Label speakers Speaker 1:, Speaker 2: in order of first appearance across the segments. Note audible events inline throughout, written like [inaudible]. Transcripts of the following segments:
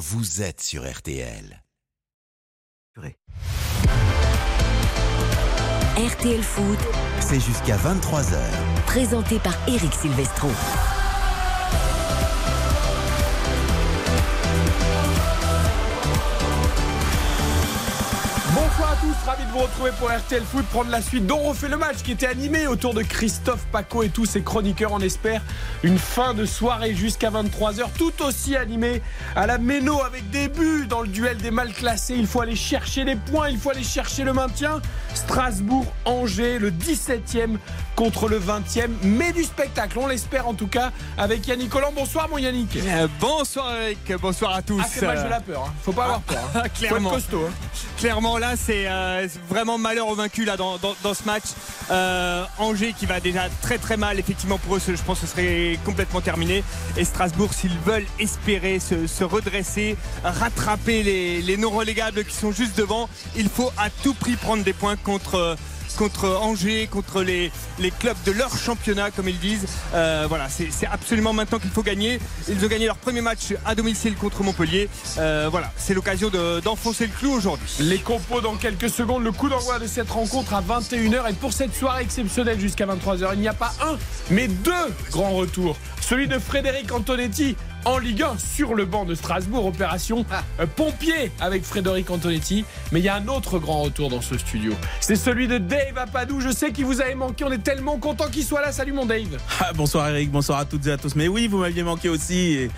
Speaker 1: vous êtes sur RTL.
Speaker 2: RTL Foot,
Speaker 1: C'est jusqu'à 23h.
Speaker 2: présenté par Eric Silvestro.
Speaker 3: Tous, ravi de vous retrouver pour RTL Foot, prendre la suite dont on fait le match qui était animé autour de Christophe Paco et tous ses chroniqueurs. On espère une fin de soirée jusqu'à 23h, tout aussi animé à la méno avec des buts dans le duel des mal classés. Il faut aller chercher les points, il faut aller chercher le maintien. Strasbourg-Angers, le 17e contre le 20e, mais du spectacle, on l'espère en tout cas, avec Yannick Collant. Bonsoir mon Yannick.
Speaker 4: Euh, bonsoir Eric, bonsoir à tous.
Speaker 3: Ah, c'est match de la peur, hein. faut pas avoir peur. hein. [laughs] Faut être
Speaker 4: Clairement.
Speaker 3: costaud. hein.
Speaker 4: Clairement, là, c'est euh, c'est vraiment malheur au vaincu là, dans, ce match. Euh, Angers qui va déjà très très mal, effectivement, pour eux, je pense que ce serait complètement terminé. Et Strasbourg, s'ils veulent espérer se, se redresser, rattraper les, les non relégables qui sont juste devant, il faut à tout prix prendre des points contre. Contre Angers, contre les, clubs de leur championnat, comme ils disent. Euh, voilà, c'est absolument maintenant qu'il faut gagner. Ils ont gagné leur premier match à domicile contre Montpellier. Euh, voilà, c'est l'occasion de- d'enfoncer le clou aujourd'hui.
Speaker 3: Les compos dans quelques secondes, le coup d'envoi de cette rencontre à 21h et pour cette soirée exceptionnelle jusqu'à 23h, il n'y a pas un, mais deux grands retours. Celui de Frédéric Antonetti en Ligue 1 sur le banc de Strasbourg, opération euh, pompier avec Frédéric Antonetti. Mais il y a un autre grand retour dans ce studio. C'est celui de Dave Apadou. Je sais qu'il vous avait manqué, on est tellement content qu'il soit là. Salut mon Dave.
Speaker 5: Ah, bonsoir Eric, bonsoir à toutes et à tous. Mais oui, vous m'aviez manqué aussi et, et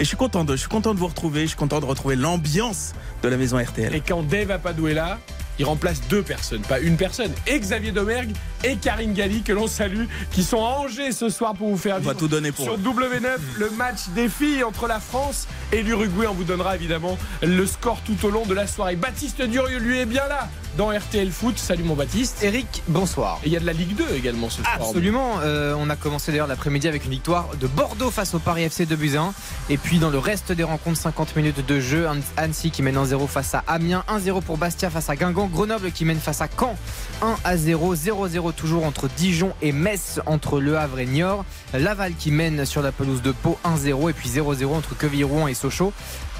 Speaker 5: je suis content de, je suis content de vous retrouver. Je suis content de retrouver l'ambiance de la maison RTL.
Speaker 3: Et quand Dave Apadou est là, il remplace deux personnes, pas une personne. Et Xavier Domergue et Karine Galli, que l'on salue, qui sont à Angers ce soir pour vous faire
Speaker 5: On va
Speaker 3: vivre
Speaker 5: tout donner pour
Speaker 3: sur
Speaker 5: eux.
Speaker 3: W9 le match des filles entre la France et l'Uruguay. On vous donnera évidemment le score tout au long de la soirée. Baptiste Durieux, lui, est bien là dans RTL Foot. Salut mon Baptiste.
Speaker 6: Eric, bonsoir.
Speaker 3: Et il y a de la Ligue 2 également ce soir.
Speaker 6: Absolument. euh, on a commencé d'ailleurs l'après-midi avec une victoire de Bordeaux face au Paris FC 2 buts à 1. Et puis dans le reste des rencontres, 50 minutes de jeu. An- Annecy qui mène 1-0 face à Amiens, 1-0 pour Bastia face à Guingamp, Grenoble qui mène face à Caen, 1-0, 0-0 toujours entre Dijon et Metz, entre Le Havre et Niort. Laval qui mène sur la pelouse de Pau 1-0 et puis 0-0 entre Quevilly-Rouen et Sochaux.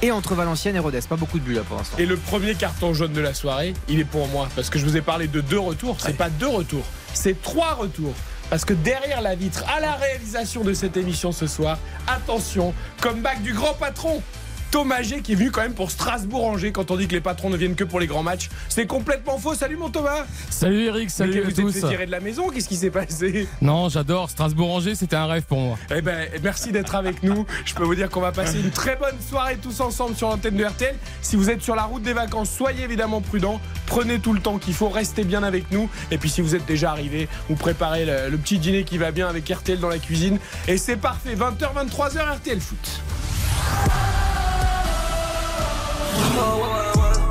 Speaker 6: Et entre Valenciennes et Rodez. Pas beaucoup de buts là pour l'instant.
Speaker 3: Et le premier carton jaune de la soirée, il est pour moi. Parce que je vous ai parlé de deux retours. C'est pas deux retours, c'est trois retours. Parce que derrière la vitre, à la réalisation de cette émission ce soir, attention, comeback du grand patron. Thomas G qui est venu quand même pour Strasbourg-Angers quand on dit que les patrons ne viennent que pour les grands matchs. C'est complètement faux. Salut mon Thomas.
Speaker 7: Salut Eric, salut
Speaker 3: Mais
Speaker 7: à
Speaker 3: vous
Speaker 7: tous.
Speaker 3: êtes fait tirer de la maison. Qu'est-ce qui s'est passé?
Speaker 7: Non, j'adore Strasbourg-Angers, c'était un rêve pour moi.
Speaker 3: Eh ben, merci d'être avec nous. Je peux vous dire qu'on va passer une très bonne soirée tous ensemble sur l'antenne de RTL. Si vous êtes sur la route des vacances, soyez évidemment prudents. Prenez tout le temps qu'il faut, restez bien avec nous. Et puis si vous êtes déjà arrivé, vous préparez le, le petit dîner qui va bien avec RTL dans la cuisine. Et c'est parfait, 20h, 23h, RTL Foot.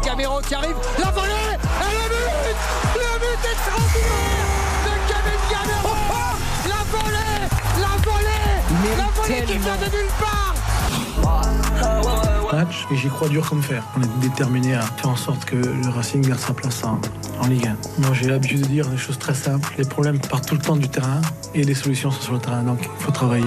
Speaker 8: Camero qui arrive, la volée et le but Le but extraordinaire de Camero La volée La volée La volée qui vient de nulle part
Speaker 9: match et j'y crois dur comme fer. On est déterminé à faire en sorte que le Racing garde sa place en, en Ligue 1. Moi j'ai l'habitude de dire des choses très simples. Les problèmes partent tout le temps du terrain et les solutions sont sur le terrain. Donc il faut travailler.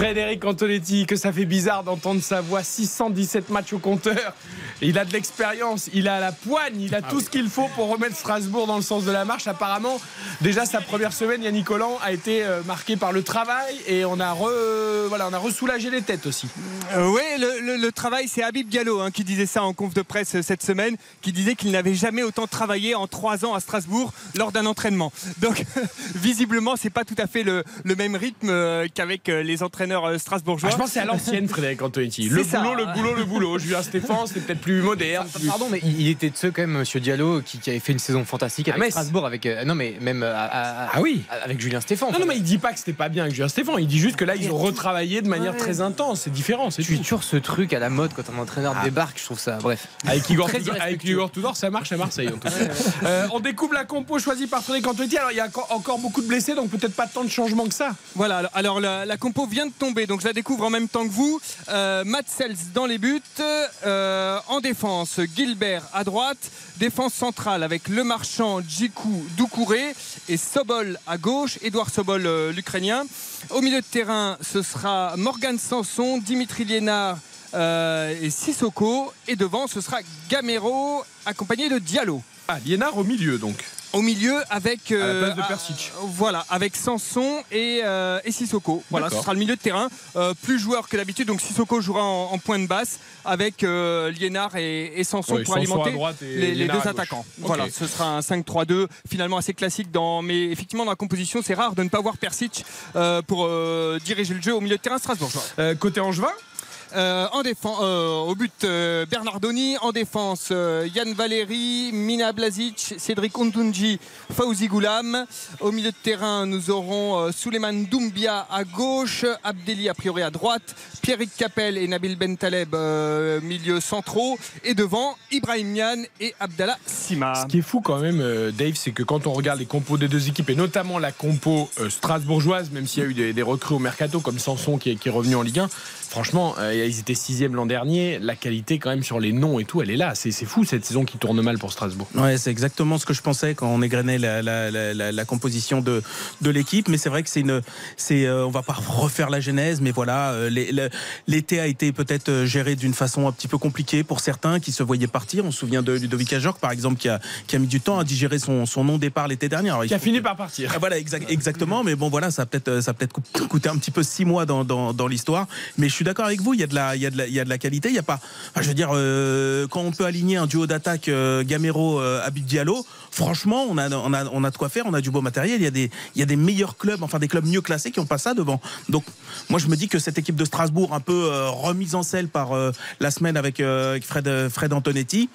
Speaker 3: Frédéric Antonetti, que ça fait bizarre d'entendre sa voix. 617 matchs au compteur. Il a de l'expérience, il a la poigne, il a tout ce qu'il faut pour remettre Strasbourg dans le sens de la marche. Apparemment, déjà sa première semaine, Yannick Collant a été euh, marqué par le travail et on a re, voilà, on a ressoulagé les têtes aussi.
Speaker 4: Euh, oui, le, le- le travail, c'est Habib Diallo hein, qui disait ça en conf de presse euh, cette semaine, qui disait qu'il n'avait jamais autant travaillé en trois ans à Strasbourg lors d'un entraînement. Donc, [laughs] visiblement, c'est pas tout à fait le, le même rythme qu'avec les entraîneurs euh, strasbourgeois.
Speaker 3: Ah, je pense c'est à l'ancienne, Frédéric Antonetti. Le
Speaker 4: C'est ça.
Speaker 3: boulot, le boulot, le boulot. Julien Stéphane, c'était peut-être plus moderne. plus-
Speaker 6: Pardon, mais il était de ceux quand même, Monsieur Diallo, qui, qui avait fait une saison fantastique
Speaker 3: À
Speaker 6: avec
Speaker 3: Metz.
Speaker 6: Strasbourg, avec euh, non mais même euh, à- à-
Speaker 3: Ah oui.
Speaker 6: avec Julien Stéphane.
Speaker 3: Non, non, mais il dit pas que c'était pas bien avec Julien Stéphane. Il dit juste que là, ils ont retravaillé de manière
Speaker 6: Ouais.
Speaker 3: très intense. C'est différent, c'est
Speaker 6: toujours ce truc à la mode quand un entraîneur
Speaker 3: Ah.
Speaker 6: débarque, je trouve ça. Bref.
Speaker 3: Avec Igor, [laughs] avec. Igor Tudor, ça marche à Marseille en tout cas. Euh, on découvre la compo choisie par Frédéric Antonetti. Alors il y a encore- encore beaucoup de blessés, donc peut-être pas tant de changements que ça.
Speaker 4: Voilà, alors, alors la, la compo vient de donc je la découvre en même temps que vous. Euh, dans les buts, euh, en défense, Gilbert à droite, défense centrale avec Le Marchand, Djikou, Doucouré et Sobol à gauche, Edouard Sobol, euh, l'Ukrainien. Au milieu de terrain, ce sera Morgan Sanson, Dimitri Liénard. euh, et Sissoko. Et devant, ce sera Gamero accompagné de Diallo.
Speaker 3: Ah, Liénard au milieu donc.
Speaker 4: Au milieu avec
Speaker 3: À la
Speaker 4: euh,
Speaker 3: place de
Speaker 4: ah,
Speaker 3: Persic.
Speaker 4: euh, voilà avec Sanson et, euh, et Sissoko. Voilà, ce sera le milieu de terrain. Euh, plus joueur que d'habitude, donc Sissoko jouera en, en pointe basse avec euh, Liénard et, et Sanson
Speaker 3: Ouais,
Speaker 4: pour
Speaker 3: Sanson
Speaker 4: alimenter les, deux attaquants. Voilà, ce sera un 5-3-2 finalement assez classique dans mais effectivement dans la composition, c'est rare de ne pas voir Persic euh, pour euh, diriger le jeu au milieu de terrain strasbourgeois.
Speaker 3: Euh, côté Angevin?
Speaker 4: Euh, en défense, au but euh, Bernardoni, en défense euh, Yann Valéry, Mina Blazic, Cédric Ondunji, Fauzi Goulam. Au milieu de terrain, nous aurons euh, Souleymane Doumbia à gauche, Abdelli a priori à droite, Pierrick Capel et Nabil Bentaleb euh, milieu centraux et devant Ibrahim Nian et Abdallah Sima.
Speaker 3: Ce qui est fou quand même, euh, Dave, c'est que quand on regarde les compos des deux équipes, et notamment la compo euh, strasbourgeoise, même s'il y a eu des, des recrues au mercato comme Sanson qui est, qui est revenu en Ligue 1, franchement, euh, ils étaient sixième l'an dernier. La qualité quand même sur les noms et tout, elle est là. C'est c'est fou cette saison qui tourne mal pour Strasbourg.
Speaker 5: Ouais, c'est exactement ce que je pensais quand on égrenait la, la, la, la- la composition de, de l'équipe. Mais c'est vrai que c'est une, c'est, euh, on va pas refaire la genèse, mais voilà, euh, l'été a été peut-être géré d'une façon un petit peu compliquée pour certains qui se voyaient partir. On se souvient de Ludovic Ajorc, par exemple, qui a, qui a mis du temps à digérer son, son non-départ l'été dernier. Alors, il
Speaker 3: Qui a fini
Speaker 5: que-
Speaker 3: par partir.
Speaker 5: ah, voilà, exact- exactement. Mais bon, voilà, ça a peut-être, ça a coûté un petit peu six mois dans, dans, dans l'histoire. Mais je suis d'accord avec vous. Il y a de la, il y a de la, il y a de la qualité. Il y a pas, enfin, je veux dire, euh, quand on peut aligner un duo d'attaque euh, Gamero, euh, Abid Diallo, franchement, on a, on a, on a de quoi faire. On a du beau matériel. Il y a des, il y a des meilleurs clubs, enfin des clubs mieux classés qui ont pas ça devant. Donc, moi, je me dis que cette équipe de Strasbourg, un peu euh, remise en selle par la semaine avec, Fred, Fred Antonetti,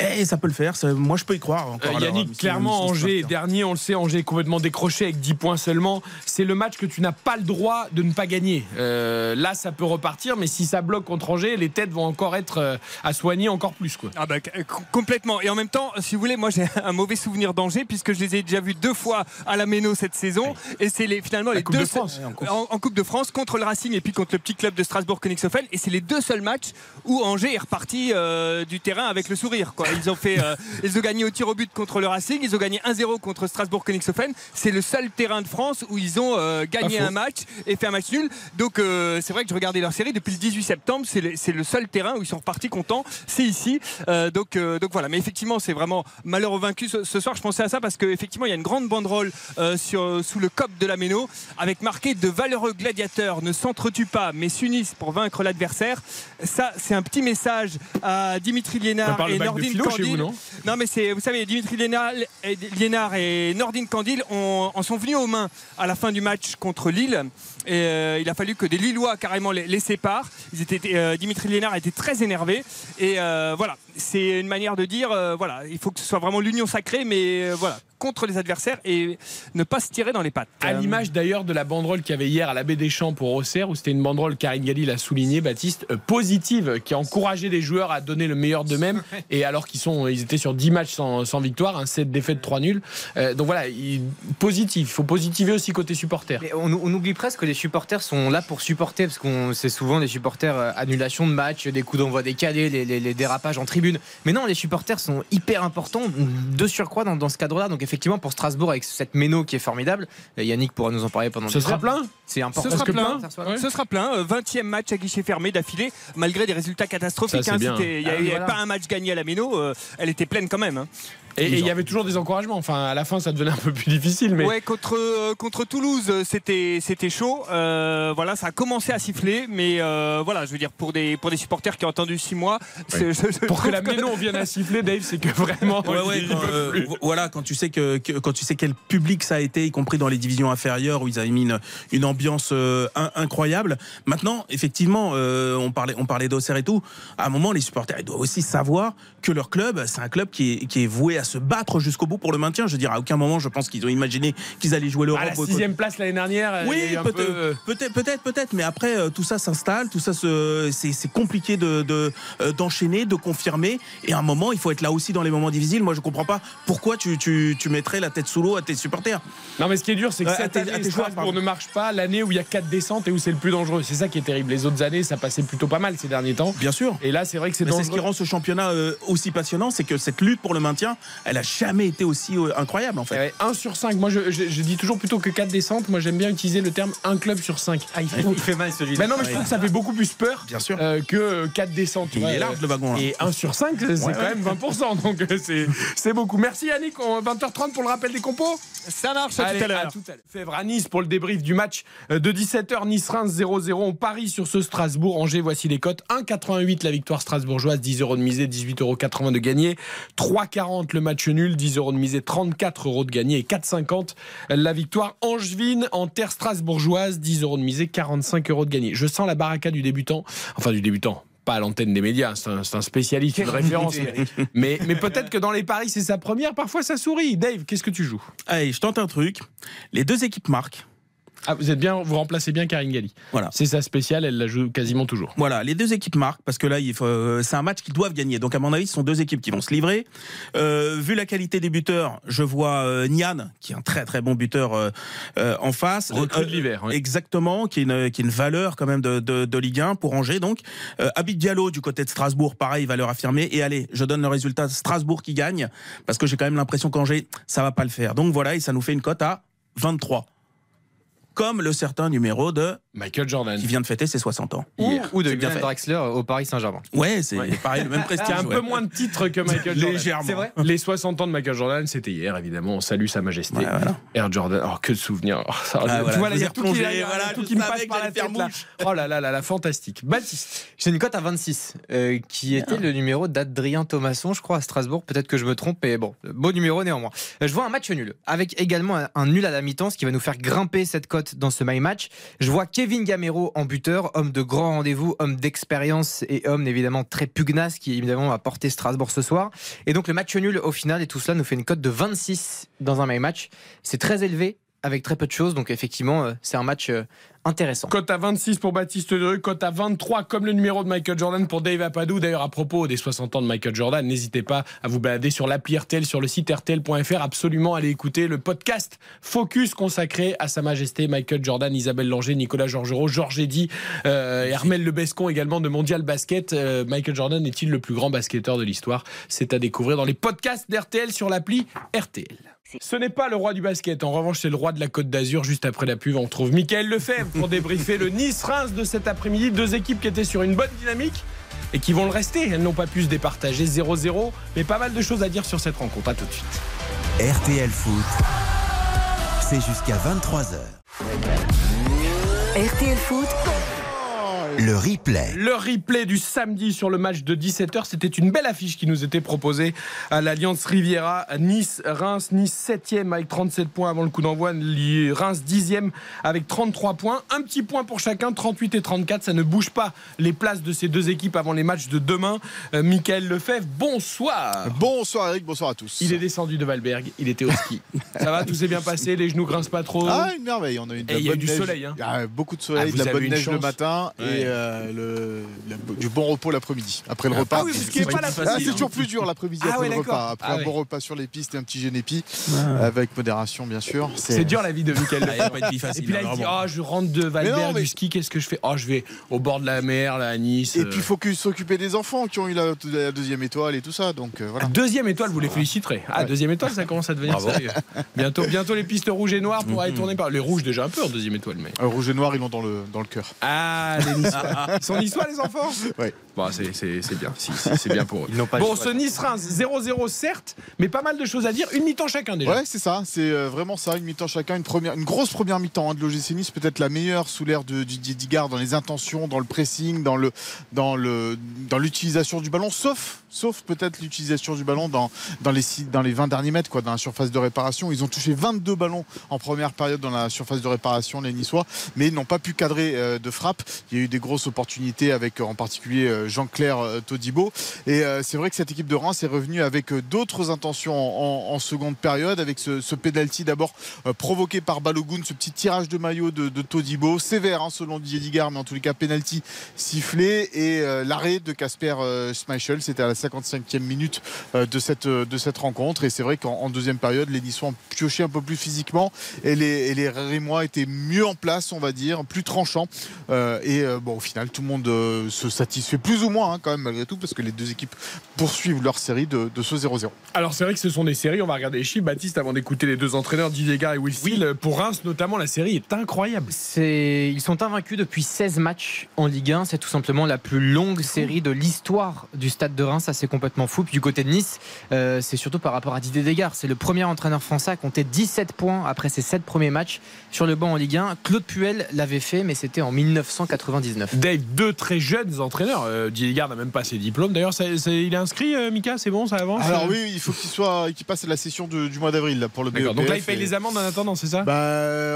Speaker 5: et ça peut le faire. Moi, je peux y croire. Encore
Speaker 3: Yannick,
Speaker 5: mission-
Speaker 3: clairement,
Speaker 5: mission
Speaker 3: Angers dernier, on le sait, Angers est complètement décroché avec 10 points seulement. C'est le match que tu n'as pas le droit de ne pas gagner. Euh, là, ça peut repartir, mais si ça bloque contre Angers, les têtes vont encore être euh, à soigner encore plus. Quoi.
Speaker 4: Ah bah, com- complètement. Et en même temps, si vous voulez, moi j'ai un mauvais souvenir d'Angers puisque je les ai déjà vus deux fois à la Méno cette saison. Et c'est les, finalement les
Speaker 3: Coupe
Speaker 4: deux
Speaker 3: de France.
Speaker 4: en, en Coupe de France contre le Racing et puis contre le petit club de Strasbourg Königshofen. Et c'est les deux seuls matchs où Angers est reparti euh, du terrain avec le sourire. Quoi. Ils ont fait, euh, ils ont gagné au tir au but contre le Racing. Ils ont gagné 1-0 contre Strasbourg Königshofen. C'est le seul terrain de France où ils ont euh, gagné un match et fait un match nul. Donc euh, c'est vrai que je regardais leur série depuis le 18 septembre. C'est le, seul terrain où ils sont repartis contents. C'est ici. Euh, donc, euh, donc voilà. Mais effectivement, c'est vraiment malheur au vaincu ce, ce soir. Je pensais à ça parce qu'effectivement, il y a une grande banderole euh, sur, sous le cop de la Méno avec marqué de valeureux gladiateurs ne s'entretuent pas mais s'unissent pour vaincre l'adversaire. Ça, c'est un petit message à Dimitri Liénard et Nordine Candil.
Speaker 3: vous, non
Speaker 4: Non, mais c'est, vous savez, Dimitri Liénard et, Liénard et Nordine Candil en sont venus aux mains à la fin du match contre Lille. Euh, il a fallu que des Lillois carrément les, séparent. Ils étaient, euh, Dimitri Liénard était très énervé. Et euh, voilà, c'est une manière de dire voilà, il faut que ce soit vraiment l'union sacrée, mais voilà, contre les adversaires et ne pas se tirer dans les pattes.
Speaker 3: À
Speaker 4: Euh,
Speaker 3: l'image d'ailleurs de la banderole qu'il y avait hier à la baie des Champs pour Auxerre, où c'était une banderole, Karine Galli l'a souligné, Baptiste, euh, positive, qui a encouragé les joueurs à donner le meilleur d'eux-mêmes. [laughs] Et alors qu'ils sont, ils étaient sur 10 matchs sans, sans victoire, un 7 défaites, 3 nuls. Euh, donc voilà, il- positif. Il faut positiver aussi côté supporter.
Speaker 6: Mais on, on oublie presque que les supporters sont là pour supporter, parce qu'on c'est souvent des supporters euh, annulation de match, des coups d'envoi décalés, les, les- les dérapages en tribune. Mais non, les supporters sont hyper importants de surcroît dans, dans ce cadre-là. Donc effectivement, pour Strasbourg, avec cette méno qui est formidable, euh, Yannick pourra nous en parler pendant
Speaker 3: Ce sera
Speaker 6: heures.
Speaker 3: plein
Speaker 6: C'est important.
Speaker 4: Ce sera
Speaker 3: que
Speaker 4: plein.
Speaker 6: Ça soit-
Speaker 3: Ouais.
Speaker 4: Ce sera plein. Euh, 20e match à guichet fermé d'affilée, malgré des résultats catastrophiques. Hein. Il n'y
Speaker 6: Ah
Speaker 4: avait
Speaker 6: voilà.
Speaker 4: pas un match gagné à la Méno. euh, elle était pleine quand même.
Speaker 3: Et il y avait toujours des encouragements. Enfin, à la fin, ça devenait un peu plus difficile. Mais
Speaker 4: Ouais, contre, euh, contre Toulouse, c'était, c'était chaud. Euh, voilà, ça a commencé à siffler, mais euh, voilà, je veux dire, pour des, pour des supporters qui ont attendu 6 mois, c'est- je- je
Speaker 3: pour que la Ménon vienne à siffler, Dave, c'est que vraiment.
Speaker 5: Ouais, ouais, quand, euh, voilà, quand tu sais que, que- quand tu sais quel public ça a été, y compris dans les divisions inférieures où ils avaient mis une, une ambiance euh, in- incroyable. Maintenant, effectivement, euh, on parlait, on parlait d'Auxerre et tout. À un moment, les supporters, ils doivent aussi savoir que leur club, c'est un club qui est, qui est voué à se battre jusqu'au bout pour le maintien. Je veux dire, à aucun moment, je pense qu'ils ont imaginé qu'ils allaient jouer l'Europe.
Speaker 3: À la sixième place l'année dernière,
Speaker 5: oui, peut-être,
Speaker 3: peu, euh,
Speaker 5: peut-être, peut-être, peut-être, mais après euh, tout ça s'installe, tout ça se, c'est, compliqué de, euh, d'enchaîner, de confirmer, et à un moment il faut être là aussi dans les moments difficiles. Moi je comprends pas pourquoi tu, tu, tu mettrais la tête sous l'eau à tes supporters.
Speaker 3: Non, mais ce qui est dur, c'est que
Speaker 5: Euh,
Speaker 3: cette année,
Speaker 5: à
Speaker 3: Strasbourg ne marche pas. L'année où il y a quatre descentes et où c'est le plus dangereux. C'est ça qui est terrible. Les autres années, ça passait plutôt pas mal ces derniers temps.
Speaker 5: Bien sûr.
Speaker 3: Et là, c'est vrai que c'est
Speaker 5: c'est ce qui rend ce championnat aussi passionnant, c'est que cette lutte pour le maintien, elle a jamais été aussi euh, incroyable en fait.
Speaker 3: Eh ouais, 1 sur 5. Moi, je, je- je dis toujours plutôt que 4 descentes. Moi, j'aime bien utiliser le terme un club sur 5.
Speaker 6: Ah, il, fait, il fait mal celui-là.
Speaker 3: Ben non, mais je trouve que ça fait beaucoup plus peur
Speaker 5: Bien sûr.
Speaker 3: euh, que 4 descentes. tu
Speaker 5: Il
Speaker 3: vois,
Speaker 5: est large, le wagon, là.
Speaker 3: Et 1 sur 5, c'est quand même 20%. Donc euh, c'est- c'est beaucoup. Merci Yannick. On- 20h30 pour le rappel des compos.
Speaker 4: Ça marche à
Speaker 3: Allez,
Speaker 4: tout à l'heure.
Speaker 3: tout à l'heure. Fèvre à Nice pour le débrief du match euh, de 17h. Nice-Reims 0-0. On parie sur ce Strasbourg. Angers, voici les cotes. 1,88 la victoire strasbourgeoise, 10 euros de misée, 18,80 euros de gagné. 3,40 le match nul, 10 euros de misée, 34 euros de gagné. Et 4,50 la victoire angevine en terre strasbourgeoise, 10 euros de misée, 45 euros de gagné. Je sens la baraka du débutant. Enfin, du débutant. Pas à l'antenne des médias, c'est un, spécialiste, une référence. mais mais, mais peut-être que dans les paris, c'est sa première. Parfois, ça sourit. Dave, qu'est-ce que tu joues?
Speaker 5: Allez, je tente un truc. Les deux équipes marquent.
Speaker 3: Ah, vous êtes bien, vous remplacez bien Karine Galli.
Speaker 5: Voilà.
Speaker 3: C'est sa spéciale, elle la joue quasiment toujours.
Speaker 5: Voilà, les deux équipes marquent parce que là, euh, c'est un match qu'ils doivent gagner. Donc, à mon avis, ce sont deux équipes qui vont se livrer. Euh, vu la qualité des buteurs, je vois euh, Nian, qui est un très très bon buteur euh, euh, en face.
Speaker 3: Recrue de
Speaker 5: Euh,
Speaker 3: l'hiver. oui.
Speaker 5: Exactement, qui est, une, qui est une valeur quand même de, de, de Ligue 1 pour Angers. Donc, euh, Abid Diallo du côté de Strasbourg, pareil, valeur affirmée. Et allez, je donne le résultat Strasbourg qui gagne parce que j'ai quand même l'impression qu'Angers, ça va pas le faire. Donc voilà, et ça nous fait une cote à 23. Comme le certain numéro de
Speaker 3: Michael Jordan.
Speaker 5: qui vient de fêter ses 60 ans.
Speaker 6: Ou,
Speaker 5: hier.
Speaker 6: ou de
Speaker 5: fait.
Speaker 6: Draxler au Paris Saint-Germain.
Speaker 5: Ouais, c'est pareil, le même [laughs] prestige.
Speaker 3: a un
Speaker 5: ouais.
Speaker 3: peu moins de titres que Michael Jordan.
Speaker 5: Légèrement.
Speaker 6: C'est vrai [laughs]
Speaker 3: Les 60 ans de Michael Jordan, c'était hier, évidemment. On salue Sa Majesté.
Speaker 5: Ouais, voilà.
Speaker 3: Air Jordan. Oh, que de souvenirs. Oh, [laughs] ça-
Speaker 5: Ah, voilà.
Speaker 3: Tu vois, là, il y a tout qui, il y
Speaker 5: voilà,
Speaker 3: tout me passe par la tête, là. Oh là là là là, fantastique. Baptiste.
Speaker 6: J'ai une cote à 26, euh, qui était le numéro d'Adrien Thomasson, je crois, à Strasbourg. Peut-être que je me trompe, mais bon, beau numéro néanmoins. Euh, Je vois un match nul, avec également un, un nul à la mi-temps, ce qui va nous faire grimper cette cote dans ce my match. Je vois Kevin Gamero en buteur, homme de grand rendez-vous, homme d'expérience et homme évidemment très pugnace, qui évidemment a porté Strasbourg ce soir. Et donc le match nul au final, et tout cela nous fait une cote de 26 dans un my match. C'est très élevé, avec très peu de choses, donc effectivement, euh, c'est un match euh, intéressant.
Speaker 3: Cote à 26 pour Baptiste Derue, cote à 23 comme le numéro de Michael Jordan pour Dave Apadou. D'ailleurs, à propos des 60 ans de Michael Jordan, n'hésitez pas à vous balader sur l'appli RTL, sur le site RTL.fr. Absolument, allez écouter le podcast Focus consacré à Sa Majesté Michael Jordan, Isabelle Langer, Nicolas Georgerot, Georges Eddy, euh, Hermel Lebescon également de Mondial Basket. Euh, Michael Jordan est-il le plus grand basketteur de l'histoire? C'est à découvrir dans les podcasts d'RTL sur l'appli RTL. Ce n'est pas le roi du basket. En revanche, c'est le roi de la Côte d'Azur. Juste après la pub, on retrouve Michael Lefebvre pour débriefer le Nice-Reims de cet après-midi. Deux équipes qui étaient sur une bonne dynamique et qui vont le rester. Elles n'ont pas pu se départager 0-0. Mais pas mal de choses à dire sur cette rencontre. À tout de suite.
Speaker 1: RTL Foot, c'est jusqu'à 23h.
Speaker 2: RTL Foot,
Speaker 1: Le replay.
Speaker 3: Le replay du samedi sur le match de 17h, c'était une belle affiche qui nous était proposée à l'Alliance Riviera. Nice, Reims, Nice 7e avec 37 points avant le coup d'envoi. Reims 10e avec 33 points. Un petit point pour chacun, 38 et 34. Ça ne bouge pas les places de ces deux équipes avant les matchs de demain. Euh, Michael Lefebvre, bonsoir.
Speaker 10: Bonsoir Eric, bonsoir à tous.
Speaker 3: Il est descendu de Valberg, il était au ski. [laughs] Ça va, tout s'est bien passé, les genoux grincent pas trop?
Speaker 10: Ah, une merveille, on a eu de
Speaker 3: Et
Speaker 10: la
Speaker 3: il y a
Speaker 10: bonne
Speaker 3: du
Speaker 10: neige.
Speaker 3: soleil, hein.
Speaker 10: Il y a beaucoup de
Speaker 3: Ah,
Speaker 10: soleil,
Speaker 3: vous
Speaker 10: de la bonne neige le matin
Speaker 3: Ouais.
Speaker 10: et euh, le, du bon repos l'après-midi. Après le
Speaker 3: Ah
Speaker 10: repas.
Speaker 3: oui, pas
Speaker 10: Ah, c'est
Speaker 3: hein.
Speaker 10: toujours plus dur l'après-midi
Speaker 3: Ah
Speaker 10: après
Speaker 3: ouais,
Speaker 10: le repas. Après
Speaker 3: Ah
Speaker 10: un
Speaker 3: ouais.
Speaker 10: bon repas sur les pistes et un petit génépi avec modération bien sûr.
Speaker 3: C'est dur la vie de Michael
Speaker 5: Ah,
Speaker 3: Et puis là, il
Speaker 5: hein,
Speaker 3: dit. Ah, je rentre de Valberg
Speaker 10: mais-
Speaker 3: du ski, qu'est-ce que je fais? Oh, je vais au bord de la mer, là, à Nice.
Speaker 10: Et
Speaker 3: euh.
Speaker 10: puis il faut que- s'occuper des enfants qui ont eu la, la deuxième étoile et tout ça. Donc euh, voilà.
Speaker 3: Deuxième étoile, vous les féliciterez. Ah, deuxième étoile, ça commence à devenir sérieux. Bientôt, bientôt les pistes rouges et noires pourraient être tournées par. Les rouges, déjà un peu en deuxième étoile, mais.
Speaker 10: Euh, rouge et noir, ils l'ont dans le, dans le cœur.
Speaker 3: Ah, les Ils sont Niçois, les enfants
Speaker 10: Ouais.
Speaker 3: Bon, c'est- c'est c'est bien. Si, si, c'est bien pour eux.
Speaker 6: Ils n'ont pas le
Speaker 3: Bon, ce Nice-Reims, 0-0, certes, mais pas mal de choses à dire. Une mi-temps chacun déjà.
Speaker 10: Ouais, c'est ça, c'est euh, vraiment ça, une mi-temps chacun, une, première, une grosse première mi-temps hein, de l'OGC Nice, peut-être la meilleure sous l'ère de Didier Digard dans les intentions, dans le pressing, dans le dans le dans l'utilisation du ballon, sauf sauf peut-être l'utilisation du ballon dans dans les dans les 20 derniers mètres quoi, dans la surface de réparation. Ils ont touché 22 ballons en première période dans la surface de réparation les Niçois, mais ils n'ont pas pu cadrer euh, de frappe. Il y a eu des grosses opportunités avec euh, en particulier euh, Jean-Claire Todibo et c'est vrai que cette équipe de Reims est revenue avec d'autres intentions en, seconde période, avec ce, ce penalty d'abord provoqué par Balogun, ce petit tirage de maillot de, Todibo, sévère hein, selon Didier Digard, mais en tous les cas penalty sifflé et l'arrêt de Casper Schmeichel, c'était à la 55e minute euh, de, cette, euh, de cette rencontre. Et c'est vrai qu'en en deuxième période, les Niçois ont pioché un peu plus physiquement et les, et les Rémois étaient mieux en place, on va dire, plus tranchants. Euh, et bon, au final, tout le monde euh, se satisfait plus ou moins hein, quand même malgré tout parce que les deux équipes poursuivent leur série de, de ce 0-0.
Speaker 3: Alors c'est vrai que ce sont des séries, on va regarder les chiffres. Baptiste, avant d'écouter les deux entraîneurs, Didier Gard et Will Steele, pour Reims notamment, la série est incroyable.
Speaker 6: C'est- Ils sont invaincus depuis 16 matchs en Ligue 1. C'est tout simplement la plus longue série de l'histoire du stade de Reims. C'est complètement fou. Puis du côté de Nice, euh, c'est surtout par rapport à Didier Desgard. C'est le premier entraîneur français à compter 17 points après ses 7 premiers matchs sur le banc en Ligue 1. Claude Puel l'avait fait, mais c'était en 1999.
Speaker 3: Dave, deux très jeunes entraîneurs. Euh, Didier n'a même pas ses diplômes. D'ailleurs, il est inscrit, euh, Mika, c'est bon, ça avance?
Speaker 10: Alors
Speaker 3: euh
Speaker 10: oui, il faut qu'il soit, qu'il passe la session de- du mois d'avril là, pour le
Speaker 3: D'accord.
Speaker 10: BEPF.
Speaker 3: Donc là, il paye
Speaker 10: et-
Speaker 3: les amendes en attendant, c'est ça?
Speaker 10: Bah,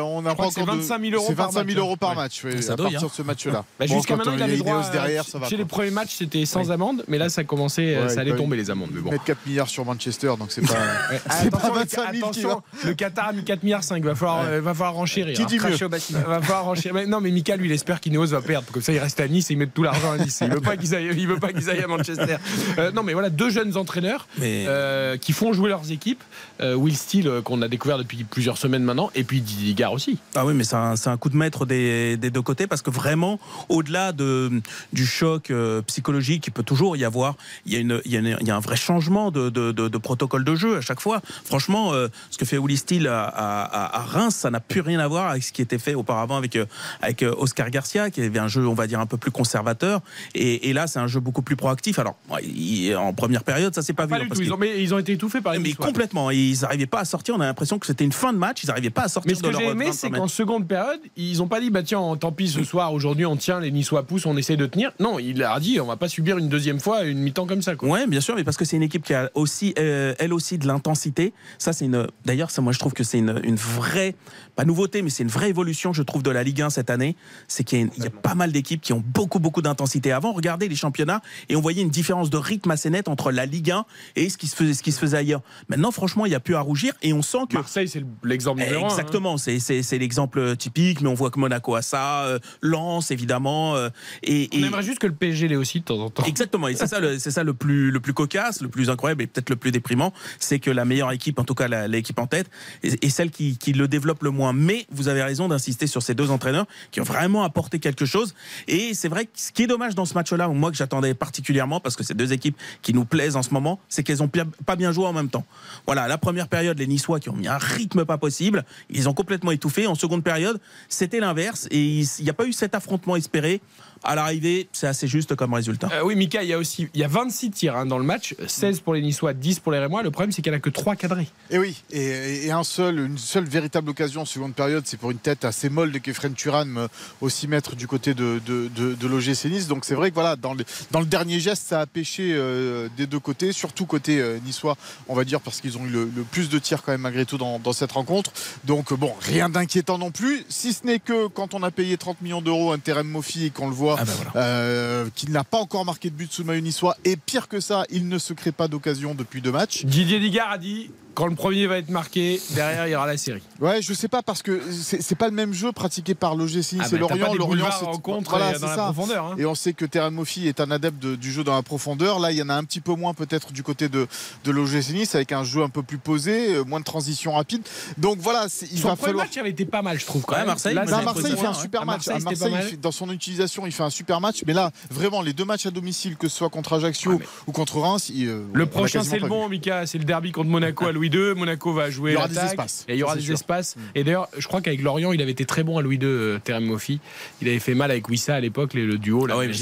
Speaker 10: on
Speaker 3: que c'est
Speaker 10: encore de-
Speaker 3: 25 000 euros
Speaker 10: C'est
Speaker 3: par
Speaker 10: 25 000
Speaker 3: match,
Speaker 10: euros par
Speaker 3: ouais.
Speaker 10: match, oui,
Speaker 5: Ça
Speaker 10: à
Speaker 5: doit,
Speaker 10: partir
Speaker 5: hein.
Speaker 10: de ce match-là.
Speaker 3: Bah,
Speaker 10: Bon,
Speaker 3: Jusqu'à maintenant,
Speaker 10: on
Speaker 3: il
Speaker 10: a
Speaker 3: avait
Speaker 10: les
Speaker 3: droit.
Speaker 10: derrière, ça va.
Speaker 3: chez
Speaker 10: quoi.
Speaker 3: les premiers matchs, c'était sans
Speaker 10: Oui.
Speaker 3: amende, mais là, ça commençait, euh,
Speaker 10: Ouais,
Speaker 3: ça allait
Speaker 10: il
Speaker 3: tomber les amendes. Mais bon.
Speaker 10: Mettre 4 milliards sur Manchester, donc c'est pas. [laughs]
Speaker 3: Ouais.
Speaker 10: c'est pas
Speaker 3: Attention, le-
Speaker 10: 25 000 qui
Speaker 3: attention, le Qatar a mis 4 milliards 5. Va falloir, euh, va falloir renchérir.
Speaker 10: Qui dit
Speaker 3: hein.
Speaker 10: mieux
Speaker 6: au bâtiment.
Speaker 3: Va falloir renchérir. Mais non, mais Mika, lui, il espère qu'Ineos va perdre. Comme ça, il reste à Nice et il met tout l'argent à Nice. Il veut pas qu'ils aillent, il veut pas qu'ils aillent à Manchester. Euh, non, mais voilà, deux jeunes entraîneurs
Speaker 5: Mais
Speaker 3: euh, qui font jouer leurs équipes. Euh, Will Steele, euh, qu'on a découvert depuis plusieurs semaines maintenant, et puis Didier Gard aussi.
Speaker 5: Ah oui, mais c'est un, coup de maître des, des deux côtés parce que vraiment, au-delà de, du choc euh, psychologique, il peut toujours y avoir, il y a, une, il y a, une- il y a un vrai changement de, de- de- de protocole de jeu à chaque fois. Franchement, ce que fait Willy Steele à, à- à- à Reims, ça n'a plus rien à voir avec ce qui était fait auparavant avec, avec Oscar Garcia, qui avait un jeu, on va dire, un peu plus conservateur. Et, et là, c'est un jeu beaucoup plus proactif. Alors, en première période, ça s'est pas,
Speaker 3: Pas
Speaker 5: vu. parce
Speaker 3: tout. Ils ont, mais ils ont été étouffés par les
Speaker 5: mais complètement, ils n'arrivaient pas à sortir. On a l'impression que c'était une fin de match. Ils n'arrivaient pas à sortir
Speaker 3: Mais ce
Speaker 5: de
Speaker 3: que j'ai aimé,
Speaker 5: 25
Speaker 3: c'est qu'en seconde période, ils n'ont pas dit bah tiens, tant pis ce soir, aujourd'hui on tient, les Niçois poussent, on essaie de tenir. Non, il leur a dit on va pas subir une deuxième fois une mi-temps comme ça. Quoi.
Speaker 5: Ouais, bien sûr, mais parce que c'est une équipe qui a aussi, euh, elle aussi, de l'intensité. Ça, c'est une. D'ailleurs, ça, moi, je trouve que c'est une, une vraie, pas nouveauté, mais c'est une vraie évolution, je trouve, de la Ligue 1 cette année. C'est qu'il y a, y pas mal d'équipes qui ont beaucoup, beaucoup d'intensité. Avant, regardez les championnats et on voyait une différence de rythme assez nette entre la Ligue 1 et ce qui se faisait, ce qui se faisait ailleurs. Maintenant, franchement, il n'y a plus à rougir et on sent que
Speaker 3: Marseille, c'est l'exemple numéro un, hein.
Speaker 5: Exactement, c'est- c'est c'est l'exemple typique, mais on voit que Monaco a ça, euh, Lens évidemment, euh, et,
Speaker 3: On
Speaker 5: et-
Speaker 3: aimerait juste que le PSG l'ait aussi de temps en temps.
Speaker 5: Exactement, et c'est ça, le, c'est ça le plus, le plus cocasse, le plus incroyable et peut-être le plus déprimant, c'est que la meilleure équipe, en tout cas l'équipe en tête, est, est celle qui, qui le développe le moins. Mais vous avez raison d'insister sur ces deux entraîneurs qui ont vraiment apporté quelque chose. Et c'est vrai que ce qui est dommage dans ce match-là, moi que j'attendais particulièrement, parce que c'est deux équipes qui nous plaisent en ce moment, c'est qu'elles ont pi- pas bien joué en même temps. Voilà, la première période, les Niçois qui ont mis un rythme pas possible, ils ont complètement étouffé. En seconde période, c'était l'inverse et il n'y a pas eu cet affrontement espéré. À l'arrivée, c'est assez juste comme résultat.
Speaker 3: Euh, oui, Mika, il y a aussi il y a 26 tirs hein, dans le match, 16 pour les Niçois, 10 pour les Rémois. Le problème, c'est qu'il n'y en a que 3 cadrés.
Speaker 10: Et oui, et, et un seul, une seule véritable occasion en seconde période, c'est pour une tête assez molle de Kefren Turan, euh, au 6 mètres du côté de, de, de, de l'OGC Nice. Donc c'est vrai que voilà, dans le, dans le dernier geste, ça a pêché euh, des deux côtés, surtout côté euh, niçois, on va dire, parce qu'ils ont eu le, le plus de tirs quand même malgré tout dans, dans cette rencontre. Donc bon, rien d'inquiétant non plus, si ce n'est que quand on a payé 30 millions d'euros un Terem Mofi et qu'on le voit,
Speaker 5: Ah ben voilà.
Speaker 10: euh, qu'il n'a pas encore marqué de but sous le maillot niçois, et pire que ça, il ne se crée pas d'occasion depuis deux matchs.
Speaker 3: Didier Digard a dit quand le premier va être marqué, derrière, il y aura la série.
Speaker 10: Ouais, je sais pas parce que c'est c'est pas le même jeu pratiqué par l'OGC Nice
Speaker 3: Ah
Speaker 10: et
Speaker 3: bah, t'as
Speaker 10: Lorient. Lorient,
Speaker 3: boulevards
Speaker 10: c'est
Speaker 3: en contre
Speaker 10: voilà, c'est
Speaker 3: dans la
Speaker 10: ça.
Speaker 3: profondeur. hein.
Speaker 10: Et on sait que Terran Moffi est un adepte de- du jeu dans la profondeur. Là, il y en a un petit peu moins peut-être du côté de, de l'OGC Nice avec un jeu un peu plus posé, euh, moins de transition rapide. Donc voilà, c'est- il
Speaker 3: Son
Speaker 10: va
Speaker 3: premier
Speaker 10: falloir.
Speaker 3: match avait été pas mal, je trouve. Quand
Speaker 5: Ouais,
Speaker 3: même.
Speaker 5: Marseille,
Speaker 3: Là, c'est
Speaker 10: Marseille, il
Speaker 5: trouvé
Speaker 10: fait un super
Speaker 3: À
Speaker 10: match.
Speaker 3: Marseille,
Speaker 10: À Marseille, il fait- dans son utilisation, il fait un super match. Mais là, vraiment, les deux matchs à domicile, que ce soit contre Ajaccio
Speaker 3: Ah, mais-
Speaker 10: ou contre Reims, il, euh,
Speaker 3: Le prochain, c'est le bon. Mika. C'est le derby contre Monaco à [laughs] Louis II. Monaco va jouer
Speaker 10: Il y aura des espaces.
Speaker 3: Et il y aura des
Speaker 10: sûr.
Speaker 3: espaces. Et d'ailleurs, je crois qu'avec Lorient, il avait été très bon à Louis II, euh, Terem Moffi. Il avait fait mal avec Wissa à l'époque, le duo.
Speaker 5: Ah oui,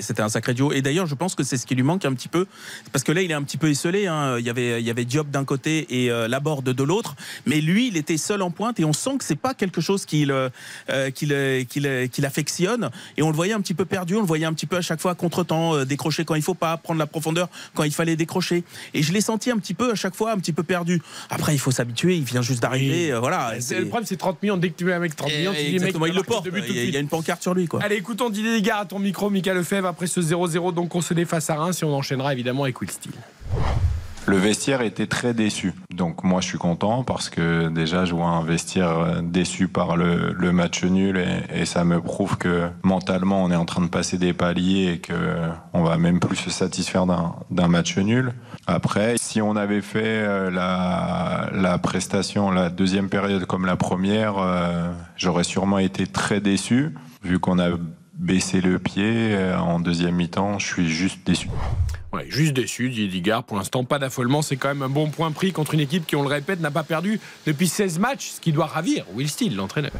Speaker 5: c'était un, sacré duo. Et d'ailleurs, je pense que c'est ce qui lui manque un petit peu. Parce que là, il est un petit peu esselé. hein. Il, y avait, il y avait Diop d'un côté et euh, Laborde de l'autre. Mais lui, il était seul en pointe. Et on sent que c'est pas quelque chose qu'il euh, euh, qu'il euh, qu'il, qu'il affectionne. Et on le voyait un petit peu perdu. On le voyait un petit peu à chaque fois à contre-temps, euh, décrocher quand il faut pas, prendre la profondeur quand il fallait décrocher. Et je l'ai senti un petit peu à chaque fois, un petit peu perdu. Après, il faut s'habituer. Il vient juste d'arriver. Euh, voilà.
Speaker 3: C'est- Le problème, c'est 30 millions. Dès que tu mets un mec 30 millions, tu dis, mec,
Speaker 5: il le porte. Il y a- une pancarte sur lui, quoi.
Speaker 3: Allez, écoutons Didier Digard à ton micro, Mika Lefebvre, après ce 0-0 donc concédé face à Reims et on enchaînera évidemment avec Will Steele.
Speaker 11: Le vestiaire était très déçu. Donc moi je suis content parce que déjà je vois un vestiaire euh, déçu par le, match nul et, ça me prouve que mentalement on est en train de passer des paliers et que on va même plus se satisfaire d'un match nul. Après, si on avait fait euh, la, prestation, la deuxième période comme la première, euh, j'aurais sûrement été très déçu vu qu'on a baissé le pied. Euh, En deuxième mi-temps, je suis juste déçu.
Speaker 3: Juste déçu, Didier Digard. Pour l'instant, pas d'affolement. C'est quand même un bon point pris contre une équipe qui, on le répète, n'a pas perdu depuis 16 matchs, ce qui doit ravir Will Steele, l'entraîneur.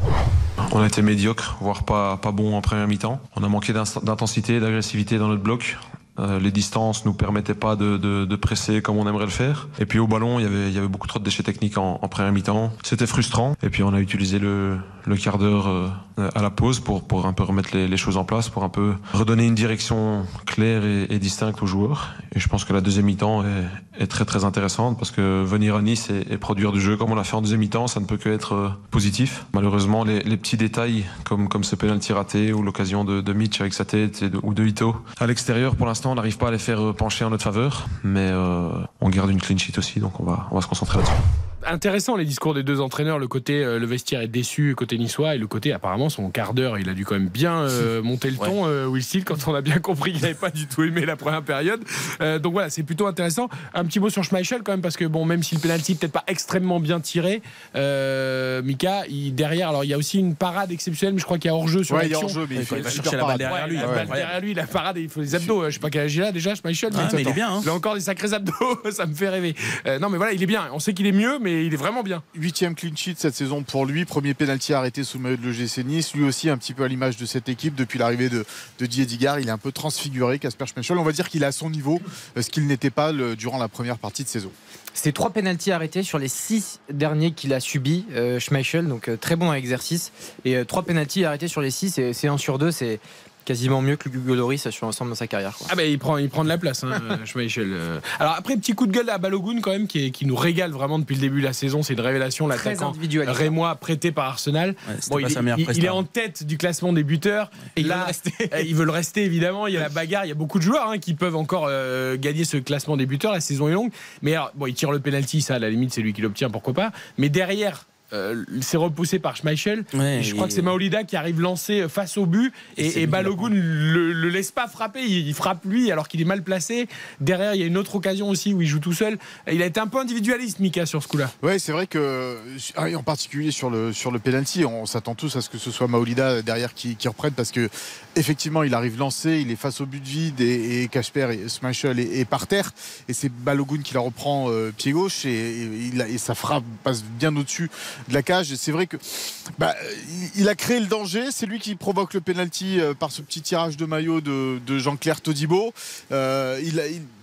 Speaker 12: On a été médiocre, voire pas, bon en première mi-temps. On a manqué d'intensité, d'agressivité dans notre bloc. Euh, les distances nous permettaient pas de, presser comme on aimerait le faire. Et puis au ballon, il y avait, beaucoup trop de déchets techniques en première mi-temps. C'était frustrant. Et puis on a utilisé le, le quart d'heure euh, à la pause pour, pour un peu remettre les, choses en place, pour un peu redonner une direction claire et, distincte aux joueurs. Et je pense que la deuxième mi-temps est, très très intéressante parce que venir à Nice et, produire du jeu comme on l'a fait en deuxième mi-temps, ça ne peut que être euh, positif. Malheureusement, les, petits détails comme, comme ce penalty raté ou l'occasion de, Mitch avec sa tête ou de Ito à l'extérieur, pour l'instant, on n'arrive pas à les faire euh, pencher en notre faveur, mais on garde une clean sheet aussi, donc on va, on va se concentrer là-dessus.
Speaker 3: Intéressant les discours des deux entraîneurs. Le côté euh, le vestiaire est déçu côté niçois et le côté apparemment son quart d'heure il a dû quand même bien euh, [laughs] monter le ton euh, Will Steele quand on a bien compris qu'il n'avait pas du tout aimé la première période. Euh, donc voilà c'est plutôt intéressant. Un petit mot sur Schmeichel quand même parce que bon même si le penalty peut-être pas extrêmement bien tiré, euh, Mika il, derrière alors il y a aussi une parade exceptionnelle mais je croit qu'il y a hors jeu sur
Speaker 10: Ouais, il y a
Speaker 3: l'action.
Speaker 10: il
Speaker 5: Il va
Speaker 10: une
Speaker 5: chercher la balle
Speaker 10: parade.
Speaker 5: derrière lui.
Speaker 3: Ouais, la balle derrière lui, la parade, il faut les abdos. Je sais pas quel âge il a déjà, Schmeichel.
Speaker 5: Ah, mais il est bien, hein.
Speaker 3: Il a encore des sacrés abdos, [laughs] ça me fait rêver. Euh, non, mais voilà, il est bien. On sait qu'il est mieux, mais il est vraiment bien.
Speaker 10: Huitième clean sheet cette saison pour lui. Premier penalty arrêté sous le maillot de l'OGC Nice. Lui aussi un petit peu à l'image de cette équipe depuis l'arrivée de, de Didier Digard. Il est un peu transfiguré, Casper Schmeichel. On va dire qu'il est à son niveau, euh, ce qu'il n'était pas le- durant la première partie de saison.
Speaker 6: C'est trois pénalties arrêtés sur les six derniers qu'il a subis, euh, Schmeichel, donc euh, très bon à exercice. Et euh, trois pénalties arrêtés sur les six, c'est un sur deux, c'est quasiment mieux que Hugo Lloris sur l'ensemble de sa carrière. quoi.
Speaker 3: Ah bah il prend, il prend de la place, hein, [laughs] Schmeichel. Euh, Alors après, petit coup de gueule à Balogun quand même, qui, est- qui nous régale vraiment depuis le début de la saison. C'est une révélation, l'attaquant. Rémois prêté par Arsenal.
Speaker 5: Ouais, c'était
Speaker 3: Bon,
Speaker 5: pas
Speaker 3: il,
Speaker 5: sa meilleure
Speaker 3: il- il est en tête du classement des buteurs.
Speaker 6: Et il
Speaker 3: Là,
Speaker 6: veut le rester. [laughs]
Speaker 3: euh, il veut le rester évidemment. Il y a la bagarre. Il y a beaucoup de joueurs hein, qui peuvent encore euh, gagner ce classement des buteurs. La saison est longue. Mais alors, bon, il tire le penalty, ça à la limite c'est lui qui l'obtient, pourquoi pas. Mais derrière. Euh, c'est repoussé par Schmeichel.
Speaker 5: Ouais,
Speaker 3: Et je crois
Speaker 5: et-
Speaker 3: que c'est Maolida qui arrive lancé face au but
Speaker 5: Et
Speaker 3: et, Balogun le, le laisse pas frapper. Il, il frappe lui alors qu'il est mal placé. Derrière, il y a une autre occasion aussi où il joue tout seul. Il a été un peu individualiste, Mika, sur ce coup-là.
Speaker 10: Oui, c'est vrai que, ah, en particulier sur le, sur le penalty, on s'attend tous à ce que ce soit Maolida derrière qui, qui reprenne parce que effectivement, il arrive lancé, il est face au but vide et, et Kasper et Schmeichel est, est par terre et c'est Balogun qui la reprend euh, pied gauche et, et et sa frappe passe bien au-dessus de la cage. Et c'est vrai que bah, il, a créé le danger, c'est lui qui provoque le penalty euh, par ce petit tirage de maillot de, Jean-Claire Todibo. Euh,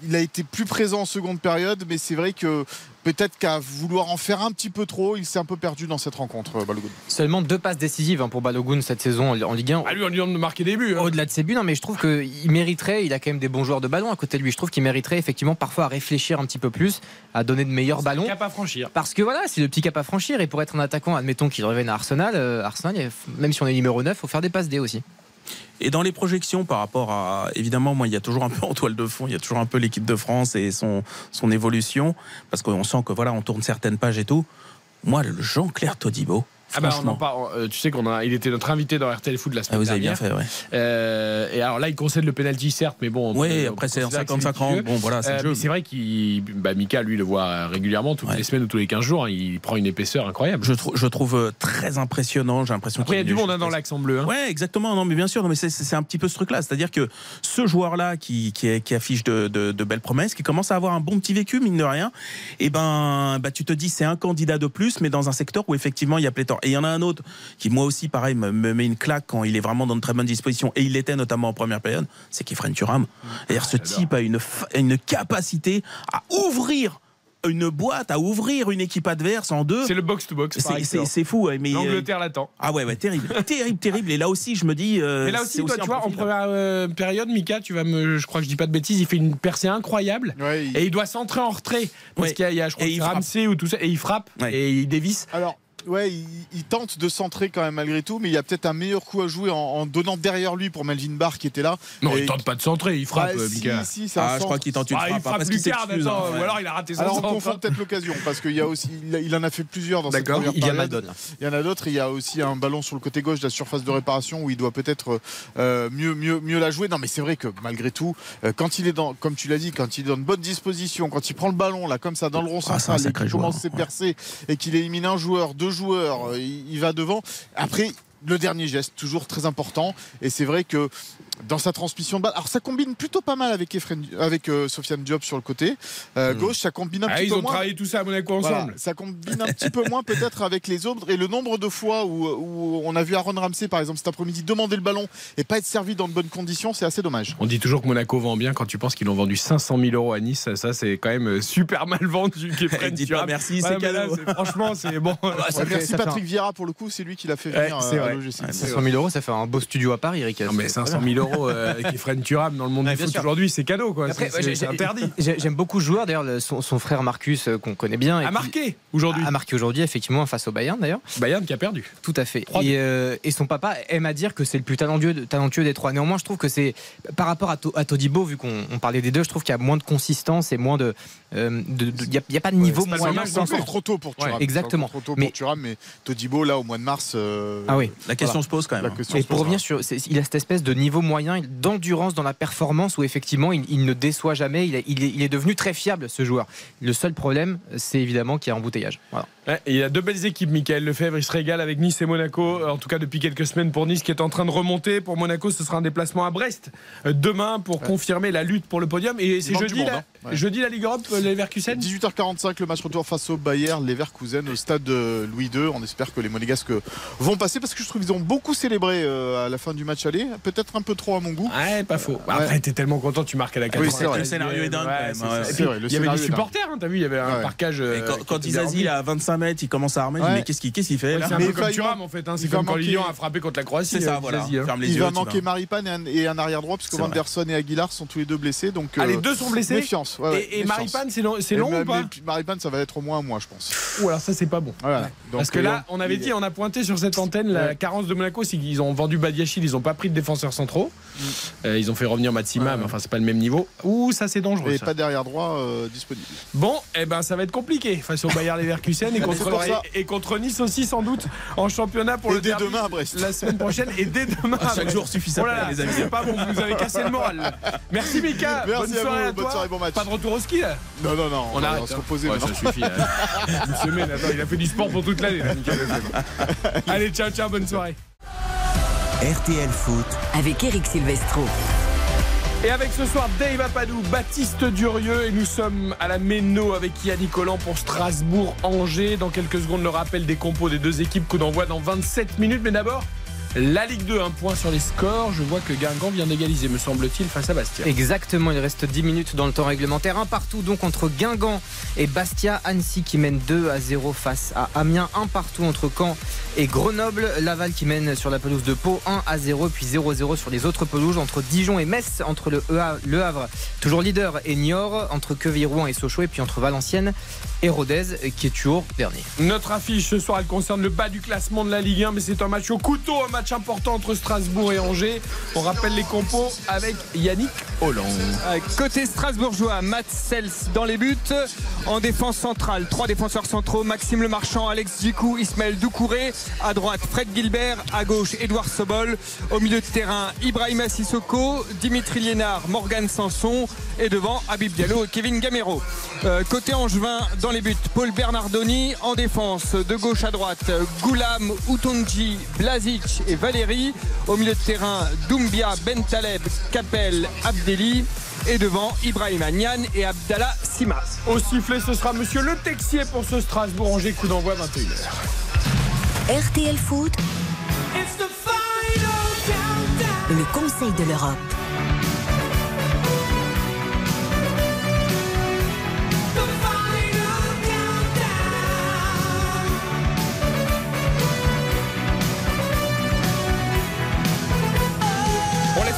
Speaker 10: il a été plus présent en seconde période, mais c'est vrai que peut-être qu'à vouloir en faire un petit peu trop, il s'est un peu perdu dans cette rencontre, euh, Balogun.
Speaker 6: Seulement deux passes décisives hein, pour Balogun cette saison en Ligue 1.
Speaker 3: À lui, on lui demande de marquer des buts. hein.
Speaker 6: Au-delà de ses buts, non, mais je trouve qu'il mériterait, il a quand même des bons joueurs de ballon à côté de lui. Je trouve qu'il mériterait effectivement parfois à réfléchir un petit peu plus, à donner de meilleurs ballons.
Speaker 3: Cap à franchir.
Speaker 6: Parce que voilà, c'est le petit cap à franchir. Et pour être un attaquant, admettons qu'il revienne à Arsenal, euh, Arsenal, même si on est numéro 9, il faut faire des passes D aussi.
Speaker 5: Et dans les projections par rapport à. Évidemment, moi, il y a toujours un peu en toile de fond, il y a toujours un peu l'équipe de France et son, son évolution. Parce qu'on sent que voilà, on tourne certaines pages et tout. Moi, Jean-Claire Todibo.
Speaker 3: Ah bah on en parle. euh, tu sais qu'on a, il était notre invité dans RTL Foot la
Speaker 5: Ah,
Speaker 3: semaine
Speaker 5: vous avez bien fait, ouais.
Speaker 3: Euh, et alors là, il concède le penalty certes, mais bon. on
Speaker 5: Oui, après c'est en
Speaker 3: considérer que
Speaker 5: 55
Speaker 3: lui qui
Speaker 5: ans. Bon, voilà, c'est
Speaker 3: Euh, c'est vrai qu'il, bah, Mika, lui, le voit régulièrement, toutes
Speaker 5: Ouais.
Speaker 3: les semaines ou tous les 15 jours. hein, il prend une épaisseur incroyable.
Speaker 5: Je, trou- je trouve euh, très impressionnant. J'ai l'impression
Speaker 3: Après, il y a
Speaker 5: qu'il
Speaker 3: du monde hein, dans l'accent bleu. hein.
Speaker 5: Ouais, exactement. Non, mais bien sûr. Non, mais c'est- un petit peu ce truc-là. C'est-à-dire que ce joueur-là qui, qui, est- qui affiche de, de- de belles promesses, qui commence à avoir un bon petit vécu, mine de rien, et ben, bah, tu te dis c'est un candidat de plus, mais dans un secteur où effectivement il y a pléthore. Et il y en a un autre qui, moi aussi, pareil, me, me met une claque quand il est vraiment dans de très bonnes dispositions, et il l'était notamment en première période, c'est Kefren Turam. C'est-à-dire ce type a une, une capacité à ouvrir une boîte, à ouvrir une équipe adverse en deux.
Speaker 3: C'est le box-to-box. par
Speaker 5: C'est- C'est c'est fou, mais. euh,
Speaker 3: L'Angleterre l'attend.
Speaker 5: Ah ouais, ouais, terrible, [laughs] terrible, terrible. Et là aussi, je me dis. euh,
Speaker 3: Mais là
Speaker 5: c'est
Speaker 3: aussi, toi, tu vois, en première euh, période, Mika, tu vas me, je crois que je dis pas de bêtises, il fait une percée incroyable
Speaker 10: Ouais, il-
Speaker 3: et il doit s'entrer en retrait parce
Speaker 5: Ouais.
Speaker 3: qu'il y a, il y a, je crois,
Speaker 5: Et il
Speaker 3: c'est
Speaker 5: frappe.
Speaker 3: Ramsey ou tout ça et il frappe
Speaker 5: Ouais.
Speaker 3: et il dévisse.
Speaker 10: Alors, ouais, il, il tente de centrer quand même malgré tout, mais il y a peut-être un meilleur coup à jouer en, en donnant derrière lui pour Melvin Barr qui était là.
Speaker 3: Non,
Speaker 10: Et-
Speaker 3: il tente pas de centrer, il frappe, euh,
Speaker 10: si, si,
Speaker 5: Ah, je crois qu'il tente une
Speaker 3: Ah, il
Speaker 5: frappe. hein,
Speaker 3: frappe
Speaker 5: parce
Speaker 3: Lucas,
Speaker 5: s'excuse,
Speaker 3: attends,
Speaker 5: hein, ouais.
Speaker 3: ou alors il a raté son
Speaker 10: Alors on confond peut-être l'occasion parce qu'il y a aussi, il, a- il en a fait plusieurs dans cette
Speaker 3: D'accord.
Speaker 10: première
Speaker 6: Il y a
Speaker 10: période.
Speaker 6: Madone.
Speaker 10: Il y en a d'autres. Il y a aussi un ballon sur le côté gauche de la surface de réparation où il doit peut-être euh, mieux, mieux, mieux la jouer. Non, mais c'est vrai que malgré tout, euh, quand il est dans, comme tu l'as dit, quand il est dans une bonne disposition, quand il prend le ballon là comme ça dans le rond
Speaker 5: Ah,
Speaker 10: central qu'il commence
Speaker 5: ouais.
Speaker 10: percées et qu'il élimine un joueur, deux joueurs, euh, il, il va devant. Après. le dernier geste, toujours très important. Et c'est vrai que dans sa transmission de balle, alors ça combine plutôt pas mal avec, Efren, avec euh, Sofiane Diop sur le côté euh,
Speaker 3: Hmm.
Speaker 10: gauche, ça combine un
Speaker 3: Ah,
Speaker 10: petit
Speaker 3: ils
Speaker 10: peu
Speaker 3: ont
Speaker 10: moins.
Speaker 3: travaillé tout ça à Monaco
Speaker 10: Voilà,
Speaker 3: ensemble.
Speaker 10: ça combine un petit peu moins peut-être avec les autres. Et le nombre de fois où, où on a vu Aaron Ramsey, par exemple, cet après-midi, demander le ballon et pas être servi dans de bonnes conditions, c'est assez dommage.
Speaker 3: On dit toujours que Monaco vend bien quand tu penses qu'ils ont vendu 500 000 euros à Nice. Ça, ça, c'est quand même euh, super mal vendu. [laughs]
Speaker 5: Dites pas merci, c'est cadeau.
Speaker 3: Franchement, c'est bon. [laughs]
Speaker 10: Ouais,
Speaker 6: ça fait-
Speaker 10: merci
Speaker 6: ça
Speaker 10: Patrick Vieira pour le coup, c'est lui qui l'a fait
Speaker 3: Ouais,
Speaker 10: venir
Speaker 3: c'est
Speaker 10: euh, à
Speaker 3: vrai. Ouais,
Speaker 6: 500 000 euros, ça fait un beau studio à Paris, Eric.
Speaker 3: Non, mais 500 000 euros euh, qui freine Thuram dans le monde
Speaker 6: Ouais,
Speaker 3: du foot aujourd'hui, c'est cadeau. quoi.
Speaker 6: Après,
Speaker 3: C'est-
Speaker 6: ouais,
Speaker 3: interdit.
Speaker 6: j'ai- J'aime beaucoup ce joueur, d'ailleurs, le- son, son frère Marcus, euh, qu'on connaît bien. et
Speaker 3: A marqué aujourd'hui.
Speaker 6: A marqué aujourd'hui, effectivement, face au Bayern, d'ailleurs.
Speaker 3: Bayern qui a perdu.
Speaker 6: Tout à fait.
Speaker 3: 3-2.
Speaker 6: Et, euh, et son papa aime à dire que c'est le plus talentueux, talentueux des trois. Néanmoins, je trouve que c'est par rapport à, To- à Todibo, vu qu'on on parlait des deux, je trouve qu'il y a moins de consistance et moins de. euh, Il n'y a, pas de niveau
Speaker 10: C'est
Speaker 6: moyen.
Speaker 10: c'est encore trop tôt pour Thuram.
Speaker 6: Ouais, exactement.
Speaker 10: C'est encore trop tôt
Speaker 6: Mais-
Speaker 10: pour Thuram, mais Todibo, là, au mois de mars. euh,
Speaker 6: Ah oui.
Speaker 5: La question
Speaker 10: Voilà.
Speaker 5: se pose quand même.
Speaker 10: Question
Speaker 6: Et pour revenir sur, il a cette espèce de niveau moyen, d'endurance dans la performance où effectivement il, il ne déçoit jamais. Il est, il est- il est devenu très fiable ce joueur. Le seul problème, c'est évidemment qu'il y a embouteillage. Voilà.
Speaker 3: Ouais, et il y a deux belles équipes, Michael Lefebvre. Il se régale avec Nice et Monaco. En tout cas, depuis quelques semaines pour Nice qui est en train de remonter. Pour Monaco, ce sera un déplacement à Brest euh, demain pour confirmer la lutte pour le podium. Et c'est jeudi,
Speaker 10: monde,
Speaker 3: la,
Speaker 10: hein. Ouais.
Speaker 3: jeudi la Ligue Europe, euh, les Leverkusen
Speaker 10: 18h45, le match retour face au Bayern, Leverkusen au stade de Louis II. On espère que les Monégasques vont passer parce que je trouve qu'ils ont beaucoup célébré euh, à la fin du match aller. Peut-être un peu trop à mon goût.
Speaker 3: Ouais, pas faux. Après, t'es tellement content, tu marques à la 80
Speaker 10: Oui, c'est vrai.
Speaker 5: Le scénario est dingue, ouais.
Speaker 3: il y avait des supporters, hein, t'as vu, il y avait un
Speaker 10: Ouais.
Speaker 5: Et
Speaker 3: euh,
Speaker 5: quand, quand
Speaker 3: rempli.
Speaker 5: à 25 mètres, il commence à armer.
Speaker 10: Ouais.
Speaker 5: Mais qu'est-ce qu'il qu'est-ce qu'il fait
Speaker 3: Ouais,
Speaker 5: là
Speaker 3: c'est un
Speaker 10: Mais
Speaker 3: peu comme Thuram en fait, hein. c'est comme quand Lyon a frappé contre la Croatie.
Speaker 5: C'est ça,
Speaker 3: euh,
Speaker 5: voilà.
Speaker 3: Zazie, hein.
Speaker 10: Il va manquer. Maripane et un, arrière droit parce que. Vanderson et Aguilar sont tous les deux blessés. Donc,
Speaker 3: Ah, les
Speaker 10: euh,
Speaker 3: deux sont blessés
Speaker 10: Méfiance. Ouais,
Speaker 3: Et, et. Maripane, c'est long, ou pas
Speaker 10: Maripane, ça va être au moins un mois, je pense.
Speaker 3: Ou alors ça, c'est pas bon.
Speaker 10: Voilà. Donc,
Speaker 3: Parce que
Speaker 10: euh,
Speaker 3: là, on avait
Speaker 10: il-
Speaker 3: dit, on a pointé sur cette antenne la
Speaker 10: Ouais.
Speaker 3: carence de Monaco, c'est qu'ils ont vendu Badiachil, ils n'ont pas pris de défenseurs centraux. Euh, ils ont fait revenir Matsima, mais enfin, c'est pas le même niveau. Ouh, ça, c'est dangereux.
Speaker 10: Et
Speaker 3: ça.
Speaker 10: pas derrière droit euh, disponible.
Speaker 3: Bon, eh ben, ça va être compliqué face au Bayer Leverkusen et [laughs] contre,
Speaker 10: ça.
Speaker 3: et, et contre Nice aussi, sans doute, en championnat pour
Speaker 10: Et
Speaker 3: le
Speaker 10: dès
Speaker 3: derby
Speaker 10: demain à Brest.
Speaker 3: La semaine prochaine et dès demain. à
Speaker 5: Chaque jour suffit
Speaker 3: Oh là,
Speaker 5: les
Speaker 3: ça,
Speaker 5: amis.
Speaker 3: C'est pas bon, vous nous avez cassé le moral. Merci Mika.
Speaker 10: Merci
Speaker 3: bonne
Speaker 10: à
Speaker 3: soirée
Speaker 10: vous,
Speaker 3: à
Speaker 10: bonne
Speaker 3: toi.
Speaker 10: soirée, bon match.
Speaker 3: Pas de retour au ski là
Speaker 10: Non, non, non.
Speaker 3: On
Speaker 10: va
Speaker 3: arrête.
Speaker 10: se
Speaker 3: hein.
Speaker 10: reposer.
Speaker 3: Ouais, ça suffit. hein. [laughs] Une semaine, attends, il a fait du sport pour toute l'année. Lefebvre. Allez, ciao, ciao, bonne soirée.
Speaker 1: RTL Foot,
Speaker 2: avec Eric Silvestro.
Speaker 3: Et avec ce soir Dave Apadou, Baptiste Durieux et nous sommes à la Méno avec Yannick Collant pour Strasbourg-Angers. Dans quelques secondes, le rappel des compos des deux équipes coup d'envoi dans 27 minutes. Mais d'abord, la Ligue 2, un point sur les scores. Je vois que Guingamp vient d'égaliser, me semble-t-il, face à Bastia.
Speaker 6: Exactement, il reste 10 minutes dans le temps réglementaire. Un partout donc entre Guingamp et Bastia. Annecy qui mène 2 à 0 face à Amiens. Un partout entre Caen et Grenoble. Laval qui mène sur la pelouse de Pau 1 à 0. Puis 0 0 sur les autres pelouses entre Dijon et Metz. Entre le, EA le Havre, toujours leader, et Niort. Entre Quevilly-Rouen et Sochaux. Et puis entre Valenciennes et Rodez qui est toujours dernier.
Speaker 3: Notre affiche ce soir, elle concerne le bas du classement de la Ligue 1, mais c'est un match au couteau, un match important entre Strasbourg et Angers. On rappelle les compos avec Yannick Hollande.
Speaker 4: Euh, Côté strasbourgeois, Matt Sels dans les buts. En défense centrale, trois défenseurs centraux Maxime Le Marchand, Alex Djikou, Ismaël Doucouré. À droite, Fred Gilbert. À gauche, Édouard Sobol. Au milieu de terrain, Ibrahima Sissoko, Dimitri Liénard, Morgan Sanson. Et devant, Habib Diallo et Kevin Gamero. Euh, côté Angevin, dans les buts, Paul Bernardoni. En défense, de gauche à droite, Goulam, Outonji, Blazic et Valérie. Au milieu de terrain, Doumbia, Bentaleb, Capel, Abdelli. Et devant, Ibrahim Agnan et Abdallah Sima.
Speaker 3: Au sifflet, ce sera Monsieur Le Texier pour ce Strasbourg-Angers, coup d'envoi 21h.
Speaker 2: RTL Foot, le Conseil de l'Europe.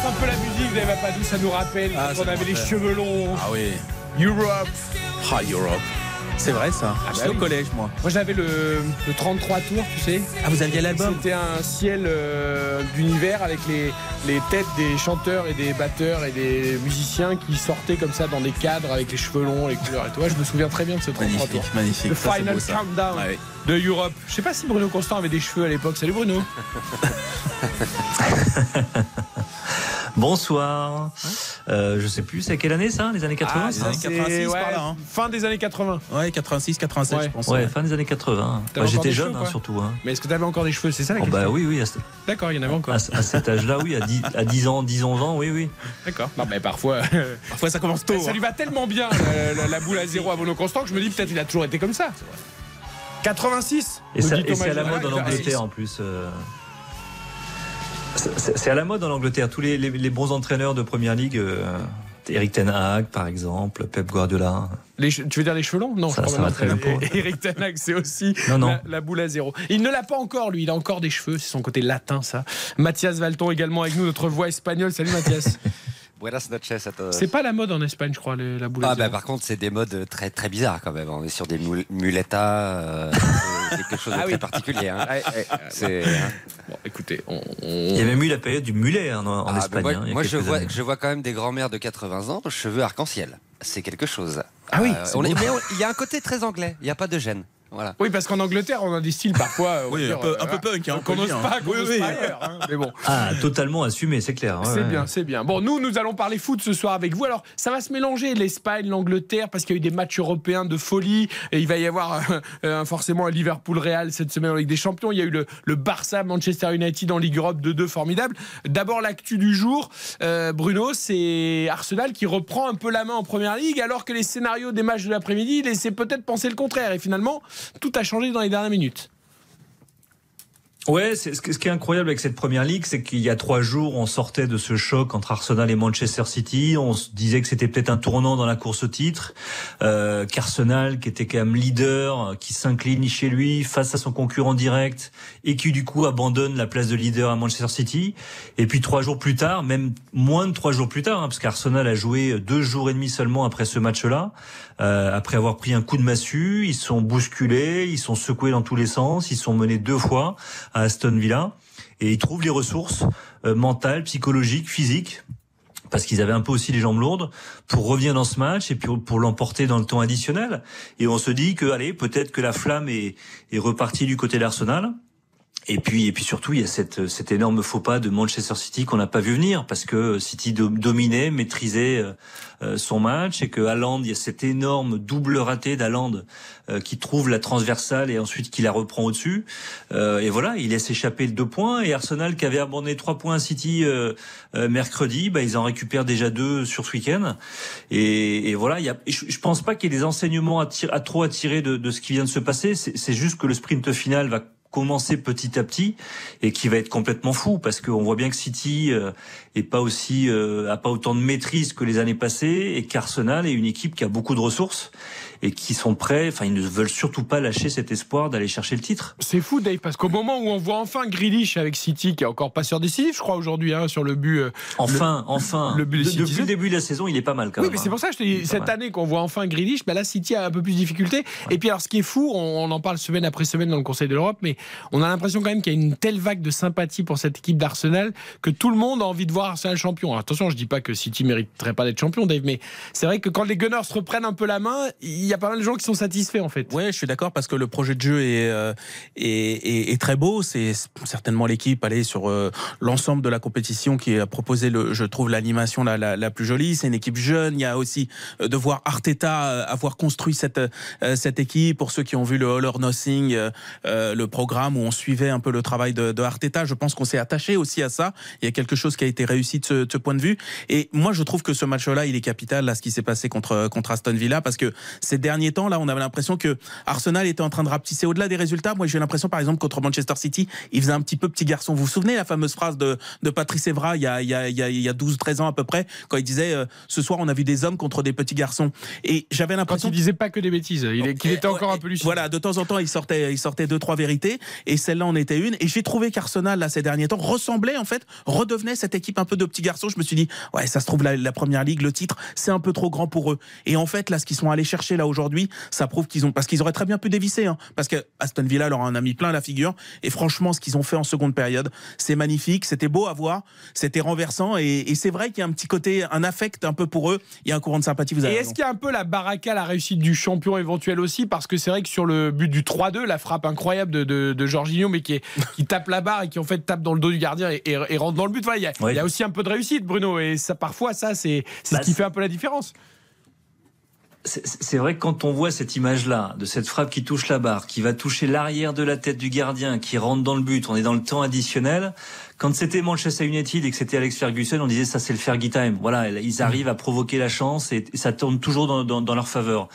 Speaker 3: Un peu la musique, Dave Apadou, ça nous rappelle
Speaker 5: Ah,
Speaker 3: quand on avait les cheveux longs.
Speaker 5: Ah oui.
Speaker 3: Europe.
Speaker 5: Ah, Europe. C'est vrai ça.
Speaker 3: bah
Speaker 5: J'étais au collège moi.
Speaker 3: Moi j'avais le, le 33 tours, tu sais.
Speaker 5: Ah, vous aviez l'album?
Speaker 3: C'était un ciel euh, d'univers avec les, les têtes des chanteurs et des batteurs et des musiciens qui sortaient comme ça dans des cadres avec les cheveux longs, les couleurs et tout. Ouais, je me souviens très bien de ce 33 tours.
Speaker 5: Magnifique, magnifique.
Speaker 3: Le
Speaker 5: Ça,
Speaker 3: Final
Speaker 5: beau.
Speaker 3: Countdown
Speaker 5: oui.
Speaker 3: de Europe. Je sais pas si Bruno Constant avait des cheveux à l'époque. Salut Bruno. [laughs]
Speaker 13: Bonsoir. Euh, je sais plus, c'est quelle année ça Les années 80
Speaker 3: Ah,
Speaker 13: ça
Speaker 3: ça, c'est-
Speaker 5: 86 par
Speaker 3: ouais,
Speaker 5: là, hein.
Speaker 3: Fin des années 80.
Speaker 5: Ouais, 86, 87,
Speaker 3: Ouais.
Speaker 5: je pense.
Speaker 13: Ouais,
Speaker 5: ouais.
Speaker 13: fin des années 80.
Speaker 3: T'avais
Speaker 13: Bah, J'étais jeune
Speaker 3: cheveux,
Speaker 13: hein, surtout. hein.
Speaker 3: Mais est-ce que tu avais encore des cheveux? C'est ça la
Speaker 13: Oh,
Speaker 3: question
Speaker 13: bah oui, oui, à, ce-
Speaker 3: D'accord, il y en avait encore.
Speaker 13: à- à cet âge-là, oui, à 10, à 10 ans, 10, 11 ans, oui, oui.
Speaker 3: D'accord. Non, mais parfois.
Speaker 5: Parfois, ça commence tôt.
Speaker 3: ça lui
Speaker 5: hein.
Speaker 3: va tellement bien, la, la- la boule à zéro à Bono Constant, que je me dis peut-être il a toujours été comme ça. 86
Speaker 13: Et, ça- et c'est à la mode en Angleterre en plus. euh. C'est- à la mode en Angleterre. Tous les, les- les bons entraîneurs de première ligue, euh, Eric Ten Hag par exemple, Pep Guardiola.
Speaker 3: Les tu veux dire les cheveux longs? Non,
Speaker 13: Ça-
Speaker 3: je
Speaker 13: ça va très bien
Speaker 3: Eric Tanak, c'est aussi
Speaker 13: Non, non.
Speaker 3: La, la boule à zéro. Il ne l'a pas encore, lui. Il a encore des cheveux. C'est son côté latin, ça. Mathias Valton également avec nous, notre voix espagnole. Salut Mathias. [laughs]
Speaker 14: Buenas noches todos.
Speaker 3: c'est pas la mode en Espagne, je crois, la boule à
Speaker 14: Ah bah par contre c'est des modes très très bizarres quand même. On est sur des mul- mulettas, euh, [laughs] c'est quelque chose de
Speaker 3: Ah
Speaker 14: très
Speaker 3: oui.
Speaker 14: particulier. hein. [laughs] C'est hein.
Speaker 3: Bon, écoutez, on,
Speaker 13: Il y a même eu la période du mulet hein, en, en
Speaker 14: Ah, bah,
Speaker 13: Espagne.
Speaker 14: moi,
Speaker 13: hein,
Speaker 14: je vois
Speaker 13: années.
Speaker 14: je vois quand même des grands-mères de 80 ans cheveux arc-en-ciel. C'est quelque chose.
Speaker 3: Ah oui,
Speaker 14: Euh, on est- mais on- il y a un côté très anglais. Il n'y a pas de gêne. Voilà.
Speaker 3: Oui, parce qu'en Angleterre, on a des styles parfois.
Speaker 5: Oui,
Speaker 3: dire,
Speaker 5: un peu- un
Speaker 3: euh,
Speaker 5: peu punk, hein, on
Speaker 3: Qu'on n'ose
Speaker 5: dire,
Speaker 3: pas,
Speaker 5: hein.
Speaker 3: qu'on
Speaker 5: Oui,
Speaker 3: n'ose
Speaker 5: oui.
Speaker 3: pas ailleurs. hein. Mais bon.
Speaker 13: Ah, totalement assumé, c'est clair. ouais,
Speaker 3: C'est
Speaker 13: ouais.
Speaker 3: bien, c'est bien. Bon, nous, nous allons parler foot ce soir avec vous. Alors, ça va se mélanger, l'Espagne, l'Angleterre, parce qu'il y a eu des matchs européens de folie. Et il va y avoir euh, [laughs] euh, forcément un Liverpool-Real cette semaine en Ligue des Champions. Il y a eu le, le Barça-Manchester United en Ligue Europe de 2 formidable. D'abord, l'actu du jour, euh, Bruno, c'est Arsenal qui reprend un peu la main en Première Ligue, alors que les scénarios des matchs de l'après-midi laissaient peut-être penser le contraire. Et finalement, tout a changé dans les dernières minutes.
Speaker 13: Ouais, c'est ce, qui- est incroyable avec cette première ligue, c'est qu'il y a trois jours, on sortait de ce choc entre Arsenal et Manchester City. On se disait que c'était peut-être un tournant dans la course au titre. Euh, Qu'Arsenal, qui était quand même leader, qui s'incline chez lui face à son concurrent direct et qui du coup abandonne la place de leader à Manchester City. Et puis trois jours plus tard, même moins de trois jours plus tard, hein, parce qu'Arsenal a joué deux jours et demi seulement après ce match-là, euh, après avoir pris un coup de massue, ils sont bousculés, ils sont secoués dans tous les sens, ils sont menés deux fois à Aston Villa et ils trouvent les ressources euh, mentales, psychologiques, physiques parce qu'ils avaient un peu aussi les jambes lourdes pour revenir dans ce match et puis pour l'emporter dans le temps additionnel. Et on se dit que allez, peut-être que la flamme est, est repartie du côté d'Arsenal. Et puis, et puis surtout, il y a cette, cet énorme faux pas de Manchester City qu'on n'a pas vu venir parce que City do- dominait, maîtrisait euh, euh, son match et que Haaland, il y a cet énorme double raté d'Haaland euh, qui trouve la transversale et ensuite qui la reprend au-dessus. Et voilà, il laisse échapper deux points et Arsenal qui avait abandonné trois points à City mercredi, bah, ils en récupèrent déjà deux sur ce week-end. Et, et voilà, il y a, je, pense pas qu'il y ait des enseignements à, tir- à trop à tirer de, de ce qui vient de se passer. C'est juste que le sprint final va commencer petit à petit et qui va être complètement fou parce qu'on voit bien que City euh, est pas aussi euh, a pas autant de maîtrise que les années passées et qu'Arsenal est une équipe qui a beaucoup de ressources et qui sont prêts enfin ils ne veulent surtout pas lâcher cet espoir d'aller chercher le titre.
Speaker 3: C'est fou, Dave, parce qu'au moment où on voit enfin Grealish avec City, qui est encore passeur décisif, je crois, aujourd'hui, hein, sur le but. euh,
Speaker 13: Enfin,
Speaker 3: le-
Speaker 13: enfin,
Speaker 3: le but
Speaker 13: De- depuis le début de la saison, il est pas mal quand
Speaker 3: Oui,
Speaker 13: même.
Speaker 3: mais c'est
Speaker 13: hein.
Speaker 3: pour ça que je te dis,
Speaker 13: pas
Speaker 3: cette année qu'on voit enfin Grealish, bah là, City a un peu plus de difficultés. Et puis, alors, ce qui est fou, on, on en parle semaine après semaine dans le Conseil de l'Europe, mais on a l'impression quand même qu'il y a une telle vague de sympathie pour cette équipe d'Arsenal que tout le monde a envie de voir Arsenal champion. Alors, attention, je dis pas que City mériterait pas d'être champion, Dave, mais c'est vrai que quand les Gunners reprennent un peu la main, y a pas mal de gens qui sont satisfaits, en fait.
Speaker 5: Ouais, je suis d'accord parce que le projet de jeu est euh, est, très beau. C'est certainement l'équipe allez sur euh, l'ensemble de la compétition qui a proposé le, je trouve l'animation la, la, plus jolie. C'est une équipe jeune. Il y a aussi euh, de voir Arteta avoir construit cette cette équipe. Pour ceux qui ont vu le All or Nothing, le programme où on suivait un peu le travail de, Arteta, je pense qu'on s'est attaché aussi à ça. Il y a quelque chose qui a été réussi de ce, de ce point de vue. Et moi, je trouve que ce match-là, il est capital là, ce qui s'est passé contre contre Aston Villa, parce que ces derniers temps, là, on avait l'impression que Arsenal était en train de rapetisser au-delà des résultats. Moi, j'ai l'impression, par exemple, contre Manchester City, il faisait un petit peu petit garçon. Vous vous souvenez la fameuse phrase de, de Patrice Evra il y a, il y a, il y a, il y a 12-13 ans à peu près, quand il disait euh, ce soir, on a vu des hommes contre des petits garçons. Et j'avais
Speaker 3: Quand
Speaker 5: l'impression
Speaker 3: il disait pas que des bêtises, il est- qu'il était encore un peu lucide.
Speaker 5: voilà, de temps en temps, il sortait, il sortait deux, trois vérités, et celle-là en était une. Et j'ai trouvé qu'Arsenal, là, ces derniers temps, ressemblait, en fait, redevenait cette équipe un peu de petits garçons. Je me suis dit, ouais, ça se trouve, la, la première ligue, le titre, c'est un peu trop grand pour eux. Et en fait, là, ce qu'ils sont allés chercher là aujourd'hui, ça prouve qu'ils ont parce qu'ils auraient très bien pu dévisser, hein, parce que Aston Villa leur en a mis plein la figure. Et franchement, ce qu'ils ont fait en seconde période, c'est magnifique, c'était beau à voir, c'était renversant, et, et c'est vrai qu'il y a un petit côté, un affect un peu pour eux. Il y a un courant de sympathie. Vous avez
Speaker 3: Et
Speaker 5: raison.
Speaker 3: est-ce qu'il y a un peu la baraka, la réussite du champion éventuel aussi? Parce que c'est vrai que sur le but du 3-2, la frappe incroyable de, de, de Jorginho, mais qui, est, qui tape la barre et qui en fait tape dans le dos du gardien et, et- et rentre dans le but. Voilà, il, y a,
Speaker 13: Ouais.
Speaker 3: il y a aussi un peu de réussite, Bruno. Et ça, parfois, ça, c'est c'est
Speaker 13: Bah,
Speaker 3: ce qui fait un peu la différence.
Speaker 13: C'est vrai que quand on voit cette image-là, de cette frappe qui touche la barre, qui va toucher l'arrière de la tête du gardien, qui rentre dans le but, on est dans le temps additionnel. Quand c'était Manchester United et que c'était Alex Ferguson, on disait ça c'est le Fergie time. Voilà, ils arrivent à provoquer la chance et ça tourne toujours dans, dans- dans leur faveur.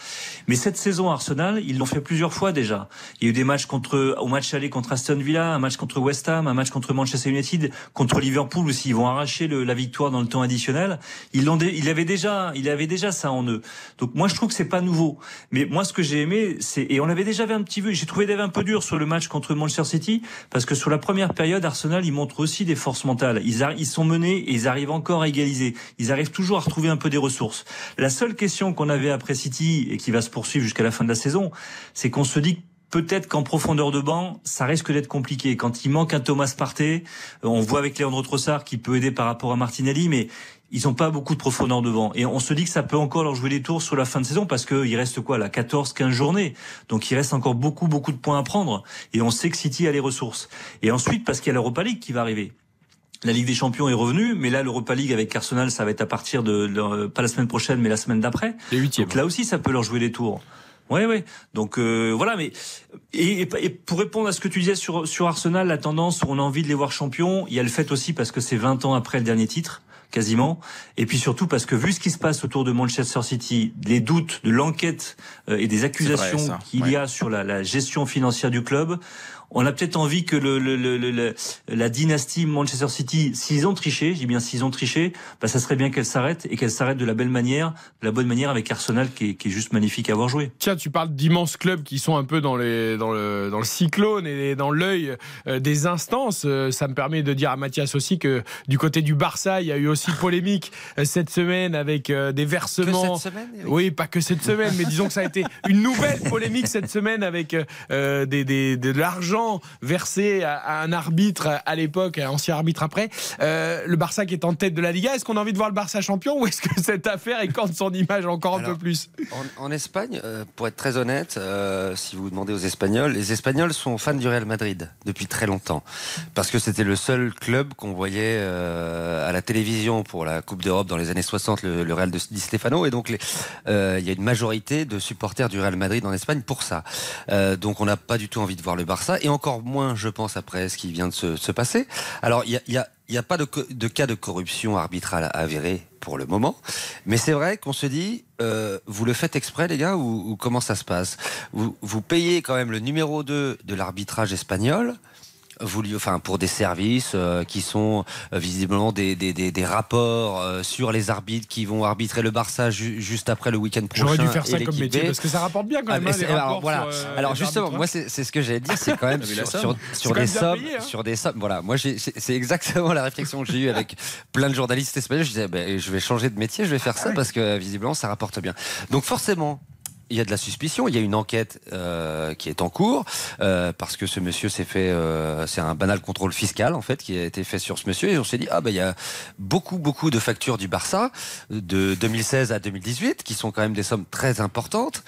Speaker 13: Mais cette saison Arsenal, ils l'ont fait plusieurs fois déjà. Il y a eu des matchs contre, au match aller contre Aston Villa, un match contre West Ham, un match contre Manchester United, contre Liverpool aussi. Ils vont arracher le- la victoire dans le temps additionnel. Ils l'ont, il avait déjà, il avait déjà ça en eux. Donc moi je trouve que c'est pas nouveau. Mais moi ce que j'ai aimé, c'est et on avait déjà vu un petit peu, j'ai trouvé Dave un peu dur sur le match contre Manchester City parce que sur la première période, Arsenal ils montrent aussi des forces mentales. Ils, ils sont menés et ils arrivent encore à égaliser. Ils arrivent toujours à retrouver un peu des ressources. La seule question qu'on avait après City et qui va se poursuivre jusqu'à la fin de la saison, c'est qu'on se dit Peut-être qu'en profondeur de banc, ça risque d'être compliqué. Quand il manque un Thomas Partey, euh, on voit avec Leandro Trossard qui peut aider par rapport à Martinelli, mais ils n'ont pas beaucoup de profondeur devant. Et on se dit que ça peut encore leur jouer des tours sur la fin de saison parce qu'il reste quoi là 14, 15 journées. Donc il reste encore beaucoup, beaucoup de points à prendre. Et on sait que City a les ressources. Et ensuite, parce qu'il y a l'Europa League qui va arriver. La Ligue des Champions est revenue, mais là l'Europa League avec Arsenal, ça va être à partir de, de- pas la semaine prochaine, mais la semaine d'après.
Speaker 3: Les huitièmes.
Speaker 13: Donc là aussi, ça peut leur jouer des tours. Ouais, ouais. Donc euh, voilà, mais et, et- et pour répondre à ce que tu disais sur sur Arsenal, la tendance où on a envie de les voir champions, il y a le fait aussi parce que c'est 20 ans après le dernier titre quasiment et puis surtout parce que vu ce qui se passe autour de Manchester City, les doutes de l'enquête euh, et des accusations qu'il
Speaker 5: ouais.
Speaker 13: y a sur la, la gestion financière du club, on a peut-être envie que le, le- le- le- le- la dynastie Manchester City, s'ils ont triché, je dis bien s'ils ont triché, bah ça serait bien qu'elle s'arrête et qu'elle s'arrête de la belle manière, de la bonne manière avec Arsenal qui est, qui est juste magnifique à avoir joué.
Speaker 3: Tiens, tu parles d'immenses clubs qui sont un peu dans, les, dans, le, dans le cyclone et dans l'œil euh, des instances. Euh, ça me permet de dire à Mathias aussi que du côté du Barça, il y a eu aussi [laughs] polémique euh, cette semaine avec des versements.
Speaker 14: cette semaine, Eric?
Speaker 3: Oui, pas que cette semaine, mais disons que ça a été une nouvelle polémique cette semaine avec euh, des, des- de l'argent versé à, à un arbitre à l'époque, un ancien arbitre après. Euh, le Barça qui est en tête de la Liga, est-ce qu'on a envie de voir le Barça champion ou est-ce que [laughs] cette affaire écorne son image encore un peu plus
Speaker 14: En, en Espagne, euh, pour être très honnête, euh, si vous demandez aux Espagnols, les Espagnols sont fans du Real Madrid depuis très longtemps. Parce que c'était le seul club qu'on voyait à la télévision pour la Coupe d'Europe dans les années 60, le, le Real de Di Stefano. Et donc, il y a une majorité de supporters du Real Madrid en Espagne pour ça. Donc, on n'a pas du tout envie de voir le Barça. Et encore moins, je pense, après ce qui vient de se, se passer. Alors, il y a, n'y a pas de, cas de corruption arbitrale avéré pour le moment, mais c'est vrai qu'on se dit, euh, vous le faites exprès les gars, ou, ou comment ça se passe? Vous, vous payez quand même le numéro 2 de l'arbitrage espagnol, vous, lui- enfin, pour des services euh, qui sont euh, visiblement des, des, des, des rapports euh, sur les arbitres qui vont arbitrer le Barça ju- juste après le week-end prochain.
Speaker 3: J'aurais dû faire
Speaker 14: et
Speaker 3: ça comme métier
Speaker 14: B.
Speaker 3: parce que ça rapporte bien quand
Speaker 14: Ah,
Speaker 3: même. hein, les
Speaker 14: alors,
Speaker 3: rapports
Speaker 14: voilà.
Speaker 3: sur, euh,
Speaker 14: alors
Speaker 3: les
Speaker 14: justement, moi c'est c'est ce que j'allais dire, c'est quand même
Speaker 5: la
Speaker 14: sur, sur,
Speaker 3: C'est
Speaker 14: sur
Speaker 3: quand
Speaker 14: des sommes,
Speaker 3: payé, hein.
Speaker 14: sur des sommes. Voilà, moi j'ai- c'est c'est exactement la réflexion que j'ai eue avec plein de journalistes espagnols. Je disais, ben, je vais changer de métier, je vais faire ça parce que visiblement ça rapporte bien. Donc forcément. Il y a de la suspicion, il y a une enquête euh, qui est en cours euh, parce que ce monsieur s'est fait, euh, c'est un banal contrôle fiscal en fait qui a été fait sur ce monsieur et on s'est dit ah ben il y a beaucoup beaucoup de factures du Barça de 2016 à 2018 qui sont quand même des sommes très importantes.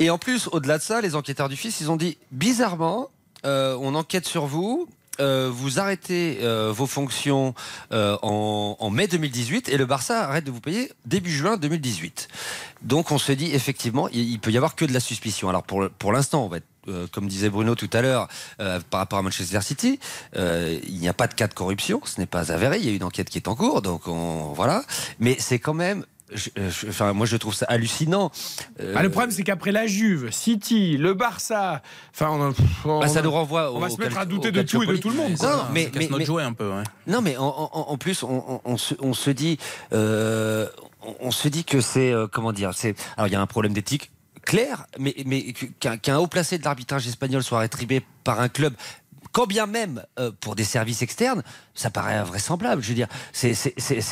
Speaker 14: Et en plus au-delà de ça les enquêteurs du fils ils ont dit bizarrement on enquête sur vous euh, vous arrêtez euh, vos fonctions euh, en, mai 2018 et le Barça arrête de vous payer début juin 2018. Donc on se dit effectivement il, peut y avoir que de la suspicion. Alors pour, l'instant comme disait Bruno tout à l'heure, par rapport à Manchester City, il n'y a pas de cas de corruption, ce n'est pas avéré. Il y a une enquête qui est en cours, donc on, voilà. Mais c'est quand même, je- je- enfin moi je trouve ça hallucinant. Euh,
Speaker 3: Ah, le problème, c'est qu'après la Juve, City, le Barça, enfin, on, a- on-
Speaker 14: bah, ça nous renvoie.
Speaker 3: on va se mettre à douter de tout et de tout le monde. quoi.
Speaker 14: Non,
Speaker 5: Ça
Speaker 14: mais, mais,
Speaker 5: notre
Speaker 14: mais-
Speaker 5: jouet un peu. ouais.
Speaker 14: Non, mais en, en- en plus, on, on- on se, on se dit, euh, on, on se dit que c'est euh, comment dire, c'est alors il y a un problème d'éthique clair, mais mais qu'un qu'un haut placé de l'arbitrage espagnol soit rétribué par un club quand bien même euh, pour des services externes, ça paraît invraisemblable. Je veux dire, c'est-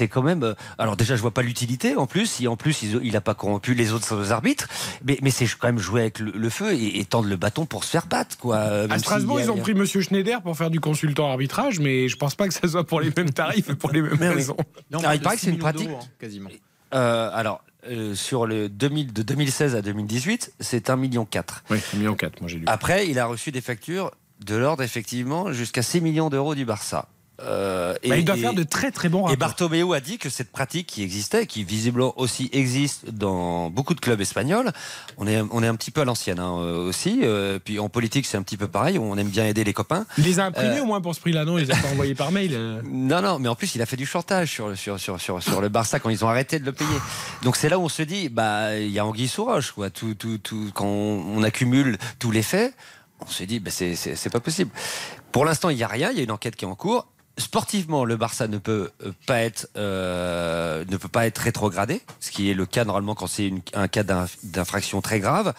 Speaker 14: quand même. euh, alors déjà, je vois pas l'utilité en plus. Si en plus il, il a pas corrompu les autres arbitres, mais, mais c'est quand même jouer avec le, le feu et, et tendre le bâton pour se faire battre, quoi. euh,
Speaker 3: À Strasbourg,
Speaker 14: a-
Speaker 3: ils ont pris Monsieur Schneider pour faire du consultant arbitrage, mais je pense pas que ça soit pour les mêmes tarifs et pour les mêmes raisons.
Speaker 14: Alors, il paraît que c'est une pratique.
Speaker 6: quasiment.
Speaker 14: Euh, alors, euh, sur le 2000, de 2016 à 2018, c'est 1,4 million.
Speaker 3: Oui, 1,4 million, moi j'ai lu.
Speaker 14: Après, il a reçu des factures de l'ordre, effectivement, jusqu'à 6 millions d'euros du Barça. Euh,
Speaker 3: Bah, il doit faire de très très bons
Speaker 14: Et
Speaker 3: rapports.
Speaker 14: Bartomeu a dit que cette pratique qui existait, qui visiblement aussi existe dans beaucoup de clubs espagnols, on est, on est un petit peu à l'ancienne hein, euh, aussi. euh, puis en politique, c'est un petit peu pareil. On aime bien aider les copains.
Speaker 3: Il les a imprimés
Speaker 14: Euh,
Speaker 3: au moins pour ce prix-là, non? Il les a pas envoyés par mail. euh. [laughs]
Speaker 14: non, non, mais en plus, il a fait du chantage sur, sur, sur, sur, sur le Barça quand ils ont arrêté de le payer. Donc c'est là où on se dit, bah, il y a Anguille sous roche, quoi. Tout, tout, tout, quand on, on accumule tous les faits, on se dit, bah, c'est, pas possible. Pour l'instant, il n'y a rien. Il y a une enquête qui est en cours. Sportivement, le Barça ne peut euh, pas être, euh, ne peut pas être rétrogradé, ce qui est le cas normalement quand c'est un cas d'inf- d'infraction très grave.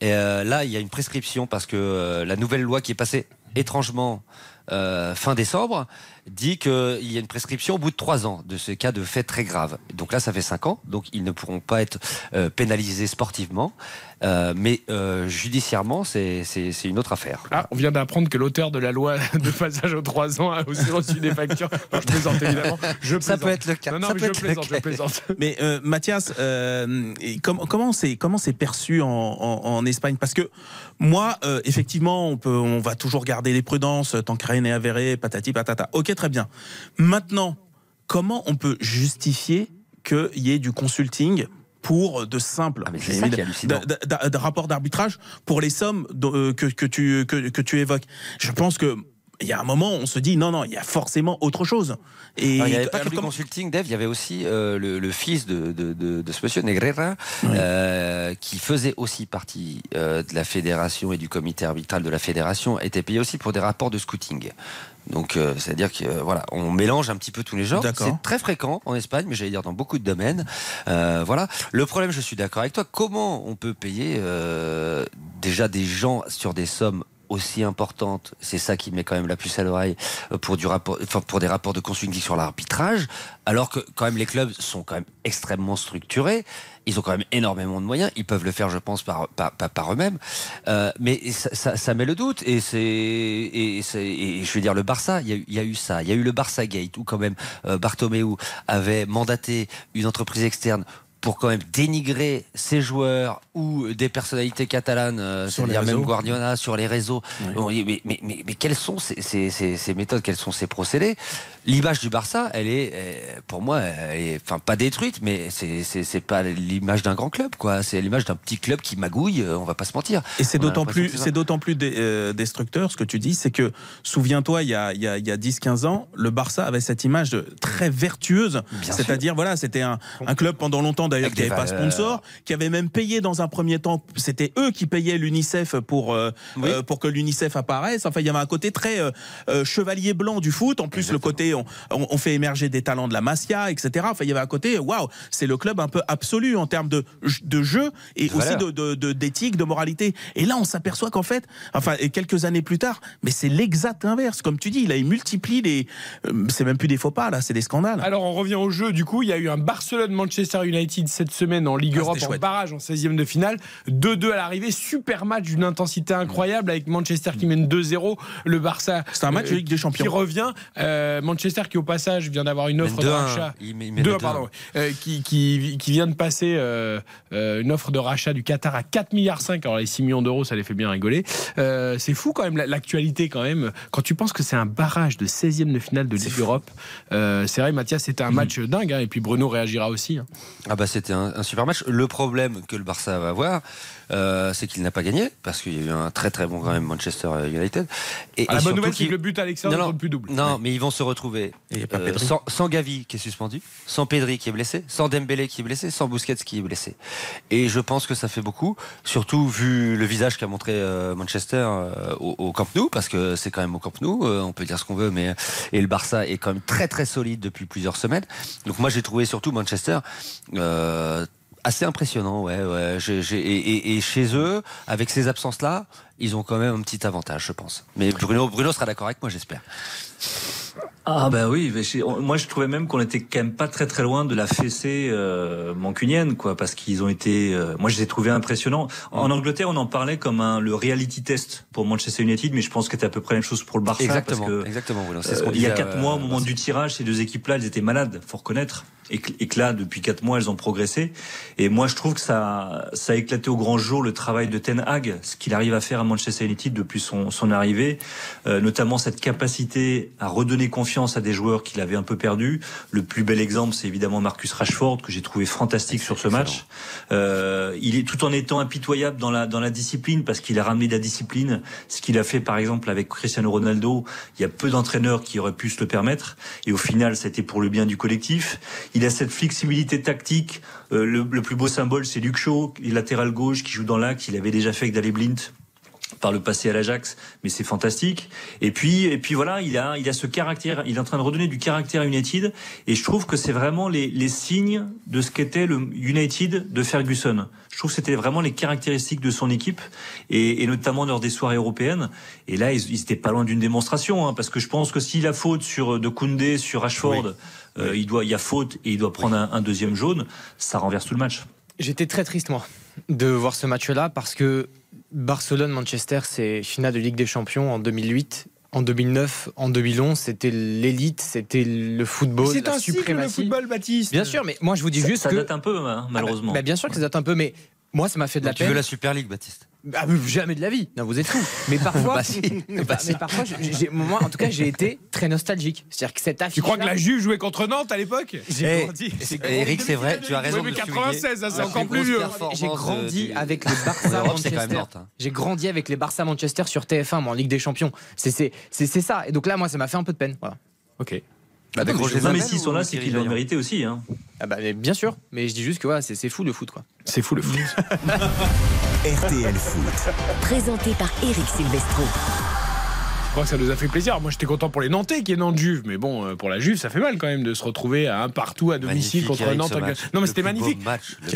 Speaker 14: Et euh, là, il y a une prescription parce que euh, la nouvelle loi qui est passée étrangement euh, fin décembre dit qu'il y a une prescription au bout de trois ans de ce cas de fait très grave. Donc là, ça fait cinq ans, donc ils ne pourront pas être pénalisés sportivement, Euh, mais euh, judiciairement, c'est une autre affaire.
Speaker 3: Ah, on vient d'apprendre que l'auteur de la loi [laughs] de passage aux 3 ans a aussi reçu des factures. [laughs] Non, je plaisante évidemment. Je
Speaker 14: Ça peut être le cas.
Speaker 3: Non, non,
Speaker 14: Ça
Speaker 3: mais
Speaker 14: peut
Speaker 3: je
Speaker 14: être le
Speaker 3: plaisante, je
Speaker 14: cas.
Speaker 3: plaisante. [laughs]
Speaker 5: Mais euh, Mathias, euh, com- comment c'est comment c'est perçu en, en- en Espagne? Parce que moi, euh, effectivement, on peut, on va toujours garder les prudences tant que rien n'est avéré, patati patata. Ok, très bien. Maintenant, comment on peut justifier qu'il y ait du consulting pour de simples
Speaker 14: Ah,
Speaker 5: rapports d'arbitrage pour les sommes euh, que, que tu que, que tu évoques. Je pense que il y a un moment, on se dit non, non, il y a forcément autre chose. Et
Speaker 14: il n'y avait pas que du
Speaker 5: comment-
Speaker 14: consulting, Dave, il y avait aussi euh, le, le fils de, de, de, de ce monsieur, Negrera, euh, qui faisait aussi partie euh, de la fédération et du comité arbitral de la fédération, était payé aussi pour des rapports de scouting. Donc, euh, c'est-à-dire que euh, voilà, on mélange un petit peu tous les genres. C'est très fréquent en Espagne, mais j'allais dire dans beaucoup de domaines. Euh, voilà. Le problème, je suis d'accord avec toi. Comment on peut payer déjà des gens sur des sommes aussi importantes C'est ça qui met quand même la puce à l'oreille euh, pour du rapport, enfin, pour des rapports de consulting sur l'arbitrage, alors que quand même les clubs sont quand même extrêmement structurés. Ils ont quand même énormément de moyens. Ils peuvent le faire, je pense, par, par, par- eux-mêmes. Euh, mais ça, ça, ça met le doute. Et c'est, et, et je veux dire, le Barça, il y, a eu- il y a eu ça. Il y a eu le Barça Gate où quand même euh, Bartomeu avait mandaté une entreprise externe pour quand même dénigrer ses joueurs ou des personnalités catalanes, euh,
Speaker 5: Sur les
Speaker 14: c'est-à-dire même. Guardiola sur les réseaux. Mais, mais, mais, mais quelles sont ces, ces- ces- ces méthodes, quels sont ces procédés? L'image du Barça, elle est, euh, pour moi, elle est, enfin pas détruite, mais c'est pas l'image d'un grand club, quoi. C'est l'image d'un petit club qui magouille. euh, On va pas se mentir.
Speaker 5: Et c'est d'autant plus, c'est d'autant plus dé- euh, destructeur ce que tu dis, c'est que souviens-toi, il y a, il y a, a 10-15 ans, le Barça avait cette image de- très vertueuse, c'est-à-dire voilà, c'était un, un club pendant longtemps d'ailleurs
Speaker 14: Avec
Speaker 5: qui n'avait pas sponsor, qui avait même payé dans un premier temps, c'était eux qui payaient l'UNICEF pour euh,
Speaker 14: Oui.
Speaker 5: euh, pour que l'UNICEF apparaisse. Enfin, il y avait un côté très euh, euh, chevalier blanc du foot. En plus, le côté on, fait émerger des talents de la Masia, etc. Enfin, il y avait un côté waouh, c'est le club un peu absolu en termes de de jeu et
Speaker 14: De
Speaker 5: aussi
Speaker 14: valeur.
Speaker 5: de de- de- d'éthique, de, moralité. Et là, on s'aperçoit qu'en fait, enfin, et quelques années plus tard, mais c'est l'exact inverse. Comme tu dis, il a multiplié les. euh, c'est même plus des faux pas là, c'est des scandales.
Speaker 3: Alors on revient au jeu. Du coup, il y a eu un Barcelone-Manchester United cette semaine en Ligue
Speaker 5: Ah,
Speaker 3: Europe en barrage en 16e de finale. 2-2 à l'arrivée. Super match d'une intensité incroyable avec Manchester qui mène 2-0. Le Barça.
Speaker 5: C'est un match de Ligue des Champions.
Speaker 3: Qui revient. Euh, Manchester qui au passage vient d'avoir une offre de
Speaker 14: 2-1.
Speaker 3: rachat.
Speaker 14: Il met- il met
Speaker 3: 2-1,
Speaker 14: le
Speaker 3: pardon. Euh, qui, qui, qui vient de passer euh, euh, une offre de rachat du Qatar à 4 milliards 5. Alors les 6 millions d'euros, ça les fait bien rigoler. Euh, c'est fou quand même la- l'actualité quand même. Quand tu penses que c'est un barrage de 16e de finale de Ligue Europe, euh, c'est vrai Mathias, c'était un match dingue. hein, et puis Bruno réagira aussi. hein.
Speaker 14: Ah bah c'était un, super match. Le problème que le Barça va avoir, euh, c'est qu'il n'a pas gagné parce qu'il y a eu un très très bon quand même Manchester United. Et,
Speaker 3: Ah, la
Speaker 14: et
Speaker 3: bonne
Speaker 14: surtout
Speaker 3: nouvelle, c'est que le but Alexandre
Speaker 14: Non,
Speaker 3: plus double.
Speaker 14: Non, mais ils vont se retrouver
Speaker 5: Et il y a pas
Speaker 14: euh, sans, sans Gavi qui est suspendu, sans Pedri qui est blessé, sans Dembélé qui est blessé, sans Busquets qui est blessé. Et je pense que ça fait beaucoup, surtout vu le visage qu'a montré euh, Manchester euh, au, au Camp Nou, parce que c'est quand même au Camp Nou, euh, on peut dire ce qu'on veut, mais et le Barça est quand même très très solide depuis plusieurs semaines. Donc moi j'ai trouvé surtout Manchester. Assez impressionnant, ouais. ouais. Et- et chez eux, avec ces absences-là, ils ont quand même un petit avantage, je pense. Mais Bruno, Bruno sera d'accord avec moi, j'espère.
Speaker 13: Ah bah oui, mais moi je trouvais même qu'on était quand même pas très très loin de la fessée euh, mancunienne quoi, parce qu'ils ont été, euh, moi je les ai trouvés impressionnants. En Angleterre, on en parlait comme un le reality test pour Manchester United, mais je pense que c'était à peu près la même chose pour le Barça.
Speaker 14: Exactement,
Speaker 13: parce que,
Speaker 14: exactement, ce
Speaker 13: euh, il y a quatre
Speaker 14: euh,
Speaker 13: mois, au moment du tirage, ces deux équipes-là, elles étaient malades, faut reconnaître. Et que, et que là, depuis quatre mois, elles ont progressé. Et moi, je trouve que ça, ça a éclaté au grand jour le travail de Ten Hag, ce qu'il arrive à faire à Manchester United depuis son, son arrivée, euh, notamment cette capacité à redonner confiance à des joueurs qu'il avait un peu perdus. Le plus bel exemple, c'est évidemment Marcus Rashford, que j'ai trouvé fantastique sur ce match. Euh, il est tout en étant impitoyable dans la dans la discipline parce qu'il a ramené de la discipline, ce qu'il a fait par exemple avec Cristiano Ronaldo. Il y a peu d'entraîneurs qui auraient pu se le permettre et au final, c'était pour le bien du collectif. Il a cette flexibilité tactique. Euh, le, le plus beau symbole, c'est Luke Shaw, latéral gauche qui joue dans l'axe. Il avait déjà fait avec Daley Blind par le passé à l'Ajax, mais c'est fantastique. Et puis, et puis voilà, il a, il a ce caractère, il est en train de redonner du caractère à United, et je trouve que c'est vraiment les, les signes de ce qu'était le United de Ferguson. Je trouve que c'était vraiment les caractéristiques de son équipe, et, et notamment lors des soirées européennes. Et là, ils, ils étaient pas loin d'une démonstration, hein, parce que je pense que s'il a faute sur de Koundé, sur Rashford, euh, il doit, il y a faute et il doit prendre un, un deuxième jaune, ça renverse tout le match.
Speaker 6: J'étais très triste, moi, de voir ce match-là parce que Barcelone-Manchester, c'est finale de Ligue des Champions en 2008. En 2009, en 2011, c'était l'élite, c'était le football,
Speaker 3: C'est un cycle, le
Speaker 6: suprématie.
Speaker 3: football, Baptiste.
Speaker 6: Bien sûr, mais moi je vous dis
Speaker 13: Ça-
Speaker 6: juste
Speaker 13: ça
Speaker 6: que
Speaker 13: date un peu, hein, malheureusement.
Speaker 6: bah, bien sûr que ça date un peu, mais moi ça m'a fait de la
Speaker 14: tu
Speaker 6: peine.
Speaker 14: veux la Super League, Baptiste
Speaker 6: Ah, mais jamais de la vie. Non, vous êtes fous. [laughs] Mais parfois,
Speaker 14: Bah si.
Speaker 6: mais,
Speaker 14: Bah
Speaker 6: par-
Speaker 14: si.
Speaker 6: mais parfois, j'ai- j'ai- moi, en tout cas, j'ai été très nostalgique. C'est-à-dire que cette affiche.
Speaker 3: Tu crois que la Juve jouait contre Nantes à l'époque [laughs]
Speaker 6: J'ai
Speaker 14: Eh,
Speaker 6: grandi.
Speaker 14: c'est- Eric, c'est vrai, tu as raison.
Speaker 3: Oui, mais
Speaker 14: de le
Speaker 3: 96, hein, c'est
Speaker 14: La
Speaker 3: encore
Speaker 14: plus
Speaker 3: vieux.
Speaker 6: J'ai grandi avec les Barça Manchester.
Speaker 14: Nantes, hein.
Speaker 6: J'ai grandi avec les Barça Manchester sur TF1, moi, en Ligue des Champions. C'est c'est- c'est- c'est ça. Et donc là, moi, ça m'a fait un peu de peine. Voilà.
Speaker 3: Ok.
Speaker 14: Bah,
Speaker 13: Non, mais s'ils sont là, c'est qu'ils l'ont mérité aussi. Hein.
Speaker 6: Ah bah, mais bien sûr. Mais je dis juste que voilà, c'est c'est fou le foot, quoi.
Speaker 3: C'est fou le foot. [laughs]
Speaker 1: RTL Foot.
Speaker 2: Présenté par Eric Silvestro.
Speaker 3: Je crois que ça nous a fait plaisir. Moi, j'étais content pour les Nantais qui est Nantes-Juve, mais bon, euh, pour la Juve, ça fait mal quand même de se retrouver à un partout à domicile
Speaker 14: Magnifique,
Speaker 3: contre
Speaker 14: Eric,
Speaker 3: Nantes. Non, mais c'était magnifique.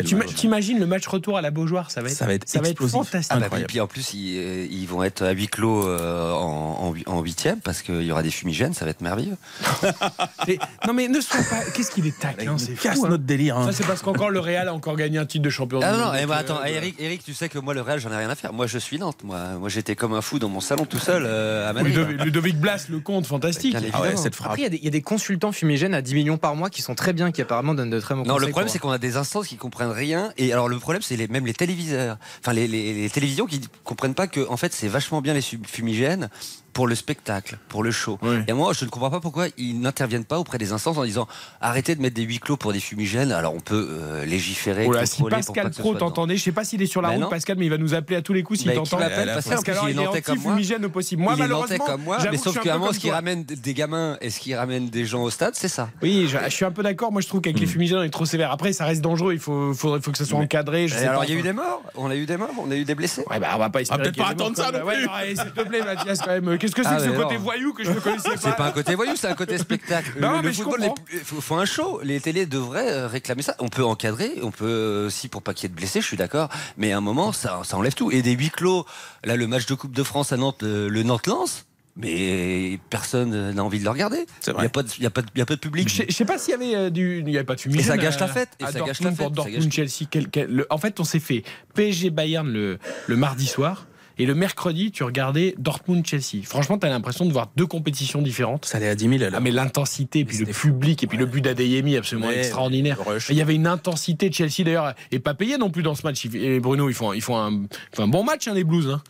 Speaker 3: Tu. T'imagines le match retour à la Beaujoire, ça va être,
Speaker 5: Ça va être explosif.
Speaker 3: fantastique.
Speaker 14: Ah bah,
Speaker 5: Incroyable.
Speaker 14: puis en plus, ils, euh, ils vont être à huis clos euh, en, en, hu- en huitième parce qu'il y aura des fumigènes, ça va être merveilleux. [laughs]
Speaker 3: Mais- non, mais ne sois pas. Qu'est-ce qu'il est taquin, c'est
Speaker 5: Casse
Speaker 3: fou. hein.
Speaker 5: notre délire. hein.
Speaker 3: Ça, c'est parce qu'encore le Real a encore gagné un titre de champion
Speaker 14: Ah non, non, eh
Speaker 3: euh,
Speaker 14: attends,
Speaker 3: euh,
Speaker 14: Eric, Eric, tu sais que moi, le Real, j'en ai rien à faire. Moi, je suis Nantes. Moi, moi j'étais comme un fou dans mon salon tout seul euh, à Madrid.
Speaker 3: Ludovic, Ludovic Blas, le compte, fantastique.
Speaker 5: Ah ouais, cette frappe.
Speaker 6: Après, il y a des- il y, a des consultants fumigènes à 10 millions par mois qui sont très bien, qui apparemment donnent de très bons
Speaker 14: Non, le problème,
Speaker 6: pour-
Speaker 14: c'est qu'on a des instances qui comprennent rien. Et alors, le problème, c'est les, même les téléviseurs. Enfin, les, les- les télévisions qui comprennent pas que, en fait, c'est vachement bien les fumigènes pour le spectacle, pour le show.
Speaker 3: Ouais.
Speaker 14: Et moi, je ne comprends pas pourquoi ils n'interviennent pas auprès des instances en disant arrêtez de mettre des huis clos pour des fumigènes. Alors, on peut euh, légiférer,
Speaker 3: Oh là, si Pascal Pro t'entendait, je sais pas s'il est sur la
Speaker 14: Mais
Speaker 3: route,
Speaker 14: non.
Speaker 3: Pascal, mais il va nous appeler à tous les coups s'il
Speaker 14: qui
Speaker 3: t'entend.
Speaker 14: Pascal,
Speaker 3: Parce
Speaker 14: en plus,
Speaker 3: qu'alors,
Speaker 14: il est
Speaker 3: il est
Speaker 14: nantais comme moi.
Speaker 3: au possible. Moi,
Speaker 14: il est
Speaker 3: malheureusement,
Speaker 14: nantais comme moi, mais sauf qu'à
Speaker 3: un
Speaker 14: moment, ce qui ramène des gamins et ce qui ramène des gens au stade, c'est ça.
Speaker 3: Oui, je, je suis un peu d'accord. Moi, je trouve qu'avec les fumigènes, on est trop sévère. Après, ça reste dangereux. Il faut, faut, faut que ça soit encadré. Je
Speaker 14: Et
Speaker 3: sais
Speaker 14: alors, il y a eu des morts? On a eu des morts? On a eu des blessés?
Speaker 3: Ouais, bah, on va pas espérer
Speaker 5: peut-être
Speaker 3: qu'il y ait
Speaker 5: pas attendre ça non plus.
Speaker 3: s'il te plaît, Mathias, quand même. Qu'est-ce que c'est
Speaker 14: Ah,
Speaker 3: que ce côté voyou que je ne connaissais [laughs] pas
Speaker 14: C'est pas un côté voyou, c'est un côté spectacle.
Speaker 3: Non,
Speaker 14: le
Speaker 3: mais
Speaker 14: football, il faut, faut un show. Les télés devraient euh, réclamer ça. On peut encadrer, on peut aussi pour pas qu'il y ait de blessés, je suis d'accord. Mais à un moment, ça, ça enlève tout. Et des huis clos, là, le match de Coupe de France à Nantes, euh, le Nantes-Lens, mais personne euh, n'a envie de le regarder.
Speaker 5: C'est
Speaker 14: Il
Speaker 5: vrai.
Speaker 14: n'y a, pas de- y a, pas de- il y a pas de public.
Speaker 3: Je sais- je sais pas s'il y avait euh, du. Il n'y avait pas de fumigène.
Speaker 14: Et ça gâche la
Speaker 3: à-
Speaker 14: fête, et
Speaker 3: à
Speaker 14: ça gâche la fête,
Speaker 3: pour
Speaker 14: ça
Speaker 3: Dortmund,
Speaker 14: gâche
Speaker 3: Chelsea. quel- quel- le- en fait, on s'est fait PSG Bayern le, le mardi soir. Et le mercredi, tu regardais Dortmund-Chelsea. Franchement, tu as l'impression de voir deux compétitions différentes.
Speaker 5: Ça allait à 10 000 à l'heure.
Speaker 3: Ah, mais l'intensité, et puis le
Speaker 5: fou.
Speaker 3: public, et puis le but d'Adeyemi absolument
Speaker 5: Ouais,
Speaker 3: extraordinaire. Il y avait une intensité de Chelsea d'ailleurs, et pas payé non plus dans ce match. Et Bruno, ils font, ils font, un, ils font un bon match, hein, les Blues. hein.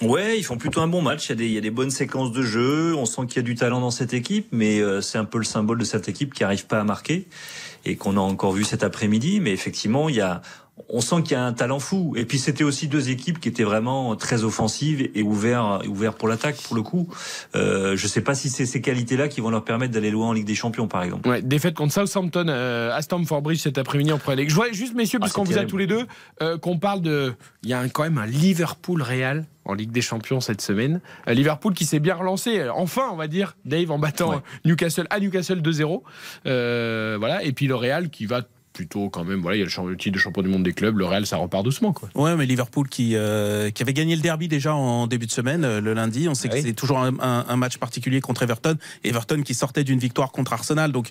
Speaker 13: Ouais, ils font plutôt un bon match. Il y, a des, il y a des bonnes séquences de jeu. On sent qu'il y a du talent dans cette équipe, mais euh, c'est un peu le symbole de cette équipe qui n'arrive pas à marquer et qu'on a encore vu cet après-midi. Mais effectivement, il y a, on sent qu'il y a un talent fou. Et puis c'était aussi deux équipes qui étaient vraiment très offensives et ouvertes, ouvertes pour l'attaque pour le coup. Euh, je sais pas si c'est ces qualités-là qui vont leur permettre d'aller loin en Ligue des Champions, par exemple.
Speaker 3: Ouais, défaite contre Southampton euh, à Stamford Bridge cet après-midi en Premier League. Je voudrais juste, messieurs,
Speaker 13: Ah,
Speaker 3: puisqu'on vous a tous les deux, euh, qu'on parle de. Il y a un- quand même un Liverpool-Real en Ligue des Champions cette semaine. Liverpool qui s'est bien relancé, euh, enfin, on va dire, Dave, en battant
Speaker 13: Ouais.
Speaker 3: Newcastle à Newcastle 2-0. Euh, voilà. Et puis le Real qui va plutôt quand même. Voilà, il y a le, champ- le titre de champion du monde des clubs. Le Real, ça repart doucement. Quoi.
Speaker 5: Ouais, mais Liverpool qui, euh, qui avait gagné le derby déjà en début de semaine, euh, le lundi. On sait que c'est toujours un, un- un match particulier contre Everton. Everton qui sortait d'une victoire contre Arsenal. Donc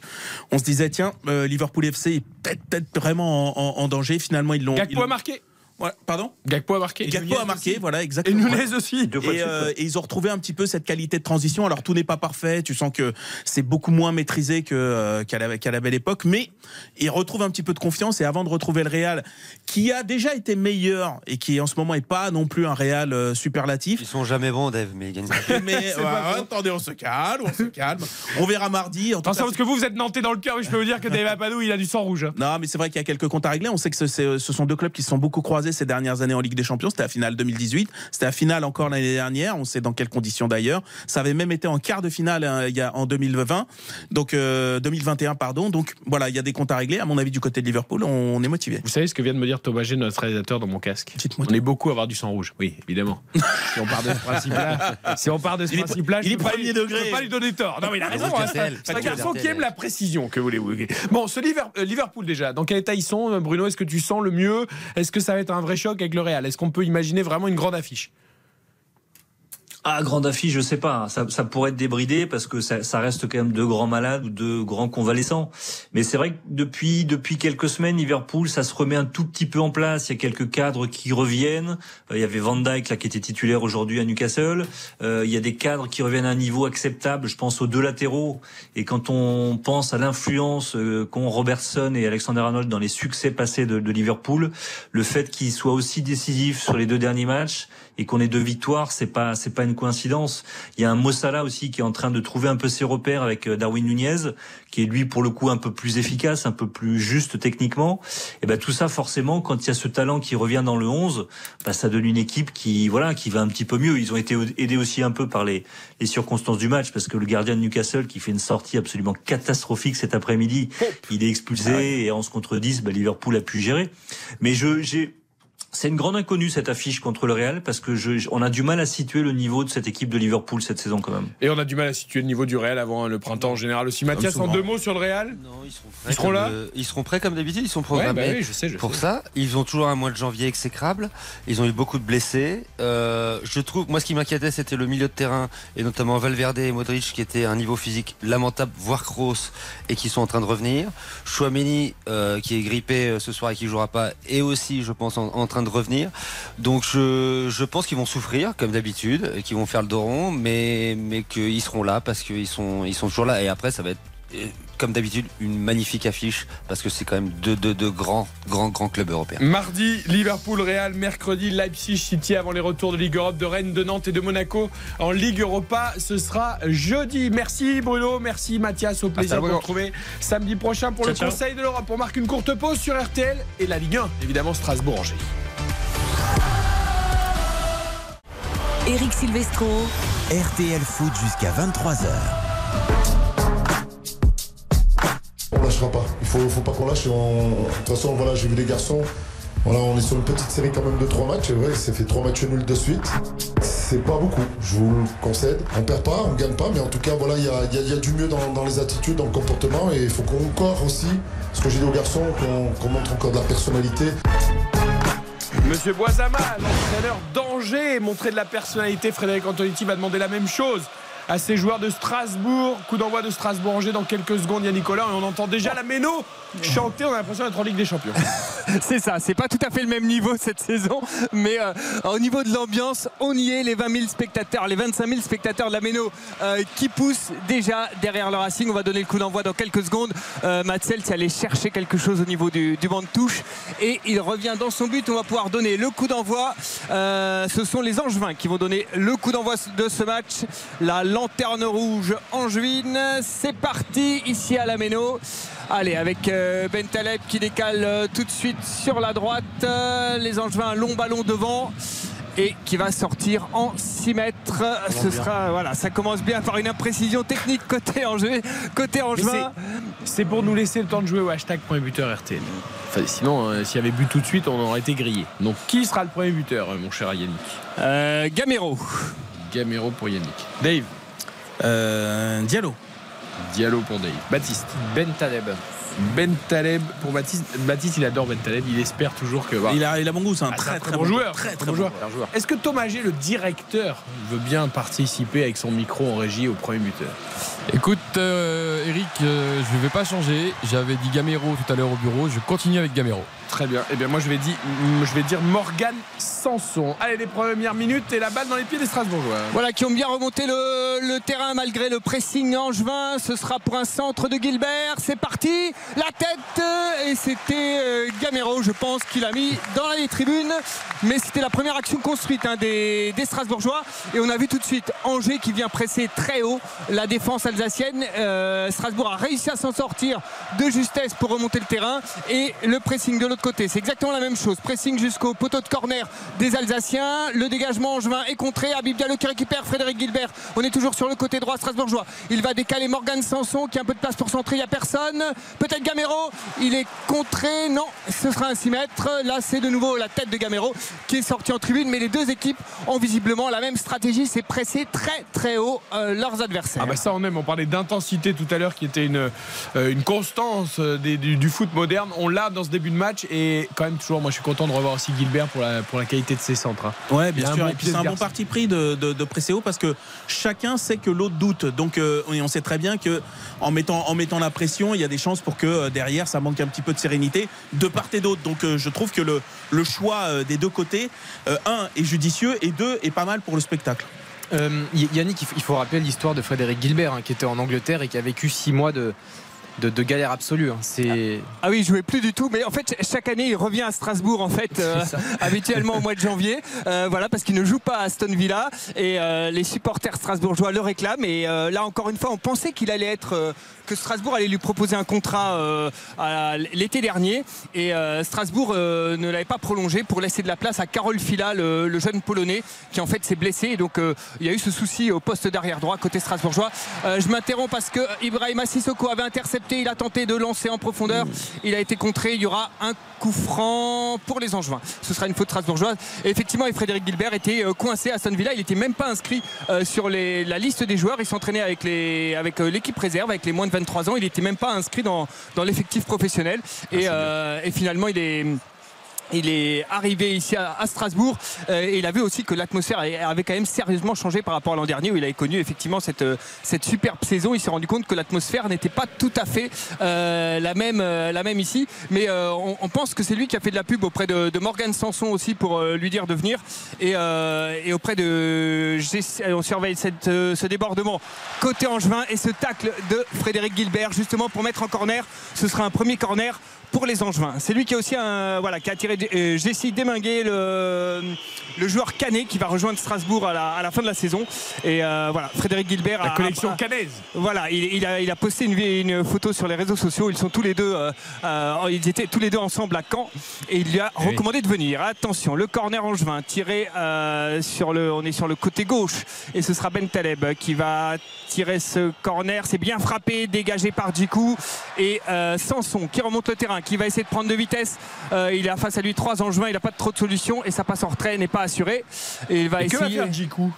Speaker 5: on se disait, tiens, euh, Liverpool FC est peut-être peut-être vraiment en, en- en danger. Finalement, ils l'ont. ils
Speaker 3: Gakpo
Speaker 5: l'ont-
Speaker 3: a marqué.
Speaker 5: Ouais, pardon
Speaker 3: Gakpo a marqué.
Speaker 5: Gakpo a marqué, voilà,
Speaker 3: Et
Speaker 5: exactement.
Speaker 3: Nunez aussi.
Speaker 13: Deux fois de
Speaker 5: Et, euh, et ils ont retrouvé un petit peu cette qualité de transition. Alors tout n'est pas parfait, tu sens que c'est beaucoup moins maîtrisé euh, qu'à la, belle époque, mais ils retrouvent un petit peu de confiance. Et avant de retrouver le Real, qui a déjà été meilleur et qui en ce moment est pas non plus un Real euh, superlatif.
Speaker 14: Ils sont jamais bons, Dave, mais ils gagnent. [laughs]
Speaker 5: Mais [laughs]
Speaker 3: faux.
Speaker 5: attendez, on se calme, on se calme. On verra mardi. En tout
Speaker 3: Attention,
Speaker 5: cas,
Speaker 3: parce que vous, vous êtes nantais dans le cœur. Et je peux vous dire que Dave Apadou, il a du sang rouge.
Speaker 5: Non, mais c'est vrai qu'il y a quelques comptes à régler. On sait que ce, ce sont deux clubs qui se sont beaucoup croisés ces dernières années en Ligue des Champions. C'était la finale 2018. C'était la finale encore l'année dernière. On sait dans quelles conditions d'ailleurs. Ça avait même été en quart de finale hein, il y a, en 2020. Donc, euh, 2021, pardon. Donc, voilà, il y a des comptes à régler. À mon avis, du côté de Liverpool, on est motivé.
Speaker 3: Vous savez ce que vient de me dire Thomas G, notre réalisateur, dans mon casque
Speaker 5: Dites-moi
Speaker 3: On est beaucoup à avoir du sang rouge. Oui, évidemment. [laughs] si on part de ce principe-là, si on part de ce
Speaker 5: Il est-
Speaker 3: principe-là,
Speaker 5: il
Speaker 3: je
Speaker 5: est
Speaker 3: peux pas
Speaker 5: premier
Speaker 3: lui-
Speaker 5: degré.
Speaker 3: Je peux pas lui donner tort. Non, mais il a raison. Hein, C'est un garçon qui aime la précision, que voulez-vous. Bon, ce euh, Liverpool déjà, dans quel état ils sont Bruno, est-ce que tu sens le mieux? Est-ce que ça va être vrai choc avec le Real Est-ce qu'on peut imaginer vraiment une grande affiche?
Speaker 13: Ah, grande affiche, je sais pas. Ça, ça pourrait être débridé parce que ça, ça reste quand même deux grands malades ou deux grands convalescents. Mais c'est vrai que depuis depuis quelques semaines, Liverpool, ça se remet un tout petit peu en place. Il y a quelques cadres qui reviennent. Euh, il y avait Van Dijk là qui était titulaire aujourd'hui à Newcastle. Euh, il y a des cadres qui reviennent à un niveau acceptable. Je pense aux deux latéraux. Et quand on pense à l'influence euh, qu'ont Robertson et Alexander Arnold dans les succès passés de, de Liverpool, le fait qu'ils soient aussi décisifs sur les deux derniers matchs et qu'on ait deux victoires, c'est pas c'est pas une coïncidence. Il y a un Mossala aussi qui est en train de trouver un peu ses repères avec euh, Darwin Nunez, qui est lui pour le coup un peu plus efficace, un peu plus juste techniquement. Et ben tout ça forcément quand il y a ce talent qui revient dans le 11, bah, ça donne une équipe qui voilà qui va un petit peu mieux. Ils ont été aidés aussi un peu par les les circonstances du match parce que le gardien de Newcastle qui fait une sortie absolument catastrophique cet après-midi, il est expulsé et en 11 contre 10, bah, Liverpool a pu gérer. Mais je j'ai c'est une grande inconnue cette affiche contre le Real parce que je, on a du mal à situer le niveau de cette équipe de Liverpool cette saison quand même.
Speaker 3: Et on a du mal à situer le niveau du Real avant le printemps en général aussi. Mathias, en deux mots sur le Real?
Speaker 14: Ils seront
Speaker 3: Ils seront là?
Speaker 14: Ils seront prêts comme d'habitude, ils sont
Speaker 3: Ouais,
Speaker 14: programmés.
Speaker 3: bah oui, je sais, je
Speaker 14: pour
Speaker 3: sais.
Speaker 14: ça, ils ont toujours un mois de janvier exécrable. Ils ont eu beaucoup de blessés. Euh, je trouve, moi, ce qui m'inquiétait, c'était le milieu de terrain et notamment Valverde et Modric qui étaient à un niveau physique lamentable, voire grosse, et qui sont en train de revenir. Chouameni, euh, qui est grippé euh, ce soir et qui jouera pas, est aussi, je pense, en, en train de revenir. Donc, je, pense qu'ils vont souffrir comme d'habitude, qu'ils vont faire le dos rond, mais mais qu'ils seront là parce qu'ils sont ils sont toujours là. Et après, ça va être comme d'habitude, une magnifique affiche parce que c'est quand même deux, deux, deux grands, grands, grands clubs européens.
Speaker 3: Mardi, Liverpool, Real. Mercredi, Leipzig, City avant les retours de Ligue Europe de Rennes, de Nantes et de Monaco en Ligue Europa. Ce sera jeudi. Merci Bruno, merci Mathias. Au plaisir de vous retrouver samedi prochain pour
Speaker 6: Ciao,
Speaker 3: le
Speaker 6: ciao.
Speaker 3: Conseil de l'Europe. On marque une courte pause sur RTL et la Ligue 1, évidemment Strasbourg-Angers.
Speaker 2: Eric Silvestro.
Speaker 1: RTL Foot jusqu'à 23h.
Speaker 15: On lâchera pas. Il faut, faut pas qu'on lâche. De toute façon, voilà, j'ai vu les garçons. Voilà, on est sur une petite série quand même de trois matchs. Ouais, c'est fait trois matchs nuls de suite. C'est pas beaucoup, je vous le concède. On perd pas, on gagne pas, mais en tout cas, voilà, il y a, y a- du mieux dans, les attitudes, dans le comportement. Et il faut qu'on encore aussi, ce que j'ai dit aux garçons, qu'on qu'on montre encore de la personnalité.
Speaker 3: Monsieur Boisama, l'entraîneur d'Angers, montrer de la personnalité. Frédéric Antonetti va demander la même chose à ses joueurs de Strasbourg. Coup d'envoi de Strasbourg-Angers dans quelques secondes, Yannick Nicolas. Et on entend déjà la méno chanter. On a l'impression d'être en Ligue des Champions. [laughs]
Speaker 4: C'est ça, c'est pas tout à fait le même niveau cette saison, mais euh, au niveau de l'ambiance, on y est, les 20 000 spectateurs, les 25 000 spectateurs de la Méno euh, qui poussent déjà derrière le Racing. On va donner le coup d'envoi dans quelques secondes. Euh, Matsel s'est allé chercher quelque chose au niveau du, du banc de touche et il revient dans son but. On va pouvoir donner le coup d'envoi. Euh, ce sont les Angevins qui vont donner le coup d'envoi de ce match. La lanterne rouge angevine, c'est parti ici à la Méno. Allez, avec euh, Ben Taleb qui décale euh, tout de suite sur la droite. Euh, les Angevins, un long ballon devant. Et qui va sortir en 6 mètres. Ce
Speaker 3: bien.
Speaker 4: sera, voilà, ça commence bien par une imprécision technique côté Angers, côté Angevin.
Speaker 3: c'est- C'est pour nous laisser le temps de jouer au hashtag premier buteur RTL. Enfin, sinon, euh, s'il y avait but tout de suite, on aurait été grillé. Donc, qui sera le premier buteur, euh, mon cher Yannick
Speaker 4: Euh, Gamero.
Speaker 3: Gamero pour Yannick. Dave
Speaker 5: Euh, Diallo.
Speaker 3: Diallo pour Dave. Baptiste.
Speaker 6: Ben Taleb.
Speaker 3: Ben Taleb pour Baptiste. Baptiste, il adore Ben Taleb. Il espère toujours que.
Speaker 5: Il a, il a bon goût, c'est un
Speaker 3: Ah,
Speaker 5: très,
Speaker 3: un
Speaker 5: très
Speaker 3: bon
Speaker 5: bon
Speaker 3: joueur.
Speaker 5: Très, très
Speaker 3: bon
Speaker 5: bon
Speaker 3: joueur.
Speaker 5: joueur.
Speaker 3: Est-ce que Thomas G, le directeur, veut bien participer avec son micro en régie au premier buteur?
Speaker 7: Écoute, euh, Eric, euh, je ne vais pas changer. J'avais dit Gamero tout à l'heure au bureau. Je continue avec Gamero.
Speaker 3: Très bien. Eh bien, moi, je vais dire, je vais dire Morgan Sanson. Allez, les premières minutes et la balle dans les pieds des Strasbourgeois.
Speaker 4: Voilà, qui ont bien remonté le, le terrain malgré le pressing angevin. Ce sera pour un centre de Gilbert. C'est parti. La tête. euh, Et c'était euh, Gamero, je pense, qui l'a mis dans les tribunes. Mais c'était la première action construite hein, des, des Strasbourgeois. Et on a vu tout de suite Angers qui vient presser très haut la défense alsacienne. Euh, Strasbourg a réussi à s'en sortir de justesse pour remonter le terrain. Et le pressing de l'autre côté, c'est exactement la même chose. Pressing jusqu'au poteau de corner des Alsaciens. Le dégagement angevin est contré. Habib Diallo qui récupère Frédéric Gilbert. On est toujours sur le côté droit strasbourgeois. Il va décaler Morgan Sanson qui a un peu de place pour centrer. Il n'y a personne. Peut-être Gamero. Il est contré. Non, ce sera un 6 mètres. Là, c'est de nouveau la tête de Gamero qui est sorti en tribune. Mais les deux équipes ont visiblement la même stratégie. C'est presser très très haut euh, leurs adversaires.
Speaker 3: Ah bah ça on aime, on parlait d'intensité tout à l'heure qui était une, euh, une constance euh, des- du, du foot moderne. On l'a dans ce début de match et quand même toujours, moi je suis content de revoir aussi Gilbert pour la, pour la qualité de ses centres. hein.
Speaker 5: Ouais, bien sûr.
Speaker 3: bon
Speaker 5: et puis
Speaker 3: pied,
Speaker 5: c'est
Speaker 3: ce
Speaker 5: un bon parti pris de, de, de presser haut parce que chacun sait que l'autre doute. Donc euh, on sait très bien que en mettant, en mettant la pression, il y a des chances pour que euh, derrière ça manque un petit peu de sérénité de part et d'autre. Donc euh, je trouve que le, le choix des deux côtés, un est judicieux et deux est pas mal pour le spectacle.
Speaker 6: Euh, Yannick, il faut- rappeler l'histoire de Frédéric Gilbert, hein, qui était en Angleterre et qui a vécu six mois de, de, de galère absolue. hein. C'est
Speaker 4: Ah oui, il jouait plus du tout. Mais en fait, chaque année, il revient à Strasbourg, en fait, [laughs] euh, [laughs] habituellement au mois de janvier. Euh, voilà, parce qu'il ne joue pas à Aston Villa. Et euh, les supporters strasbourgeois le réclament. Et là, encore une fois, on pensait qu'il allait être. Que Strasbourg allait lui proposer un contrat euh, l'été dernier. Et euh, Strasbourg euh, ne l'avait pas prolongé pour laisser de la place à Karol Fila, le, le jeune polonais, qui en fait s'est blessé. Et donc, il y a eu ce souci au poste d'arrière droit côté strasbourgeois. Je m'interromps parce que Ibrahima Sissoko avait intercepté. Il a tenté de lancer en profondeur. Il a été contré. Il y aura un coup franc pour les Angevins. Ce sera une faute strasbourgeoise. Et effectivement, et Frédéric Gilbert était coincé à Aston Villa. Il n'était même pas inscrit sur les- la liste des joueurs. Il s'entraînait avec l'équipe réserve, avec les moins de 23 ans. Il n'était même pas inscrit dans, dans l'effectif professionnel. Et, euh, et finalement, il est. Il est arrivé ici à, Strasbourg euh, et il a vu aussi que l'atmosphère avait quand même sérieusement changé par rapport à l'an dernier où il avait connu effectivement cette, euh, superbe saison. Il s'est rendu compte que l'atmosphère n'était pas tout à fait euh, la, même, ici. Mais on, pense que c'est lui qui a fait de la pub auprès de, Morgan Sanson aussi pour lui dire de venir. Et, auprès de. On surveille ce débordement côté Angevin et ce tacle de Frédéric Gilbert justement pour mettre en corner. Ce sera un premier corner pour les Angevins. C'est lui qui a aussi un, voilà, qui a tiré euh, Jessie Deminguet, le, le joueur canet qui va rejoindre Strasbourg à la, à la fin de la saison. Et euh, voilà, Frédéric Gilbert
Speaker 3: La
Speaker 4: a-
Speaker 3: collection
Speaker 4: a-
Speaker 3: canaise.
Speaker 4: Voilà, il, il a, il a posté une, une photo sur les réseaux sociaux. Ils sont tous les deux, euh, euh, ils étaient tous les deux ensemble à Caen et il lui a
Speaker 3: Eh oui.
Speaker 4: recommandé de venir. Attention, le corner angevin tiré sur le, on est sur le côté gauche et ce sera Ben Taleb qui va tirer ce corner. C'est bien frappé, dégagé par Djikou et Sanson qui remonte le terrain, qui va essayer de prendre de vitesse. Euh, il a face à lui trois angevins, il n'a pas trop de solutions et sa passe en retrait n'est pas assurée. Et il va
Speaker 3: Et que va
Speaker 4: essayer.
Speaker 3: faire Djikou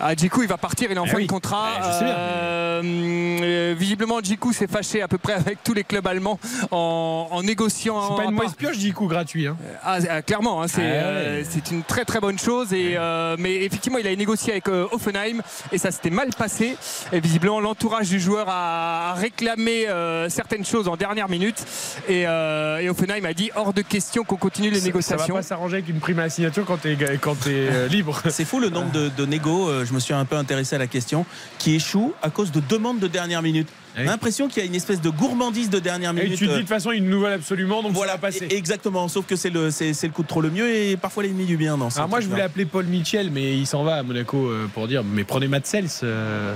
Speaker 4: Ah, Djikou, il va partir, il est en
Speaker 3: Eh
Speaker 4: fin
Speaker 3: oui.
Speaker 4: de contrat.
Speaker 3: Eh, je sais bien.
Speaker 4: Euh, euh, visiblement, Djikou s'est fâché à peu près avec tous les clubs allemands en, en négociant.
Speaker 3: C'est pas une mauvaise pioche Djikou gratuit. Hein.
Speaker 4: ah, euh, clairement, hein, c'est
Speaker 3: Ah
Speaker 4: euh, c'est une très très bonne chose. Et, euh, mais effectivement, il a négocié avec euh, Offenheim et ça s'était mal passé. Et visiblement, l'entourage du joueur a, réclamé euh, certaines choses en dernière minute. Et, euh, et Offenheim a dit hors de question qu'on continue les
Speaker 3: Ça- Ça
Speaker 4: négociations.
Speaker 3: va pas s'arranger avec une prime à la signature quand t'es quand t'es, euh, libre. [laughs]
Speaker 5: C'est fou le nombre de, de négos, euh, je me suis un peu intéressé à la question, qui échouent à cause de demandes de dernière minute. J'ai l'impression qu'il y a une espèce de gourmandise de dernière
Speaker 3: Et
Speaker 5: minute.
Speaker 3: tu te dis
Speaker 5: euh,
Speaker 3: de toute façon une nouvelle absolument donc
Speaker 5: voilà,
Speaker 3: ça va passer.
Speaker 5: exactement, sauf que c'est le, c'est, c'est le coup de trop le mieux et parfois l'ennemi du bien dans ce
Speaker 3: Alors moi je voulais appeler Paul Mitchell mais il s'en va à Monaco euh, pour dire mais prenez Matt Sels. euh.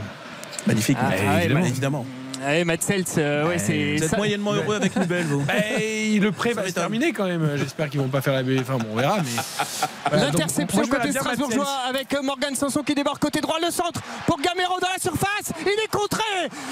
Speaker 5: Magnifique,
Speaker 4: Ah,
Speaker 5: mais
Speaker 4: ah ouais,
Speaker 5: évidemment.
Speaker 4: bah,
Speaker 5: évidemment.
Speaker 4: Ouais, Matt Seltz, euh, ouais, c'est
Speaker 5: Vous êtes
Speaker 4: ça-
Speaker 5: moyennement heureux avec Nubel, vous [laughs]
Speaker 3: Ben, le prêt va se terminer quand même. J'espère qu'ils vont pas faire la B. Enfin bon on verra mais. [laughs]
Speaker 4: L'interception côté strasbourgeois avec euh, Morgan Sanson qui débarque côté droit, le centre pour Gamero dans la surface. Il est contré.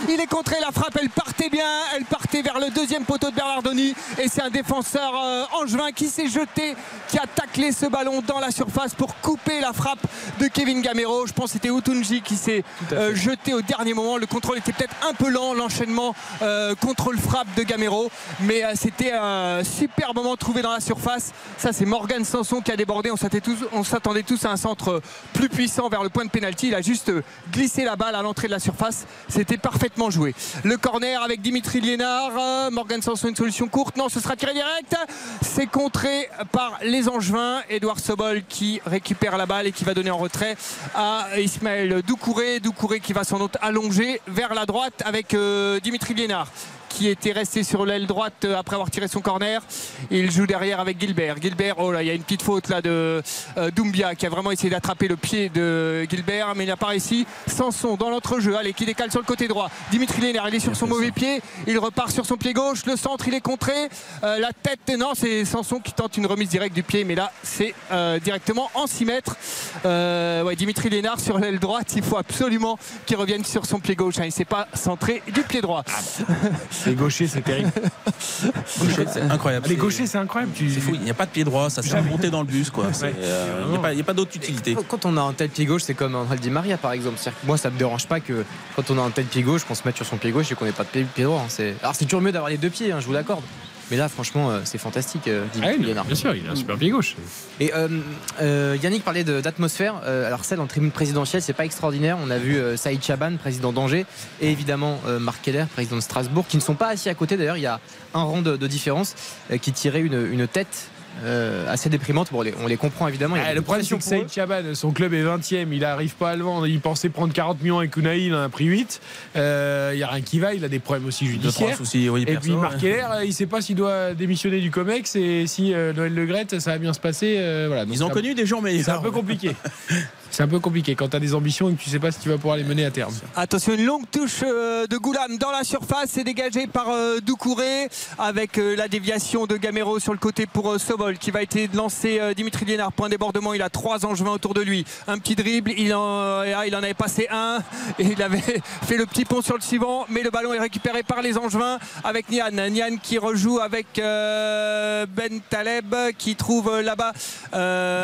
Speaker 4: Il est contré. La frappe, elle partait bien. Elle partait vers le deuxième poteau de Bernardoni. Et c'est un défenseur euh, angevin qui s'est jeté, qui a taclé ce ballon dans la surface pour couper la frappe de Kevin Gamero. Je pense que c'était Utunji qui s'est euh, jeté au dernier moment. Le contrôle était peut-être un peu lent. L'enchaînement euh, contrôle frappe de Gamero. Mais euh, c'était un super moment trouvé dans la surface. Ça, c'est Morgan Sanson qui a débordé. On s'attendait tous, à un centre plus puissant vers le point de pénalty. Il a juste glissé la balle à l'entrée de la surface. C'était parfaitement joué. Le corner avec Dimitri Liénard. Euh, Morgan Sanson, une solution courte. Non, ce sera tiré direct. C'est contré par les Angevins. Edouard Sobol qui récupère la balle et qui va donner en retrait à Ismaël Doucouré. Doucouré qui va sans doute allonger vers la droite avec Dimitri Liénard qui était resté sur l'aile droite euh, après avoir tiré son corner. Il joue derrière avec Gilbert. Gilbert, oh là, il y a une petite faute là de euh, Doumbia qui a vraiment essayé d'attraper le pied de Gilbert, mais il n'a pas réussi. Sanson dans l'entrejeu, allez, qui décale sur le côté droit. Dimitri Lénard, il est sur son mauvais pied. Il repart sur son pied gauche. Le centre, il est contré. Euh, la tête, non, c'est Sanson qui tente une remise directe du pied, mais là, c'est euh, directement en 6 mètres. Ouais, Dimitri Lénard sur l'aile droite, il faut absolument qu'il revienne sur son pied gauche. hein. Il ne s'est pas centré du pied droit. [laughs]
Speaker 3: Les gauchers, c'est terrible. [laughs]
Speaker 5: C'est incroyable.
Speaker 3: Les gauchers, c'est incroyable. Tu...
Speaker 5: C'est fou, il n'y a pas de pied droit, ça sert à monter dans le bus. quoi.
Speaker 6: Ouais.
Speaker 5: euh, Il n'y a pas, il y a pas d'autre utilité.
Speaker 6: Quand on a un tel pied gauche, c'est comme Angel Di Maria par exemple. C'est-à-dire que moi, ça me dérange pas que quand on a un tel pied gauche, qu'on se mette sur son pied gauche et qu'on n'ait pas de pied, pied droit. hein. C'est- Alors c'est toujours mieux d'avoir les deux pieds, hein, je vous l'accorde. Mais là, franchement, euh, c'est fantastique. euh, Dimitri
Speaker 3: Ah oui, bien sûr, il a un super pied gauche.
Speaker 6: Et euh, euh, Yannick parlait de- d'atmosphère. Euh, alors celle en tribune présidentielle, c'est pas extraordinaire. On a vu euh, Saïd Chaban, président d'Angers, et évidemment euh, Marc Keller, président de Strasbourg, qui ne sont pas assis à côté. D'ailleurs, il y a un rang de, de différence euh, qui tirait une, une tête euh, assez déprimante. Bon, on les, on les comprend évidemment.
Speaker 3: Ah, le problème, c'est que. Saïd Chaban, son club est 20ème, il n'arrive pas à le vendre. Il pensait prendre 40 millions avec Unai, il en a pris 8. Euh, Il n'y a rien qui va, il a des problèmes aussi judiciaires.
Speaker 5: soucis, oui,
Speaker 3: et
Speaker 5: perso,
Speaker 3: puis Marc
Speaker 5: ouais.
Speaker 3: Keller, euh, il ne sait pas s'il doit démissionner du COMEX et si euh, Noël Le Graët, ça va bien se passer. euh, voilà. Donc,
Speaker 5: Ils ont connu des jours meilleurs.
Speaker 3: C'est un peu compliqué. [laughs] C'est un peu compliqué quand tu as des ambitions et que tu sais pas si tu vas pouvoir les mener à terme.
Speaker 4: Attention, une longue touche euh, de Goulam dans la surface, c'est dégagé par euh, Doucouré avec euh, la déviation de Gamero sur le côté pour Sobol qui va être lancé Dimitri Liénard. Point débordement, il a trois angevins autour de lui. Un petit dribble, il en, il en avait passé un [laughs] et il avait [laughs] fait le petit pont sur le suivant, mais le ballon est récupéré par les angevins avec Nian. Nian qui rejoue avec Ben Taleb qui trouve là-bas.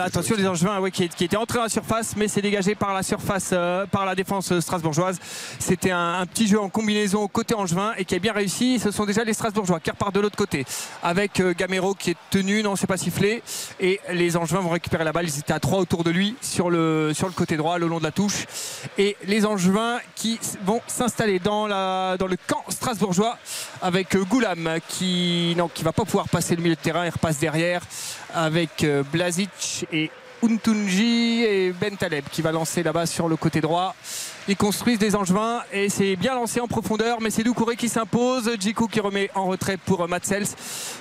Speaker 4: attention, les angevins qui, qui étaient entrés dans la mais c'est dégagé par la surface, euh, par la défense strasbourgeoise. C'était un, petit jeu en combinaison côté angevin et qui a bien réussi. Ce sont déjà les Strasbourgeois qui repartent de l'autre côté avec euh, Gamero qui est tenu, non, c'est pas sifflé. Et les angevins vont récupérer la balle. Ils étaient à trois autour de lui sur le, sur le côté droit, le long de la touche. Et les angevins qui vont s'installer dans, dans le camp strasbourgeois avec euh, Goulam qui non, qui va pas pouvoir passer le milieu de terrain. Il repasse derrière avec euh, Blazic et Untunji et Ben Taleb qui va lancer là-bas sur le côté droit. Ils construisent des angevins et c'est bien lancé en profondeur, mais c'est Doucouré qui s'impose. Djikou qui remet en retrait pour Matsels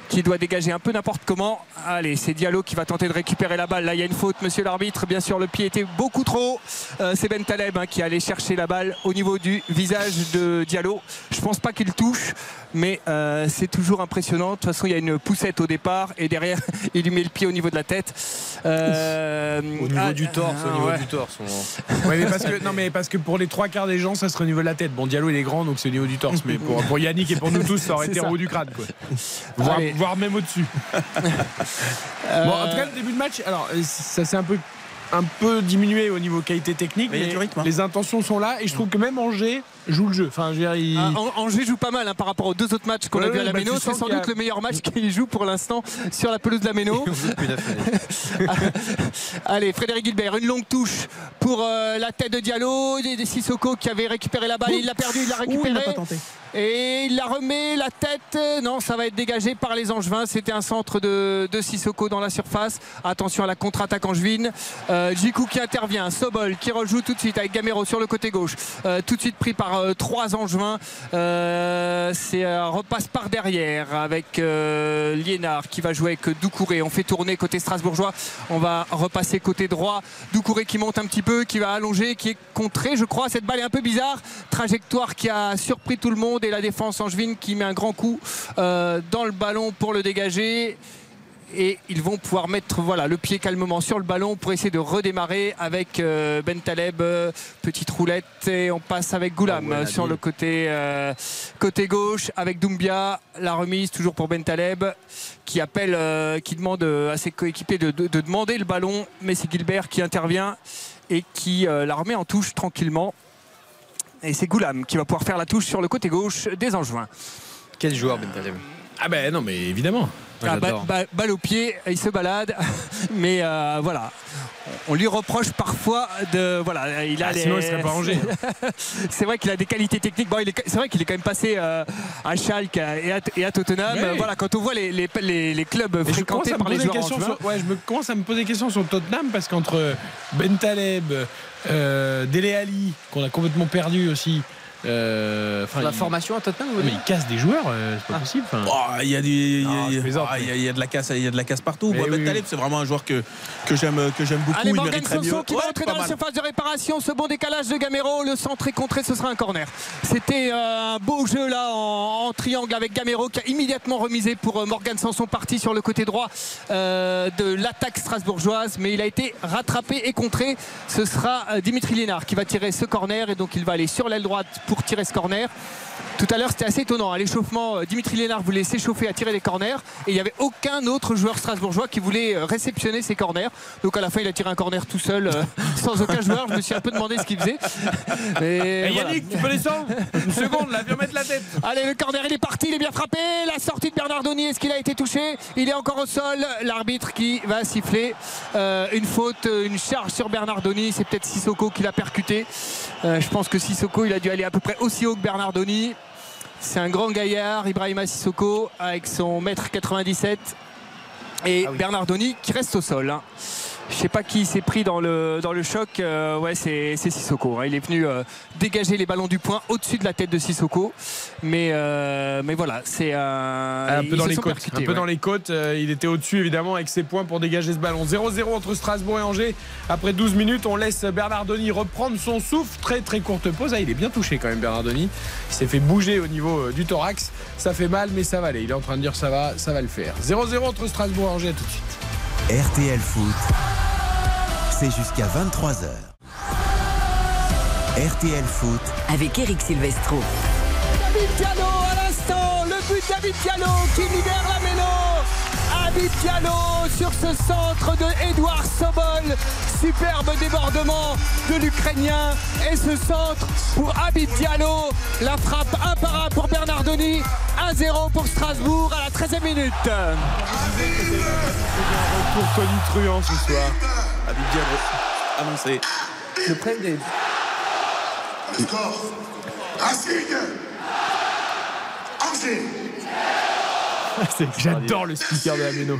Speaker 4: qui doit dégager un peu n'importe comment. Allez, c'est Diallo qui va tenter de récupérer la balle. Là, il y a une faute, monsieur l'arbitre. Bien sûr, le pied était beaucoup trop. Euh, c'est Ben Taleb hein, qui allait chercher la balle au niveau du visage de Diallo. Je pense pas qu'il touche, mais euh, c'est toujours impressionnant. De toute façon, il y a une poussette au départ et derrière, [laughs] il lui met le pied au niveau de la tête. Euh,
Speaker 6: Au niveau
Speaker 4: ah,
Speaker 6: du torse,
Speaker 4: ah,
Speaker 6: au niveau
Speaker 4: ouais.
Speaker 6: du torse. on- [laughs]
Speaker 3: Ouais, mais parce que, non, mais parce que pour les trois quarts des gens, ça serait au niveau de la tête. Bon, Diallo, il est grand, donc c'est au niveau du torse. Mais pour, pour Yannick et pour nous tous, ça aurait [laughs] été
Speaker 4: ça.
Speaker 3: en haut du crâne. Quoi. Voire, même au-dessus.
Speaker 4: Euh,
Speaker 3: Bon, en tout cas, le début de match, alors, euh, ça s'est un peu, un peu diminué au niveau qualité technique,
Speaker 5: Mais il y a
Speaker 3: mais
Speaker 5: du rythme, hein.
Speaker 3: les intentions sont là. Et je trouve que même Angers joue le jeu. Enfin, je veux dire, il-
Speaker 4: Ah, An- Angers joue pas mal hein, par rapport aux deux autres matchs qu'on
Speaker 3: Ouais,
Speaker 4: a vu à la
Speaker 3: bah,
Speaker 4: Méno. C'est sans
Speaker 3: a-
Speaker 4: doute le meilleur match qu'il joue pour l'instant sur la pelouse de la Méno. [laughs] [laughs] Allez, Frédéric Gilbert, une longue touche pour euh, la tête de Diallo. Des, des Sissoko qui avait récupéré la balle. Il l'a perdu, il l'a
Speaker 5: Ouh, il
Speaker 4: récupéré.
Speaker 5: tenté.
Speaker 4: Et il la remet, la tête. Non, ça va être dégagé par les Angevins. C'était un centre de, de Sissoko dans la surface. Attention à la contre-attaque angevine. Euh, Djikou qui intervient. Sobol qui rejoue tout de suite avec Gamero sur le côté gauche. Euh, tout de suite pris par euh, trois Angevins. Euh, C'est un repasse par derrière avec euh, Liénard qui va jouer avec Doucouré. On fait tourner côté strasbourgeois. On va repasser côté droit. Doucouré qui monte un petit peu, qui va allonger, qui est contré, je crois. Cette balle est un peu bizarre. Trajectoire qui a surpris tout le monde et la défense angevine qui met un grand coup euh, dans le ballon pour le dégager. Et ils vont pouvoir mettre voilà, le pied calmement sur le ballon pour essayer de redémarrer avec euh, Ben Taleb, euh, petite roulette et on passe avec Goulam
Speaker 5: Ah ouais,
Speaker 4: sur le côté, euh, côté gauche avec Doumbia, la remise toujours pour Ben Taleb qui appelle, euh, qui demande à ses coéquipiers de, de- de demander le ballon, mais c'est Gilbert qui intervient et qui euh, la remet en touche tranquillement. Et c'est Goulam qui va pouvoir faire la touche sur le côté gauche des Angevins.
Speaker 6: Quel joueur Bentaleb
Speaker 3: Ah ben non, mais évidemment.
Speaker 4: Ah, ba- ba- balle au pied, il se balade, [laughs] mais euh, voilà. On lui reproche parfois de voilà, il a
Speaker 3: Ah,
Speaker 4: les-
Speaker 3: sinon, il serait pas rangé. [laughs]
Speaker 4: c'est vrai qu'il a des qualités techniques. Bon, c'est vrai qu'il est quand même passé euh, à Schalke et à, et à Tottenham. Voilà, quand on voit les, les, les- les clubs fréquentés par les joueurs
Speaker 3: sur, ouais, je me commence à me poser des questions sur Tottenham parce qu'entre Bentaleb, euh, Dele Ali, qu'on a complètement perdu aussi. Euh,
Speaker 6: La
Speaker 3: il-
Speaker 6: formation à Tottenham vous
Speaker 3: mais il casse des joueurs, euh, c'est pas possible. enfin.
Speaker 5: Oh, Il y a du, il y a-
Speaker 3: Non, je plaisante,
Speaker 5: ah, il y a- il y a de la casse, il y a de la casse partout.
Speaker 3: Mais
Speaker 5: Moi,
Speaker 3: oui,
Speaker 5: Taleb,
Speaker 3: oui.
Speaker 5: c'est vraiment un joueur que que j'aime, que j'aime beaucoup.
Speaker 4: Allez,
Speaker 5: il
Speaker 4: Morgan Sanson qui va entrer dans la surface de réparation. Ce bon décalage de Gamero, le centre est contré, ce sera un corner. C'était euh, un beau jeu là en, en triangle avec Gamero qui a immédiatement remisé pour Morgan Sanson parti sur le côté droit euh, de l'attaque strasbourgeoise, mais il a été rattrapé et contré. Ce sera Dimitri Lénard qui va tirer ce corner et donc il va aller sur l'aile droite pour tirer ce corner. Tout à l'heure, c'était assez étonnant. À l'échauffement, euh, Dimitri Lénard voulait s'échauffer à tirer des corners et il n'y avait aucun autre joueur strasbourgeois qui voulait euh, réceptionner ces corners. Donc à la fin, il a tiré un corner tout seul, euh, [laughs] sans aucun joueur. Je me suis un peu demandé ce qu'il faisait. [laughs] Et voilà.
Speaker 3: Yannick, tu peux descendre Une seconde, là, viens mettre la tête.
Speaker 4: Allez, le corner, il est parti, il est bien frappé. La sortie de Bernardoni, est-ce qu'il a été touché? Il est encore au sol. L'arbitre qui va siffler euh, une faute, une charge sur Bernardoni. C'est peut-être Sissoko qui l'a percuté. Euh, je pense que Sissoko, il a dû aller à peu près aussi haut que Bernardoni. C'est un grand gaillard, Ibrahima Sissoko, avec son mètre 97. Et Bernardoni qui reste au sol. hein. Je sais pas qui s'est pris dans le, dans le choc. Euh, ouais, c'est Sissoko. hein. Il est venu euh, dégager les ballons du point au-dessus de la tête de Sissoko. Mais, euh, mais voilà, c'est un.
Speaker 3: Un peu dans les côtes.
Speaker 4: percutés,
Speaker 3: un peu
Speaker 4: ouais.
Speaker 3: dans les côtes. il était au-dessus évidemment avec ses points pour dégager ce ballon. 0-0 entre Strasbourg et Angers. Après 12 minutes, on laisse Bernardoni reprendre son souffle. Très très courte pause. Ah, il est bien touché quand même Bernardoni. Il s'est fait bouger au niveau du thorax. Ça fait mal mais ça va aller. Il est en train de dire ça va, ça va le faire. 0-0 entre Strasbourg et Angers. À tout de suite.
Speaker 1: RTL Foot, c'est jusqu'à 23h. RTL Foot,
Speaker 2: Avec Eric Silvestro.
Speaker 4: David Diallo à l'instant, le but David Diallo qui libère la David Diallo sur ce centre de Edouard Sobol. Superbe débordement de l'Ukrainien. Et ce centre pour Abid Diallo. La frappe imparable pour Bernardoni. 1-0 pour Strasbourg à la 13e minute.
Speaker 3: Pour Tony Truant ce soir.
Speaker 5: Habib Diallo, annoncé.
Speaker 6: Le problème des.
Speaker 8: Score. Racing. Angers. [laughs]
Speaker 3: J'adore le speaker de la méno.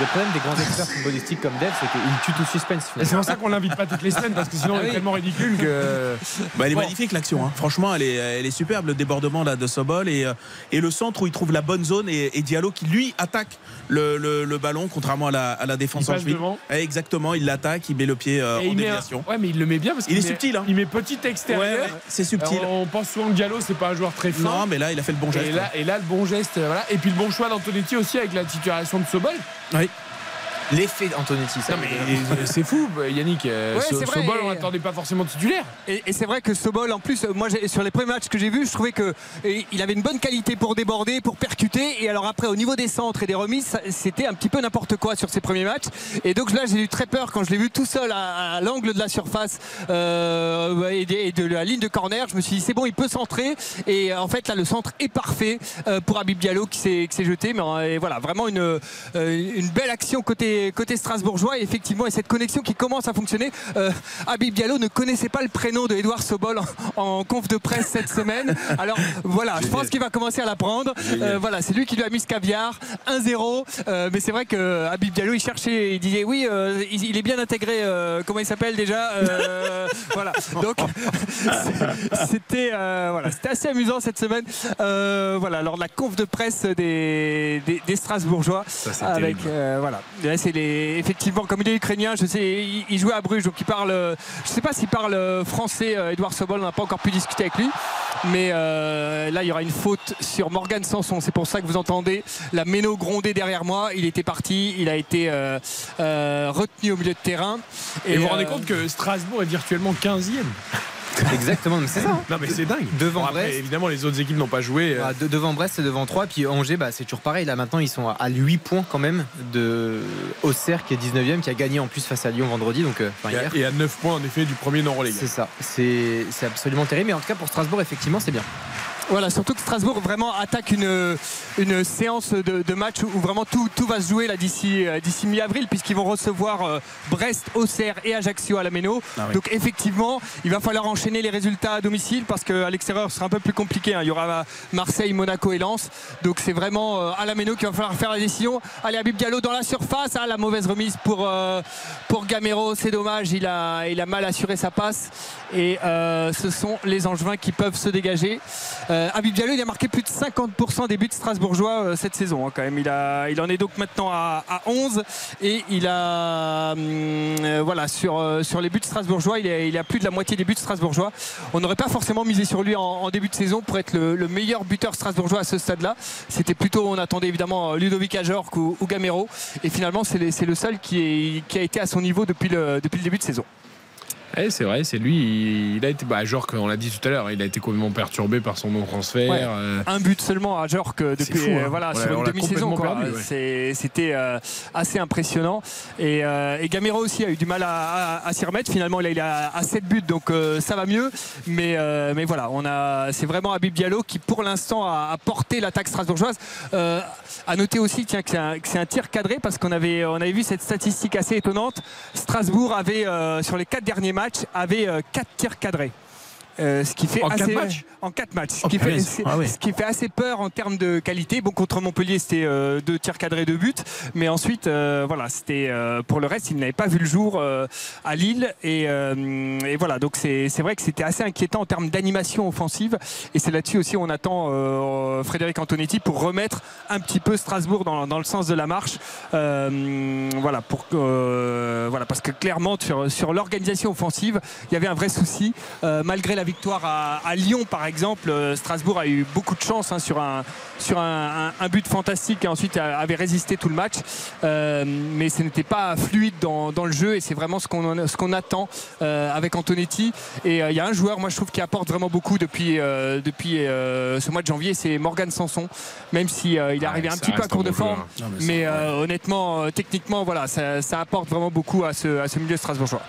Speaker 6: Le problème des grands experts footballistiques comme Dev, c'est qu'ils tuent tout suspense.
Speaker 3: C'est pour ça qu'on l'invite pas toutes les semaines parce que sinon
Speaker 6: Ah
Speaker 3: il est tellement ridicule que.
Speaker 5: Bah, elle est
Speaker 3: Bon.
Speaker 5: magnifique l'action. hein. Franchement, elle est, elle est superbe. Le débordement là, de Sobol et, euh, et le centre où il trouve la bonne zone et, et Diallo qui lui attaque le, le- le ballon contrairement à la, à la défense
Speaker 3: Il passe
Speaker 5: angevine.
Speaker 3: devant.
Speaker 5: Eh, Exactement, il l'attaque, il met le pied euh, en
Speaker 3: met un-
Speaker 5: déviation.
Speaker 3: Ouais, mais il le met bien parce
Speaker 5: Il
Speaker 3: qu'il
Speaker 5: est
Speaker 3: met-
Speaker 5: subtil, hein.
Speaker 3: Il met petit extérieur.
Speaker 5: Ouais, ouais, c'est subtil.
Speaker 3: Alors, on pense souvent que Diallo, c'est pas un joueur très fin.
Speaker 5: Non, mais là, il a fait le bon geste.
Speaker 3: Et là, et là, le bon geste, euh, voilà. Et puis le bon choix d'Antonetti aussi avec la titularisation de Sobol.
Speaker 5: Oui.
Speaker 6: L'effet d'Antonetti, ça.
Speaker 3: Non, mais euh, c'est fou, Yannick. euh,
Speaker 4: Ouais,
Speaker 3: So-
Speaker 4: c'est vrai,
Speaker 3: Sobol, on n'attendait pas forcément titulaire.
Speaker 4: Et, et c'est vrai que Sobol, en plus, euh, moi, sur les premiers matchs que j'ai vus, je trouvais que et il avait une bonne qualité pour déborder, pour percuter. Et alors après, au niveau des centres et des remises, c'était un petit peu n'importe quoi sur ses premiers matchs. Et donc là, j'ai eu très peur quand je l'ai vu tout seul à, à l'angle de la surface euh, et, de, et de la ligne de corner. Je me suis dit, c'est bon, il peut centrer. Et en fait, là, le centre est parfait pour Habib Diallo qui s'est jeté. Mais et voilà, vraiment une, une belle action côté, côté strasbourgeois. Et effectivement, et cette connexion qui commence à fonctionner. Euh, Habib Diallo ne connaissait pas le prénom de Edouard Sobol en, en conf de presse cette semaine. Alors voilà, je pense qu'il va commencer à l'apprendre. Euh, voilà, c'est lui qui lui a mis ce caviar. 1-0. Euh, mais c'est vrai que Habib Diallo, il cherchait, il disait oui, euh, il, il est bien intégré. euh, comment il s'appelle déjà Euh, [laughs] Voilà. Donc [laughs] c'était euh, voilà, c'était assez amusant cette semaine. Euh, voilà, lors de la conf de presse des, des, des Strasbourgeois. avec euh, voilà. Là, c'est les effectivement comme il est ukrainien, je sais, il, jouait à Bruges, donc il parle. euh, Je sais pas s'il parle euh, français. euh, Edouard Sobol, on n'a pas encore pu discuter avec lui, mais euh, là il y aura une faute sur Morgan Sanson. C'est pour ça que vous entendez la méno gronder derrière moi. Il était parti, il a été euh, euh, retenu au milieu de terrain.
Speaker 3: Et, vous vous rendez
Speaker 4: euh,
Speaker 3: compte que Strasbourg est virtuellement 15e [laughs]
Speaker 6: Exactement, mais c'est ça. hein.
Speaker 3: Non mais c'est dingue.
Speaker 6: Devant
Speaker 3: Bon, après,
Speaker 6: Brest.
Speaker 3: évidemment les autres équipes n'ont pas joué. euh,
Speaker 6: Ah, de- devant Brest et devant 3 puis Angers bah, c'est toujours pareil là maintenant ils sont à 8 points quand même de Auxerre qui est 19ème qui a gagné en plus face à Lyon vendredi donc euh, enfin,
Speaker 3: et, à,
Speaker 6: hier.
Speaker 3: et à 9 points en effet du premier non relégable.
Speaker 6: c'est ça c'est c'est absolument terrible mais en tout cas pour Strasbourg effectivement c'est bien
Speaker 4: Voilà, surtout que Strasbourg vraiment attaque une, une séance de, de match où vraiment tout, tout va se jouer là d'ici euh, d'ici mi-avril puisqu'ils vont recevoir euh, Brest, Auxerre et Ajaccio à la Méno.
Speaker 5: Ah oui.
Speaker 4: Donc effectivement, il va falloir enchaîner les résultats à domicile parce qu'à l'extérieur ce sera un peu plus compliqué. hein. Il y aura Marseille, Monaco et Lens. Donc c'est vraiment euh, à la Méno qu'il va falloir faire la décision. Allez, Habib Diallo dans la surface. Ah, la mauvaise remise pour, euh, pour Gamero. C'est dommage, il a, il a mal assuré sa passe. Et ce sont les Angevins qui peuvent se dégager. Euh, Habib Diallo, il a marqué plus de 50% des buts strasbourgeois euh, cette saison hein. Il, en est donc maintenant à, à 11 et il a hum, euh, voilà sur, euh, sur les buts strasbourgeois, il a, plus de la moitié des buts strasbourgeois. On n'aurait pas forcément misé sur lui en, début de saison pour être le, le meilleur buteur strasbourgeois à ce stade-là. C'était plutôt, on attendait évidemment euh, Ludovic Ajorc ou, Gamero et finalement c'est le seul qui, a été à son niveau depuis le début de saison.
Speaker 3: Ouais, c'est vrai, c'est lui. Il, a été, bah, genre qu'on l'a dit tout à l'heure, il a été complètement perturbé par son non-transfert.
Speaker 4: Ouais.
Speaker 3: euh,
Speaker 4: Un but seulement à Jork depuis
Speaker 3: C'est fou, hein.
Speaker 4: euh, voilà
Speaker 3: On l'a-
Speaker 4: sur
Speaker 3: on
Speaker 4: une demi-saison.
Speaker 3: ouais.
Speaker 4: C'était euh, assez impressionnant. Et, euh, et Gamero aussi a eu du mal à, à- à s'y remettre. Finalement, là, il a à 7 buts, donc euh, ça va mieux. Mais, euh, mais voilà, on a, c'est vraiment Habib Diallo qui, pour l'instant, a, a porté l'attaque strasbourgeoise. Euh, à noter aussi tiens, que c'est un, tir cadré parce qu'on avait, on avait vu cette statistique assez étonnante. Strasbourg avait, euh, sur les 4 derniers matchs, avait 4 tirs cadrés. Euh, ce qui fait
Speaker 3: En
Speaker 4: assez,
Speaker 3: quatre matchs?
Speaker 4: En 4 matchs. Ce,
Speaker 5: Oh,
Speaker 4: qui fait,
Speaker 5: Ah
Speaker 4: ce qui fait assez peur en termes de qualité. Bon, contre Montpellier, c'était euh, deux tirs cadrés de but. Mais ensuite, euh, voilà, c'était pour le reste, il n'avait pas vu le jour à Lille. Et, et voilà, donc c'est vrai que c'était assez inquiétant en termes d'animation offensive. Et c'est là-dessus aussi on attend Frédéric Antonetti pour remettre un petit peu Strasbourg dans, dans le sens de la marche. Voilà, pour, voilà, parce que clairement, sur, sur l'organisation offensive, il y avait un vrai souci. Malgré la victoire à, à Lyon, par exemple, euh, Strasbourg a eu beaucoup de chance hein, sur, un, sur un, un- un but fantastique et ensuite avait résisté tout le match. Euh, mais ce n'était pas fluide dans, dans le jeu et c'est vraiment ce qu'on ce qu'on attend euh, avec Antonetti. Et euh, il y a un joueur, moi je trouve, qui apporte vraiment beaucoup depuis, depuis ce mois de janvier, c'est Morgan Sanson. Même si euh, il est arrivé un petit peu à court de forme.
Speaker 5: Non, mais
Speaker 4: mais honnêtement, techniquement, voilà, ça, ça apporte vraiment beaucoup à ce, à ce milieu strasbourgeois.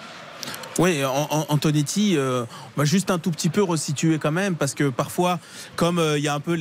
Speaker 5: Oui, An- Antonetti, euh, on va juste un tout petit peu resituer quand même, parce que parfois, comme euh, il y a un peu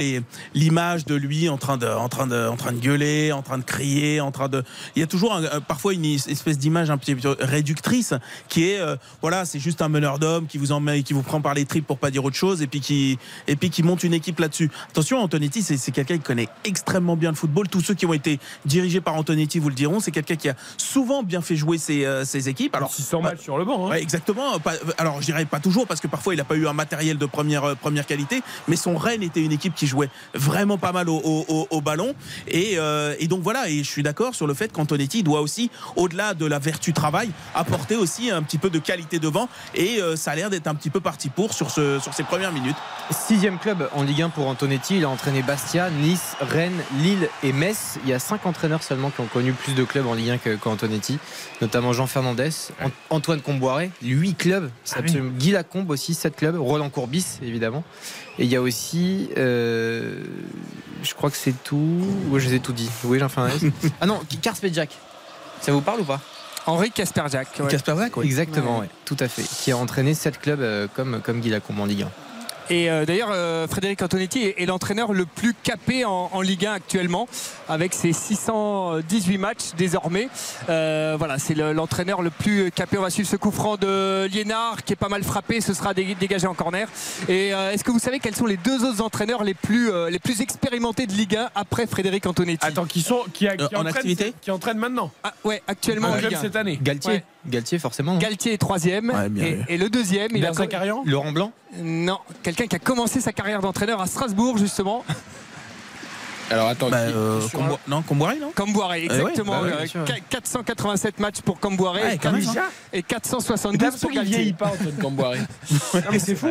Speaker 5: l'image de lui en train de, en train de, en train de gueuler, en train de crier, en train de, il y a toujours un- euh, parfois une espèce d'image un petit peu réductrice qui est, euh, voilà, c'est juste un meneur d'hommes qui vous emmène, qui vous prend par les tripes pour pas dire autre chose, et puis qui, et puis qui monte une équipe là-dessus. Attention, Antonetti, c'est quelqu'un qui connaît extrêmement bien le football. Tous ceux qui ont été dirigés par Antonetti vous le diront. C'est quelqu'un qui a souvent bien fait jouer ses, euh, ses équipes. Alors
Speaker 3: 600 matchs sur le banc. hein.
Speaker 5: Ouais, exactement. Alors, je dirais pas toujours parce que parfois il n'a pas eu un matériel de première euh, première qualité, mais son Rennes était une équipe qui jouait vraiment pas mal au, ballon. Et, euh, et donc voilà. Et je suis d'accord sur le fait qu'Antonetti doit aussi, au-delà de la vertu travail, apporter aussi un petit peu de qualité devant. Et euh, ça a l'air d'être un petit peu parti pour sur ce sur ces premières minutes.
Speaker 6: Sixième club en Ligue 1 pour Antonetti. Il a entraîné Bastia, Nice, Rennes, Lille et Metz. Il y a cinq entraîneurs seulement qui ont connu plus de clubs en Ligue 1 que- qu'Antonetti, notamment Jean Fernandez, An- Antoine Comboiré, huit clubs. C'est
Speaker 3: Ah oui.
Speaker 6: absolument- Guy Lacombe aussi, sept clubs. Roland Courbis, évidemment. Et il y a aussi, euh, je crois que c'est tout. Oui, je les ai tout dit. Oui, Jean Fernandez. [laughs] ah non, Karspedjak. Ça vous parle ou pas?
Speaker 4: Henri Kasperjak. ouais.
Speaker 5: Kasperjak, ouais.
Speaker 6: Exactement, ouais, tout à fait. Qui a entraîné sept clubs euh, comme, comme Guy Lacombe en Ligue 1.
Speaker 4: Et euh, d'ailleurs, euh, Frédéric Antonetti est, est l'entraîneur le plus capé en, en Ligue 1 actuellement, avec ses 618 matchs désormais. Euh, voilà, c'est le- l'entraîneur le plus capé. On va suivre ce coup franc de Liénard qui est pas mal frappé. Ce sera dé- dégagé en corner. Et euh, est-ce que vous savez quels sont les deux autres entraîneurs les plus, euh, les plus expérimentés de Ligue 1 après Frédéric Antonetti?
Speaker 3: Attends, qui sont qui, a- qui
Speaker 5: Euh, en
Speaker 3: entraînent-
Speaker 5: activité?
Speaker 3: qui entraînent maintenant?
Speaker 4: Ah, Ouais, actuellement
Speaker 3: en
Speaker 4: en
Speaker 3: club
Speaker 4: Ligue 1.
Speaker 3: cette année.
Speaker 6: Galtier.
Speaker 4: Ouais.
Speaker 6: Galtier, forcément.
Speaker 4: Galtier est troisième.
Speaker 5: Ouais, bien
Speaker 4: et, le deuxième, il a
Speaker 6: Laurent Blanc?
Speaker 4: Non, quelqu'un qui a commencé sa carrière d'entraîneur à Strasbourg justement.
Speaker 3: Alors attends,
Speaker 5: Bah, euh, non, Comboiré, non
Speaker 4: exactement.
Speaker 5: bah ouais, bien sûr.
Speaker 4: qu- 487 matchs pour
Speaker 5: même, hein.
Speaker 4: et
Speaker 3: Mais T'as
Speaker 4: 472
Speaker 3: l'impression
Speaker 4: pour
Speaker 3: vieillit
Speaker 4: Galtier.
Speaker 3: pas, Antoine [laughs] non, mais c'est fou.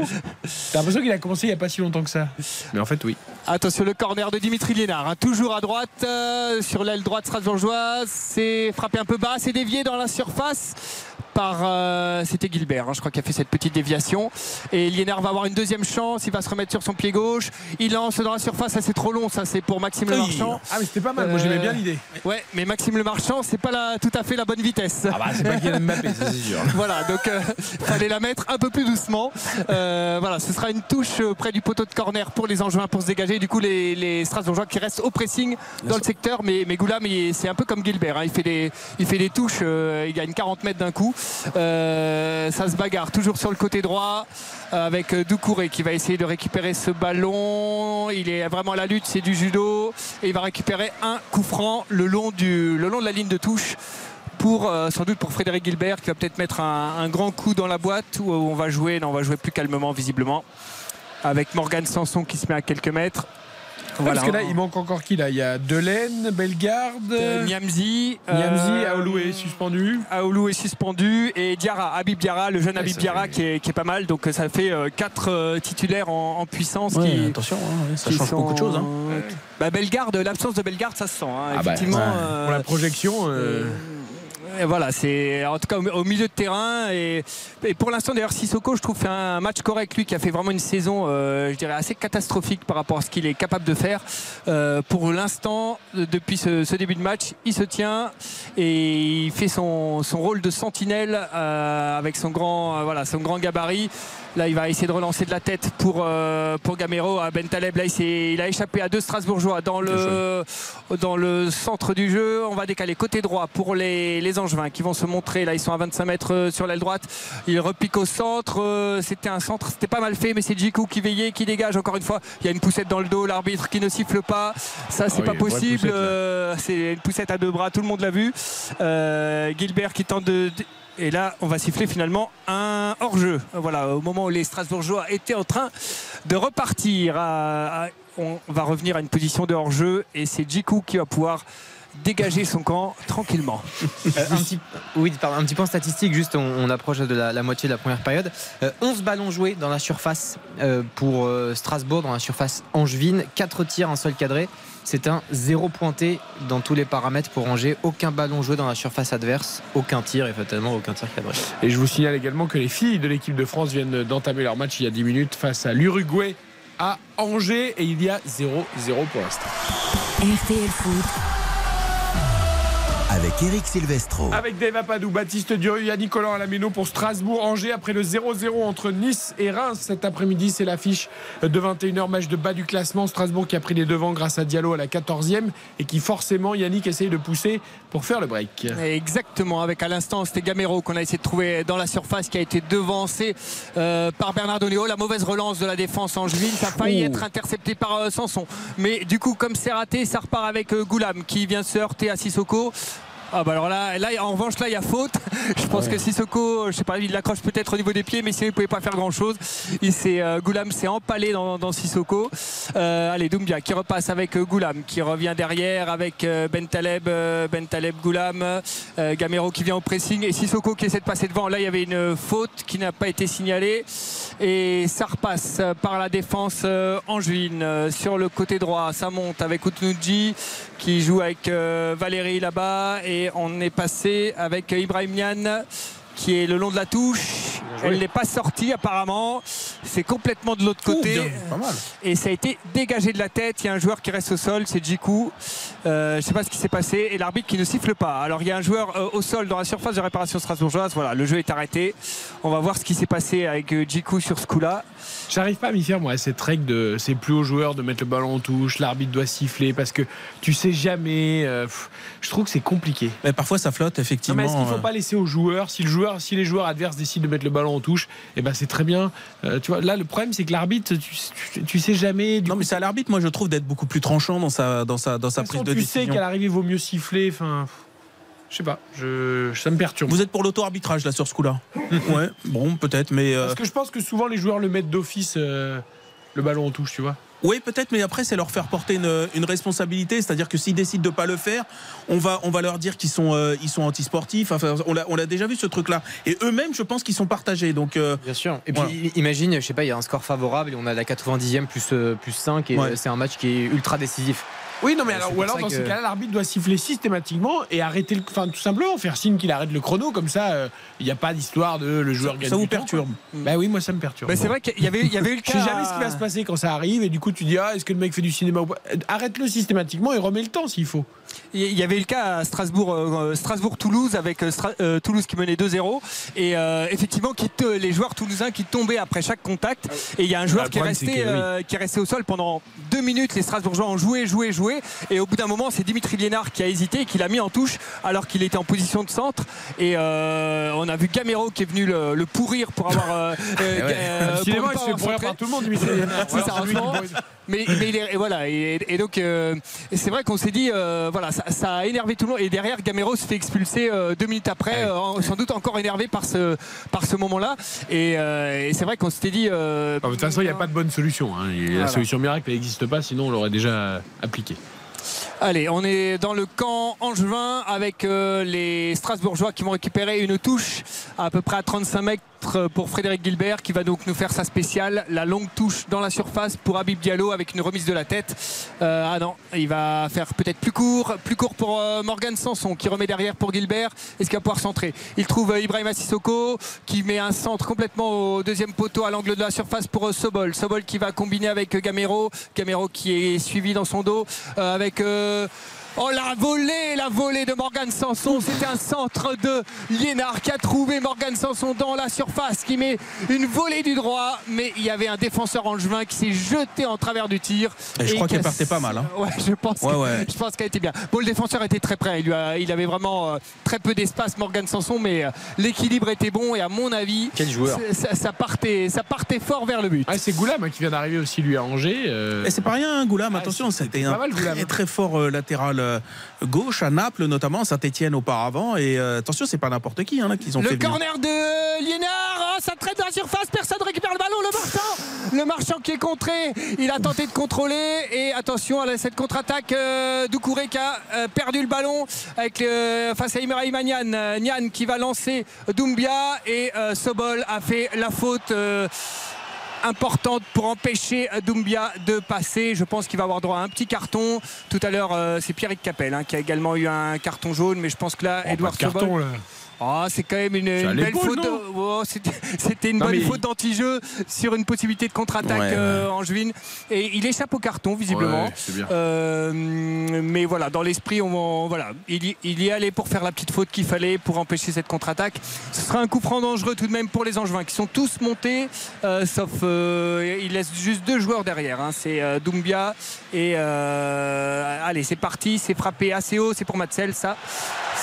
Speaker 3: T'as l'impression qu'il a commencé il y a pas si longtemps que ça. Mais en fait, oui.
Speaker 4: Attention, le corner de Dimitri Liénard, hein, toujours à droite, euh, sur l'aile droite strasbourgeoise. C'est frappé un peu bas, c'est dévié dans la surface. Par. euh, C'était Gilbert, hein, je crois, qui a fait cette petite déviation. Et Liénard va avoir une deuxième chance. Il va se remettre sur son pied gauche. Il lance dans la surface. Ça, c'est trop long. Ça, c'est pour Maxime Le
Speaker 3: Oui.
Speaker 4: Marchand.
Speaker 3: Ah, mais c'était pas mal. Moi, j'aimais bien l'idée.
Speaker 4: Ouais, mais Maxime Le Marchand, c'est pas la, tout à fait la bonne vitesse.
Speaker 3: Ah, bah, c'est pas Kylian Mbappé, c'est sûr. [laughs]
Speaker 4: voilà, donc euh, [laughs] fallait la mettre un peu plus doucement. Euh, voilà, ce sera une touche euh, près du poteau de corner pour les Angevins pour se dégager. Du coup, les, les Strasbourgeois qui restent au pressing dans le secteur, mais, mais Goulam, c'est un peu comme Gilbert. hein. Il, fait des, il fait des touches, euh, il gagne 40 mètres d'un coup. Euh, ça se bagarre toujours sur le côté droit euh, avec euh, Doucouré qui va essayer de récupérer ce ballon. Il est vraiment à la lutte, c'est du judo. Et il va récupérer un coup franc le long, de la ligne de touche sans doute pour Frédéric Gilbert qui va peut-être mettre un, grand coup dans la boîte où on va jouer, on va jouer plus calmement visiblement avec Morgan Sanson qui se met à quelques mètres.
Speaker 3: Parce que là, il manque encore qui là? Il y a Delaine, Bellegarde,
Speaker 4: Euh, Niamzi,
Speaker 3: Niamzi,
Speaker 4: euh,
Speaker 3: Aoulou est suspendu.
Speaker 4: Aoulou est suspendu et Diarra, Habib Diarra, le jeune Habib Diarra qui est, qui est pas mal. Donc euh, ça fait 4 titulaires en, en puissance.
Speaker 5: Ouais,
Speaker 4: qui,
Speaker 5: attention, hein, ouais, ça
Speaker 4: qui
Speaker 5: change beaucoup de choses. hein.
Speaker 4: Bah, Bellegarde, l'absence de Bellegarde, ça se sent. hein,
Speaker 3: Ah bah,
Speaker 4: effectivement.
Speaker 3: ouais.
Speaker 4: euh,
Speaker 3: Pour la projection.
Speaker 4: Et voilà, c'est en tout cas au, milieu de terrain et, et pour l'instant d'ailleurs Sissoko je trouve fait un match correct lui qui a fait vraiment une saison euh, je dirais assez catastrophique par rapport à ce qu'il est capable de faire. Euh, pour l'instant depuis ce, ce début de match il se tient et il fait son, son rôle de sentinelle euh, avec son grand voilà son grand gabarit. Là, il va essayer de relancer de la tête pour, pour Gamero à Ben Taleb. Là, il, il a échappé à deux Strasbourgeois dans le, dans le centre du jeu. On va décaler côté droit pour les, les Angevins qui vont se montrer. Là, ils sont à 25 mètres euh, sur l'aile droite. Il repique au centre. Euh, C'était un centre, c'était pas mal fait, mais c'est Djikou qui veillait, qui dégage encore une fois. Il y a une poussette dans le dos. L'arbitre qui ne siffle pas. Ça, c'est
Speaker 3: oui,
Speaker 4: pas possible. Euh, c'est une poussette à deux bras. Tout le monde l'a vu. Euh, Gilbert qui tente de. de- et là, on va siffler finalement un hors-jeu. Voilà, au moment où les Strasbourgeois étaient en train de repartir. à- à- on va revenir à une position de hors-jeu et c'est Djikou qui va pouvoir dégager son camp tranquillement.
Speaker 6: Euh, un, petit, oui, pardon, un petit point statistique, juste on, on approche de la, la moitié de la première période. Euh, 11 ballons joués dans la surface euh, pour euh, Strasbourg, dans la surface angevine, 4 tirs, un seul cadré. C'est un zéro pointé dans tous les paramètres pour Angers. Aucun ballon joué dans la surface adverse, aucun tir et fatalement aucun tir cadré.
Speaker 3: Et je vous signale également que les filles de l'équipe de France viennent d'entamer leur match il y a 10 minutes face à l'Uruguay à Angers et il y a 0-0 pour l'instant.
Speaker 2: RTL Foot.
Speaker 1: Avec Eric Silvestro.
Speaker 3: Avec Dave Apadou, Baptiste Duru, Yannick Collant à la Méno pour Strasbourg-Angers après le 0-0 entre Nice et Reims cet après-midi. C'est l'affiche de 21h, match de bas du classement. Strasbourg qui a pris les devants grâce à Diallo à la 14e et qui forcément, Yannick, essaye de pousser pour faire le break.
Speaker 4: Exactement, avec à l'instant c'était Gamero qu'on a essayé de trouver dans la surface qui a été devancé euh, par Bernard Donio. La mauvaise relance de la défense angevine, ça a failli
Speaker 3: Ouh.
Speaker 4: être intercepté par euh, Sanson. Mais du coup, comme c'est raté, ça repart avec euh, Goulam qui vient se heurter à Sissoko. Ah bah alors là, là en revanche là il y a faute. [laughs] Je pense
Speaker 3: Ouais.
Speaker 4: que Sissoko, je sais pas, il l'accroche peut-être au niveau des pieds, mais sinon il pouvait pas faire grand chose. Il s'est euh, Goulam s'est empalé dans, dans Sissoko. Euh, allez Doumbia qui repasse avec euh, Goulam, qui revient derrière avec euh, Ben Taleb, euh, Ben Taleb Goulam, euh, Gamero qui vient au pressing et Sissoko qui essaie de passer devant. Là il y avait une faute qui n'a pas été signalée et ça repasse par la défense euh, angevine euh, sur le côté droit. Ça monte avec Outnoudji qui joue avec euh, Valérie là-bas et on est passé avec Ibrahim Nian qui est le long de la touche. Elle n'est pas sortie apparemment. C'est complètement de l'autre côté.
Speaker 5: bien, pas mal.
Speaker 4: Et ça a été dégagé de la tête. Il y a un joueur qui reste au sol, c'est Djikou. Euh, je ne sais pas ce qui s'est passé. Et l'arbitre qui ne siffle pas. Alors il y a un joueur euh, au sol dans la surface de réparation strasbourgeoise. Voilà, le jeu est arrêté. On va voir ce qui s'est passé avec euh, Djikou sur ce coup-là.
Speaker 3: J'arrive pas à m'y faire, moi, à cette règle de c'est plus aux joueurs de mettre le ballon en touche, l'arbitre doit siffler parce que tu sais jamais. euh, pff, je trouve que c'est compliqué.
Speaker 5: Mais parfois ça flotte,
Speaker 3: Non,
Speaker 5: effectivement.
Speaker 3: mais est-ce qu'il ne faut pas laisser aux joueurs si, le joueur, si les joueurs adverses décident de mettre le ballon en touche, eh ben c'est très bien. Euh, tu vois, là, le problème, c'est que l'arbitre, tu, tu, tu sais jamais. Du
Speaker 5: Non, mais c'est à l'arbitre, moi je trouve, d'être beaucoup plus tranchant dans sa, dans sa, dans sa prise de
Speaker 3: tu sais
Speaker 5: décision.
Speaker 3: qu'à l'arrivée, il vaut mieux siffler. Enfin, je sais pas, je, ça me perturbe.
Speaker 5: Vous êtes pour l'auto-arbitrage là sur ce coup-là [laughs] Ouais, bon, peut-être, mais. euh,
Speaker 3: Parce que je pense que souvent les joueurs le mettent d'office euh, le ballon en touche, tu vois.
Speaker 5: Oui, peut-être, mais après, c'est leur faire porter une, une responsabilité. C'est-à-dire que s'ils décident de pas le faire, on va, on va leur dire qu'ils sont, euh, ils sont antisportifs. Enfin, on l'a, on l'a déjà vu ce truc-là. Et eux-mêmes, je pense qu'ils sont partagés. Donc, euh,
Speaker 6: Bien sûr. Et puis
Speaker 5: Voilà.
Speaker 6: imagine, je sais pas, il y a un score favorable et on a la 90e plus, euh, plus 5 et
Speaker 5: Ouais.
Speaker 6: euh, c'est un match qui est ultra décisif.
Speaker 3: Oui, non, mais
Speaker 6: Euh,
Speaker 3: alors, ou alors dans
Speaker 6: que-
Speaker 3: ces cas-là, l'arbitre doit siffler systématiquement et arrêter le. Enfin, tout simplement, faire signe qu'il arrête le chrono, comme ça, euh, il n'y a pas d'histoire de le joueur
Speaker 5: Ça-
Speaker 3: gagne
Speaker 5: ça vous perturbe
Speaker 3: quoi. Bah oui, moi ça me perturbe.
Speaker 4: Bah, c'est vrai qu'il y avait, il y avait eu le [laughs]
Speaker 3: Je
Speaker 4: cas.
Speaker 3: sais jamais ce qui va se passer quand ça arrive et du coup tu dis ah est-ce que le mec fait du cinéma ou pas? Arrête-le systématiquement et remets le temps s'il faut.
Speaker 4: Il y avait eu le cas à Strasbourg, euh, Strasbourg-Toulouse avec euh, Stra- euh, Toulouse qui menait 2-0 et euh, effectivement qui les joueurs toulousains qui tombaient après chaque contact. Et il y a un joueur qui est, resté,
Speaker 3: que, oui.
Speaker 4: euh, qui est resté au sol pendant deux minutes. Les Strasbourgeois ont joué, joué, joué. Et au bout d'un moment c'est Dimitri Liénard qui a hésité et qui l'a mis en touche alors qu'il était en position de centre. Et euh, on a vu Gamero qui est venu le, le pourrir pour avoir euh, [laughs] euh, euh,
Speaker 3: il se pourrir par tout le monde, Dimitri Liénard. [laughs]
Speaker 4: Mais, mais il est- et voilà et, et donc euh, c'est vrai qu'on s'est dit euh, voilà ça, ça a énervé tout le monde et derrière Gamero se fait expulser euh, deux minutes après euh, sans doute encore énervé par ce par ce moment là et, euh, et c'est vrai qu'on s'était dit
Speaker 3: mais De toute façon, il n'y a pas de bonne solution. hein. La solution miracle, n'existe pas, sinon on l'aurait déjà appliquée.
Speaker 4: Allez, on est dans le camp angevin avec euh, les Strasbourgeois qui vont récupérer une touche à peu près à 35 mètres pour Frédéric Gilbert qui va donc nous faire sa spéciale. La longue touche dans la surface pour Habib Diallo avec une remise de la tête. Euh, ah non, il va faire peut-être plus court, plus court pour euh, Morgan Sanson qui remet derrière pour Gilbert. Est-ce qu'il va pouvoir centrer? Il trouve euh, Ibrahima Sissoko qui met un centre complètement au deuxième poteau à l'angle de la surface pour Sobol. Sobol qui va combiner avec Gamero. Gamero qui est suivi dans son dos avec. Oh la volée, la volée de Morgan Sanson, c'était un centre de Liénard qui a trouvé Morgan Sanson dans la surface, qui met une volée du droit, mais il y avait un défenseur angevin qui s'est jeté en travers du tir.
Speaker 5: Et je crois qu'elle
Speaker 4: a-
Speaker 5: partait pas mal, hein.
Speaker 4: Ouais, je pense,
Speaker 5: Ouais,
Speaker 4: que-
Speaker 5: ouais.
Speaker 4: je pense qu'elle était bien. Bon, le défenseur était très près, il, lui a- il avait vraiment euh, très peu d'espace, Morgan Sanson, mais euh, l'équilibre était bon et à mon avis,
Speaker 6: Quel joueur.
Speaker 4: ça, ça partait, ça partait fort vers le but.
Speaker 3: Ah, c'est Goulam hein, qui vient d'arriver aussi lui à Angers. euh.
Speaker 5: Et c'est pas rien, hein, Goulam.
Speaker 3: Ah,
Speaker 5: Attention,
Speaker 3: c'est-
Speaker 5: c'était
Speaker 3: c'est
Speaker 5: un
Speaker 3: mal, Goulam.
Speaker 5: très très fort euh, latéral euh, gauche à Naples, notamment Saint-Etienne auparavant. Et euh, attention, c'est pas n'importe qui hein, qu'ils ont
Speaker 4: Le
Speaker 5: fait venir.
Speaker 4: corner de Liénard, ah, ça traite dans la surface, personne récupère le ballon, le marchand, le marchand qui est contré, il a tenté de contrôler et attention à cette contre-attaque euh, Doucouré qui a euh, perdu le ballon avec le- face à Ibrahima Nian, Euh, Nian qui va lancer Doumbia et Sobol a fait la faute. Euh, importante pour empêcher Doumbia de passer. Je pense qu'il va avoir droit à un petit carton. Tout à l'heure, euh, c'est Pierrick Capel hein, qui a également eu un carton jaune, mais je pense que là,
Speaker 3: Oh,
Speaker 4: Edouard
Speaker 3: carton,
Speaker 4: Sobol-
Speaker 3: là.
Speaker 4: Ah, c'est quand même une, belle faute. Oh, [laughs] c'était, une
Speaker 3: Non,
Speaker 4: bonne
Speaker 3: mais-
Speaker 4: faute d'anti-jeu sur une possibilité de contre-attaque
Speaker 5: Ouais,
Speaker 4: euh. Et il échappe au carton, visiblement.
Speaker 3: Ouais, c'est bien.
Speaker 4: Euh, mais voilà, dans l'esprit, on, voilà, il, y, il y allait pour faire la petite faute qu'il fallait pour empêcher cette contre-attaque. Ce sera un coup franc dangereux tout de même pour les Angevins qui sont tous montés, euh, sauf il laisse juste deux joueurs derrière. hein. C'est Doumbia et allez, c'est parti, c'est frappé assez haut, c'est pour Matzel, ça.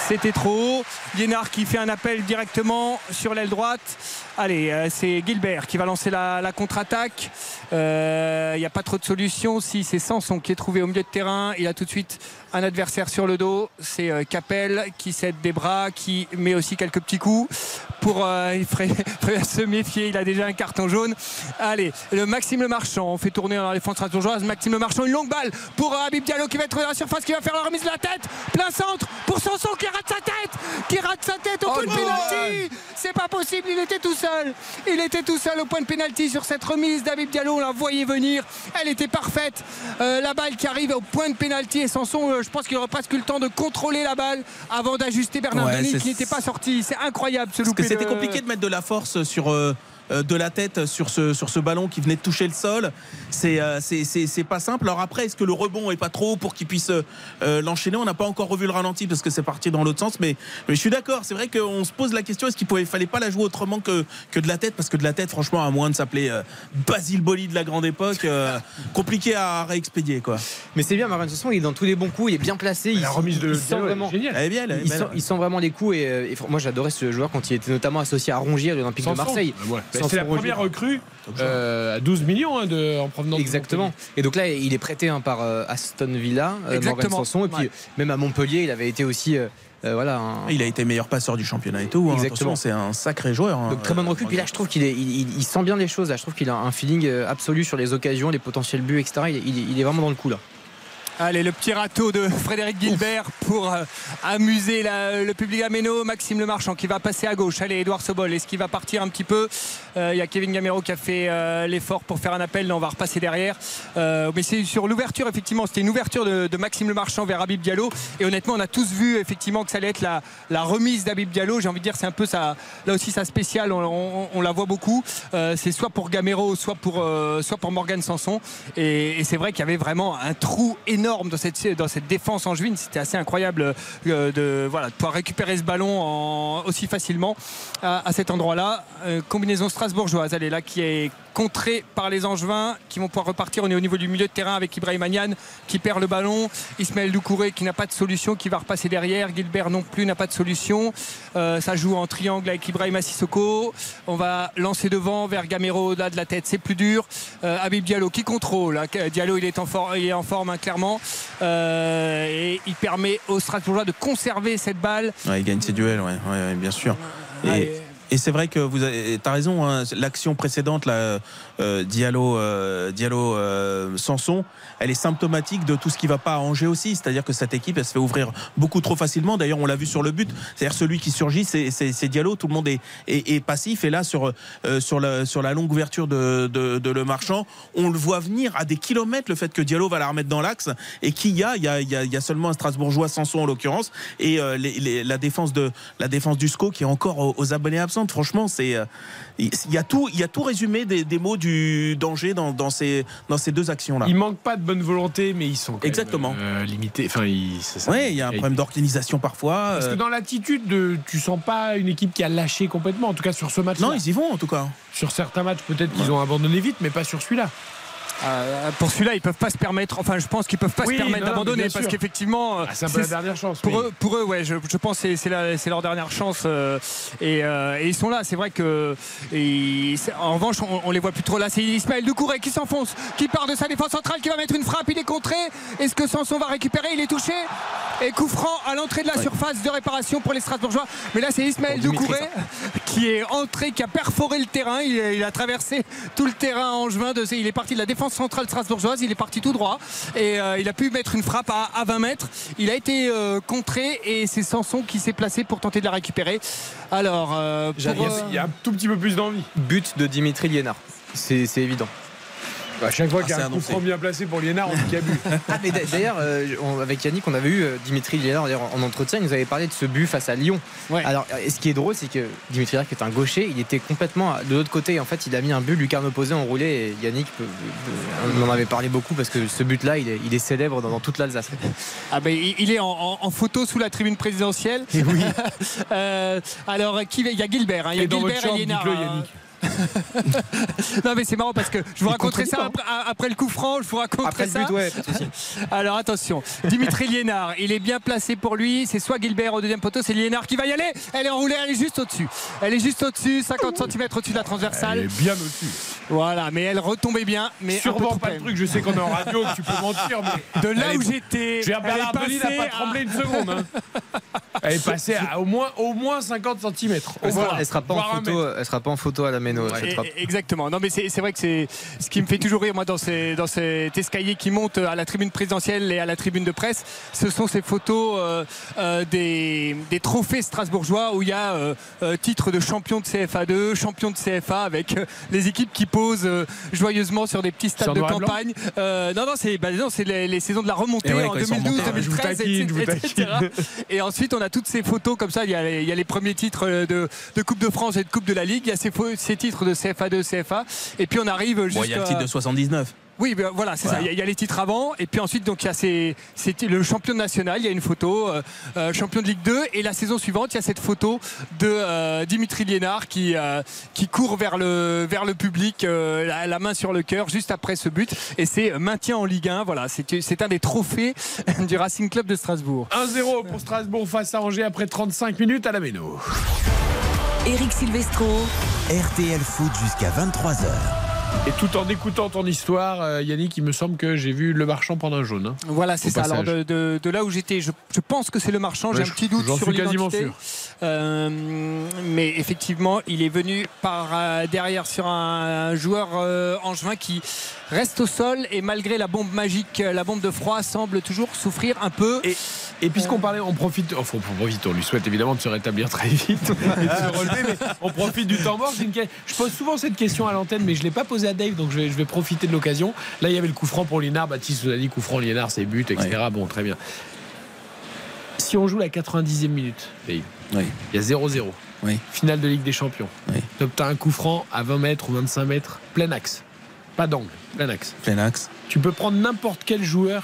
Speaker 4: C'était trop haut. Liénard qui fait un appel directement sur l'aile droite. Allez, euh, c'est Gilbert qui va lancer la, la contre-attaque. Euh, Il n'y a pas trop de solutions. Si c'est Sanson qui est trouvé au milieu de terrain, il a tout de suite un adversaire sur le dos. C'est euh, Capel qui cède des bras, qui met aussi quelques petits coups. Pour euh, [laughs] il ferait, ferait se méfier, il a déjà un carton jaune. Allez, le Maxime Le Marchand, on fait tourner dans la défense strasbourgeoise. Maxime Le Marchand, une longue balle pour euh, Habib Diallo qui va être dans la surface, qui va faire la remise de la tête. Plein centre pour Sanson qui rate sa tête, qui rate sa tête au
Speaker 3: Oh
Speaker 4: de
Speaker 3: non.
Speaker 4: pénalty. C'est pas possible, il était tout seul. Il était tout seul au point de pénalty sur cette remise d'Habib Diallo. On la voyait venir. Elle était parfaite. Euh, la balle qui arrive au point de pénalty et Sanson, euh, je pense qu'il aurait presque eu le temps de contrôler la balle avant d'ajuster Bernard
Speaker 5: Ouais,
Speaker 4: Denis qui n'était pas sorti. C'est incroyable ce
Speaker 5: Parce que
Speaker 4: loupé.
Speaker 5: c'était
Speaker 4: de-
Speaker 5: compliqué de mettre de la force sur. euh, de la tête sur ce, sur ce ballon qui venait de toucher le sol. C'est euh, c'est- pas simple. Alors après, est-ce que le rebond est pas trop haut pour qu'il puisse euh, l'enchaîner? On n'a pas encore revu le ralenti parce que c'est parti dans l'autre sens. Mais, mais je suis d'accord. C'est vrai qu'on se pose la question est-ce qu'il pouvait, fallait pas la jouer autrement que, que de la tête? Parce que de la tête, franchement, à moins de s'appeler euh, Basile Boli de la grande époque, euh, [laughs] compliqué à réexpédier. Quoi.
Speaker 6: Mais c'est bien, Marvin Sanson, il est dans tous les bons coups, il est bien placé. Il,
Speaker 3: remise de
Speaker 6: il sent vraiment.
Speaker 3: géniale.
Speaker 5: Elle est bien, elle est
Speaker 6: Il
Speaker 5: belle.
Speaker 6: sent, il sent vraiment les coups et, euh, moi j'adorais ce joueur quand il était notamment associé à Rongier à l'Olympique de. Marseille.
Speaker 3: Ah ouais. Bah, C'est la première recrue euh, à 12 millions hein, de, en provenance de
Speaker 6: Exactement. Et donc là, il est prêté hein, par euh, Aston Villa, euh, Morgan
Speaker 4: Exactement.
Speaker 6: Sanson. Et puis
Speaker 4: Ouais.
Speaker 6: même à Montpellier, il avait été aussi. euh, euh, voilà, un-
Speaker 5: Il a été meilleur passeur du championnat et tout. hein.
Speaker 6: Exactement.
Speaker 5: C'est un sacré joueur. hein.
Speaker 6: Donc très bonne recrue. Puis là, je trouve qu'il il, il- il sent bien les choses. Là, je trouve qu'il a un feeling absolu sur les occasions, les potentiels buts, etc. Il, il- il est vraiment dans le coup là.
Speaker 4: Allez, le petit râteau de Frédéric Gilbert pour euh, amuser la- le public à Méno. Maxime Le Marchand qui va passer à gauche. Allez, Edouard Sobol, est-ce qu'il va partir un petit peu? Euh, Il y a Kevin Gamero qui a fait euh, l'effort pour faire un appel. Non, on va repasser derrière. Mais c'est sur l'ouverture, effectivement. C'était une ouverture de, de Maxime Le Marchand vers Habib Diallo. Et honnêtement, on a tous vu effectivement que ça allait être la, la remise d'Habib Diallo. J'ai envie de dire, c'est un peu ça, là aussi sa spéciale. On, on- on la voit beaucoup. C'est soit pour Gamero, soit pour, soit pour Morgan Sanson. Et, et c'est vrai qu'il y avait vraiment un trou énorme dans cette, défense angevine. C'était assez incroyable euh, de, voilà, pouvoir récupérer ce ballon en- aussi facilement à, à cet endroit-là. Euh, combinaison strasbourgeoise, elle est là qui est contrée par les Angevins qui vont pouvoir repartir. On est au niveau du milieu de terrain avec Ibrahim Agnan qui perd le ballon. Ismaël Doucouré qui n'a pas de solution, qui va repasser derrière. Gilbert non plus n'a pas de solution. Euh, ça joue en triangle avec Ibrahim Sissoko. On va lancer devant vers Gamero là de la tête, c'est plus dur. Euh, Habib Diallo qui contrôle. hein. Diallo il est en, for- il est en forme hein, clairement. Euh, et il permet aux Strasbourgeois de conserver cette balle.
Speaker 5: Ouais, il gagne ses duels, ouais, ouais, bien sûr. Et. Et c'est vrai que vous avez as raison, hein, l'action précédente, là, euh, Diallo, euh, Diallo euh, Sanson, elle est symptomatique de tout ce qui va pas à Angers aussi. C'est-à-dire que cette équipe, elle se fait ouvrir beaucoup trop facilement. D'ailleurs, on l'a vu sur le but. C'est-à-dire celui qui surgit, c'est- Diallo. Tout le monde est, est, passif. Et là, sur, sur, la, sur la longue ouverture de, de, Le Marchand, on le voit venir à des kilomètres, le fait que Diallo va la remettre dans l'axe. Et qu'il y a, il y a, y a, seulement un Strasbourgeois, Sanson en l'occurrence, et la, défense de, la défense du SCO qui est encore aux, aux abonnés Franchement, c'est euh, il y a tout, il y a tout résumé des, des mots du danger dans, dans, ces, dans ces deux actions-là.
Speaker 3: Il manque pas de bonne volonté, mais ils sont quand
Speaker 5: Exactement.
Speaker 3: même, euh, limités. Enfin.
Speaker 5: Ouais, il y a un problème d'organisation parfois.
Speaker 3: Parce que
Speaker 5: euh,
Speaker 3: dans l'attitude, de, tu sens pas une équipe qui a lâché complètement. En tout cas, sur ce match.
Speaker 5: Non, ils y vont en tout cas.
Speaker 3: Sur certains matchs, peut-être qu'ils ont abandonné vite, mais pas sur celui-là.
Speaker 4: Euh, pour celui-là, ils peuvent pas se permettre. Enfin, je pense qu'ils peuvent pas
Speaker 3: Oui,
Speaker 4: se permettre d'abandonner parce qu'effectivement,
Speaker 3: Ah, c'est un peu la dernière chance.
Speaker 4: Pour eux, pour eux, ouais, je, je pense que c'est- leur dernière chance euh, et, euh, et ils sont là. C'est vrai que et en revanche, on, on les voit plus trop là. C'est Ismaël Doucouré qui s'enfonce, qui part de sa défense centrale, qui va mettre une frappe. Il est contré. Est-ce que Sanson va récupérer? Il est touché et coup franc à l'entrée de la surface de réparation pour les Strasbourgeois. Mais là, c'est Ismaël
Speaker 6: Pour Dimitri,
Speaker 4: Doucouré qui est entré, qui a perforé le terrain. Il, il a traversé tout le terrain angevin. De, il est parti de la défense centrale strasbourgeoise. Il est parti tout droit et euh, il a pu mettre une frappe à, à 20 mètres. Il a été euh, contré et c'est Sanson qui s'est placé pour tenter de la récupérer. Alors, euh, pour,
Speaker 3: Il y a- il y a un tout petit peu plus d'envie.
Speaker 6: But de Dimitri Liénard. C'est évident.
Speaker 3: À chaque fois
Speaker 6: Ah,
Speaker 3: qu'il y a un coup franc bien placé pour Liénard, on dit qu'il y a but. [laughs]
Speaker 6: Ah, mais d'a- d'ailleurs, euh, avec Yannick, on avait eu euh, Dimitri Liénard en entretien. Il nous avait parlé de ce but face à Lyon. Alors, et ce qui est drôle, c'est que Dimitri Liénard, qui est un gaucher, il était complètement de l'autre côté. En fait, il a mis un but lucarne opposée enroulé. Et Yannick, peut- peut- on en avait parlé beaucoup parce que ce but-là, il est, il est célèbre dans, dans toute l'Alsace. [laughs]
Speaker 4: Ah ben, il est en, en- en photo sous la tribune présidentielle. [laughs] Euh, alors, qui, il y a Gilbert. hein, il y a
Speaker 3: Et dans votre
Speaker 4: Gilbert et Liénard. [laughs] non mais c'est marrant parce que je vous
Speaker 6: Il
Speaker 4: raconterai ça après, après le coup franc, je vous raconterai
Speaker 6: Après le
Speaker 4: ça.
Speaker 6: but, ouais. [laughs]
Speaker 4: Alors attention, Dimitri Liénard, il est bien placé pour lui. C'est soit Gilbert au deuxième poteau, c'est Liénard qui va y aller. Elle est enroulée, elle est juste au-dessus. Elle est juste au-dessus, 50 cm au-dessus de la transversale.
Speaker 3: Elle est bien au-dessus.
Speaker 4: Voilà, mais elle retombait bien. Mais un peu
Speaker 3: Sûrement
Speaker 4: trop
Speaker 3: pas le truc, je sais qu'on est en radio, tu peux mentir, mais. [laughs]
Speaker 4: De là où j'étais, elle est
Speaker 3: n'a
Speaker 4: passée
Speaker 3: pas tremblé
Speaker 4: à-
Speaker 3: une seconde. hein. Elle est passée à au moins, au moins 50 cm.
Speaker 6: Elle sera, elle sera pas en photo, elle sera pas en photo à la Méno.
Speaker 4: Exactement. Non, mais c'est c'est vrai que c'est ce qui me fait toujours rire, moi, dans, ces, dans cet escalier qui monte à la tribune présidentielle et à la tribune de presse. Ce sont ces photos euh, euh, des, des trophées strasbourgeois où il y a euh, titre de champion de CFA2, champion de CFA avec les équipes qui posent euh, joyeusement sur des petits stades de campagne. Euh, non, non, c'est bah, non, c'est les, les saisons de la remontée
Speaker 5: Et ouais,
Speaker 4: en
Speaker 5: quand ils sont
Speaker 4: 2012,
Speaker 5: remontés, ouais. Je vous
Speaker 4: 2013,
Speaker 3: taquine, je vous
Speaker 4: etc., etc. [laughs] Et ensuite, on a toutes ces photos comme ça. Il y a les, il y a les premiers titres de, de Coupe de France et de Coupe de la Ligue. Il y a ces, ces titres de CFA2, CFA. Et puis on arrive
Speaker 5: Bon, il y a le titre de 79.
Speaker 4: Oui, ben voilà, c'est
Speaker 5: Voilà.
Speaker 4: ça. Il y, a- les titres avant, et puis ensuite, donc il y a ces, ces- le champion national. Il y a une photo, euh, euh, champion de Ligue 2, et la saison suivante, il y a cette photo de euh, Dimitri Liénard qui euh, qui court vers le vers le public, euh, la, la main sur le cœur, juste après ce but, et c'est maintien en Ligue 1. Voilà, c'est c'est un des trophées [laughs] du Racing Club de Strasbourg.
Speaker 3: 1-0 pour Strasbourg face à Angers après 35 minutes à la Méno.
Speaker 2: Eric Silvestro.
Speaker 1: RTL Foot jusqu'à 23h.
Speaker 3: Et tout en écoutant ton histoire, euh, Yannick, il me semble que j'ai vu Le Marchand prendre un jaune. hein.
Speaker 4: Voilà, c'est ça. Alors de, de- de là où j'étais, je, Je pense que c'est le marchand. J'ai
Speaker 3: Ouais,
Speaker 4: un petit doute
Speaker 3: j'en
Speaker 4: sur
Speaker 3: suis quasiment
Speaker 4: l'identité. Euh, mais effectivement, il est venu par euh, derrière sur un, joueur euh, angevin qui reste au sol et malgré la bombe magique, la bombe de froid, semble toujours souffrir un peu.
Speaker 3: Et, et puisqu'on parlait, on profite, enfin, on profite, on lui souhaite évidemment de se rétablir très vite [laughs] et de se relever, mais on profite du temps mort. Une Je pose souvent cette question à l'antenne, mais je ne l'ai pas posée à Dave, donc je vais, je vais profiter de l'occasion. Là, il y avait le coup franc pour Liénard. Baptiste vous a dit coup franc, Liénard, c'est but, etc. Bon, très bien. Si on joue la 90e minute, Dave, il y a 0-0. Finale de Ligue des Champions. Donc, tu as un coup franc à 20 mètres ou 25 mètres, plein axe. Pas d'angle, plein axe.
Speaker 5: Plein axe.
Speaker 3: Tu peux prendre n'importe quel joueur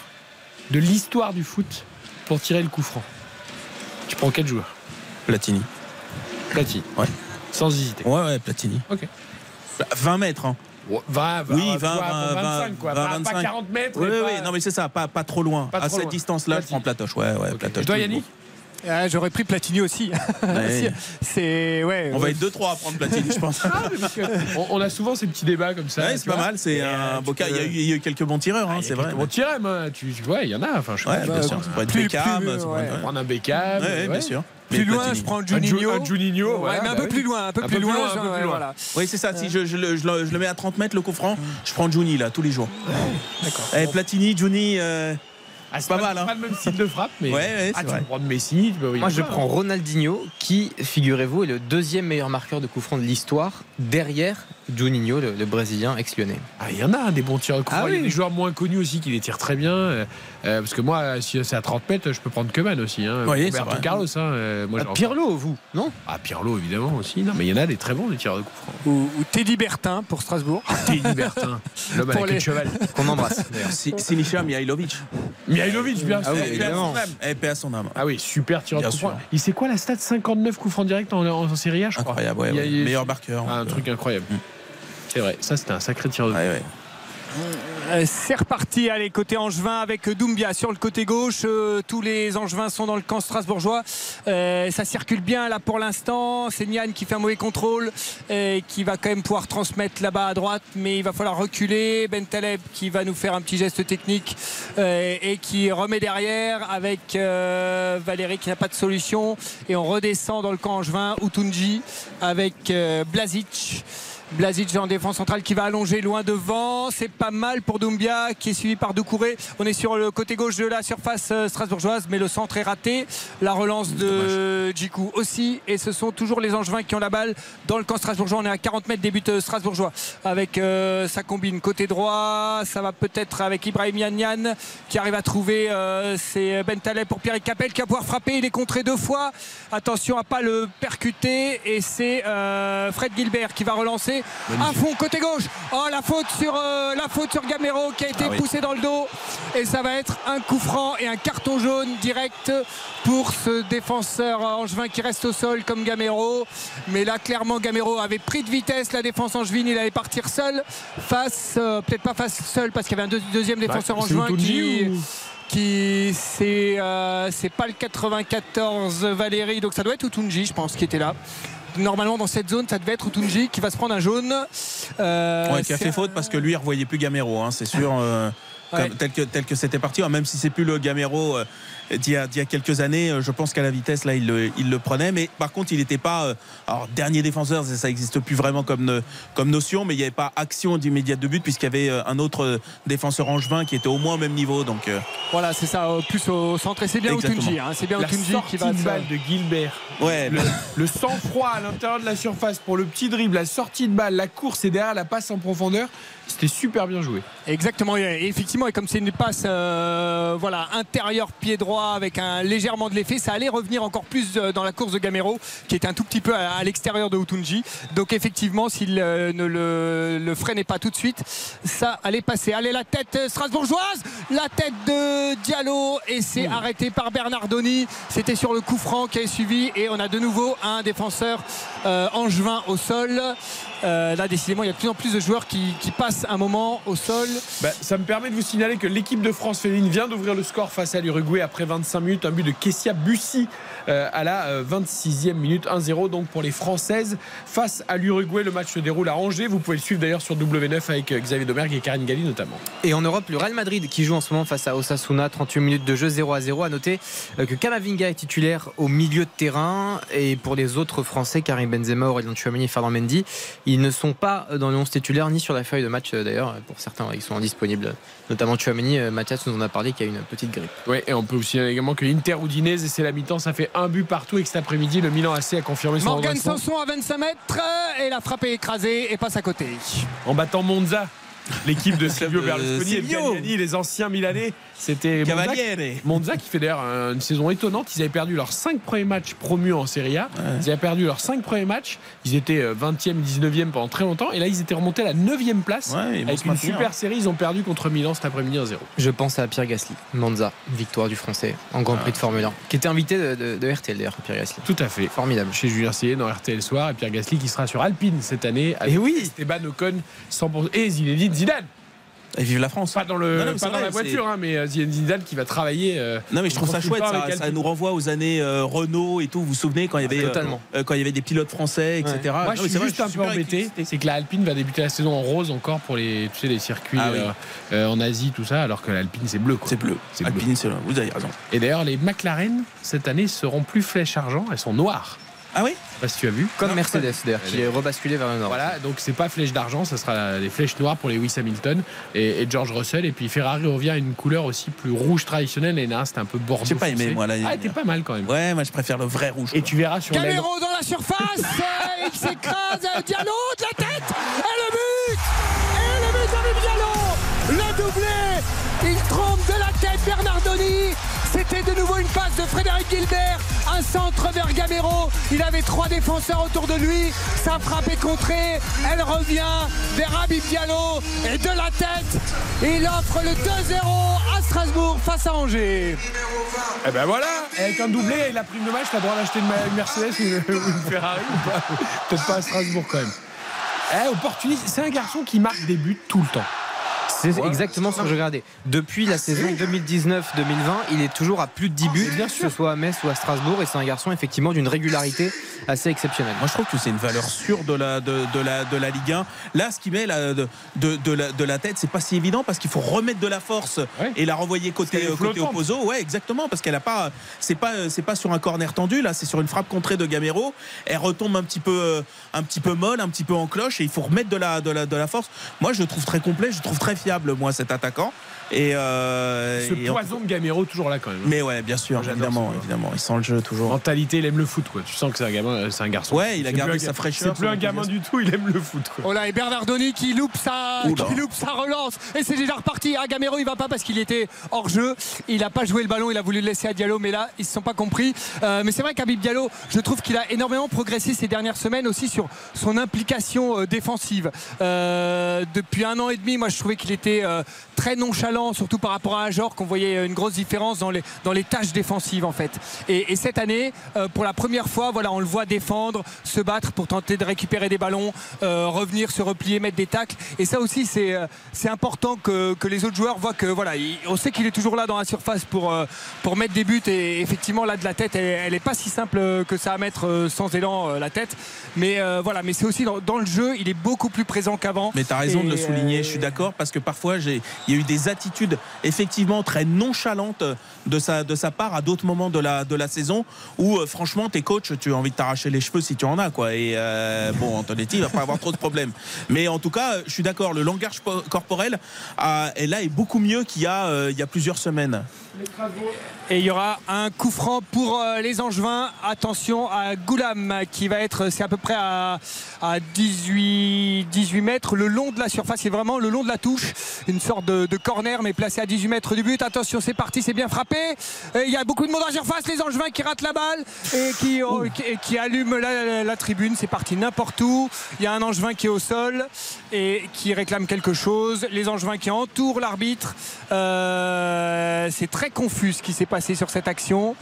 Speaker 3: de l'histoire du foot pour tirer le coup franc. Tu prends quel joueur?
Speaker 5: Platini.
Speaker 3: Platini.
Speaker 5: Ouais.
Speaker 3: Sans hésiter.
Speaker 5: Ouais, ouais, Platini.
Speaker 3: Ok.
Speaker 5: 20 mètres. Hein.
Speaker 3: 20, 20,
Speaker 5: oui,
Speaker 3: tu
Speaker 5: 20,
Speaker 3: vois,
Speaker 5: 20,
Speaker 3: 25, quoi.
Speaker 5: 20,
Speaker 3: Pas- pas
Speaker 5: 25.
Speaker 3: 40 mètres
Speaker 5: Oui, oui,
Speaker 3: pas-
Speaker 5: oui. Non, mais c'est ça, pas, pas trop loin.
Speaker 3: Pas
Speaker 5: à
Speaker 3: trop
Speaker 5: cette
Speaker 3: loin.
Speaker 5: distance-là, je prends Platoche. Ouais, ouais, Platoche.
Speaker 3: Et toi. Yannick?
Speaker 4: Ah, J'aurais pris Platini aussi. [laughs]
Speaker 5: Ouais.
Speaker 4: c'est ouais.
Speaker 5: On va être 2-3 à prendre Platini, je pense. [laughs]
Speaker 3: Ah, on, on a souvent ces petits débats comme ça.
Speaker 5: Ouais, c'est pas
Speaker 3: vois.
Speaker 5: mal. C'est un
Speaker 3: euh,
Speaker 5: beau
Speaker 3: tu
Speaker 5: cas. Il y, a
Speaker 3: peux-
Speaker 5: eu, il y a eu quelques bons tireurs, hein, c'est vrai.
Speaker 3: Bon tiré, moi, tu, tu vois, il y en a. Enfin, je
Speaker 5: Ouais,
Speaker 3: sais
Speaker 5: bien
Speaker 3: pas,
Speaker 5: sûr.
Speaker 3: quoi.
Speaker 5: Ça pourrait être
Speaker 3: Plus-
Speaker 5: Beckham,
Speaker 3: plus- ouais, un Beckham.
Speaker 5: Ouais, ouais, bien sûr.
Speaker 4: Plus loin,
Speaker 5: Platini.
Speaker 4: je prends
Speaker 3: Un Ju-
Speaker 4: Juninho.
Speaker 3: un Juninho,
Speaker 4: Ouais,
Speaker 3: ouais,
Speaker 4: mais un
Speaker 3: bah
Speaker 4: peu
Speaker 3: oui.
Speaker 4: plus loin, un peu plus loin.
Speaker 3: un peu
Speaker 4: genre,
Speaker 3: plus
Speaker 4: ouais,
Speaker 3: loin.
Speaker 4: voilà.
Speaker 5: Oui, c'est ça. Si je, je le, je le- je le mets à 30 mètres, le coup franc, je prends Juni là, tous les jours.
Speaker 3: D'accord.
Speaker 5: Eh, Platini, Juni, euh,
Speaker 3: Ah, c'est
Speaker 5: pas mal. Hein.
Speaker 3: Pas le même style de frappe, mais.
Speaker 5: Ouais, ouais,
Speaker 3: ah,
Speaker 5: c'est
Speaker 3: tu
Speaker 5: vrai.
Speaker 3: peux prendre Messi. tu peux-
Speaker 6: Moi, je prends Ronaldinho, qui, figurez-vous, est le deuxième meilleur marqueur de coup franc de l'histoire, derrière Juninho, le, le Brésilien ex-lyonnais.
Speaker 3: Ah, il y en a des bons tireurs de coup
Speaker 6: Ah.
Speaker 3: Il y a des joueurs moins connus aussi qui les tirent très bien. Euh, parce que moi, si c'est à 30 mètres, je peux prendre Keman aussi. Hein,
Speaker 5: Oui,
Speaker 3: Roberto. Carlos. Hein, euh, moi,
Speaker 6: Ah, Pirlo, vous, non
Speaker 3: Ah, Pirlo, évidemment aussi. Non, mais il y en a des très bons, des tireurs de coup franc.
Speaker 4: Ou, ou Teddy Bertin pour Strasbourg.
Speaker 3: Teddy Bertin, [laughs] l'homme queue
Speaker 4: les-
Speaker 3: de cheval. [laughs]
Speaker 6: Qu'on embrasse, [laughs]
Speaker 5: Sinisha Mihailovic.
Speaker 3: Mihailovic, bien sûr.
Speaker 6: Ah oui,
Speaker 5: Eh, paix à
Speaker 6: évidemment.
Speaker 5: son âme. Paix à son âme.
Speaker 3: Ah oui, super tireur de coup franc. Il sait quoi la stat 59 coups francs directs en, en, Serie A, je crois.
Speaker 5: Incroyable, ouais,
Speaker 3: Il y a-
Speaker 5: ouais.
Speaker 3: il y a-
Speaker 5: Meilleur marqueur.
Speaker 3: Ah, un truc incroyable. C'est vrai, ça c'était un sacré tireur de
Speaker 5: Ouais,
Speaker 4: C'est reparti, allez, côté Angevin avec Doumbia sur le côté gauche. Euh, tous les Angevins sont dans le camp strasbourgeois. Euh, ça circule bien là pour l'instant. C'est Nian qui fait un mauvais contrôle et qui va quand même pouvoir transmettre là-bas à droite, mais il va falloir reculer. Ben Taleb qui va nous faire un petit geste technique euh, et qui remet derrière avec euh, Valérie qui n'a pas de solution. Et on redescend dans le camp Angevin. Utunji avec euh, Blazic. Blazic en défense centrale qui va allonger loin devant. C'est pas mal pour Doumbia qui est suivi par Doucouré. On est sur le côté gauche de la surface euh, strasbourgeoise, mais le centre est raté. La relance de Djikou aussi. Et ce sont toujours les Angevins qui ont la balle dans le camp strasbourgeois. On est à 40 mètres des buts euh, strasbourgeois avec euh, sa combine côté droit. Ça va peut-être avec Ibrahim Yannian qui arrive à trouver. euh, c'est Ben Taleb pour Pierre Capel qui va pouvoir frapper. Il est contré deux fois. Attention à pas le percuter. Et c'est euh, Fred Gilbert qui va relancer à fond côté gauche. Oh la faute sur euh, la faute sur Gamero qui a été
Speaker 5: Ah oui.
Speaker 4: poussé dans le dos. Et ça va être un coup franc et un carton jaune direct pour ce défenseur angevin qui reste au sol comme Gamero. Mais là clairement Gamero avait pris de vitesse la défense angevine, il allait partir seul. Face euh, peut-être pas face seul parce qu'il y avait un deux- deuxième défenseur
Speaker 3: Bah, c'est
Speaker 4: angevin qui
Speaker 3: ou-
Speaker 4: qui c'est euh, c'est pas le 94 Valérie donc ça doit être Utunji je pense qui était là normalement dans cette zone ça devait être Utunji qui va se prendre un jaune Euh,
Speaker 5: Ouais, qui a fait faute parce que lui, il revoyait plus Gamero, hein, c'est sûr. euh,
Speaker 4: Ouais.
Speaker 5: comme- tel que tel que c'était parti, hein, même si c'est plus le Gamero euh, d'il y, a- d'il y a quelques années, euh, je pense qu'à la vitesse là, il le, il le prenait. Mais par contre, il n'était pas euh, alors dernier défenseur, ça n'existe plus vraiment comme euh, comme notion, mais il n'y avait pas action d'immédiate de but puisqu'il y avait un autre défenseur angevin qui était au moins au même niveau. Donc
Speaker 4: Voilà, c'est ça, plus au centre. Et c'est bien. Utunji, hein, c'est bien
Speaker 3: sortie
Speaker 4: qui va
Speaker 3: de
Speaker 4: se-
Speaker 3: balle de Gilbert.
Speaker 5: ouais,
Speaker 3: Le, le sang-froid à l'intérieur de la surface pour le petit dribble, la sortie de balle, la course et derrière la passe en profondeur, c'était super bien joué.
Speaker 4: Exactement, et effectivement, et comme c'est une passe euh, voilà, intérieur pied droit avec un légèrement de l'effet, ça allait revenir encore plus euh, dans la course de Gamero, qui était un tout petit peu à, à l'extérieur de Utunji. Donc effectivement, s'il euh, ne le, le freinait pas tout de suite, ça allait passer. Allez, la tête strasbourgeoise, la tête de Diallo, et c'est arrêté par Bernardoni. C'était sur le coup franc qui a suivi, et on a de nouveau un défenseur euh, angevin au sol. Euh, là, décidément, il y a de plus en plus de joueurs qui, passent un moment au sol.
Speaker 3: Bah, ça me permet de vous signaler que l'équipe de France féminine vient d'ouvrir le score face à l'Uruguay après 25 minutes. Un but de Kessia Bussy euh, à la euh, 26e minute. 1-0 donc pour les Françaises face à l'Uruguay. Le match se déroule à Angers. Vous pouvez le suivre d'ailleurs sur W9 avec euh, Xavier Domergue et Karine Galli notamment.
Speaker 6: Et en Europe, le Real Madrid qui joue en ce moment face à Osasuna, 38 minutes de jeu 0 à 0. À noter euh, que Kamavinga est titulaire au milieu de terrain. Et pour les autres Français, Karim Benzema, Aurélien Tchouameni et Fernand Mendy, ils ne sont pas dans le 11 titulaire ni sur la feuille de match euh, d'ailleurs. Pour certains, ils sont indisponibles. Notamment Tchouameni, euh, Mathias nous en a parlé qui a une petite grippe.
Speaker 3: Oui, et on peut aussi également que Inter Udinese et c'est la mi-temps, ça fait un but partout et que cet après-midi, le Milan AC a confirmé son
Speaker 4: Morgan Sanson à 25 mètres et la frappe est écrasée et passe à côté.
Speaker 3: en battant Monza. L'équipe de Silvio Berlusconi et. Galliani, les anciens Milanais, c'était Monza,
Speaker 5: Cavaliere.
Speaker 3: Monza qui fait d'ailleurs une saison étonnante. Ils avaient perdu leurs 5 premiers matchs promus en Serie A. Ils avaient perdu leurs 5 premiers matchs. Ils étaient euh, 20e, 19e pendant très longtemps. Et là, ils étaient remontés à la 9e place.
Speaker 5: Ouais,
Speaker 3: avec une super série. Ils ont perdu contre Milan cet après-midi 1-0.
Speaker 6: Je pense à Pierre Gasly, Monza, victoire du Français en Grand Prix de Formule 1, qui était invité de, de- de RTL d'ailleurs, Pierre Gasly.
Speaker 3: Tout à fait.
Speaker 6: Formidable.
Speaker 3: Chez Julien Cier dans RTL Soir et Pierre Gasly qui sera sur Alpine cette année.
Speaker 6: Et oui.
Speaker 3: Esteban Ocon 100%. Et Zinedine Zidane.
Speaker 5: Et vive la France.
Speaker 3: Pas dans, le,
Speaker 5: Non, non, mais
Speaker 3: pas
Speaker 5: c'est
Speaker 3: dans
Speaker 5: vrai,
Speaker 3: la voiture, hein, mais euh, Zinedine Zidane qui va travailler. euh,
Speaker 5: Non mais je trouve ça chouette, ça, nous renvoie aux années euh, Renault et tout. Vous vous souvenez quand il y avait euh,
Speaker 6: Totalement.
Speaker 5: euh, quand il y avait des pilotes français, etc.
Speaker 3: Moi,
Speaker 5: Non,
Speaker 3: je suis
Speaker 5: vrai,
Speaker 3: juste
Speaker 5: je
Speaker 3: un peu embêté. C'est que la Alpine va débuter la saison en rose encore pour les, tu sais, les circuits
Speaker 5: Ah oui.
Speaker 3: en Asie, tout ça, alors que l'Alpine c'est bleu. quoi.
Speaker 5: C'est bleu.
Speaker 3: C'est bleu.
Speaker 5: Alpine, c'est vous avez raison.
Speaker 3: Et d'ailleurs, les McLaren cette année seront plus flèche argent, elles sont noires.
Speaker 5: Ah oui
Speaker 3: Je sais pas si tu as vu.
Speaker 6: Comme
Speaker 3: Non,
Speaker 6: Mercedes d'ailleurs, qui est rebasculé vers le nord.
Speaker 3: Voilà, donc c'est pas flèche d'argent, ça sera des flèches noires pour les Lewis Hamilton et, et George Russell. Et puis Ferrari revient à une couleur aussi plus rouge traditionnelle. Et là, c'était un peu bordeaux.
Speaker 5: J'ai pas aimé,
Speaker 3: foncé.
Speaker 5: moi, l'année
Speaker 3: Ah, t'es pas mal quand même.
Speaker 5: Ouais, moi je préfère le vrai rouge.
Speaker 3: Et tu verras sur.
Speaker 4: Camero dans la surface, [laughs] euh, il s'écrase, euh, Diallo de la tête, et le but Et le but de Diallo Le doublé Il trompe de la tête Bernardoni C'était de nouveau une passe de Frédéric Gilbert, un centre vers Gamero, il avait trois défenseurs autour de lui, sa frappe est contrée, elle revient vers Habib Diallo, et de la tête, il offre le 2-0 à Strasbourg face à Angers.
Speaker 3: Eh ben voilà, avec un doublé et la prime de match, t'as le droit d'acheter une, Mercedes ou une, ou [laughs] une Ferrari ou pas. Peut-être pas à Strasbourg quand même. Eh, opportuniste, c'est un garçon qui marque des buts tout le temps.
Speaker 6: C'est exactement ce que je regardais. Depuis la saison 2019-2020, il est toujours à plus de 10 buts, que ce soit à Metz ou à Strasbourg, et c'est un garçon effectivement d'une régularité assez exceptionnelle.
Speaker 5: Moi, je trouve que c'est une valeur sûre de la, de, de la, de la Ligue 1. Là, ce qui met de, de, de la, de la tête, c'est pas si évident parce qu'il faut remettre de la force et la renvoyer côté, euh, côté. Ouais, exactement, parce qu'elle a pas, c'est pas, c'est pas sur un corner tendu. Là, c'est sur une frappe contrée de Gamero. Elle retombe un petit peu, euh, un petit peu molle, un petit peu en cloche, et il faut remettre de la, de la, de la force. Moi, je le trouve très complet, je le trouve très moi, cet attaquant. Et, euh,
Speaker 3: Ce
Speaker 5: et en-
Speaker 3: poison de Gamero toujours là quand même.
Speaker 5: Mais ouais, bien sûr,
Speaker 3: J'adore
Speaker 5: évidemment, évidemment, il sent le jeu toujours.
Speaker 3: Mentalité, il aime le foot quoi. Tu sens que c'est un gamin, euh, c'est un garçon.
Speaker 5: Ouais, il a gardé sa fraîcheur,
Speaker 3: C'est plus un gamin du tout, il aime le foot quoi.
Speaker 4: Oh là, et Bernardoni qui loupe sa,
Speaker 5: Oula.
Speaker 4: qui loupe sa relance. Et c'est déjà reparti. Ah, Gamero, il va pas parce qu'il était hors jeu. Il n'a pas joué le ballon, il a voulu le laisser à Diallo, mais là, ils se sont pas compris. Euh, mais c'est vrai qu'Habib Diallo, je trouve qu'il a énormément progressé ces dernières semaines aussi sur son implication défensive. Euh, depuis un an et demi, moi, je trouvais qu'il était euh, très nonchalant, surtout par rapport à Ajor, qu'on voyait une grosse différence dans les, dans les tâches défensives, en fait. Et, et cette année, euh, pour la première fois, voilà, on le voit défendre, se battre pour tenter de récupérer des ballons, euh, revenir se replier, mettre des tacles. Et ça aussi, c'est euh, c'est important que, que les autres joueurs voient que voilà, il- on sait qu'il est toujours là dans la surface pour, pour mettre des buts. Et effectivement, là de la tête, elle, elle est pas si simple que ça à mettre sans élan la tête. Mais euh, voilà, mais c'est aussi dans, dans le jeu, il est beaucoup plus présent qu'avant.
Speaker 5: Mais tu as raison de le souligner, je suis d'accord, parce que parfois il y a eu des attitudes effectivement très nonchalantes de sa, de sa part à d'autres moments de la, de la saison où euh, franchement tes coachs, tu as envie de t'arracher les cheveux si tu en as. quoi. Et euh, bon, Antonetti, il va pas avoir trop de problèmes. Mais en tout cas, je suis d'accord, le langage po- corporel a- est là est beaucoup mieux qu'il y, a, euh, il y a plusieurs semaines.
Speaker 4: Et il y aura un coup franc pour euh, les Angevins. Attention à Goulam qui va être, c'est à peu près à, à 18, 18 mètres le long de la surface. C'est vraiment le long de la touche. Une sorte de, de corner mais placé à 18 mètres du but. Attention, c'est parti, c'est bien frappé. Et il y a beaucoup de monde en surface. Les Angevins qui ratent la balle et qui, oh, et qui allument la, la- la tribune. C'est parti n'importe où. Il y a un Angevin qui est au sol et qui réclame quelque chose. Les Angevins qui entourent l'arbitre. Euh, c'est très confus ce qui s'est passé sur cette action.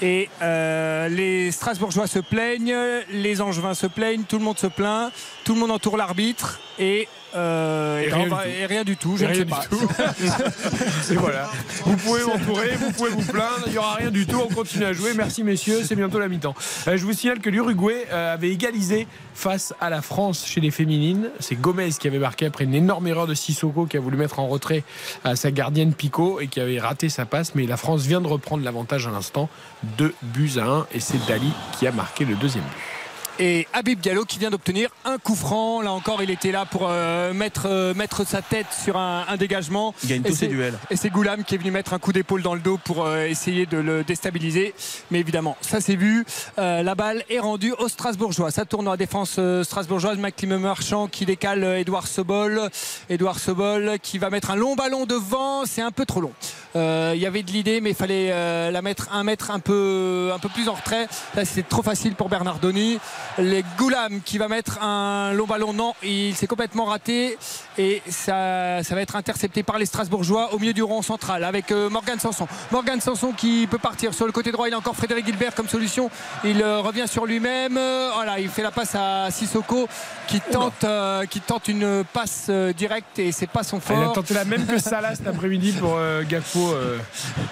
Speaker 4: Et euh, les Strasbourgeois se plaignent, les Angevins se plaignent, tout le monde se plaint, tout le monde entoure l'arbitre et euh,
Speaker 3: Et
Speaker 4: et,
Speaker 3: rien du tout.
Speaker 4: et rien du tout, je ne sais pas.
Speaker 3: tout. [laughs] Et voilà. Vous pouvez m'entourer, vous pouvez vous plaindre, il n'y aura rien du tout, on continue à jouer. Merci messieurs, c'est bientôt la mi-temps. Euh, je vous signale que l'Uruguay euh, avait égalisé face à la France chez les féminines. C'est Gomez qui avait marqué après une énorme erreur de Sissoko qui a voulu mettre en retrait à sa gardienne Pico et qui avait raté sa passe. Mais la France vient de reprendre l'avantage à l'instant. Deux buts à un et c'est Dali qui a marqué le deuxième but.
Speaker 4: Et Habib Diallo qui vient d'obtenir un coup franc. Là encore, il était là pour euh, mettre, euh, mettre sa tête sur un, un dégagement.
Speaker 5: Il gagne tous ses duels.
Speaker 4: Et c'est Goulam qui est venu mettre un coup d'épaule dans le dos pour euh, essayer de le déstabiliser. Mais évidemment, ça s'est vu. Euh, la balle est rendue aux Strasbourgeois. Ça tourne dans la défense euh, strasbourgeoise. Maxime Marchand qui décale Edouard Sobol. Edouard Sobol qui va mettre un long ballon devant. C'est un peu trop long. Euh, Il y avait de l'idée, mais il fallait euh, la mettre un mètre un peu, un peu plus en retrait. Là, c'était trop facile pour Bernardoni. Les Goulam qui va mettre un long ballon. Non, il s'est complètement raté. Et ça, ça va être intercepté par les Strasbourgeois au milieu du rond central avec euh, Morgan Sanson. Morgan Sanson qui peut partir sur le côté droit. Il a encore Frédéric Gilbert comme solution. Il euh, revient sur lui-même. Euh, Voilà, il fait la passe à Sissoko qui tente, euh, qui tente une passe directe et c'est pas son
Speaker 3: Il a
Speaker 4: fort.
Speaker 3: tenté la même que [laughs] Salah cet après-midi pour euh, Gakpo euh,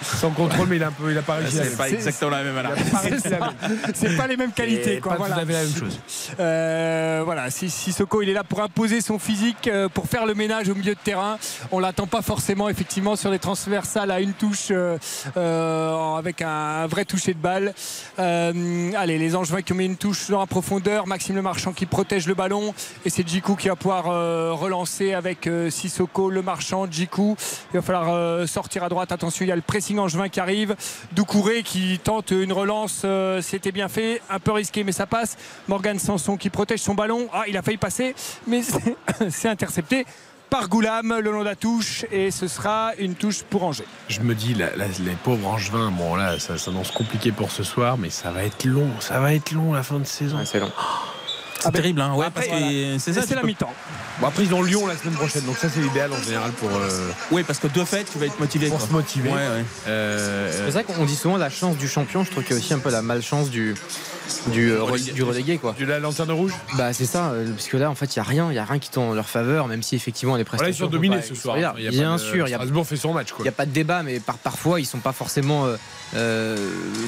Speaker 3: sans contrôle, mais il a, un peu, il a pas réussi.
Speaker 5: C'est pas exactement la même.
Speaker 3: a pas réussi la même.
Speaker 4: C'est pas les mêmes qualités.
Speaker 3: Et
Speaker 4: Quoi,
Speaker 3: pas
Speaker 4: voilà.
Speaker 3: La même chose.
Speaker 4: Euh, voilà, si Sissoko il est là pour imposer son physique, euh, pour faire le ménage au milieu de terrain. On l'attend pas forcément effectivement sur les transversales à une touche euh, avec un vrai toucher de balle. Allez, les Angevins qui ont mis une touche dans la profondeur. Maxime Le Marchand qui protège le ballon et c'est Djikou qui va pouvoir relancer avec Sissoko, Le Marchand, Djikou. Il va falloir sortir à droite. Attention, il y a le pressing Angevin qui arrive. Doucouré qui tente une relance. C'était bien fait, un peu risqué mais ça passe. Morgan Sanson qui protège son ballon. Ah, il a failli passer, mais [coughs] c'est- intercepté par Goulam le long de la touche et ce sera une touche pour Angers.
Speaker 3: Je me dis, la- la- les pauvres Angevins, bon là, ça s'annonce compliqué pour ce soir, mais ça va être long, ça va être long la fin de saison.
Speaker 6: c'est long.
Speaker 5: C'est terrible, hein. Ouais,
Speaker 4: Après,
Speaker 5: parce que c'est ça.
Speaker 4: c'est la
Speaker 5: peux-
Speaker 4: mi-temps.
Speaker 3: Bon, après, ils ont Lyon la semaine prochaine, donc ça, c'est l'idéal en général pour, euh,
Speaker 5: Oui, parce que de fait, tu vas être motivé.
Speaker 3: pour
Speaker 5: quoi.
Speaker 3: se motiver.
Speaker 5: Ouais, ouais.
Speaker 3: Euh,
Speaker 6: C'est vrai qu'on dit souvent la chance du champion. Je trouve qu'il y a aussi un peu la malchance du, du, euh,
Speaker 3: Relégué.
Speaker 6: du relégué. Quoi.
Speaker 3: de la lanterne rouge?
Speaker 6: Bah c'est ça, euh, parce que là en fait il y a rien, il y a rien qui tombe en leur faveur, même si effectivement les prestations.
Speaker 3: ils sont dominés ce soir.
Speaker 6: extraordinaires.
Speaker 3: Il y a
Speaker 6: Bien
Speaker 3: pas de-
Speaker 6: sûr, il y a
Speaker 3: Strasbourg fait son match.
Speaker 6: Il n'y a pas de débat, mais par, parfois ils sont pas forcément euh, euh,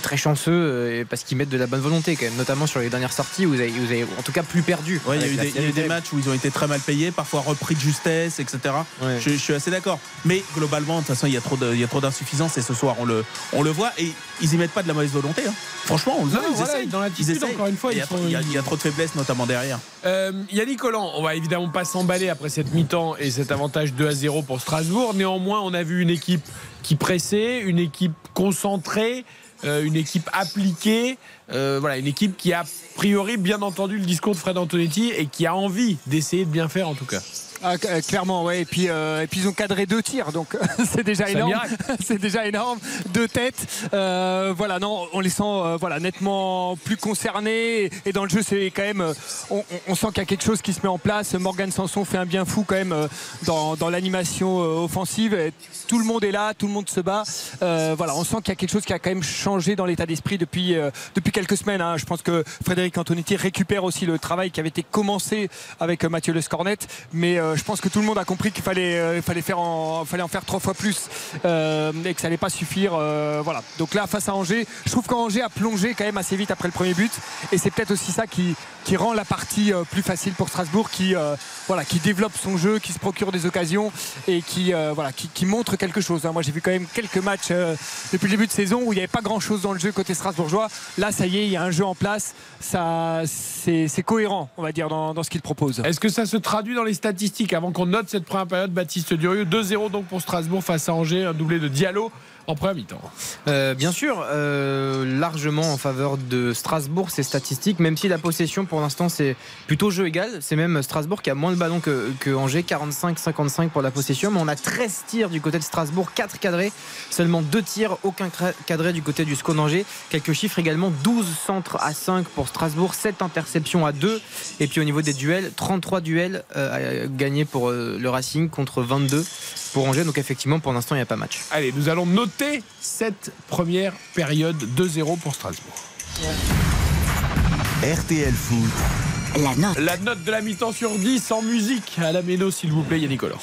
Speaker 6: très chanceux euh, parce qu'ils mettent de la bonne volonté quand même, notamment sur les dernières sorties où vous avez, vous avez en tout cas plus perdu.
Speaker 5: Ouais, il y a eu des, il y a eu des
Speaker 6: CNT.
Speaker 5: matchs où ils ont été très mal payés, parfois repris de justesse, etc.
Speaker 6: Ouais.
Speaker 5: Je, je suis assez d'accord. Mais globalement, de toute façon, il y a trop d'insuffisance et ce soir, on le, on le voit et ils y mettent pas de la mauvaise volonté. hein. Franchement, on le
Speaker 3: Non,
Speaker 5: voit, ils
Speaker 3: voilà,
Speaker 5: essayent.
Speaker 3: dans l'attitude,
Speaker 5: Ils essayent.
Speaker 3: encore une fois,
Speaker 5: il y, a,
Speaker 3: ils sont-
Speaker 5: il y a- il y a trop de faiblesses, notamment derrière.
Speaker 3: Euh, Yannick Collant, on va évidemment pas s'emballer après cette mi-temps et cet avantage 2 à 0 pour Strasbourg. Néanmoins, on a vu une équipe qui pressait, une équipe concentrée, euh, une équipe appliquée. euh, voilà, une équipe qui a, a priori bien entendu le discours de Fred Antonetti et qui a envie d'essayer de bien faire en tout cas.
Speaker 4: Ah, euh, clairement, ouais. Et puis, euh, et puis ils ont cadré deux tirs, donc [laughs] c'est déjà
Speaker 3: C'est un
Speaker 4: énorme. [laughs] c'est déjà énorme. Deux têtes. Euh, voilà, non, on les sent euh, voilà, nettement plus concernés. Et dans le jeu, c'est quand même. euh, On, on- sent qu'il y a quelque chose qui se met en place. Morgan Sanson fait un bien fou quand même euh, dans, dans l'animation euh, offensive. Et tout le monde est là, tout le monde se bat. Euh, voilà, on sent qu'il y a quelque chose qui a quand même changé dans l'état d'esprit depuis, euh, depuis quelques semaines. hein. Je pense que Frédéric Antonetti récupère aussi le travail qui avait été commencé avec euh, Mathieu Le Scornet. Mais euh, je pense que tout le monde a compris qu'il fallait, euh, fallait, faire en, fallait en faire trois fois plus euh, et que ça n'allait pas suffire. voilà. Donc là, face à Angers, je trouve qu'Angers a plongé quand même assez vite après le premier but. Et c'est peut-être aussi ça qui, qui rend la partie plus facile pour Strasbourg, qui, voilà, qui développe son jeu, qui se procure des occasions et qui, voilà, qui, montre quelque chose. hein. Moi, j'ai vu quand même quelques matchs depuis le début de saison où il n'y avait pas grand-chose dans le jeu côté strasbourgeois. Là, ça y est, il y a un jeu en place. Ça, c'est cohérent, on va dire, dans ce qu'il propose.
Speaker 3: Est-ce que ça se traduit dans les statistiques? Avant qu'on note cette première période. Baptiste Durieux 2-0 donc pour Strasbourg face à Angers, un doublé de Diallo en première mi-temps.
Speaker 6: Euh, bien sûr, euh, largement en faveur de Strasbourg, ces statistiques, même si la possession pour l'instant c'est plutôt jeu égal. C'est même Strasbourg qui a moins de ballons que, que Angers, 45-55 pour la possession. Mais on a 13 tirs du côté de Strasbourg, 4 cadrés, seulement 2 tirs, aucun cadré du côté du SCO Angers. Quelques chiffres également 12 centres à 5 pour Strasbourg, 7 interceptions à 2. Et puis au niveau des duels, 33 duels euh, gagnés pour euh, le Racing contre 22 pour Angers. Donc effectivement, pour l'instant, il n'y a pas match.
Speaker 3: Allez, nous allons noter cette première période 2-0 pour Strasbourg.
Speaker 1: RTL Foot,
Speaker 2: La note.
Speaker 3: La note de la mi-temps sur 10 en musique à la méno, s'il vous plaît, Yannick Collant.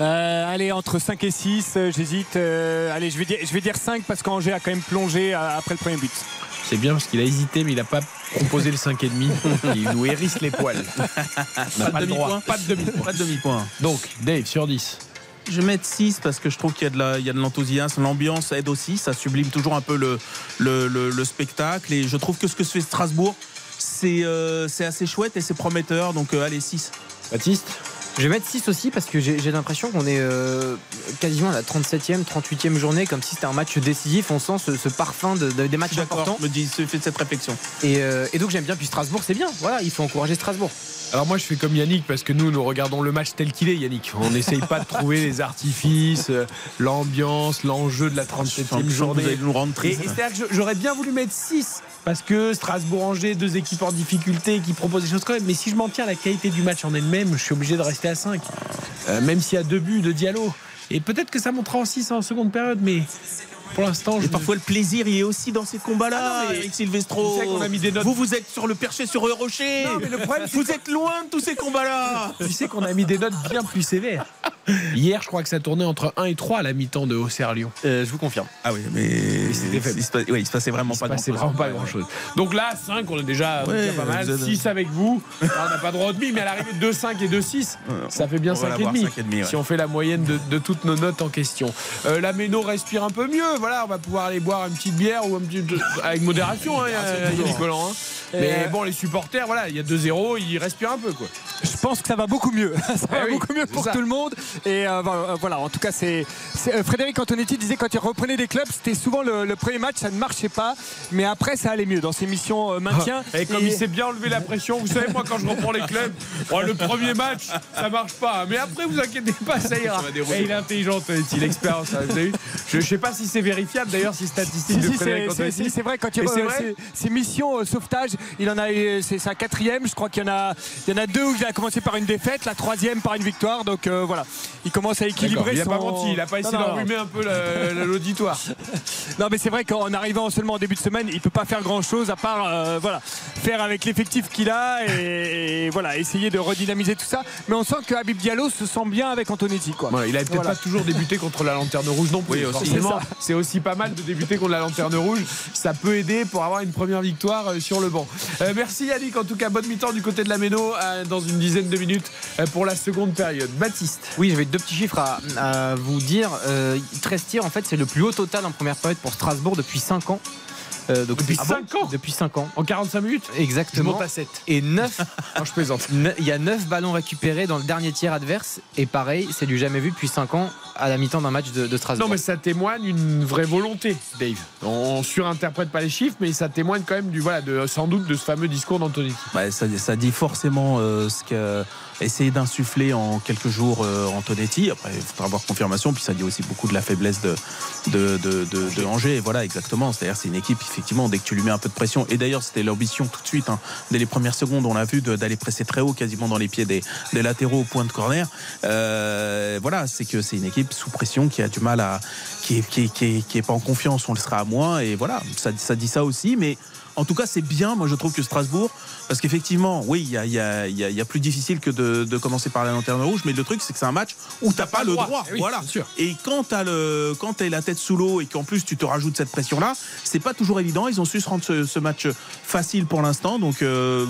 Speaker 4: Euh, allez, entre 5 et 6, euh, j'hésite. Euh, allez, je vais, dire, je vais dire 5 parce qu'Angers a quand même plongé après le premier but.
Speaker 3: C'est bien parce qu'il a hésité, mais il n'a pas proposé le 5,5. [laughs] Il nous hérisse les poils. On n'a pas, le droit. Pas de demi-point.
Speaker 5: Pas de demi-point.
Speaker 3: Donc, Dave, sur 10.
Speaker 5: Je vais mettre 6 parce que je trouve qu'il y a de l'enthousiasme. L'ambiance aide aussi. Ça sublime toujours un peu le, le, le- le spectacle. Et je trouve que ce que fait Strasbourg, c'est euh, c'est assez chouette et c'est prometteur. Donc, euh, allez, 6.
Speaker 3: Baptiste?
Speaker 6: Je vais mettre 6 aussi parce que j'ai l'impression qu'on est euh, quasiment à la 37e, 38e journée, comme si c'était un match décisif. On sent ce, ce parfum de, de- des matchs importants.
Speaker 5: me dis, fait cette réflexion.
Speaker 6: Et, euh, et donc j'aime bien. Puis Strasbourg, c'est bien. Voilà, il faut encourager Strasbourg.
Speaker 3: Alors moi je fais comme Yannick parce que nous nous regardons le match tel qu'il est Yannick. On n'essaye pas de trouver les artifices, euh, l'ambiance, l'enjeu de la 37e journée.
Speaker 5: Vous allez nous rendre
Speaker 3: Et, et c'est-à-dire que j'aurais bien voulu mettre 6 parce que Strasbourg-Angers, deux équipes en difficulté qui proposent des choses quand même. Mais si je m'en tiens à la qualité du match en elle-même, je suis obligé de rester à 5. Euh, même s'il y a deux buts de Diallo. Et peut-être que ça montera en 6 en seconde période, mais pour l'instant, je
Speaker 5: parfois le plaisir, il est aussi dans ces combats-là,
Speaker 3: Ah
Speaker 5: Eric Silvestro.
Speaker 3: a mis des notes-
Speaker 5: Vous, vous êtes sur le perché sur le rocher.
Speaker 3: Non, mais le problème,
Speaker 5: vous êtes loin de tous ces combats-là.
Speaker 3: Tu sais qu'on a mis des notes bien plus sévères. Hier, je crois que ça tournait entre 1 et 3 à la mi-temps de Auxerre-Lyon.
Speaker 6: je vous confirme.
Speaker 5: Ah oui, mais. Il se, passe- ouais, il se passait vraiment
Speaker 3: Il se
Speaker 5: pas
Speaker 3: passait
Speaker 5: grand-chose.
Speaker 3: vraiment pas grand chose. Donc là, 5, on est déjà,
Speaker 5: Ouais,
Speaker 3: pas mal.
Speaker 5: vous êtes-
Speaker 3: 6 avec vous. Alors, on n'a pas droit au demi, mais à l'arrivée, 2, 5 et 2, 6, ça fait bien
Speaker 5: on va
Speaker 3: 5 et
Speaker 5: l'avoir,
Speaker 3: demi.
Speaker 5: 5 et demi, ouais.
Speaker 3: Si on fait la moyenne de, de toutes nos notes en question. Euh, la Méno respire un peu mieux. Voilà, on va pouvoir aller boire une petite bière ou un petit. avec modération, hein, Yannick Collant, hein. Mais
Speaker 4: Euh,
Speaker 3: bon, les supporters, voilà, il y a 2-0, ils respirent un peu, quoi.
Speaker 4: Je pense que ça va beaucoup mieux. [laughs] ça va
Speaker 3: Eh oui,
Speaker 4: beaucoup mieux pour
Speaker 3: ça.
Speaker 4: tout le monde. Et euh, voilà, euh, voilà, en tout cas, c'est. euh, Frédéric Antonetti disait quand il reprenait des clubs, c'était souvent le, le premier match, ça ne marchait pas. Mais après, ça allait mieux dans ses missions euh, maintien.
Speaker 3: Ah, Et comme il s'est bien enlevé la pression, vous savez, moi, quand je reprends les clubs, bon, [laughs] le premier match, ça marche pas. Mais après, vous inquiétez pas, ça ira.
Speaker 5: va dérouler.
Speaker 3: Et il est intelligent, il l'expérience. hein, vous avez vu je, je sais pas si c'est vérifiable d'ailleurs, ces statistiques
Speaker 4: Si,
Speaker 3: de
Speaker 4: si,
Speaker 3: Frédéric
Speaker 4: c'est-
Speaker 3: Antonetti.
Speaker 4: vrai quand il euh, ses, missions euh, sauvetage, il en a eu- c'est sa quatrième. Je crois qu'il y en a, il y en a deux où il a commencé par une défaite, la troisième par une victoire. Donc euh, voilà, il commence à équilibrer.
Speaker 3: Il a
Speaker 4: son...
Speaker 3: pas menti, il a pas essayé
Speaker 4: Non,
Speaker 3: d'enrhumer un peu la- la- l'auditoire. [laughs]
Speaker 4: Non mais c'est vrai qu'en arrivant seulement en début de semaine, il peut pas faire grand chose à part euh, voilà faire avec l'effectif qu'il a et, et voilà essayer de redynamiser tout ça. Mais on sent que Habib Diallo se sent bien avec Antonetti quoi.
Speaker 3: Voilà, il a peut-être
Speaker 4: Voilà.
Speaker 3: pas toujours débuté contre la lanterne rouge non plus.
Speaker 5: Oui,
Speaker 4: c'est
Speaker 3: aussi pas mal de débuter contre la lanterne rouge. Ça peut aider pour avoir une première victoire euh, sur le banc. Euh, merci Yannick. En tout cas, bonne mi-temps du côté de la Méno euh, dans une dizaine de minutes pour la seconde période. Baptiste.
Speaker 6: Oui, j'avais deux petits chiffres à, à vous dire. Euh, 13 tirs, en fait, c'est le plus haut total en première période pour Strasbourg depuis 5 ans. Euh, donc
Speaker 3: Depuis
Speaker 6: Ah bon
Speaker 3: 5 ans
Speaker 6: Depuis 5 ans.
Speaker 3: En 45 minutes Je
Speaker 6: Exactement.
Speaker 3: monte à 7.
Speaker 6: Et 9, [laughs]
Speaker 3: Non, je plaisante. [laughs]
Speaker 6: il y a 9 ballons récupérés dans le dernier tiers adverse. Et pareil, c'est du jamais vu depuis 5 ans à la mi-temps d'un match de, de Strasbourg.
Speaker 3: Non, mais ça témoigne une vraie volonté, Dave. On surinterprète pas les chiffres, mais ça témoigne quand même du voilà, de, sans doute de ce fameux discours d'Anthony.
Speaker 5: Ouais, ça, ça dit forcément euh, ce qu'a essayé d'insuffler en quelques jours euh, Antonetti. Après, il faudra avoir confirmation. Puis ça dit aussi beaucoup de la faiblesse de, de, de, de- de Angers. Voilà, exactement. C'est-à-dire, c'est une équipe, effectivement, dès que tu lui mets un peu de pression. Et d'ailleurs, c'était l'ambition tout de suite. hein. Dès les premières secondes, on l'a vu d'aller presser très haut, quasiment dans les pieds des, des latéraux au point de corner. Euh, voilà, c'est que c'est une équipe sous pression qui a du mal à. qui est, qui est, qui est- qui est pas en confiance. On le sera à moins. Et voilà, ça, ça dit ça aussi. Mais. En tout cas, c'est bien, moi je trouve que Strasbourg, parce qu'effectivement, oui, il y a, il y a- il y a- il y a plus difficile que de, de commencer par la lanterne rouge, mais le truc, c'est que c'est un match où t'as pas, le droit.
Speaker 3: Eh oui,
Speaker 5: voilà.
Speaker 3: sûr.
Speaker 5: Et quand t'as le, quand la tête sous l'eau et qu'en plus tu te rajoutes cette pression-là, c'est pas toujours évident. Ils ont su se rendre ce, ce match facile pour l'instant, donc euh,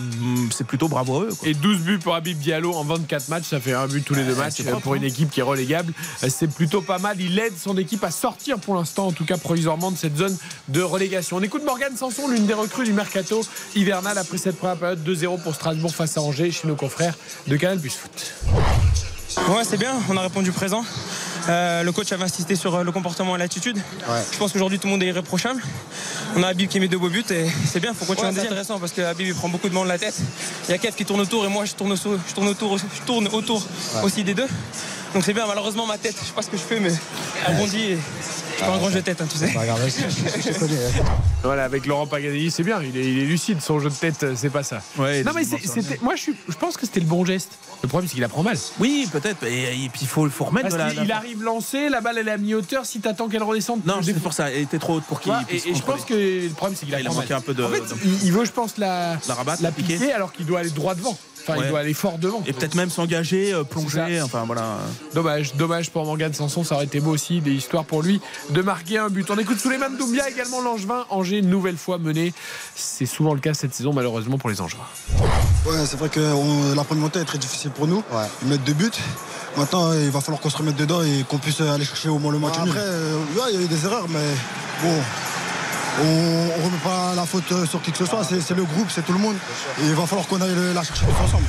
Speaker 5: c'est plutôt bravo à eux. quoi.
Speaker 3: Et 12 buts pour Habib Diallo en 24 matchs, ça fait un but tous les deux
Speaker 5: Ouais,
Speaker 3: matchs
Speaker 5: propre,
Speaker 3: pour une
Speaker 5: hein.
Speaker 3: équipe qui est relégable. C'est plutôt pas mal. Il aide son équipe à sortir pour l'instant, en tout cas provisoirement, de cette zone de relégation. On écoute Morgane Sanson, l'une des recrues du mercato hivernal après cette première période 2-0 pour Strasbourg face à Angers chez nos confrères de Canal Plus Foot.
Speaker 16: Ouais, c'est bien, on a répondu présent. Euh, le coach avait insisté sur euh, le comportement et l'attitude. Je pense qu'aujourd'hui tout le monde est irréprochable. On a Habib qui met deux beaux buts et c'est bien, faut continuer. c'est intéressant parce que Habib il prend beaucoup de monde de la tête. Il y a Kev qui tourne autour et moi je tourne, au- je tourne autour, je tourne autour aussi des deux. Donc c'est bien, malheureusement ma tête, je sais pas ce que je fais mais elle rebondit et Je suis pas un grand jeu de tête, hein, tu sais.
Speaker 3: Voilà, avec Laurent Paganelli, c'est bien. Il est, il est lucide. Son jeu de tête, euh, c'est pas ça.
Speaker 5: Ouais,
Speaker 3: non, mais c'est- c'était. Moi, je, suis- je pense que c'était le bon geste. Le problème, c'est qu'il apprend mal.
Speaker 5: Oui, peut-être. Et, et puis il faut, faut remettre
Speaker 3: Parce
Speaker 5: de la.
Speaker 3: qu'il il arrive lancé, la balle elle est à mi-hauteur. Si t'attends qu'elle redescende,
Speaker 5: Non, c'est pour ça. Elle était trop haute pour qu'il
Speaker 3: et, je pense que le problème c'est qu'il a,
Speaker 5: Il a
Speaker 3: apprend
Speaker 5: manqué un peu de-
Speaker 3: En fait, il, veut, je pense, la,
Speaker 5: La rabattre,
Speaker 3: la
Speaker 5: piquer
Speaker 3: alors qu'il doit aller droit devant. Enfin,
Speaker 5: Ouais.
Speaker 3: il doit aller fort devant.
Speaker 5: Et peut-être même s'engager, euh, plonger. Enfin voilà.
Speaker 3: Dommage, dommage pour Morgan Sanson, ça aurait été beau aussi, des histoires pour lui de marquer un but. On écoute Souleymane Doumbia également l'Angevin, Angers une nouvelle fois mené. C'est souvent le cas cette saison malheureusement pour les Angevins.
Speaker 17: Ouais, c'est vrai que on- la première montée est très difficile pour nous. Ils mettent deux buts. Maintenant, il va falloir qu'on se remette dedans et qu'on puisse aller chercher au moins le match.
Speaker 18: Ouais,
Speaker 17: nul.
Speaker 18: après,
Speaker 17: euh, ouais, il y a eu des erreurs, mais bon. On ne remet pas la faute sur qui que ce soit, c'est c'est le groupe, c'est tout le monde. Et il va falloir qu'on aille le- la chercher tous ensemble.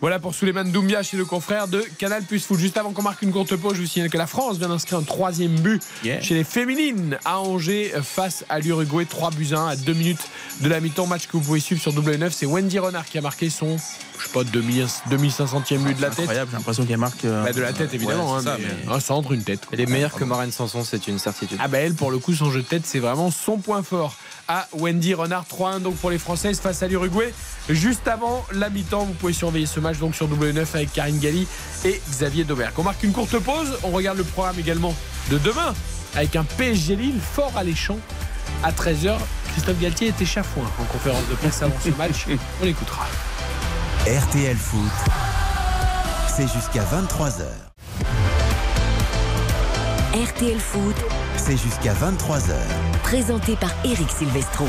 Speaker 3: Voilà pour Souleymane Doumbia chez le confrère de Canal Plus Foot. Juste avant qu'on marque une courte pause, je vous signale que la France vient d'inscrire un troisième but chez les féminines à Angers face à l'Uruguay. 3 buts 1 à 2 minutes de la mi-temps. Match que vous pouvez suivre sur W9. C'est Wendy Renard qui a marqué son, je sais pas, 2000 2500e but de la tête.
Speaker 5: Incroyable, j'ai l'impression qu'elle marque. euh,
Speaker 3: Bah, de la tête évidemment,
Speaker 5: ouais,
Speaker 3: hein,
Speaker 5: c'est ça,
Speaker 3: mais
Speaker 5: mais-
Speaker 3: un centre, une tête.
Speaker 6: Elle est meilleure que Marine Sanson, c'est une certitude.
Speaker 3: Ah bah elle pour le coup son jeu de tête c'est vraiment son point fort à Wendy Renard 3-1 donc pour les Françaises face à l'Uruguay juste avant la mi-temps vous pouvez surveiller ce match donc sur W9 avec Karine Galli et Xavier Domergue on marque une courte pause on regarde le programme également de demain avec un PSG Lille fort alléchant à 13h Christophe Galtier était chafouin en conférence de presse avant ce match [laughs] on l'écoutera
Speaker 1: RTL Foot, c'est jusqu'à 23h.
Speaker 2: RTL Foot,
Speaker 1: C'est jusqu'à 23h.
Speaker 2: présenté par Eric Silvestro.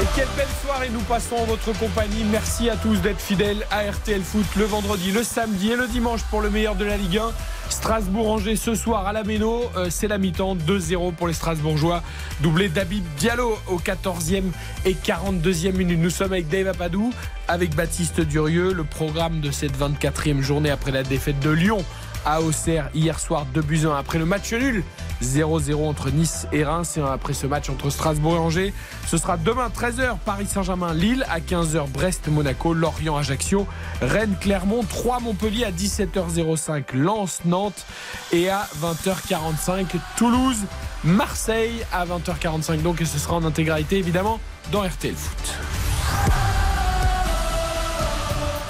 Speaker 3: Et quelle belle soirée nous passons en votre compagnie. Merci à tous d'être fidèles à RTL Foot le vendredi, le samedi et le dimanche pour le meilleur de la Ligue 1. Strasbourg-Angers ce soir à la Méno, Euh, c'est la mi-temps 2-0 pour les Strasbourgeois. Doublé d'Abib Diallo au 14e et 42e minute. Nous sommes avec Dave Apadou, avec Baptiste Durieux. Le programme de cette 24e journée après la défaite de Lyon à Auxerre hier soir 2 buts 1 après le match nul. 0-0 entre Nice et Reims et après ce match entre Strasbourg et Angers. Ce sera demain 13h Paris Saint-Germain Lille. À 15h Brest Monaco Lorient Ajaccio Rennes Clermont 3 Montpellier. À 17h05 Lens Nantes. Et à 20h45 Toulouse Marseille. À 20h45 donc ce sera en intégralité évidemment dans RTL Foot.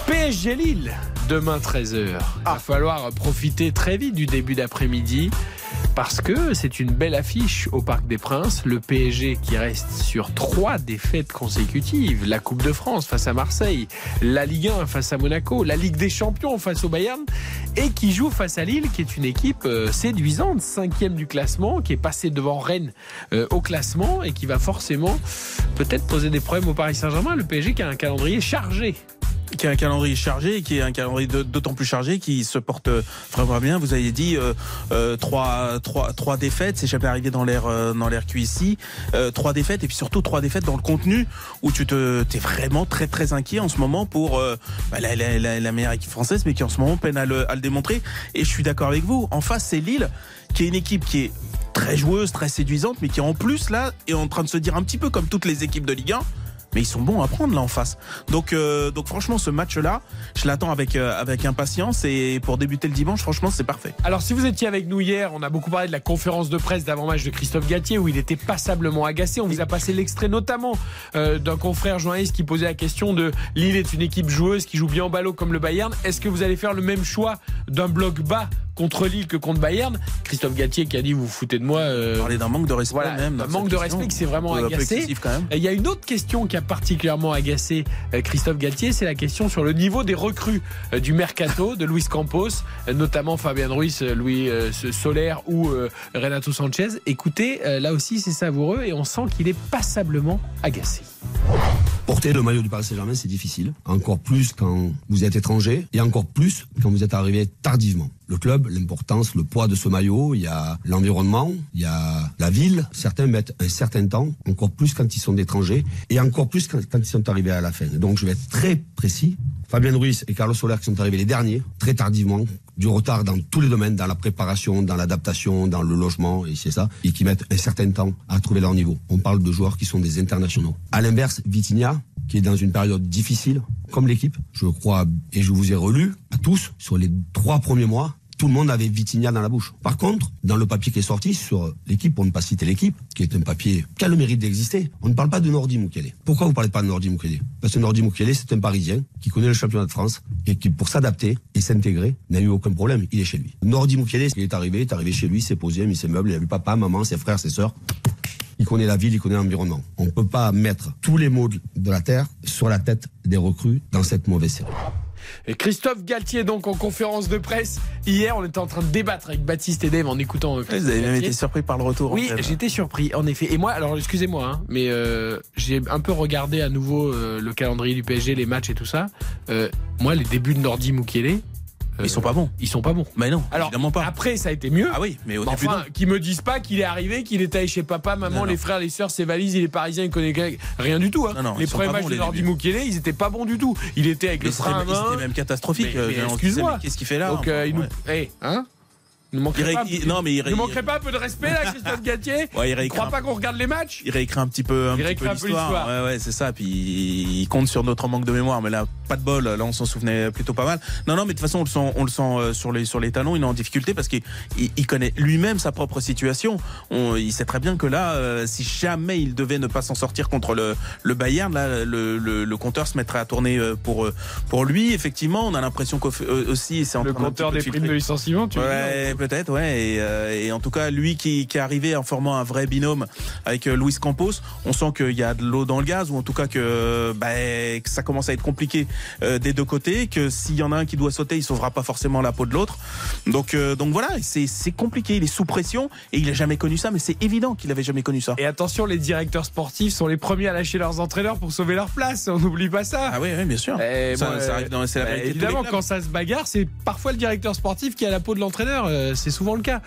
Speaker 3: PSG Lille, demain 13h. Il va falloir profiter très vite du début d'après-midi parce que c'est une belle affiche au Parc des Princes. Le PSG qui reste sur trois défaites consécutives. La Coupe de France face à Marseille, la Ligue 1 face à Monaco, la Ligue des Champions face au Bayern et qui joue face à Lille qui est une équipe euh, séduisante, cinquième du classement, qui est passée devant Rennes euh, au classement et qui va forcément peut-être poser des problèmes au Paris Saint-Germain. Le PSG qui a un calendrier chargé.
Speaker 5: Qui a un calendrier chargé qui est un calendrier d'autant plus chargé qui se porte euh, vraiment bien. Vous avez dit euh, euh, trois, trois, trois défaites, c'est jamais arrivé dans l'air euh, dans l'air. Euh, trois défaites et puis surtout trois défaites dans le contenu où tu te t'es vraiment très très inquiet en ce moment pour bah, la, la, la, la meilleure équipe française, mais qui en ce moment peine à le, à le démontrer. Et je suis d'accord avec vous. En face, c'est Lille qui est une équipe qui est très joueuse, très séduisante, mais qui en plus là est en train de se dire un petit peu comme toutes les équipes de Ligue 1 mais ils sont bons à prendre là en face. Donc, euh, donc franchement, ce match-là, je l'attends avec, euh, avec impatience et pour débuter le dimanche, franchement, c'est parfait.
Speaker 3: Alors, si vous étiez avec nous hier, on a beaucoup parlé de la conférence de presse d'avant-match de Christophe Galtier où il était passablement agacé. On vous a passé l'extrait notamment euh, d'un confrère journaliste qui posait la question de Lille est une équipe joueuse qui joue bien au ballot comme le Bayern. Est-ce que vous allez faire le même choix d'un bloc bas contre Lille que contre Bayern? Christophe Galtier qui a dit vous vous foutez de moi. Euh...
Speaker 5: Parler d'un manque de respect
Speaker 3: Voilà,
Speaker 5: même.
Speaker 3: un manque de
Speaker 5: question.
Speaker 3: respect qui s'est vraiment agacé.
Speaker 5: excessif quand même.
Speaker 3: Et Il y a une autre question qui a particulièrement agacé euh, Christophe Galtier, c'est la question sur le niveau des recrues euh, du mercato de Luis Campos, euh, notamment Fabien Ruiz, Louis Solaire ou Renato Sanchez. Écoutez, là aussi c'est savoureux et on sent qu'il est passablement agacé.
Speaker 18: Porter le maillot du Paris Saint-Germain, c'est difficile. Encore plus quand vous êtes étranger et encore plus quand vous êtes arrivé tardivement. Le club, l'importance, le poids de ce maillot, il y a l'environnement, il y a la ville. Certains mettent un certain temps, encore plus quand ils sont d'étrangers et encore plus quand, ils sont arrivés à la fin. Donc je vais être très précis. Fabien Ruiz et Carlos Soler qui sont arrivés les derniers, très tardivement, du retard dans tous les domaines, dans la préparation, dans l'adaptation, dans le logement, et c'est ça, et qui mettent un certain temps à trouver leur niveau. On parle de joueurs qui sont des internationaux. À l'inverse, Vitinha, qui est dans une période difficile, comme l'équipe, je crois, et je vous ai relu à tous, sur les trois premiers mois, tout le monde avait Vitinha dans la bouche. Par contre, dans le papier qui est sorti sur l'équipe, pour ne pas citer l'équipe, qui est un papier qui a le mérite d'exister, on ne parle pas de Nordi Mukele. Pourquoi vous parlez pas de Nordi Mukele Parce que Nordi Mukele, c'est un Parisien qui connaît le championnat de France et qui, pour s'adapter et s'intégrer, n'a eu aucun problème. Il est chez lui. Nordi Mukele, il est arrivé, il est arrivé chez lui, il s'est posé, il a mis ses meubles, il a vu papa, maman, ses frères, ses sœurs. Il connaît la ville, il connaît l'environnement. On ne peut pas mettre tous les maux de la terre sur la tête des recrues dans cette mauvaise série.
Speaker 3: Et Christophe Galtier, donc en conférence de presse, hier, on était en train de débattre avec Baptiste et Dave en écoutant. euh,
Speaker 5: Vous avez même été surpris par le retour.
Speaker 3: Oui,
Speaker 5: en fait.
Speaker 3: j'étais surpris, en effet. Et moi, alors excusez-moi, hein, mais euh, j'ai un peu regardé à nouveau euh, le calendrier du PSG, les matchs et tout ça. Euh, moi, les débuts de Nordi Mukiele.
Speaker 5: Ils sont pas bons.
Speaker 3: Ils sont pas bons.
Speaker 5: Mais non,
Speaker 3: Alors,
Speaker 5: évidemment pas.
Speaker 3: après, ça a été mieux.
Speaker 5: Ah oui, mais au début,
Speaker 3: enfin, qu'ils me disent pas qu'il est arrivé, qu'il est allé chez papa, maman,
Speaker 5: Non, non.
Speaker 3: les frères, les sœurs, ses valises, il est parisien, il connaît rien du tout. hein.
Speaker 5: Non, non,
Speaker 3: les premiers matchs de
Speaker 5: les
Speaker 3: Nordi ils étaient pas bons du tout. Il était avec
Speaker 5: Mais
Speaker 3: le frein à
Speaker 5: c'était
Speaker 3: main.
Speaker 5: c'était même catastrophique. Euh,
Speaker 3: excuse-moi.
Speaker 5: Qu'est-ce qu'il fait là
Speaker 3: Donc, euh, il nous. Il
Speaker 5: Il
Speaker 3: pas,
Speaker 5: il- non, mais il ré-
Speaker 3: nous manquerait pas un peu de respect là, [laughs] Christophe Galtier
Speaker 5: Ouais, il réécrit
Speaker 3: crois
Speaker 5: un-
Speaker 3: pas qu'on regarde les matchs
Speaker 5: Il réécrit un petit peu, un
Speaker 3: Il
Speaker 5: petit peu l'histoire. Ouais, ouais, c'est ça. Puis il compte sur notre manque de mémoire. Mais là, pas de bol. Là, on s'en souvenait plutôt pas mal. Non, non, mais de toute façon, on le sent, on le sent euh, sur les sur les talons. Il est en difficulté parce qu'il il- il connaît lui-même sa propre situation. On- il sait très bien que là, euh, si jamais il devait ne pas s'en sortir contre le le Bayern, là, le, le, le compteur se mettrait à tourner euh, pour euh, pour lui. Effectivement, on a l'impression qu'aussi, c'est en
Speaker 3: Le
Speaker 5: train
Speaker 3: compteur des
Speaker 5: de
Speaker 3: primes de licenciement, tu
Speaker 5: Ouais, peut-être, ouais. Et, euh, et en tout cas, lui qui, qui est arrivé en formant un vrai binôme avec euh, Luis Campos, on sent qu'il y a de l'eau dans le gaz, ou en tout cas que, bah, que ça commence à être compliqué euh, des deux côtés, que s'il y en a un qui doit sauter, il sauvera pas forcément la peau de l'autre. Donc, euh, donc voilà, c'est compliqué. Il est sous pression et il a jamais connu ça, mais c'est évident qu'il avait jamais connu ça.
Speaker 3: Et attention, les directeurs sportifs sont les premiers à lâcher leurs entraîneurs pour sauver leur place. On n'oublie pas ça.
Speaker 5: Ah oui, oui, bien sûr.
Speaker 3: Eh,
Speaker 5: Ça-
Speaker 3: moi,
Speaker 5: ça arrive dans- c'est la
Speaker 3: bah, Évidemment, quand ça se bagarre, c'est parfois le directeur sportif qui a la peau de l'entraîneur. Euh, c'est souvent le cas.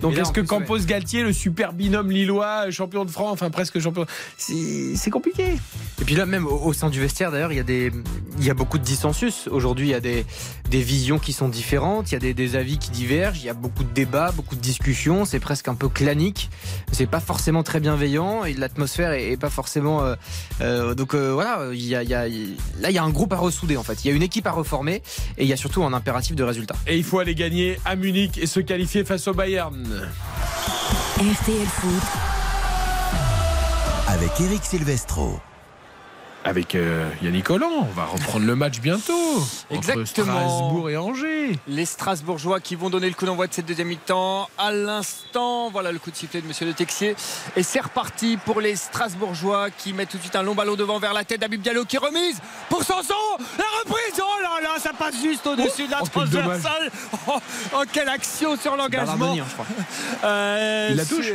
Speaker 3: Donc, est-ce que Campos Galtier, le super binôme lillois, champion de France, enfin presque champion, c'est compliqué.
Speaker 6: Et puis là, même au, au sein du vestiaire, d'ailleurs, il y a des, il y a beaucoup de dissensus. Aujourd'hui, il y a des, des visions qui sont différentes, il y a des, des avis qui divergent, il y a beaucoup de débats, beaucoup de discussions. C'est presque un peu clanique. C'est pas forcément très bienveillant et l'atmosphère est, est pas forcément. euh, euh, donc euh, voilà, il y a, il y a- là, il y a un groupe à ressouder en fait. Il y a une équipe à reformer et il y a surtout un impératif de résultat.
Speaker 3: Et il faut aller gagner à Munich et se qualifier face au Bayern.
Speaker 2: RTL Foot,
Speaker 1: Avec Eric Silvestro.
Speaker 3: Avec euh, Yannick Collant, on va reprendre le match bientôt. Entre
Speaker 4: Exactement.
Speaker 3: Strasbourg et Angers.
Speaker 4: Les Strasbourgeois qui vont donner le coup d'envoi de cette deuxième mi-temps. À l'instant, voilà le coup de sifflet de Monsieur Le Texier. Et c'est reparti pour les Strasbourgeois qui mettent tout de suite un long ballon devant vers la tête d'Abib Diallo qui remise pour Sanson. La reprise, oh là là, ça passe juste au-dessus de la
Speaker 3: oh, quel
Speaker 4: transversale. Oh, oh, quelle action sur l'engagement. Euh,
Speaker 6: Il la touche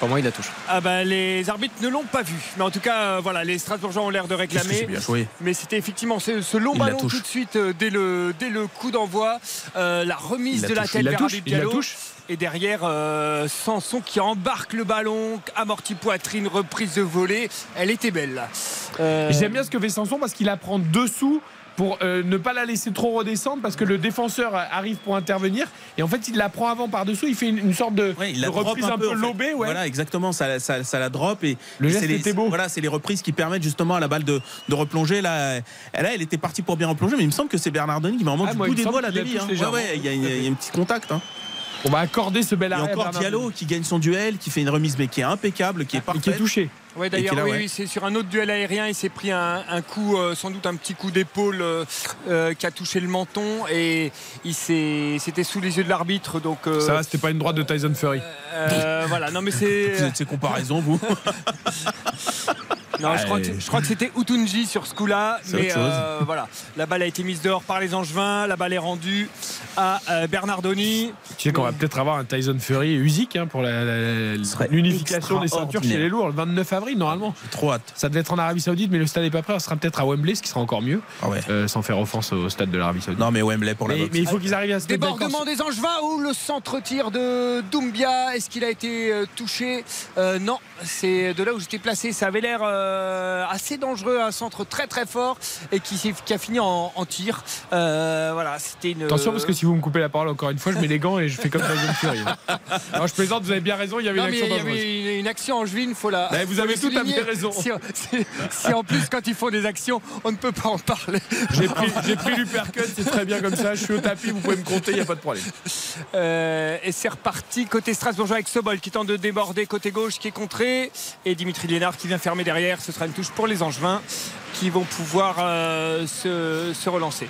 Speaker 6: Pour moi, il la touche.
Speaker 4: ah bah, les arbitres ne l'ont pas vu. Mais en tout cas, euh, voilà, les Strasbourgeois ont l'air de réclamer.
Speaker 5: c'est bien joué.
Speaker 4: Mais c'était effectivement ce, ce long
Speaker 5: Il
Speaker 4: ballon tout de suite euh, dès, le, dès le coup d'envoi. Euh, la remise
Speaker 5: la
Speaker 4: de la
Speaker 5: touche,
Speaker 4: tête vers
Speaker 3: touche,
Speaker 4: Habib
Speaker 3: il la
Speaker 4: Diallo.
Speaker 3: touche.
Speaker 4: Et derrière, euh, Sanson qui embarque le ballon, amorti poitrine, reprise de volée. Elle était belle. Euh,
Speaker 3: J'aime bien ce que fait Sanson parce qu'il la prend dessous pour euh, ne pas la laisser trop redescendre parce que le défenseur arrive pour intervenir et en fait il la prend avant par dessous il fait une, une sorte de,
Speaker 5: Ouais, il
Speaker 3: de
Speaker 5: la drop
Speaker 3: reprise un peu, lobée ouais.
Speaker 5: Voilà, exactement. Ça, ça, ça la drop et
Speaker 3: Le
Speaker 5: et
Speaker 3: geste
Speaker 5: c'est les,
Speaker 3: était beau.
Speaker 5: Voilà, c'est les reprises qui permettent justement à la balle de, de replonger. Là, elle, là, elle était partie pour bien replonger, mais il me semble que c'est Bernardoni qui vraiment
Speaker 3: Ah,
Speaker 5: du
Speaker 3: moi,
Speaker 5: bout des doigts la dévie. hein. Ouais, ouais, il y, a- il y a il y a un petit contact. hein.
Speaker 3: on va accorder ce bel
Speaker 5: Et
Speaker 3: arrêt à
Speaker 5: encore Diallo qui gagne son duel, qui fait une remise mais qui est impeccable, qui est
Speaker 3: et
Speaker 5: parfaite.
Speaker 3: qui est touché
Speaker 4: Ouais,
Speaker 5: Et
Speaker 4: d'ailleurs, oui,
Speaker 5: ouais.
Speaker 4: oui, c'est sur un autre duel aérien. Il s'est pris un, un coup, euh, sans doute un petit coup d'épaule euh, euh, qui a touché le menton et il s'est, c'était sous les yeux de l'arbitre. Donc, euh,
Speaker 3: ça va c'était pas une droite de Tyson Fury
Speaker 4: euh, voilà. Non, mais c'est. [laughs]
Speaker 5: C'est c'est comparaison, vous. [laughs]
Speaker 4: Non, je crois, que, je crois que c'était Utunji sur ce coup-là.
Speaker 5: C'est
Speaker 4: Mais
Speaker 5: autre chose.
Speaker 4: euh, voilà, la balle a été mise dehors par les Angevins. La balle est rendue à euh, Bernardoni.
Speaker 3: tu sais qu'on va peut-être avoir un Tyson Fury Usyk hein, pour la- la- la-
Speaker 5: serait
Speaker 3: l'unification des ceintures chez les lourds le 29 avril normalement
Speaker 5: J'ai trop hâte.
Speaker 3: ça devait être en Arabie Saoudite mais le stade n'est pas prêt on sera peut-être à Wembley ce qui sera encore mieux
Speaker 5: Ah ouais.
Speaker 3: euh, sans faire offense au stade de l'Arabie Saoudite
Speaker 5: Non, mais Wembley pour la
Speaker 3: mais, mais il faut qu'ils arrivent à se
Speaker 4: Débordement des Angevins ou le centre-tir de Doumbia. Est-ce qu'il a été euh, touché? Euh, Non, c'est de là où j'étais placé. Ça avait l'air. euh, assez dangereux, un centre très très fort et qui, s'est- qui a fini en, en tir. Euh, voilà, c'était une.
Speaker 3: Attention parce que si vous me coupez la parole encore une fois, je mets les gants et je fais comme Tyson Fury. Non, je plaisante, vous avez bien raison, il y avait
Speaker 4: Non,
Speaker 3: une action
Speaker 4: il y avait une, une action faut la.
Speaker 3: Mais vous
Speaker 4: faut
Speaker 3: avez
Speaker 4: le
Speaker 3: tout à fait
Speaker 4: souligner.
Speaker 3: raison.
Speaker 4: Si, si- si en plus quand ils font des actions, on ne peut pas en parler.
Speaker 3: J'ai pris, j'ai pris l'uppercut, c'est très bien comme ça. Je suis au tapis, vous pouvez me compter, il n'y a pas de problème.
Speaker 4: Euh, et c'est reparti côté Strasbourgeois avec Sobol qui tente de déborder côté gauche qui est contré et Dimitri Lénard qui vient fermer derrière. Ce sera une touche pour les Angevins qui vont pouvoir euh, se, se relancer.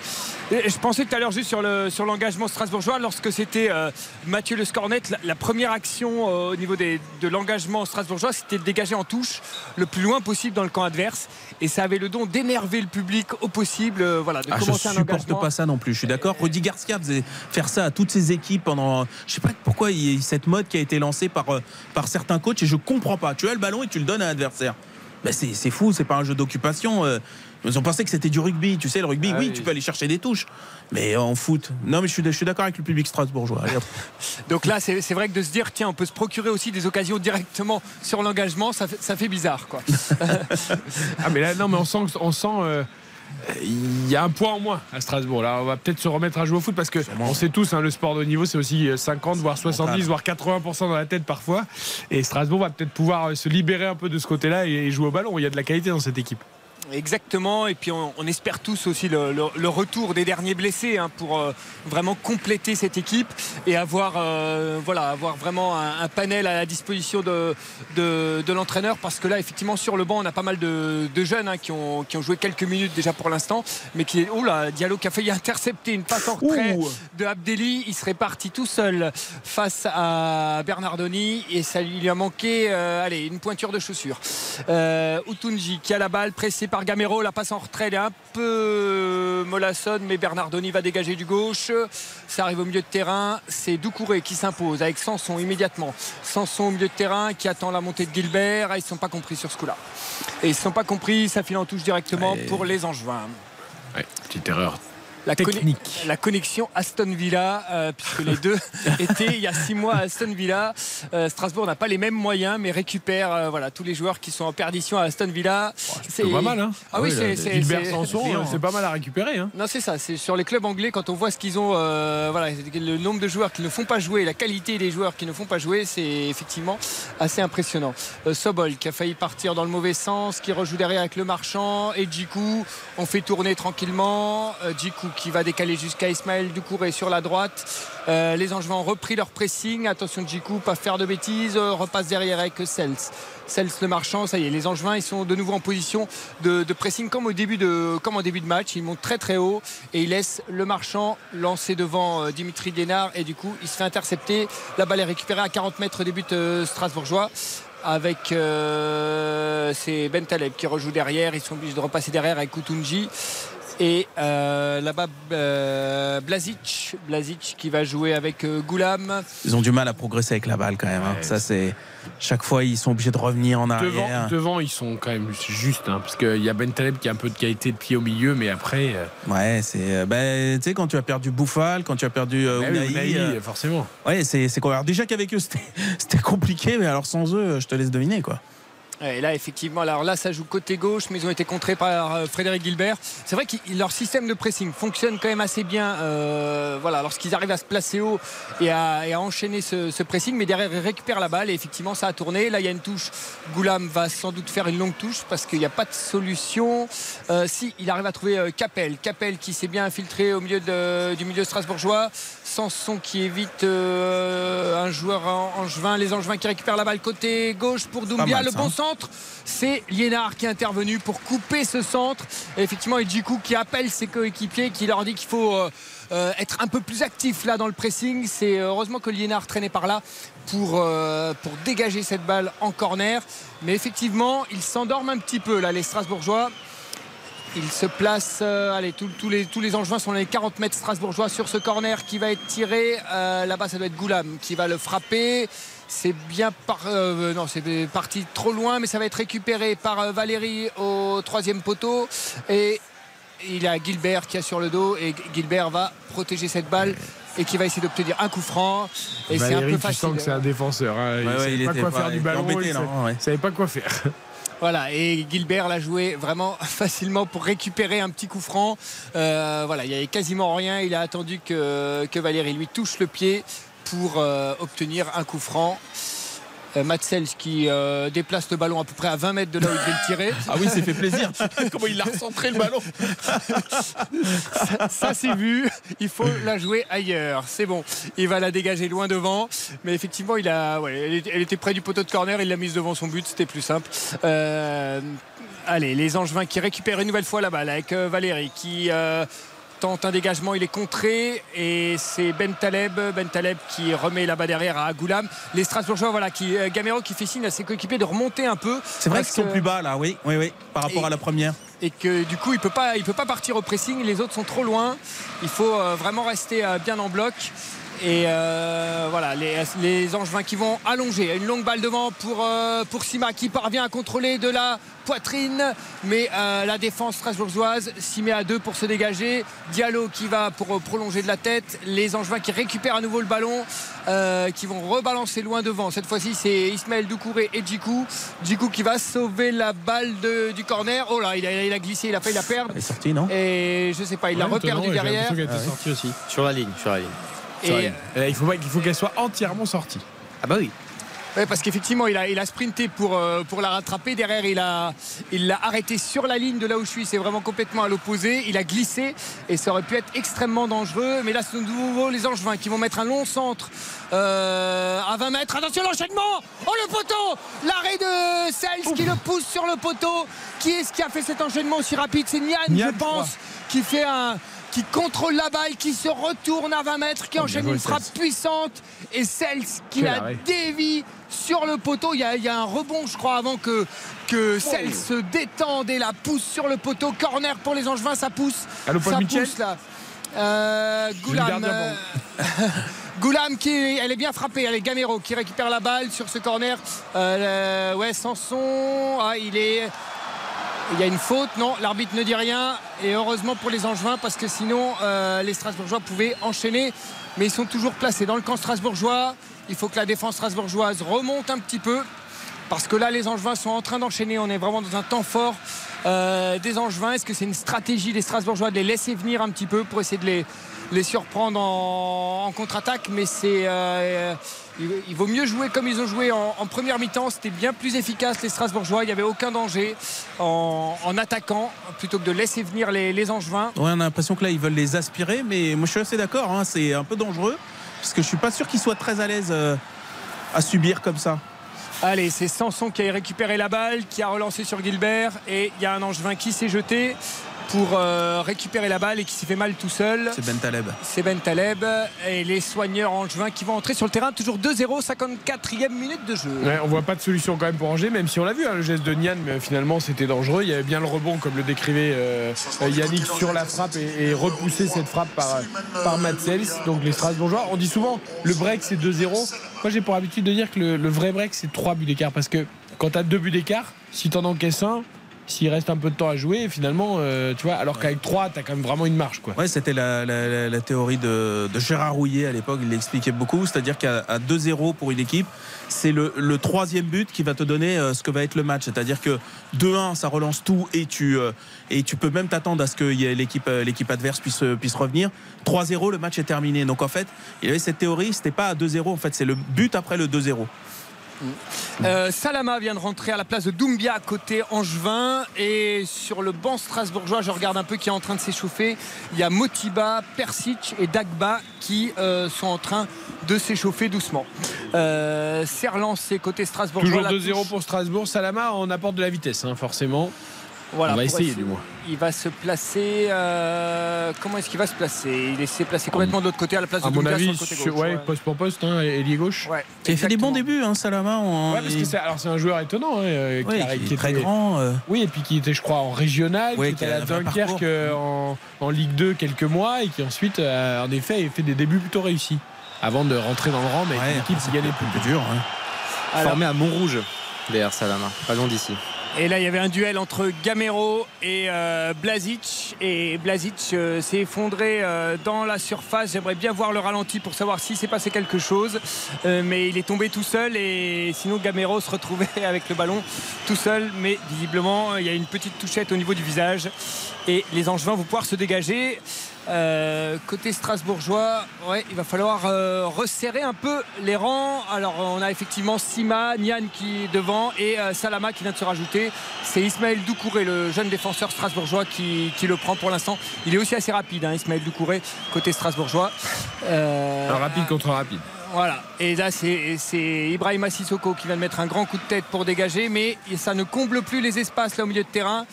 Speaker 4: Je pensais tout à l'heure juste sur le sur l'engagement strasbourgeois lorsque c'était euh, Mathieu Le Scornet la, la première action euh, au niveau des- de l'engagement strasbourgeois c'était de dégager en touche le plus loin possible dans le camp adverse et ça avait le don d'énerver le public au possible euh, voilà de
Speaker 5: Ah, je
Speaker 4: un
Speaker 5: supporte pas ça non plus. Je suis d'accord. Rudy Garcia faisait faire ça à toutes ses équipes pendant. Je sais pas pourquoi il y a cette mode qui a été lancée par par certains coachs et je comprends pas. Tu as le ballon et tu le donnes à l'adversaire. Ben c'est c'est fou. C'est pas un jeu d'occupation. euh. Ils ont pensé que c'était du rugby. Tu sais, le rugby,
Speaker 4: Ah
Speaker 5: oui,
Speaker 4: oui.
Speaker 5: tu peux aller chercher des touches. Mais en foot, non, mais je suis, je suis d'accord avec le public strasbourgeois. [laughs]
Speaker 4: Donc là, c'est c'est vrai que de se dire, tiens, on peut se procurer aussi des occasions directement sur l'engagement, ça fait, ça fait bizarre, quoi. [laughs] [laughs]
Speaker 3: Ah mais là non mais on sent que- on sent euh, il y a un point en moins à Strasbourg. Là, on va peut-être se remettre à jouer au foot parce que on sait tous, hein, le sport de haut niveau, c'est aussi euh, 50, voire 70, voire 80% dans la tête parfois. Et Strasbourg va peut-être pouvoir euh, se libérer un peu de ce côté-là et jouer au ballon. Il y a de la qualité dans cette équipe.
Speaker 4: Exactement, et puis on, on espère tous aussi le, le- le retour des derniers blessés hein, pour euh, vraiment compléter cette équipe et avoir, euh, voilà, avoir vraiment un, un panel à la disposition de, de, de l'entraîneur parce que là, effectivement, sur le banc, on a pas mal de, de jeunes hein, qui, ont, qui ont joué quelques minutes déjà pour l'instant, mais qui est. Oh là, Diallo qui a failli intercepter une passe en retrait de Abdelli, il serait parti tout seul face à Bernardoni et ça lui a manqué euh, allez, une pointure de chaussure. Euh, Utunji qui a la balle pressé par Gamero, la passe en retrait elle est un peu mollassonne mais Bernardoni va dégager du gauche. Ça arrive au milieu de terrain, c'est Doucouré qui s'impose avec Sanson immédiatement. Sanson au milieu de terrain qui attend la montée de Gilbert, Ah, ils ne sont pas compris sur ce coup-là. Et ils ne sont pas compris, ça file en touche directement pour les Angevins.
Speaker 3: petite erreur.
Speaker 4: La, conne- la connexion Aston Villa, euh, puisque les deux [laughs] étaient il y a six mois à Aston Villa. Euh, Strasbourg n'a pas les mêmes moyens, mais récupère euh, voilà, tous les joueurs qui sont en perdition à Aston Villa.
Speaker 3: C'est pas mal, hein
Speaker 4: Ah oui, c'est c'est-
Speaker 3: Gilbert
Speaker 4: c'est-
Speaker 3: Sanson, c'est pas mal à récupérer. Hein.
Speaker 4: non, c'est ça. C'est sur les clubs anglais quand on voit ce qu'ils ont, voilà, le nombre de joueurs qui ne font pas jouer, la qualité des joueurs qui ne font pas jouer, c'est effectivement assez impressionnant. Sobol qui a failli partir dans le mauvais sens, qui rejoue derrière avec le marchand et Djikou. On fait tourner tranquillement. Djikou qui va décaler jusqu'à Ismaël Doucouré sur la droite. Euh, les Angevins ont repris leur pressing. Attention Djikou, pas faire de bêtises. Euh, repasse derrière avec Sels. Sels le marchand, ça y est, les Angevins ils sont de nouveau en position de, pressing comme au début de, comme en début de match. Ils montent très très haut et ils laissent le marchand lancer devant euh, Dimitri Liénard et du coup il se fait intercepter. La balle est récupérée à 40 mètres des buts strasbourgeois. Avec c'est Ben Taleb qui rejoue derrière, ils sont obligés de repasser derrière avec Kutunji. Et euh, là-bas, euh, Blazic, Blazic qui va jouer avec euh, Goulam.
Speaker 5: Ils ont du mal à progresser avec la balle quand même. hein. Ça, c'est. Chaque fois, ils sont obligés de revenir en
Speaker 3: Devant,
Speaker 5: arrière.
Speaker 3: devant, ils sont quand même juste, hein, parce qu'il y a Ben Taleb qui a un peu de qualité de pied au milieu, mais après. euh,
Speaker 5: Ouais, c'est. euh, ben, tu sais, quand tu as perdu Bouffal, quand tu as perdu euh,
Speaker 3: bah oui,
Speaker 5: Unai, euh,
Speaker 3: forcément.
Speaker 5: Ouais, c'est c'est quoi Alors, déjà qu'avec eux, c'était [laughs] c'était compliqué, mais alors sans eux, je te laisse deviner, quoi.
Speaker 4: Et là, effectivement, alors là, ça joue côté gauche, mais ils ont été contrés par euh, Frédéric Gilbert. C'est vrai que leur système de pressing fonctionne quand même assez bien. euh, voilà, lorsqu'ils arrivent à se placer haut et à, enchaîner ce, pressing, mais derrière, ils récupèrent la balle et effectivement, ça a tourné. Là, il y a une touche. Goulam va sans doute faire une longue touche parce qu'il n'y a pas de solution. Euh, si, il arrive à trouver euh, Capel. Capel qui s'est bien infiltré au milieu du milieu strasbourgeois. Sanson qui évite euh, un joueur en- angevin. Les angevins qui récupèrent la balle côté gauche pour Doumbia.
Speaker 5: mal,
Speaker 4: Le bon
Speaker 5: hein.
Speaker 4: centre, c'est Liénard qui est intervenu pour couper ce centre. Et effectivement, et Djikou qui appelle ses coéquipiers, qui leur dit qu'il faut euh, euh, être un peu plus actif là dans le pressing. C'est heureusement que Liénard traînait par là pour, pour dégager cette balle en corner. Mais effectivement, ils s'endorment un petit peu là, les Strasbourgeois. Il se place, euh, allez, tous- les, tous les Angevins sont dans les 40 mètres strasbourgeois sur ce corner qui va être tiré. Euh, Là-bas, ça doit être Goulam qui va le frapper. C'est bien par, euh, non, c'est parti trop loin, mais ça va être récupéré par euh, Valérie au troisième poteau. Et il y a Gilbert qui a sur le dos et Gilbert va protéger cette balle et qui va essayer d'obtenir un coup franc. Et c'est un
Speaker 3: Valérie,
Speaker 4: peu
Speaker 3: tu
Speaker 4: facile.
Speaker 3: sens que c'est un défenseur. hein. Il
Speaker 5: Ouais, ouais,
Speaker 3: savait
Speaker 5: il
Speaker 3: pas
Speaker 5: était
Speaker 3: quoi
Speaker 5: pas-
Speaker 3: faire du ballon.
Speaker 5: embêté,
Speaker 3: il savait-
Speaker 5: ouais.
Speaker 3: savait pas quoi faire.
Speaker 4: Voilà, et Gilbert l'a joué vraiment [laughs] facilement pour récupérer un petit coup franc. Euh, voilà, il n'y avait quasiment rien. Il a attendu que, Valérie lui touche le pied pour euh, obtenir un coup franc. Euh, Matsels qui euh, déplace le ballon à peu près à 20 mètres de là où il devait le tirer. [laughs]
Speaker 5: Ah oui, c'est fait plaisir. [laughs] Comment il a recentré le ballon [laughs]
Speaker 4: ça, ça, c'est vu. Il faut la jouer ailleurs. C'est bon. Il va la dégager loin devant. Mais effectivement, il a, ouais, elle était- près du poteau de corner. Il l'a mise devant son but. C'était plus simple. Euh, allez, les Angevins qui récupèrent une nouvelle fois la balle avec Valérie qui. euh, tente un dégagement, il est contré et c'est Ben Taleb, Ben Taleb qui remet là-bas derrière à Goulam. Les Strasbourgeois, voilà, qui, euh, Gamero qui fait signe à ses coéquipiers de remonter un peu.
Speaker 5: C'est vrai qu'ils sont plus bas là, oui, oui, oui, par rapport
Speaker 4: Et-
Speaker 5: à la première.
Speaker 4: et que du coup il peut pas il peut pas partir au pressing les autres sont trop loin il faut euh, vraiment rester euh, bien en bloc et euh, voilà les, les Angevins qui vont allonger. Une longue balle devant pour, euh, pour Sima qui parvient à contrôler de la poitrine. Mais euh, la défense strasbourgeoise s'y met à deux pour se dégager. Diallo qui va pour prolonger de la tête. Les Angevins qui récupèrent à nouveau le ballon euh, qui vont rebalancer loin devant. Cette fois-ci c'est Ismaël Doucouré et Djikou. Djikou qui va sauver la balle de- du corner. Oh là il a, il a glissé il a failli la perdre.
Speaker 5: Elle est sortie, non?
Speaker 4: Et je sais pas il l'a reperdu derrière. Ah
Speaker 3: sortie aussi.
Speaker 19: Sur la ligne, sur la ligne.
Speaker 4: Et-
Speaker 19: la.
Speaker 3: Euh, Il faut, pas- il faut qu'elle soit entièrement sortie.
Speaker 19: Ah bah oui.
Speaker 4: Ouais, parce qu'effectivement, il a, il a sprinté pour, euh, pour la rattraper. Derrière, il a, il l'a arrêté sur la ligne de là où je suis. C'est vraiment complètement à l'opposé. Il a glissé et ça aurait pu être extrêmement dangereux. Mais là, c'est de nouveau les Angevins qui vont mettre un long centre euh, à 20 mètres. Attention, l'enchaînement Oh, le poteau L'arrêt de Sels qui le pousse sur le poteau. Qui est-ce qui a fait cet enchaînement aussi rapide? C'est Nian,
Speaker 3: Nian,
Speaker 4: je
Speaker 3: je
Speaker 4: pense, qui fait un qui contrôle la balle, qui se retourne à 20 mètres, qui
Speaker 3: Oh,
Speaker 4: enchaîne une frappe puissante et Sels qui
Speaker 3: Quel
Speaker 4: la
Speaker 3: arrêt.
Speaker 4: dévie sur le poteau. Il y, a, il y a un rebond, je crois, avant que, que Sels se détende et la pousse sur le poteau. Corner pour les Angevins, ça pousse.
Speaker 3: Allô,
Speaker 4: ça pousse là. Euh, Goulam. euh, [laughs] Goulam qui elle est bien frappée, elle est Gamero qui récupère la balle sur ce corner. Euh, ouais, Sanson, ah, il est. Il y a une faute, non, l'arbitre ne dit rien. Et heureusement pour les Angevins, parce que sinon euh, les Strasbourgeois pouvaient enchaîner. Mais ils sont toujours placés dans le camp strasbourgeois. Il faut que la défense strasbourgeoise remonte un petit peu. Parce que là, les Angevins sont en train d'enchaîner. On est vraiment dans un temps fort euh, des Angevins. Est-ce que c'est une stratégie des Strasbourgeois de les laisser venir un petit peu pour essayer de les, surprendre en, contre-attaque? Mais c'est. euh, il vaut mieux jouer comme ils ont joué en, en première mi-temps. C'était bien plus efficace, les Strasbourgeois. Il n'y avait aucun danger en, en attaquant plutôt que de laisser venir les, les Angevins.
Speaker 5: Ouais, on a l'impression que là, ils veulent les aspirer, mais moi, je suis assez d'accord. hein, c'est un peu dangereux parce que je suis pas sûr qu'ils soient très à l'aise euh, à subir comme ça.
Speaker 4: Allez, c'est Sanson qui a récupéré la balle, qui a relancé sur Gilbert. Et il y a un Angevin qui s'est jeté pour euh, récupérer la balle et qui s'est fait mal tout seul.
Speaker 5: C'est Ben Taleb.
Speaker 4: C'est Ben Taleb et les soigneurs angevins qui vont entrer sur le terrain. Toujours 2-0, 54e minute de jeu.
Speaker 3: Ouais, on voit pas de solution quand même pour Angers, même si on l'a vu, hein, le geste de Nian, mais finalement c'était dangereux. Il y avait bien le rebond, comme le décrivait euh, euh, Yannick, sur la frappe et, et repousser cette frappe par, par Matsels. Donc les Strasbourgeois, on dit souvent le break c'est 2-0. Moi j'ai pour habitude de dire que le, le vrai break c'est 3 buts d'écart parce que quand tu as 2 buts d'écart, si tu en encaisses un, s'il reste un peu de temps à jouer, finalement, euh, tu vois, alors qu'avec 3, tu as quand même vraiment une marge. Quoi.
Speaker 5: Ouais, c'était la, la- la- la théorie de, de Gérard Rouillet à l'époque, il l'expliquait beaucoup, c'est-à-dire qu'à à 2-0 pour une équipe, c'est le, le troisième but qui va te donner euh, ce que va être le match. C'est-à-dire que 2-1, ça relance tout et tu, euh, et tu peux même t'attendre à ce que l'équipe, euh, l'équipe adverse puisse, euh, puisse revenir. 3-0, le match est terminé. Donc en fait, il y avait cette théorie, c'était pas à 2-0, en fait, c'est le but après le 2-0.
Speaker 4: Euh, Salama vient de rentrer à la place de Doumbia côté Angevin et sur le banc strasbourgeois je regarde un peu qui est en train de s'échauffer il y a Motiba, Persic et Dagba qui euh, sont en train de s'échauffer doucement euh, c'est côté strasbourgeois
Speaker 3: Toujours
Speaker 4: la
Speaker 3: 2-0
Speaker 4: touche.
Speaker 3: pour Strasbourg. Salama, on apporte de la vitesse, hein, forcément.
Speaker 4: Voilà,
Speaker 3: on va essayer,
Speaker 4: essayer.
Speaker 3: du moins.
Speaker 4: il va se placer euh, comment est-ce qu'il va se placer? Il s'est placé complètement de l'autre côté à la place de
Speaker 3: À mon
Speaker 4: sur
Speaker 3: avis,
Speaker 4: le côté gauche
Speaker 3: ouais,
Speaker 4: ouais.
Speaker 3: poste pour poste, hein, ailier gauche.
Speaker 4: Ouais,
Speaker 5: Il a fait des bons débuts, hein, Salama. en-
Speaker 3: Ouais, parce que c'est, alors c'est un joueur étonnant, hein, euh,
Speaker 5: Ouais,
Speaker 3: a-
Speaker 5: qui est très
Speaker 3: était-
Speaker 5: grand. euh.
Speaker 3: Oui, et puis qui était, je crois, en régional,
Speaker 5: Ouais,
Speaker 3: qui
Speaker 5: qui
Speaker 3: était à Dunkerque en, en Ligue 2 quelques mois et qui ensuite, euh, en effet, a fait des débuts plutôt réussis. Avant de rentrer dans le rang, mais avec
Speaker 5: Ouais,
Speaker 3: une équipe
Speaker 5: c'est
Speaker 3: qui gagnait plus.
Speaker 5: plus dur. hein.
Speaker 4: Alors-
Speaker 6: Formé à Montrouge, d'ailleurs, Salama, pas loin d'ici.
Speaker 4: Et là, il y avait un duel entre Gamero et euh, Blazic. Et Blazic euh, s'est effondré euh, dans la surface. J'aimerais bien voir le ralenti pour savoir si s'est passé quelque chose. Euh, mais il est tombé tout seul. Et sinon, Gamero se retrouvait [laughs] avec le ballon tout seul. Mais visiblement, il y a une petite touchette au niveau du visage. Et les Angevins vont pouvoir se dégager. Euh, côté strasbourgeois, ouais, il va falloir euh, resserrer un peu les rangs. Alors on a effectivement Sima, Nian qui est devant et euh, Salama qui vient de se rajouter. C'est Ismaël Doucouré, le jeune défenseur strasbourgeois qui, qui le prend pour l'instant. Il est aussi assez rapide, hein, Ismaël Doucouré, côté strasbourgeois.
Speaker 3: Un rapide contre rapide.
Speaker 4: voilà, et là c'est c'est Ibrahima Sissoko qui vient de mettre un grand coup de tête pour dégager, mais ça ne comble plus les espaces là au milieu de terrain.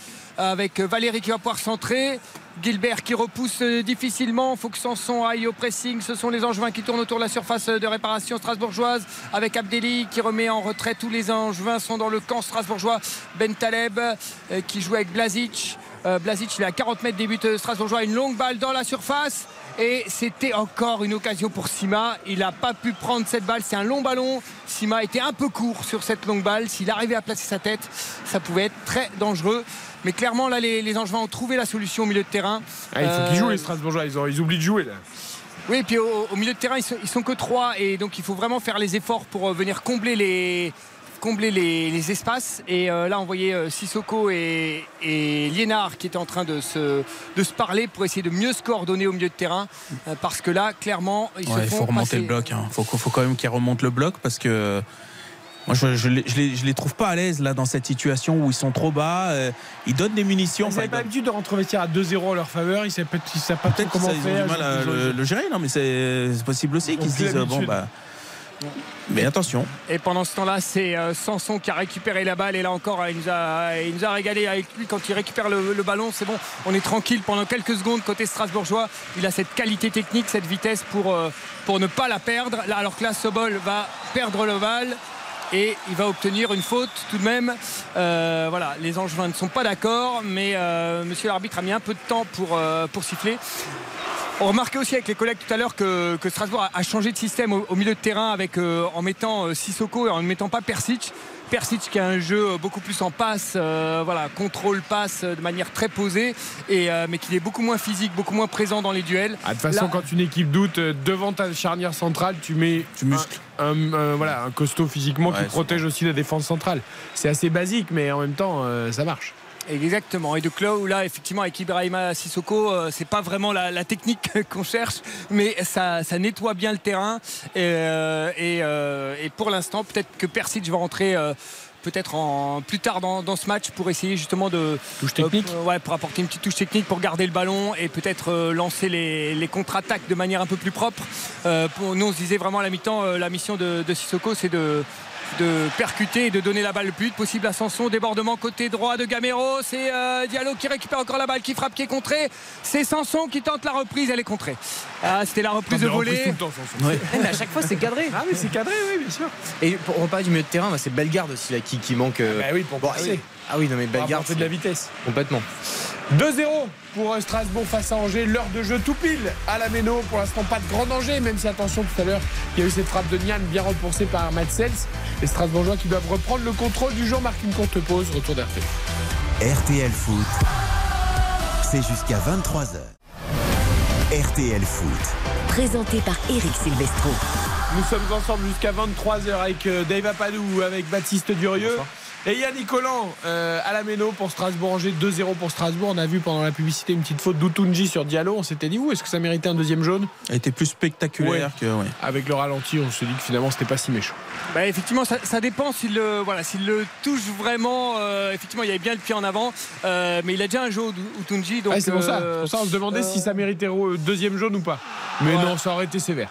Speaker 4: Avec Valérie qui va pouvoir centrer, Gilbert qui repousse difficilement. Faut que Sanson aille au pressing. Ce sont les Angevins qui tournent autour de la surface de réparation strasbourgeoise. Avec Abdelli qui remet en retrait. Tous les Angevins sont dans le camp strasbourgeois. Ben Taleb euh, qui joue avec Blazic. Euh, Blazic, il est à 40 mètres des buts strasbourgeois. Une longue balle dans la surface. Et c'était encore une occasion pour Sima. Il n'a pas pu prendre cette balle. C'est un long ballon. Sima était un peu court sur cette longue balle. S'il arrivait à placer sa tête, ça pouvait être très dangereux. Mais clairement, là, les, les Angevins ont trouvé la solution au milieu de terrain.
Speaker 3: Ah, il faut qu'ils
Speaker 4: Euh,
Speaker 3: jouent les Strasbourgeois. Ils, ont- ils oublient de jouer là.
Speaker 4: oui, et puis au, au milieu de terrain, ils sont, ils sont que trois et donc il faut vraiment faire les efforts pour euh, venir combler les combler les, les espaces et euh, là on voyait euh, Sissoko et, et Liénard qui étaient en train de se, de se parler pour essayer de mieux se coordonner au milieu de terrain euh, parce que là clairement ils
Speaker 5: Ouais,
Speaker 4: se
Speaker 5: il faut remonter
Speaker 4: passer-
Speaker 5: le bloc. Il faut, faut quand même qu'ils remontent le bloc parce que moi je, je, les, je les- je les trouve pas à l'aise là dans cette situation où ils sont trop bas. euh, ils donnent des munitions.
Speaker 3: Ils n'avaient pas l'habitude de rentrer à 2-0 en leur faveur. Ils ne savent pas, ils savent pas trop
Speaker 5: Peut-être qu'ils
Speaker 3: comment
Speaker 5: ils ont du mal à le, le gérer. Non, mais c'est c'est possible aussi qu'ils se disent euh, bon bah. Mais attention.
Speaker 4: Et pendant ce temps-là, c'est euh, Sanson qui a récupéré la balle. Et là encore, il nous a, il nous a régalé avec lui quand il récupère le, le ballon. C'est bon, on est tranquille pendant quelques secondes côté strasbourgeois. Il a cette qualité technique, cette vitesse pour, pour ne pas la perdre. Là, alors que là, Sobol va perdre le bal. Et il va obtenir une faute tout de même. Euh, voilà, les Angevins ne sont pas d'accord, mais euh, monsieur l'arbitre a mis un peu de temps pour, euh, pour siffler. On remarquait aussi avec les collègues tout à l'heure que, que Strasbourg a, a changé de système au, au milieu de terrain avec, euh, en mettant euh, Sissoko et en ne mettant pas Persic. Persic qui a un jeu beaucoup plus en passe, euh, voilà, contrôle passe de manière très posée, et, euh, mais qui est beaucoup moins physique, beaucoup moins présent dans les duels.
Speaker 3: Ah, de toute façon,
Speaker 4: Là-
Speaker 3: quand une équipe doute devant ta charnière centrale, tu mets
Speaker 5: Tu muscles.
Speaker 3: Un, un- un- voilà, un costaud physiquement qui
Speaker 5: Ouais,
Speaker 3: protège aussi la défense centrale. C'est assez basique, mais en même temps, euh, ça marche.
Speaker 4: Exactement. Et de Clos, là, effectivement, avec Ibrahima Sissoko, euh, c'est pas vraiment la, la technique [laughs] qu'on cherche, mais ça, ça nettoie bien le terrain. Et, euh, et, euh, et pour l'instant, peut-être que Persic va rentrer. Peut-être en plus tard dans, dans ce match pour essayer justement de
Speaker 3: Touche technique.
Speaker 4: euh, ouais, pour apporter une petite touche technique pour garder le ballon et peut-être euh, lancer les, les contre-attaques de manière un peu plus propre. Euh, pour, nous on se disait vraiment à la mi-temps la mission de, de Sissoko c'est de de percuter et de donner la balle le plus vite possible à Sanson. Débordement côté droit de Gamero. C'est euh, Diallo qui récupère encore la balle, qui frappe, qui est contrée. C'est Sanson qui tente la reprise, elle est contrée. Ah, C'était la reprise de
Speaker 3: Tente reprise
Speaker 4: volée.
Speaker 5: Ouais.
Speaker 6: Eh, mais à chaque fois, c'est cadré.
Speaker 3: Ah, mais c'est cadré, oui, bien sûr.
Speaker 6: Et pour on parler du milieu de terrain, bah, c'est Bellegarde aussi là, qui, qui manque. euh,
Speaker 3: Bah oui, pour
Speaker 6: bon, ah,
Speaker 3: passer.
Speaker 6: oui. Ah oui, non mais Bellegarde,
Speaker 3: de la vitesse.
Speaker 6: complètement.
Speaker 3: 2-0 pour euh, Strasbourg face à Angers. L'heure de jeu tout pile à la Méno. Pour l'instant, pas de grand danger, même si attention tout à l'heure, il y a eu cette frappe de Nian bien repoussée par Matsels. Les Strasbourgeois qui doivent reprendre le contrôle du jeu. On marque une courte pause. Retour d'RT.
Speaker 1: RTL Foot, c'est jusqu'à 23h. RTL Foot.
Speaker 2: Présenté par Eric Silvestro.
Speaker 3: Nous sommes ensemble jusqu'à 23h avec euh, Dave Apadou, avec Baptiste Durieux. Et Yannick Collant euh, à la Méno pour Strasbourg-Angers, 2-0 pour Strasbourg. On a vu pendant la publicité une petite faute d'Outunji sur Diallo. On s'était dit, où est-ce que ça méritait un deuxième jaune?
Speaker 5: Elle était plus spectaculaire
Speaker 3: Ouais.
Speaker 5: que. ouais.
Speaker 3: Avec le ralenti, on se dit que finalement, c'était pas si méchant.
Speaker 4: Bah, effectivement, ça, ça dépend s'il le, voilà, s'il le touche vraiment. euh, effectivement, il y avait bien le pied en avant, euh, mais il a déjà un jeu Utunji. Donc,
Speaker 3: Ah, c'est pour, ça. Pour ça, on se demandait
Speaker 4: euh,
Speaker 3: si ça méritait deuxième jaune ou pas. Mais
Speaker 4: Ouais.
Speaker 3: non, ça aurait été sévère.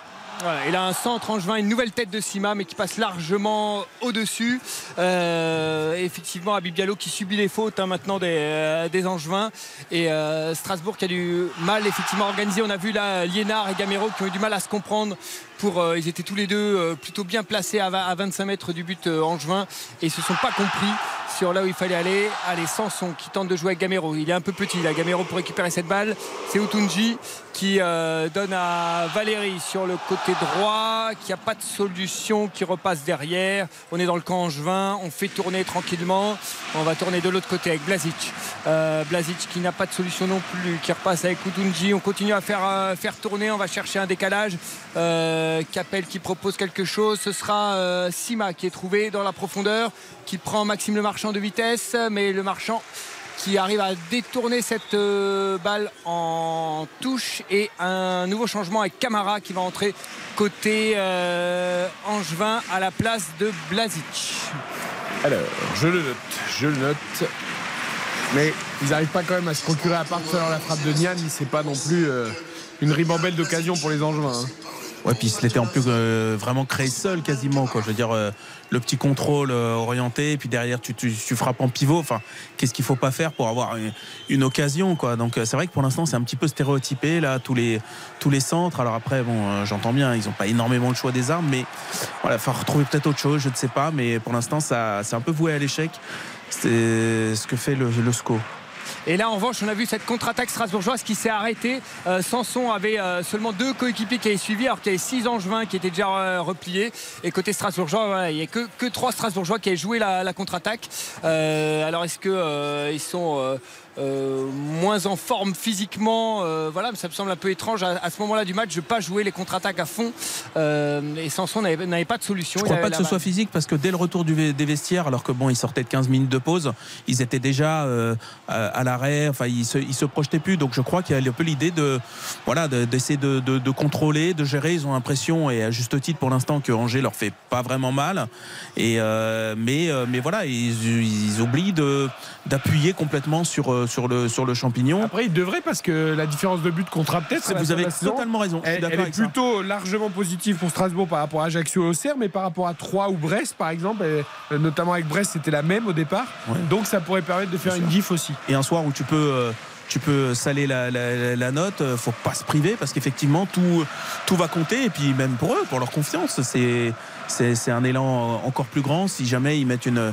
Speaker 4: Il a un centre angevin, une nouvelle tête de Sima, mais qui passe largement au-dessus. Euh, effectivement, Habib Diallo qui subit les fautes hein, maintenant des, euh, angevins. Et euh, Strasbourg qui a du mal effectivement à organiser. On a vu là Liénard et Gamero qui ont eu du mal à se comprendre. Euh, ils étaient tous les deux euh, plutôt bien placés à, 20 à 25 mètres du but euh, angevin et ils se sont pas compris sur là où il fallait aller. Allez, Sanson qui tente de jouer avec Gamero. Il est un peu petit là, Gamero pour récupérer cette balle. C'est Utunji qui donne à Valérie sur le côté droit, qu'il n'y a pas de solution qui repasse derrière. On est dans le camp angevin, on fait tourner tranquillement. On va tourner de l'autre côté avec Blazic. Euh, Blazic qui n'a pas de solution non plus, qui repasse avec Koutounji. On continue à faire, faire tourner, on va chercher un décalage. Euh, qui propose quelque chose. Ce sera euh, Sima qui est trouvé dans la profondeur, qui prend Maxime Le Marchand de vitesse, mais le Marchand qui arrive à détourner cette euh, balle en touche et un nouveau changement avec Camara qui va entrer côté Angevin à la place de Blazic.
Speaker 3: Alors, je le note, je le note. Mais ils n'arrivent pas quand même à se procurer, à part faire la frappe de Nian, c'est pas non plus une ribambelle d'occasion pour les Angevins. hein.
Speaker 5: Ouais, puis il en plus euh, vraiment créé seul quasiment. Quoi. Je veux dire, euh, le petit contrôle euh, orienté, puis derrière tu, frappes en pivot. Enfin, qu'est-ce qu'il faut pas faire pour avoir une, occasion quoi? Donc c'est vrai que pour l'instant c'est un petit peu stéréotypé là tous les centres. Alors après bon, j'entends bien, ils ont pas énormément le choix des armes, mais voilà, faut retrouver peut-être autre chose, je ne sais pas. Mais pour l'instant ça c'est un peu voué à l'échec. C'est ce que fait le, le SCO.
Speaker 4: Et là, en revanche, on a vu cette contre-attaque strasbourgeoise qui s'est arrêtée. Euh, Sanson avait euh, seulement deux coéquipiers qui avaient suivi, alors qu'il y avait six Angevins qui étaient déjà euh, repliés. Et côté strasbourgeois, il n'y a que, trois Strasbourgeois qui avaient joué la, la contre-attaque. Alors, est-ce qu'ils sont. Euh, moins en forme physiquement, euh, voilà, ça me semble un peu étrange à, à ce moment-là du match de pas jouer les contre-attaques à fond. Euh, et Sanson n'avait pas de solution.
Speaker 5: Je
Speaker 4: Il
Speaker 5: crois pas que ce
Speaker 4: balle.
Speaker 5: soit physique parce que dès le retour du, des vestiaires, alors que bon, ils sortaient de 15 minutes de pause, ils étaient déjà euh, à, l'arrêt, enfin, ils se, ils se projetaient plus. Donc je crois qu'il y a un peu l'idée de, voilà, de- d'essayer de, de- de contrôler, de gérer. Ils ont l'impression, et à juste titre pour l'instant, que Angers leur fait pas vraiment mal. Et, mais, mais voilà, ils, ils oublient d'appuyer complètement sur, euh, sur, le, sur le champignon.
Speaker 3: Après, ils devraient parce que la différence de but comptera peut-être. La
Speaker 5: vous avez totalement raison,
Speaker 3: Elle, est
Speaker 5: ça.
Speaker 3: plutôt largement positive pour Strasbourg par rapport à Ajaccio et Auxerre, mais par rapport à Troyes ou Brest, par exemple, et, euh, notamment avec Brest, c'était la même au départ. Donc ça pourrait permettre de faire une diff aussi.
Speaker 5: et un soir où tu peux euh, tu peux saler la, la- la note euh, faut pas se priver parce qu'effectivement tout tout va compter et puis même pour eux pour leur confiance c'est c'est c'est un élan encore plus grand si jamais ils mettent une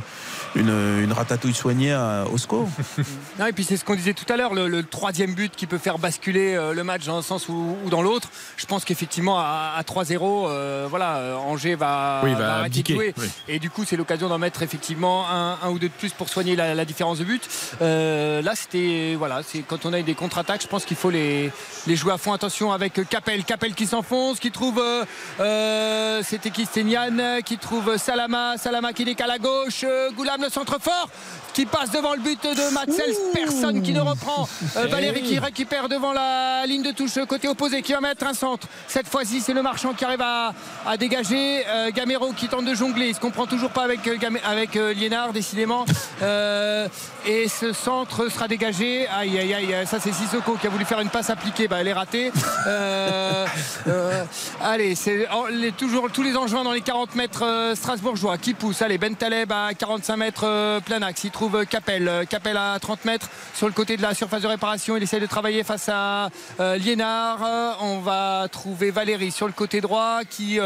Speaker 5: une, une ratatouille soignée à- au score [laughs]
Speaker 4: Non, et puis c'est ce qu'on disait tout à l'heure, le, le troisième but qui peut faire basculer euh, le match dans un sens ou, ou dans l'autre. Je pense qu'effectivement à, à 3-0, euh, voilà, euh, Angers va,
Speaker 3: Oui, va
Speaker 4: arrêter de
Speaker 3: abdiquer,
Speaker 4: jouer.
Speaker 3: oui.
Speaker 4: Et du coup, c'est l'occasion d'en mettre effectivement un, un ou deux de plus pour soigner la, la différence de but. Euh, là, c'était voilà, c'est quand on a des contre-attaques, je pense qu'il faut les, les jouer à fond. Attention avec Capel, Capel qui s'enfonce, qui trouve, euh, euh, c'était qui? Nian, qui trouve Salama, Salama qui décale à gauche, euh, Goulam le centre fort, qui passe devant le but de Matzels, personne qui ne reprend. Euh,
Speaker 3: Eh
Speaker 4: Valérie qui récupère devant la ligne de touche côté opposé, qui va mettre un centre. Cette fois-ci, c'est le marchand qui arrive à, à dégager. Euh, Gamero qui tente de jongler, il se comprend toujours pas avec, euh, avec euh, Liénard, décidément. Euh, et ce centre sera dégagé. Aïe, aïe, aïe, ça c'est Sissoko qui a voulu faire une passe appliquée, bah, elle est ratée. Euh, euh, allez, c'est oh, les- toujours tous les Angevins dans les 40 mètres euh, strasbourgeois qui poussent. Allez, Ben Taleb à 45 mètres euh, plein axe. Il trouve euh, Capel. Euh, Capel à 30 mètres sur le côté de la surface de réparation. Il essaie de travailler face à euh, Liénard. On va trouver Valérie sur le côté droit qui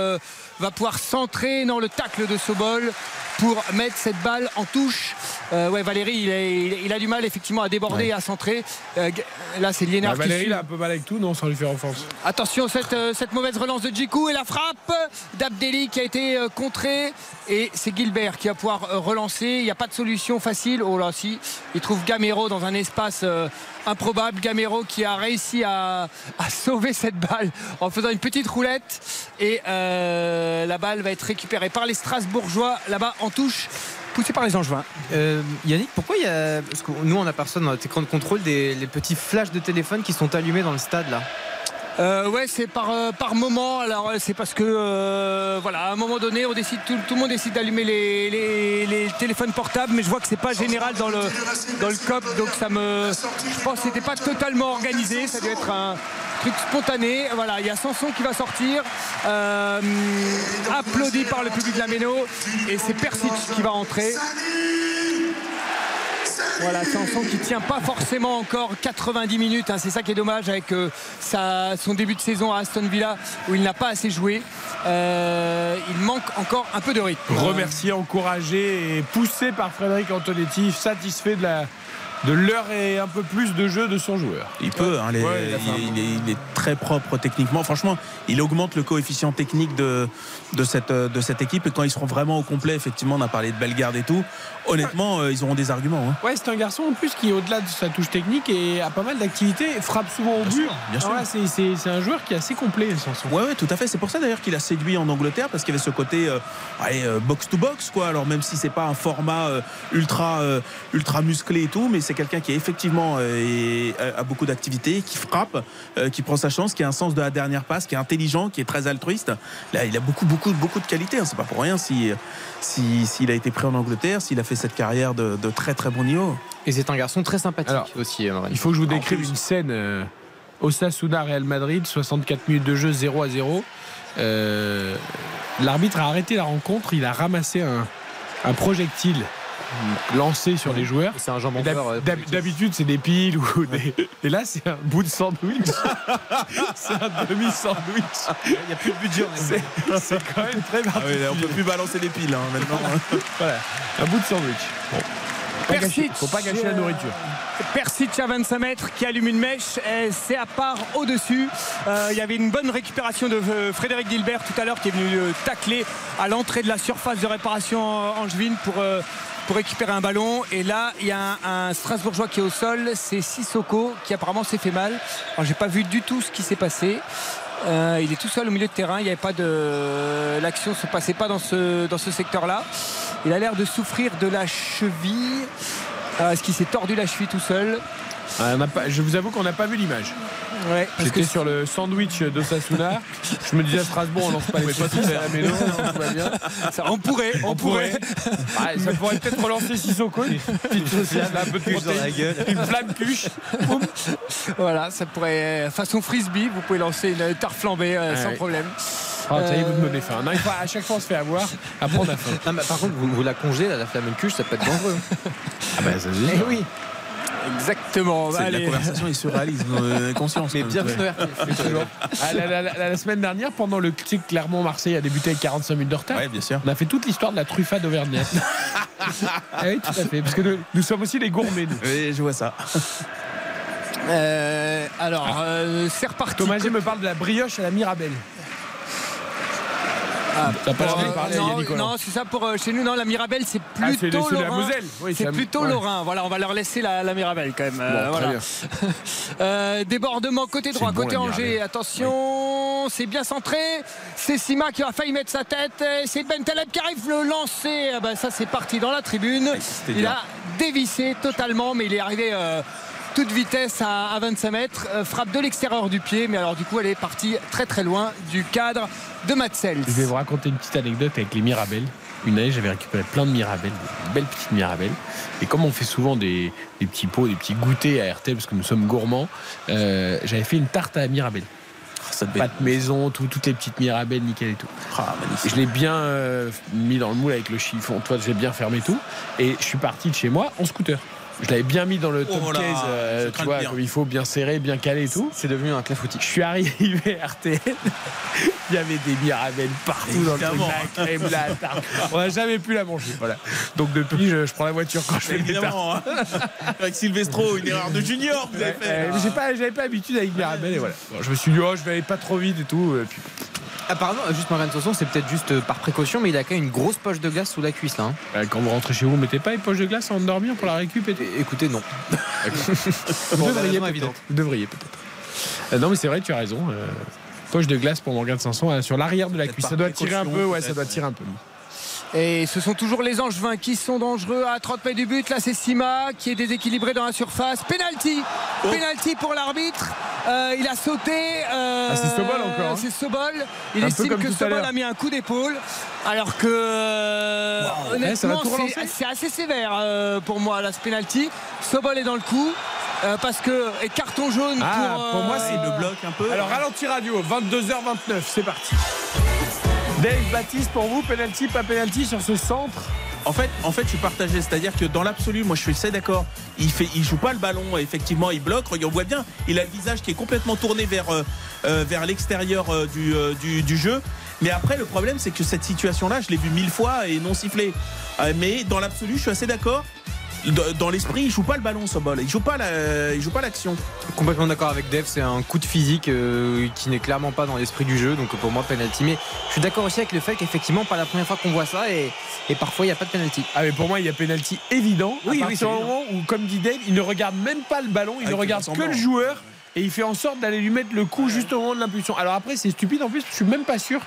Speaker 4: va pouvoir centrer dans le tacle de Sobol pour mettre cette balle en touche. Euh, ouais, Valérie, il, est- il a du mal effectivement à déborder et à centrer. Euh, là, c'est Liénard
Speaker 3: Bah, Valérie, il a un peu mal avec tout, non, sans lui faire offense.
Speaker 4: Attention, cette, euh, cette mauvaise relance de Djikou et la frappe d'Abdelli qui a été contrée. Et c'est Gilbert qui va pouvoir relancer. Il n'y a pas de solution facile. Oh là, si. Il trouve Gamero dans un espace improbable. Gamero qui a réussi à, sauver cette balle en faisant une petite roulette. Et euh, la balle va être récupérée par les Strasbourgeois là-bas en touche, poussée par les Angevins.
Speaker 6: Euh, Yannick, pourquoi il y a. Parce que nous, on aperçoit dans notre écran de contrôle des les petits flashs de téléphone qui sont allumés dans le stade là?
Speaker 4: Euh, ouais, c'est par, euh, par moment. Alors, euh, c'est parce que, euh, voilà, à un moment donné, tout, le monde décide d'allumer les, téléphones portables, mais je vois que c'est pas général dans le, dans le COP, donc ça me. Je pense que c'était pas totalement organisé, ça doit être un truc spontané. Voilà, il y a Sanson qui va sortir, applaudi par le public de la Méno, et c'est Persic qui va entrer. Voilà, Sanson qui tient pas forcément encore 90 minutes. hein. C'est ça qui est dommage avec euh, sa- son début de saison à Aston Villa où il n'a pas assez joué. Euh, il manque encore un peu de rythme.
Speaker 3: Remercié, encouragé et poussé par Frédéric Antonetti, satisfait de la, de l'heure et un peu plus de jeu de son joueur.
Speaker 5: Il peut, hein, les-
Speaker 3: Ouais, il
Speaker 5: est, il est très propre techniquement. Franchement, il augmente le coefficient technique de, de, cette, de cette équipe. Et quand ils seront vraiment au complet, effectivement, on a parlé de Bellegarde et tout. Honnêtement, euh, ils auront des arguments. hein.
Speaker 3: Ouais, c'est un garçon en plus qui, au-delà de sa touche technique, et a pas mal d'activités, frappe souvent au but.
Speaker 5: bien sûr.
Speaker 3: Ouais, c'est- c'est c'est un joueur qui est assez complet.
Speaker 5: Ouais, ouais, tout à fait. C'est pour ça d'ailleurs qu'il a séduit en Angleterre parce qu'il y avait ce côté euh, allez, euh, box to box, quoi. Alors même si c'est pas un format euh, ultra euh, ultra musclé et tout, mais c'est quelqu'un qui effectivement est- a a beaucoup d'activités, qui frappe, qui prend sa chance, qui a un sens de la dernière passe, qui est intelligent, qui est très altruiste. Là, il a beaucoup beaucoup beaucoup de qualités. hein. C'est pas pour rien si si- s'il a été pris en Angleterre, s'il a fait cette carrière de, de très très bon niveau.
Speaker 6: Et c'est un garçon très sympathique aussi. euh,
Speaker 3: Il faut que je vous décrive une scène. euh, Osasuna Real Madrid, 64 minutes de jeu, 0 à 0. Euh, L'arbitre a arrêté la rencontre, il a ramassé un, un projectile lancé sur les joueurs.
Speaker 6: C'est un jambon euh,
Speaker 3: d'hab- D'habitude, c'est des piles ou des. Et là, c'est un bout de sandwich. [laughs] c'est un demi-sandwich.
Speaker 6: Il n'y a plus de budget.
Speaker 3: C'est c'est quand même très
Speaker 5: Ah oui,
Speaker 3: particulier.
Speaker 5: on peut plus balancer les piles hein, maintenant. [laughs]
Speaker 3: Voilà, un bout de sandwich. Bon. Pas gâcher-
Speaker 4: Persic,
Speaker 3: faut pas gâcher la nourriture.
Speaker 4: Persic à 25 mètres qui allume une mèche. et C'est à part au-dessus. Euh, Il y avait une bonne récupération de euh, Frédéric Gilbert tout à l'heure qui est venu euh, tacler à l'entrée de la surface de réparation euh, angevine pour. euh, pour récupérer un ballon. Et là il y a un, Strasbourgeois qui est au sol. C'est Sissoko qui apparemment s'est fait mal. Alors j'ai pas vu du tout ce qui s'est passé. Euh, il est tout seul au milieu de terrain. Il n'y avait pas de l'action se passait pas dans ce, dans ce secteur là il a l'air de souffrir de la cheville. Euh, Est-ce qu'il s'est tordu la cheville tout seul?
Speaker 3: Ah, on a pas- je vous avoue qu'on n'a pas vu l'image.
Speaker 4: Ouais,
Speaker 3: J'étais
Speaker 4: que-
Speaker 3: sur le sandwich d'Osasuna. je me disais à Strasbourg, on lance pas [laughs] les
Speaker 5: pas
Speaker 3: saucisses
Speaker 5: tout
Speaker 3: à la mélo, non, tout va bien.
Speaker 4: Ça, on pourrait, on, pourrait.
Speaker 3: Ah, ça pourrait peut-être relancer Sissoko. Une petite saucisse, là, un peu de
Speaker 20: Cuche dans la
Speaker 3: protéines,
Speaker 20: gueule.
Speaker 3: Une flamme cuche. Boum.
Speaker 4: Voilà, ça pourrait façon frisbee, vous pouvez lancer une tarte flambée euh,
Speaker 3: Ah
Speaker 4: sans
Speaker 3: oui.
Speaker 4: problème.
Speaker 3: Ah, ça y est, vous
Speaker 4: Euh,
Speaker 3: me donnez faim. Non, il faut- à chaque fois, on se fait avoir. Après, on a faim.
Speaker 6: Non, mais par contre, vous, vous la congez, là, la flamme cuche, ça peut être dangereux.
Speaker 3: Ah, bah, ça
Speaker 4: Eh oui. Exactement. Allez.
Speaker 5: La conversation est surréaliste, vous en avez conscience.
Speaker 6: Mais bien.
Speaker 3: Ah, la, la- la- la semaine dernière, pendant le que Clermont-Marseille a débuté avec 45 minutes de retard,
Speaker 5: Ouais, bien sûr.
Speaker 3: on a fait toute l'histoire de la truffade auvergnate. [laughs] Ah oui, tout à fait. Parce que nous, nous sommes aussi des gourmets, nous.
Speaker 5: Oui, je vois ça.
Speaker 4: Euh, alors, euh, c'est reparti.
Speaker 3: Thomas G me parle de la brioche à la Mirabelle.
Speaker 4: Ah,
Speaker 3: T'as pas
Speaker 4: euh,
Speaker 3: parler à
Speaker 4: non, non, c'est ça pour euh, chez nous. Non, la Mirabelle, c'est
Speaker 3: Ah,
Speaker 4: plutôt
Speaker 3: de- c'est
Speaker 4: Lorrain.
Speaker 3: Oui,
Speaker 4: plutôt
Speaker 3: ouais.
Speaker 4: Lorrain. Voilà, on va leur laisser la, la Mirabelle quand même. Euh,
Speaker 3: Bon, très
Speaker 4: voilà. [laughs] Euh, débordement côté droit,
Speaker 3: bon,
Speaker 4: côté Angers. Attention, c'est bien centré. C'est Sima qui a failli mettre sa tête. C'est Ben Taleb qui arrive le lancer. Ah ben, ça, c'est parti dans la tribune. Il a dévissé totalement, mais il est arrivé. Toute vitesse à, à 25 mètres, Euh, frappe de l'extérieur du pied, mais alors du coup elle est partie très très loin du cadre de Matsels.
Speaker 3: Je vais vous raconter une petite anecdote avec les Mirabelles. Une année, j'avais récupéré plein de Mirabelles, de belles petites Mirabelles. Et comme on fait souvent des, des petits pots, des petits goûters à RTL, parce que nous sommes gourmands, euh, j'avais fait une tarte à Mirabelle.
Speaker 5: Ça devait
Speaker 3: Pâte maison, tout- toutes les petites Mirabelles, nickel et tout.
Speaker 5: Ah,
Speaker 3: je l'ai bien euh, mis dans le moule avec le chiffon. Toi, j'ai bien fermé tout. Et je suis parti de chez moi en scooter. Je l'avais bien mis dans le top
Speaker 5: Oh là,
Speaker 3: euh,
Speaker 5: je
Speaker 3: tu vois, comme il faut, bien serré, bien calé et tout.
Speaker 6: C'est devenu un clafoutis.
Speaker 3: Je suis arrivé à RTL, il y avait des mirabelles partout dans le truc, la crème, la tarte. On n'a jamais pu la manger. Voilà. Donc depuis, je, je prends la voiture quand je fais des tartes.
Speaker 5: Évidemment. hein. Avec Silvestro, une erreur de junior, vous avez fait.
Speaker 3: Euh, j'ai pas, j'avais pas l'habitude avec mirabelle et voilà. Bon, je me suis dit, oh, je vais aller pas trop vite et tout. et puis,
Speaker 6: Apparemment, juste Morgan Sanson, c'est peut-être juste euh, par précaution, mais il a quand même une grosse poche de glace sous la cuisse là. hein.
Speaker 3: euh, quand vous rentrez chez vous, vous mettez pas une poche de glace avant de dormir pour la récup et
Speaker 6: Écoutez, non. [laughs]
Speaker 3: Vous devriez peut-être.
Speaker 6: évidente.
Speaker 3: Vous devriez peut-être. Euh, non, mais c'est vrai, tu as raison. euh, poche de glace pour Morgan Sanson euh, sur l'arrière de la cuisse. Ça doit tirer un peu, ouais, ça doit tirer un peu.
Speaker 4: Et ce sont toujours les Angevins qui sont dangereux à 30 mètres du but. Là, c'est Sima qui est déséquilibré dans la surface. Penalty. Penalty pour l'arbitre. Euh, il a sauté. euh,
Speaker 3: Ah, c'est Sobol encore, hein.
Speaker 4: C'est Sobol. Il
Speaker 3: Un
Speaker 4: estime que Sobol a mis un coup d'épaule. Alors que euh,
Speaker 3: va
Speaker 4: honnêtement, c'est c'est assez sévère euh, pour moi, là, ce penalty. Sobol est dans le coup. euh, parce que et carton jaune
Speaker 3: Ah,
Speaker 4: pour,
Speaker 3: pour moi, c'est
Speaker 5: le bloque un peu.
Speaker 3: Alors, ralenti radio, 22h29, c'est parti. Dave Baptiste, pour vous, penalty, pas penalty sur ce centre
Speaker 5: En fait, en fait, je suis partagé. C'est-à-dire que dans l'absolu, moi, je suis assez d'accord. Il fait, joue pas le ballon. Effectivement, il bloque. On voit bien. Il a le visage qui est complètement tourné vers euh, euh, l'extérieur euh, du, jeu. Mais après, le problème, c'est que cette situation-là, je l'ai vu mille fois et non sifflé. Euh, mais dans l'absolu, je suis assez d'accord. Dans l'esprit, il joue pas le ballon, Sobol. Il joue pas la- il joue pas l'action.
Speaker 6: Complètement d'accord avec Dev, c'est un coup de physique euh, qui n'est clairement pas dans l'esprit du jeu, donc pour moi penalty. Mais je suis d'accord aussi avec le fait qu'effectivement pas la première fois qu'on voit ça et, et parfois il n'y a pas de penalty.
Speaker 3: Ah mais pour moi il y a penalty évident.
Speaker 6: Oui,
Speaker 3: à
Speaker 6: oui, c'est évident.
Speaker 3: moment où, comme dit Dave, il ne regarde même pas le ballon, il
Speaker 5: Ah,
Speaker 3: ne regarde que le joueur et il fait en sorte d'aller lui mettre le coup juste au moment de l'impulsion. Alors après c'est stupide en plus, je suis même pas sûr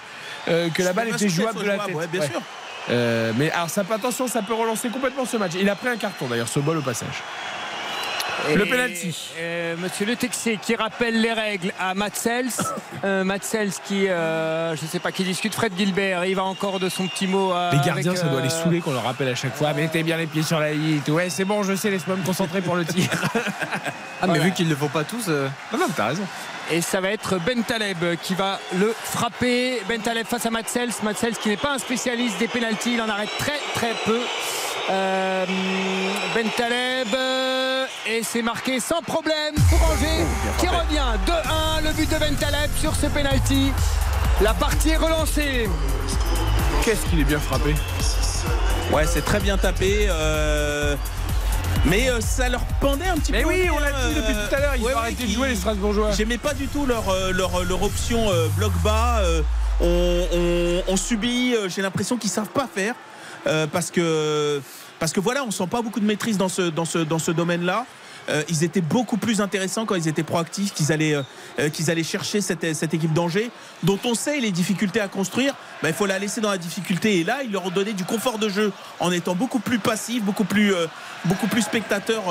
Speaker 3: euh, que la balle était jouable de la
Speaker 5: jouable,
Speaker 3: tête.
Speaker 5: ouais, bien
Speaker 3: Ouais.
Speaker 5: sûr.
Speaker 3: Euh, mais alors ça, attention, ça peut relancer complètement ce match. Il a pris un carton d'ailleurs, ce bol au passage. Le penalty.
Speaker 4: euh, Monsieur Le Texier qui rappelle les règles à Matsels. Euh, Matsels qui, euh, je ne sais pas, qui discute. Fred Gilbert, il va encore de son petit mot. euh,
Speaker 3: Les gardiens,
Speaker 4: avec,
Speaker 3: ça doit les saouler qu'on leur rappelle à chaque fois. Mettez bien les pieds sur la tout. Ouais, c'est bon, je sais, laisse-moi me concentrer pour le tir. [laughs]
Speaker 6: Ah, mais
Speaker 3: Voilà.
Speaker 6: vu qu'ils ne le font pas tous. euh,
Speaker 3: Non, non, t'as raison.
Speaker 4: Et ça va être Ben Taleb qui va le frapper. Ben Taleb face à Matsels. Matsels qui n'est pas un spécialiste des pénalties. Il en arrête très très peu. Euh, ben Taleb. euh, Et c'est marqué sans problème pour Angers qui revient 2-1. Le but de Ben Taleb sur ce penalty. La partie est relancée.
Speaker 3: Qu'est-ce qu'il est bien frappé?
Speaker 5: Ouais, c'est très bien tapé. euh, Mais euh, ça leur pendait un petit
Speaker 3: Mais
Speaker 5: peu.
Speaker 3: oui, on l'a
Speaker 5: euh,
Speaker 3: dit depuis tout à l'heure, ils
Speaker 5: ouais,
Speaker 3: ont
Speaker 5: ouais,
Speaker 3: arrêté de jouer les Strasbourgeois.
Speaker 5: J'aimais pas du tout leur, euh, leur, leur option euh, bloc bas. euh, on, on- on subit, euh, j'ai l'impression qu'ils savent pas faire. euh, parce que parce que voilà, on sent pas beaucoup de maîtrise dans ce, dans ce, dans ce domaine-là. Euh, ils étaient beaucoup plus intéressants quand ils étaient proactifs, qu'ils allaient, euh, euh, qu'ils allaient chercher cette, équipe d'Angers, dont on sait les difficultés à construire. Bah, il faut la laisser dans la difficulté. Et là, ils leur ont donné du confort de jeu en étant beaucoup plus passifs, beaucoup plus, spectateurs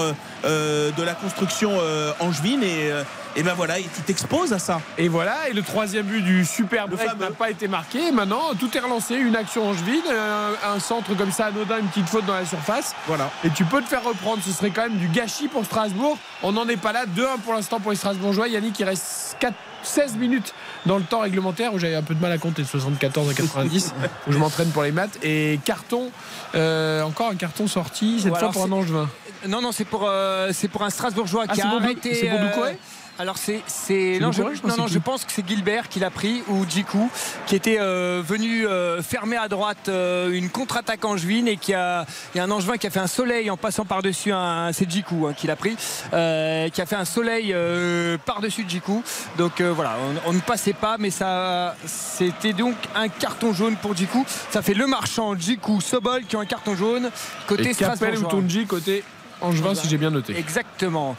Speaker 5: de la construction angevine. Et, et ben voilà, tu t'exposes à ça.
Speaker 3: Et voilà, et le troisième but du super break n'a pas été marqué. Maintenant, tout est relancé. Une action angevine, un, un centre comme ça anodin, une petite faute dans la surface.
Speaker 5: Voilà.
Speaker 3: Et tu peux te faire reprendre. Ce serait quand même du gâchis pour Strasbourg. On n'en est pas là. 2-1 pour l'instant pour les Strasbourgeois. Yannick, il reste 4 16 minutes dans le temps réglementaire où j'avais un peu de mal à compter de 74 à 90 [laughs] où je m'entraîne pour les maths et carton euh, encore un carton sorti cette fois pour un
Speaker 4: c'est-
Speaker 3: Angevin
Speaker 4: Non, non, c'est pour, euh, c'est pour un Strasbourgeois
Speaker 3: Ah,
Speaker 4: qui a
Speaker 3: pour
Speaker 4: arrêté.
Speaker 3: c'est pour
Speaker 4: euh,
Speaker 3: Doucouré
Speaker 4: alors c'est c'est non, je, non, non, pense que c'est Gilbert qui l'a pris ou Djikou qui était euh, venu euh, fermer à droite euh, une contre-attaque angevine et qui a il y a un angevin qui a fait un soleil en passant par dessus un c'est Djikou hein, qui l'a pris euh, qui a fait un soleil euh, par dessus Djikou donc euh, voilà on, on ne passait pas mais ça c'était donc un carton jaune pour Djikou ça fait le marchand Djikou Sobol qui ont un carton jaune côté
Speaker 3: et Capel ou. Tonji côté Angevin si j'ai bien noté
Speaker 4: Exactement.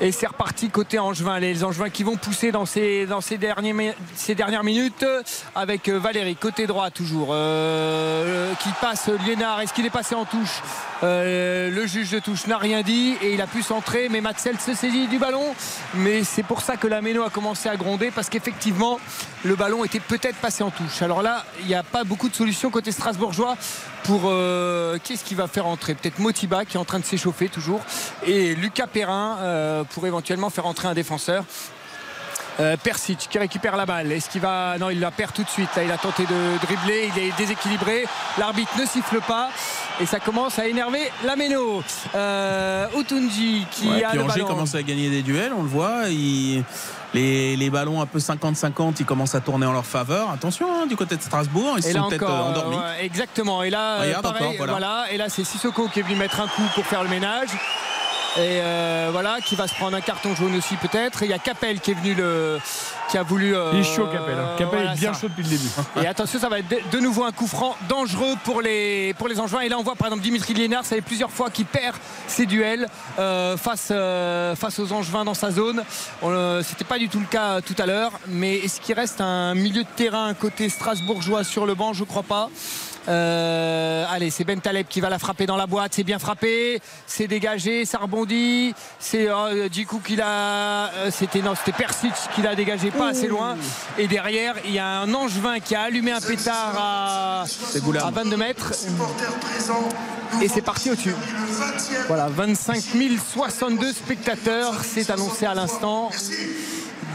Speaker 4: Et c'est reparti côté Angevin. Les Angevins qui vont pousser dans ces, dans ces, derniers, mi- ces dernières minutes avec euh, Valérie, côté droit toujours, euh, qui passe Liénard. Est-ce qu'il est passé en touche? Euh, Le juge de touche n'a rien dit et il a pu centrer, mais Matzel se saisit du ballon. Mais c'est pour ça que la Méno a commencé à gronder parce qu'effectivement, le ballon était peut-être passé en touche. Alors là, il n'y a pas beaucoup de solutions côté strasbourgeois pour euh, qui est-ce qui va faire entrer? Peut-être Motiba qui est en train de s'échauffer toujours et Lucas Perrin euh, pour éventuellement faire entrer un défenseur. Euh, Persic qui récupère la balle. Est-ce qu'il va? Non, il la perd tout de suite. Là, il a tenté de dribbler. Il est déséquilibré. L'arbitre ne siffle pas. Et ça commence à énerver la Méno. Euh, Otunji qui
Speaker 5: Ouais,
Speaker 4: a le
Speaker 5: Angers
Speaker 4: ballon.
Speaker 5: commence à gagner des duels, on le voit. il- les, les ballons un peu 50-50, ils commencent à tourner en leur faveur. Attention, hein, du côté de Strasbourg, ils sont peut-être euh, endormis.
Speaker 4: ouais, exactement. Et là,
Speaker 5: Regarde
Speaker 4: pareil,
Speaker 5: encore, voilà.
Speaker 4: voilà. Et là, c'est Sissoko qui est venu mettre un coup pour faire le ménage. Et euh, voilà, qui va se prendre un carton jaune aussi peut-être. Et il y a Capel qui est venu le, qui a voulu. euh,
Speaker 3: il est chaud Capel hein. Capel
Speaker 4: voilà
Speaker 3: est bien
Speaker 4: ça.
Speaker 3: chaud depuis le début
Speaker 4: Et attention, ça va être de, nouveau un coup franc dangereux pour les, pour les Angevins. Et là, on voit par exemple Dimitri Liénard, ça fait plusieurs fois qu'il perd ses duels euh, face, euh, face aux Angevins dans sa zone. On, euh, C'était pas du tout le cas euh, tout à l'heure. Mais est-ce qu'il reste un milieu de terrain côté strasbourgeois sur le banc? Je crois pas. Euh, allez, c'est Ben Taleb qui va la frapper dans la boîte. C'est bien frappé, c'est dégagé, ça rebondit. C'est euh, Djikou qui l'a. euh, c'était non, c'était Persic qui l'a dégagé pas assez loin. Et derrière, il y a un Angevin qui a allumé un pétard à, à 22 mètres. Et c'est parti au-dessus. Voilà, 25 062 spectateurs. C'est annoncé à l'instant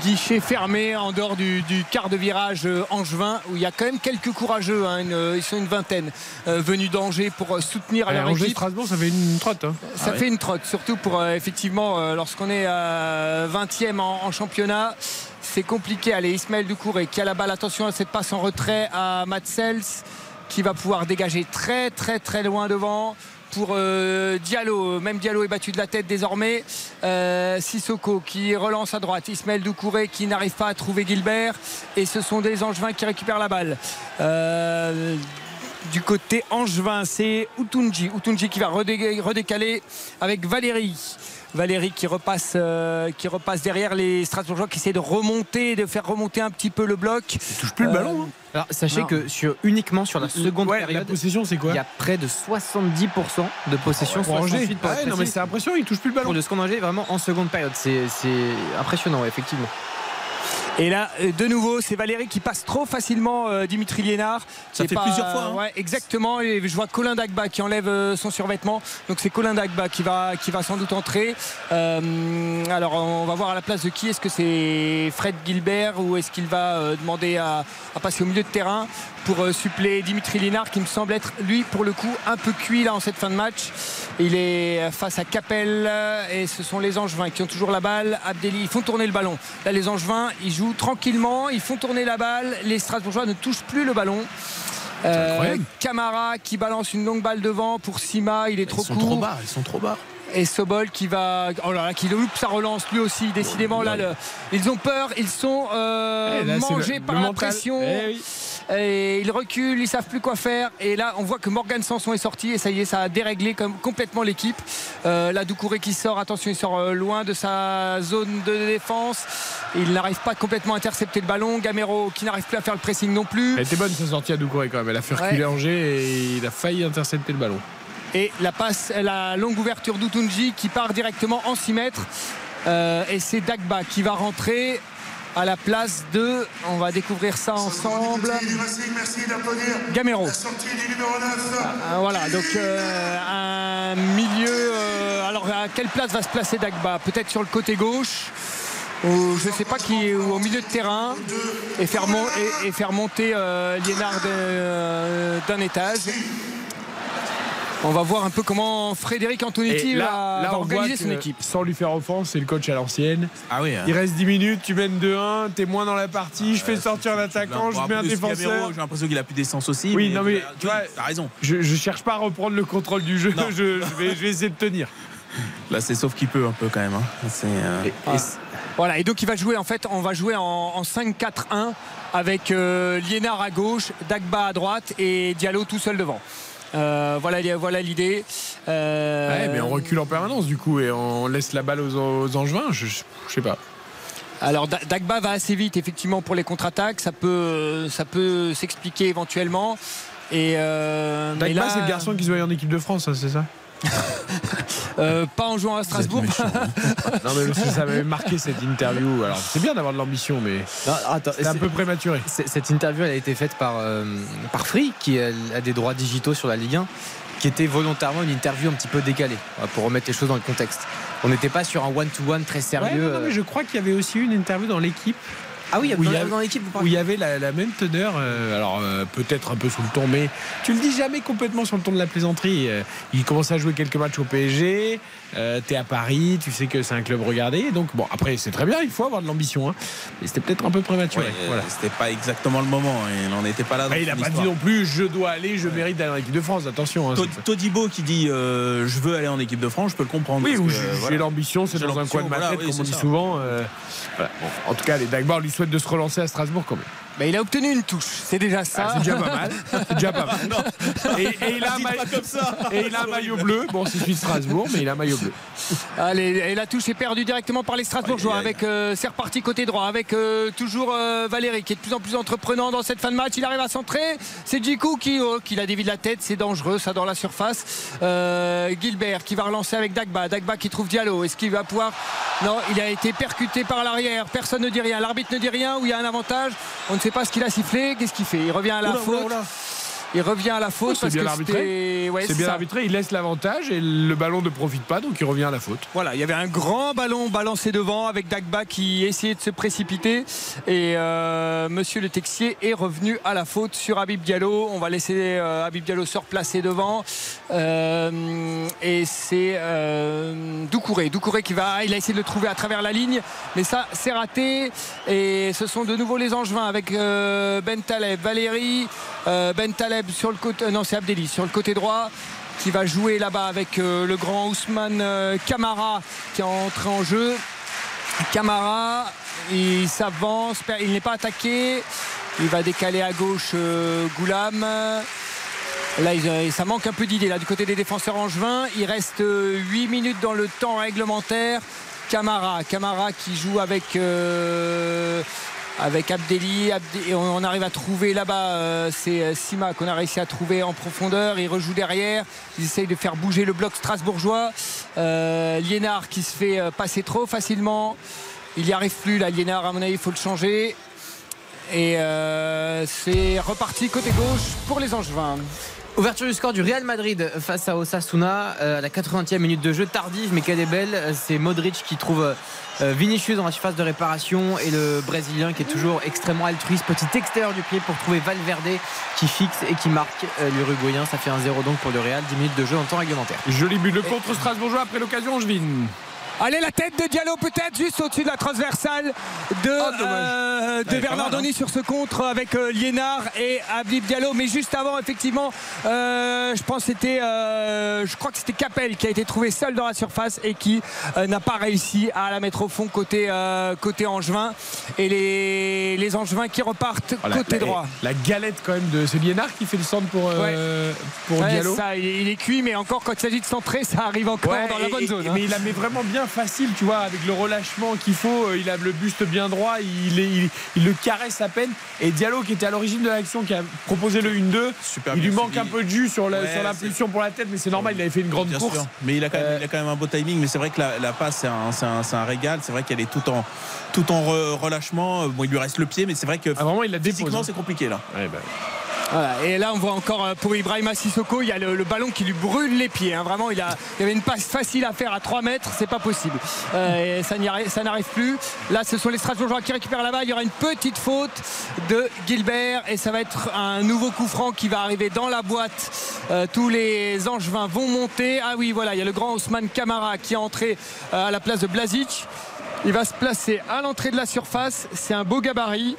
Speaker 4: guichet fermé en dehors du, du quart de virage euh, angevin où il y a quand même quelques courageux hein, une- ils sont une vingtaine euh, venus d'Angers pour euh, soutenir
Speaker 3: Eh,
Speaker 4: leur
Speaker 3: Angers
Speaker 4: équipe
Speaker 3: Strasbourg ça fait une trotte hein.
Speaker 4: ça fait une trotte, surtout pour euh, effectivement euh, lorsqu'on est à 20e en, en championnat. C'est compliqué. Allez, Ismaël Doucouré qui a la balle. Attention à cette passe en retrait à Matsels qui va pouvoir dégager très très très loin devant. Pour euh, Diallo. Même Diallo est battu de la tête désormais. Euh, Sissoko qui relance à droite. Ismaël Doucouré qui n'arrive pas à trouver Gilbert. Et ce sont des Angevins qui récupèrent la balle. Euh, du côté Angevin, c'est Utunji. Utunji qui va redé- redécaler avec Valérie. Valérie qui repasse, euh, qui repasse derrière les Strasbourgeois qui essaient de remonter, de faire remonter un petit peu le bloc. Il touche
Speaker 6: plus le ballon, hein. Alors sachez
Speaker 4: Non.
Speaker 6: que sur, uniquement sur la seconde
Speaker 3: Ouais, la
Speaker 6: période,
Speaker 3: possession, c'est quoi
Speaker 6: Il y a près de 70% de possession.
Speaker 3: Pour Angers.
Speaker 6: 68 pour
Speaker 3: Ah
Speaker 6: être
Speaker 3: ouais, non, mais
Speaker 6: précis.
Speaker 3: c'est impressionnant, il touche plus le ballon.
Speaker 6: Pour de ce qu'on Angers, vraiment en seconde période. C'est c'est impressionnant, ouais, effectivement.
Speaker 4: Et là, euh, de nouveau, c'est Valérie qui passe trop facilement euh, Dimitri Liénard.
Speaker 5: Ça fait plusieurs fois, hein.
Speaker 4: Ouais, exactement. Et je vois Colin Dagba qui enlève euh, son survêtement. Donc c'est Colin Dagba qui va, qui va sans doute entrer. Euh, alors on va voir à la place de qui. Est-ce que c'est Fred Gilbert ou est-ce qu'il va demander à, à passer au milieu de terrain pour suppléer Dimitri Liénard qui me semble être lui pour le coup un peu cuit là en cette fin de match. Il est face à Capel euh, et ce sont les Angevins qui ont toujours la balle. Abdelli, ils font tourner le ballon. Là les Angevins, ils jouent tranquillement, ils font tourner la balle. Les Strasbourgeois ne touchent plus le ballon. Euh. Camara qui balance une longue balle devant pour Sima, il est trop
Speaker 5: sont
Speaker 4: court.
Speaker 5: trop bas, ils sont trop bas.
Speaker 4: Et Sobol qui va. Oh là là, qui loupe sa relance lui aussi, décidément. Là, le- ils ont peur, ils sont euh,
Speaker 3: Eh, là,
Speaker 4: mangés par la
Speaker 3: mental.
Speaker 4: pression.
Speaker 3: Eh oui.
Speaker 4: Et ils reculent, ils savent plus quoi faire. Et là, on voit que Morgan Sanson est sorti. Et ça y est, ça a déréglé comme, complètement l'équipe. Euh, là, Doucouré qui sort. Attention, il sort euh, loin de sa zone de défense. Il n'arrive pas complètement à intercepter le ballon. Gamero qui n'arrive plus à faire le pressing non plus.
Speaker 3: Elle était bonne sa sortie à Doucouré quand même. Elle a fait reculer
Speaker 4: Ouais.
Speaker 3: Angers et il a failli intercepter le ballon.
Speaker 4: Et la passe, la longue ouverture d'Utunji qui part directement en 6 mètres. Euh, et c'est Dagba qui va rentrer à la place de. On va découvrir ça ensemble. Gamero. Ah, voilà, donc euh, un milieu. euh, alors à quelle place va se placer Dagba? Peut-être sur le côté gauche ou je ne sais pas qui ou au milieu de terrain et faire, mon- et, et faire monter euh, Liénard euh, d'un étage. On va voir un peu comment Frédéric Antonetti
Speaker 3: Et
Speaker 4: va,
Speaker 3: là,
Speaker 4: va organiser son équipe.
Speaker 3: Sans lui faire offense, c'est le coach à l'ancienne.
Speaker 5: Ah oui.
Speaker 3: Il reste 10 minutes, tu mènes 2-1, t'es moins dans la partie, je fais sortir l'attaquant, je mets un défenseur.
Speaker 5: J'ai l'impression qu'il a plus d'essence aussi.
Speaker 3: Oui, non mais tu vois,
Speaker 5: t'as raison.
Speaker 3: Je, je cherche pas à reprendre le contrôle du jeu, je, je vais, je vais essayer de tenir.
Speaker 5: Là, c'est sauf qu'il peut un peu quand même. hein. Euh,
Speaker 4: Ah. Voilà, et donc il va jouer en fait, on va jouer en, en 5-4-1 avec euh, Liénard à gauche, Dagba à droite et Diallo tout seul devant. Euh, voilà voilà l'idée. Euh,
Speaker 3: Ouais, mais on recule en permanence du coup et on laisse la balle aux, aux Angevins, je, je- je sais pas.
Speaker 4: Alors Da- Dagba va assez vite effectivement pour les contre-attaques, ça peut, ça peut s'expliquer éventuellement. Et euh,
Speaker 3: Dagba,
Speaker 4: là,
Speaker 3: c'est le garçon qui se voit en équipe de France, hein, c'est ça? [laughs]
Speaker 4: euh, pas en jouant à Strasbourg. [laughs]
Speaker 3: Non mais parce que ça m'avait marqué cette interview. Alors c'est bien d'avoir de l'ambition, mais c'est un peu prématuré.
Speaker 6: Cette interview elle a été faite par, euh, par Free, qui a, des droits digitaux sur la Ligue 1, qui était volontairement une interview un petit peu décalée, voilà, pour remettre les choses dans le contexte. On n'était pas sur un one-to-one très
Speaker 3: Ouais,
Speaker 6: sérieux.
Speaker 3: non, non, mais
Speaker 6: euh.
Speaker 3: je crois qu'il y avait aussi eu une interview dans l'équipe.
Speaker 6: Ah oui,
Speaker 3: où il y avait-
Speaker 6: dans l'équipe, vous
Speaker 3: où il y avait la, la même teneur, euh, alors euh, peut-être un peu sous le ton, mais tu le dis jamais complètement sur le ton de la plaisanterie. Euh, il commence à jouer quelques matchs au PSG, euh, t'es à Paris, tu sais que c'est un club regardé, donc bon après c'est très bien, il faut avoir de l'ambition, hein. mais c'était peut-être un peu prématuré.
Speaker 5: ouais,
Speaker 3: voilà.
Speaker 5: C'était pas exactement le moment. et Il n'en était pas là. dans
Speaker 3: Mais il a
Speaker 5: son
Speaker 3: pas dit non plus je dois aller, je mérite d'aller en équipe de France, attention. hein,
Speaker 5: Todibo qui dit euh, je veux aller en équipe de France, je peux le comprendre.
Speaker 3: Oui, ou j'ai l'ambition, c'est dans un coin de ma tête,
Speaker 5: voilà, oui,
Speaker 3: comme on dit
Speaker 5: ça.
Speaker 3: souvent. euh, voilà. Bon, en tout cas, les Dagbar lui souhaitent de se relancer à Strasbourg quand même.
Speaker 4: Mais il a obtenu une touche, c'est déjà ça.
Speaker 3: Ah, c'est déjà pas mal. [laughs] C'est déjà pas mal. Et, et il a un maillot-
Speaker 5: pas comme ça.
Speaker 3: et il a un maillot bleu. Bon, c'est celui de Strasbourg, mais il a un maillot bleu.
Speaker 4: Allez, et la touche est perdue directement par les Strasbourgeois. Avec euh, c'est reparti côté droit, avec euh, toujours euh, Valérie qui est de plus en plus entreprenant dans cette fin de match. Il arrive à centrer. C'est Djikou qui, oh, qui la dévie de la tête. C'est dangereux, ça dans la surface. Euh, Gilbert qui va relancer avec Dagba. Dagba qui trouve Diallo. Est-ce qu'il va pouvoir? Non, il a été percuté par l'arrière. Personne ne dit rien. L'arbitre ne dit rien. Où il y a un avantage. On ne sait pas ce qu'il a sifflé. Qu'est-ce qu'il fait? Il revient à la
Speaker 3: Oula,
Speaker 4: faute.
Speaker 3: oula, oula.
Speaker 4: Il revient à la faute
Speaker 3: C'est
Speaker 4: parce
Speaker 3: bien
Speaker 4: que
Speaker 3: arbitré.
Speaker 4: ouais,
Speaker 3: c'est bien
Speaker 4: ça.
Speaker 3: arbitré. Il laisse l'avantage et le ballon ne profite pas, donc il revient à la faute.
Speaker 4: Voilà, il y avait un grand ballon balancé devant avec Dagba qui essayait de se précipiter et euh, Monsieur Le Texier est revenu à la faute sur Habib Diallo. On va laisser euh, Habib Diallo se replacer devant Euh, et c'est euh, Doucouré. Doucouré qui va, il a essayé de le trouver à travers la ligne, mais ça c'est raté et ce sont de nouveau les Angevins avec Ben Taleb, Valérie, Ben Taleb sur le côté, euh, non c'est Abdelli sur le côté droit qui va jouer là-bas avec euh, le grand Ousmane euh, Camara qui est entré en jeu. Camara, il s'avance, il n'est pas attaqué. Il va décaler à gauche Goulam. Là, ça manque un peu d'idées là du côté des défenseurs angevins. Il reste 8 minutes dans le temps réglementaire. Camara, Camara qui joue avec avec Abdelli. On, arrive à trouver là-bas. euh, c'est euh, Sima qu'on a réussi à trouver en profondeur. Il rejoue derrière. Ils essayent de faire bouger le bloc strasbourgeois. Euh, Liénard qui se fait euh, passer trop facilement. Il n'y arrive plus là, Liénard. À mon avis, il faut le changer. Et c'est reparti côté gauche pour les Angevins.
Speaker 6: Ouverture du score du Real Madrid face à Osasuna euh, à la 80e minute de jeu tardive mais qu'elle est belle. C'est Modric qui trouve euh, Vinicius dans la surface de réparation et le Brésilien qui est toujours extrêmement altruiste. Petit extérieur du pied pour trouver Valverde qui fixe et qui marque euh, l'Uruguayen. Ça fait un 0 donc pour le Real. 10 minutes de jeu en temps réglementaire.
Speaker 3: Joli but, le contre strasbourgeois après l'occasion, Angevine.
Speaker 4: Allez, la tête de Diallo peut-être juste au-dessus de la transversale de, euh, de
Speaker 3: Ouais, mal,
Speaker 4: Bernardoni
Speaker 3: hein.
Speaker 4: sur ce contre avec euh, Liénard et Abdib Diallo. Mais juste avant, effectivement, euh, je pense c'était, euh, je crois que c'était Capel qui a été trouvé seul dans la surface et qui n'a pas réussi à la mettre au fond côté côté Angevin. Et les, les Angevins qui repartent
Speaker 3: Oh,
Speaker 4: côté
Speaker 3: la-
Speaker 4: droit.
Speaker 3: La galette quand même de. C'est Liénard qui fait le centre pour, euh, pour
Speaker 4: Ouais,
Speaker 3: Diallo.
Speaker 4: ça, il est cuit, mais encore quand il s'agit de centrer, ça arrive encore
Speaker 3: Ouais,
Speaker 4: dans la bonne
Speaker 3: et-
Speaker 4: zone. hein.
Speaker 3: Mais il la met vraiment bien facile, tu vois, avec le relâchement qu'il faut. euh, Il a le buste bien droit, il, est- il- il le caresse à peine. Et Diallo, qui était à l'origine de l'action, qui a proposé le 1-2, il lui manque
Speaker 5: suivi.
Speaker 3: un peu de jus sur la-
Speaker 5: Ouais,
Speaker 3: sur l'impulsion pour la tête, mais c'est normal, il avait fait une grande
Speaker 5: Bien
Speaker 3: course.
Speaker 5: sûr. Mais il a, quand même, il a quand même un beau timing. Mais c'est vrai que la, la passe, c'est un, c'est un- c'est un régal. C'est vrai qu'elle est tout en, tout en re- relâchement. Bon, il lui reste le pied, mais c'est vrai que
Speaker 3: vraiment, il la
Speaker 5: physiquement,
Speaker 3: hein.
Speaker 5: c'est compliqué là.
Speaker 4: Voilà, et là on voit encore euh, pour Ibrahima Sissoko il y a le, le ballon qui lui brûle les pieds hein. vraiment il, a, il y avait une passe facile à faire à 3 mètres c'est pas possible Euh, ça n'arrive plus. Là ce sont les Strasbourgeois qui récupèrent la balle. Il y aura une petite faute de Gilbert et ça va être un nouveau coup franc qui va arriver dans la boîte. Euh, tous les Angevins vont monter. Ah oui voilà il y a le grand Ousmane Camara qui est entré euh, à la place de Blazic il va se placer à l'entrée de la surface. C'est un beau gabarit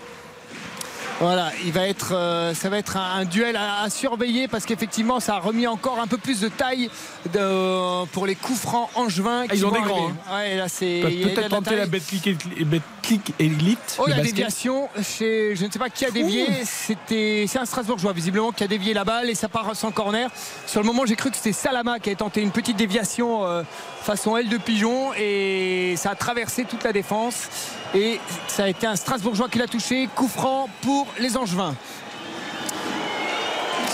Speaker 4: voilà, il va être, euh, ça va être un, un duel à, à surveiller parce qu'effectivement, ça a remis encore un peu plus de taille de- pour les coups francs angevins.
Speaker 3: Ah, ils
Speaker 4: qui
Speaker 3: ont des grands.
Speaker 4: Ouais, là, c'est.
Speaker 3: Peut-être tenter la Betclic Elite.
Speaker 4: Oh, la déviation chez je ne sais pas qui a dévié. C'était c'est un Strasbourgeois visiblement qui a dévié la balle et ça part sans corner. Sur le moment, j'ai cru que c'était Salama qui avait tenté une petite déviation euh, façon aile de pigeon et ça a traversé toute la défense et ça a été un Strasbourgeois qui l'a touché. Coup franc pour les Angevins.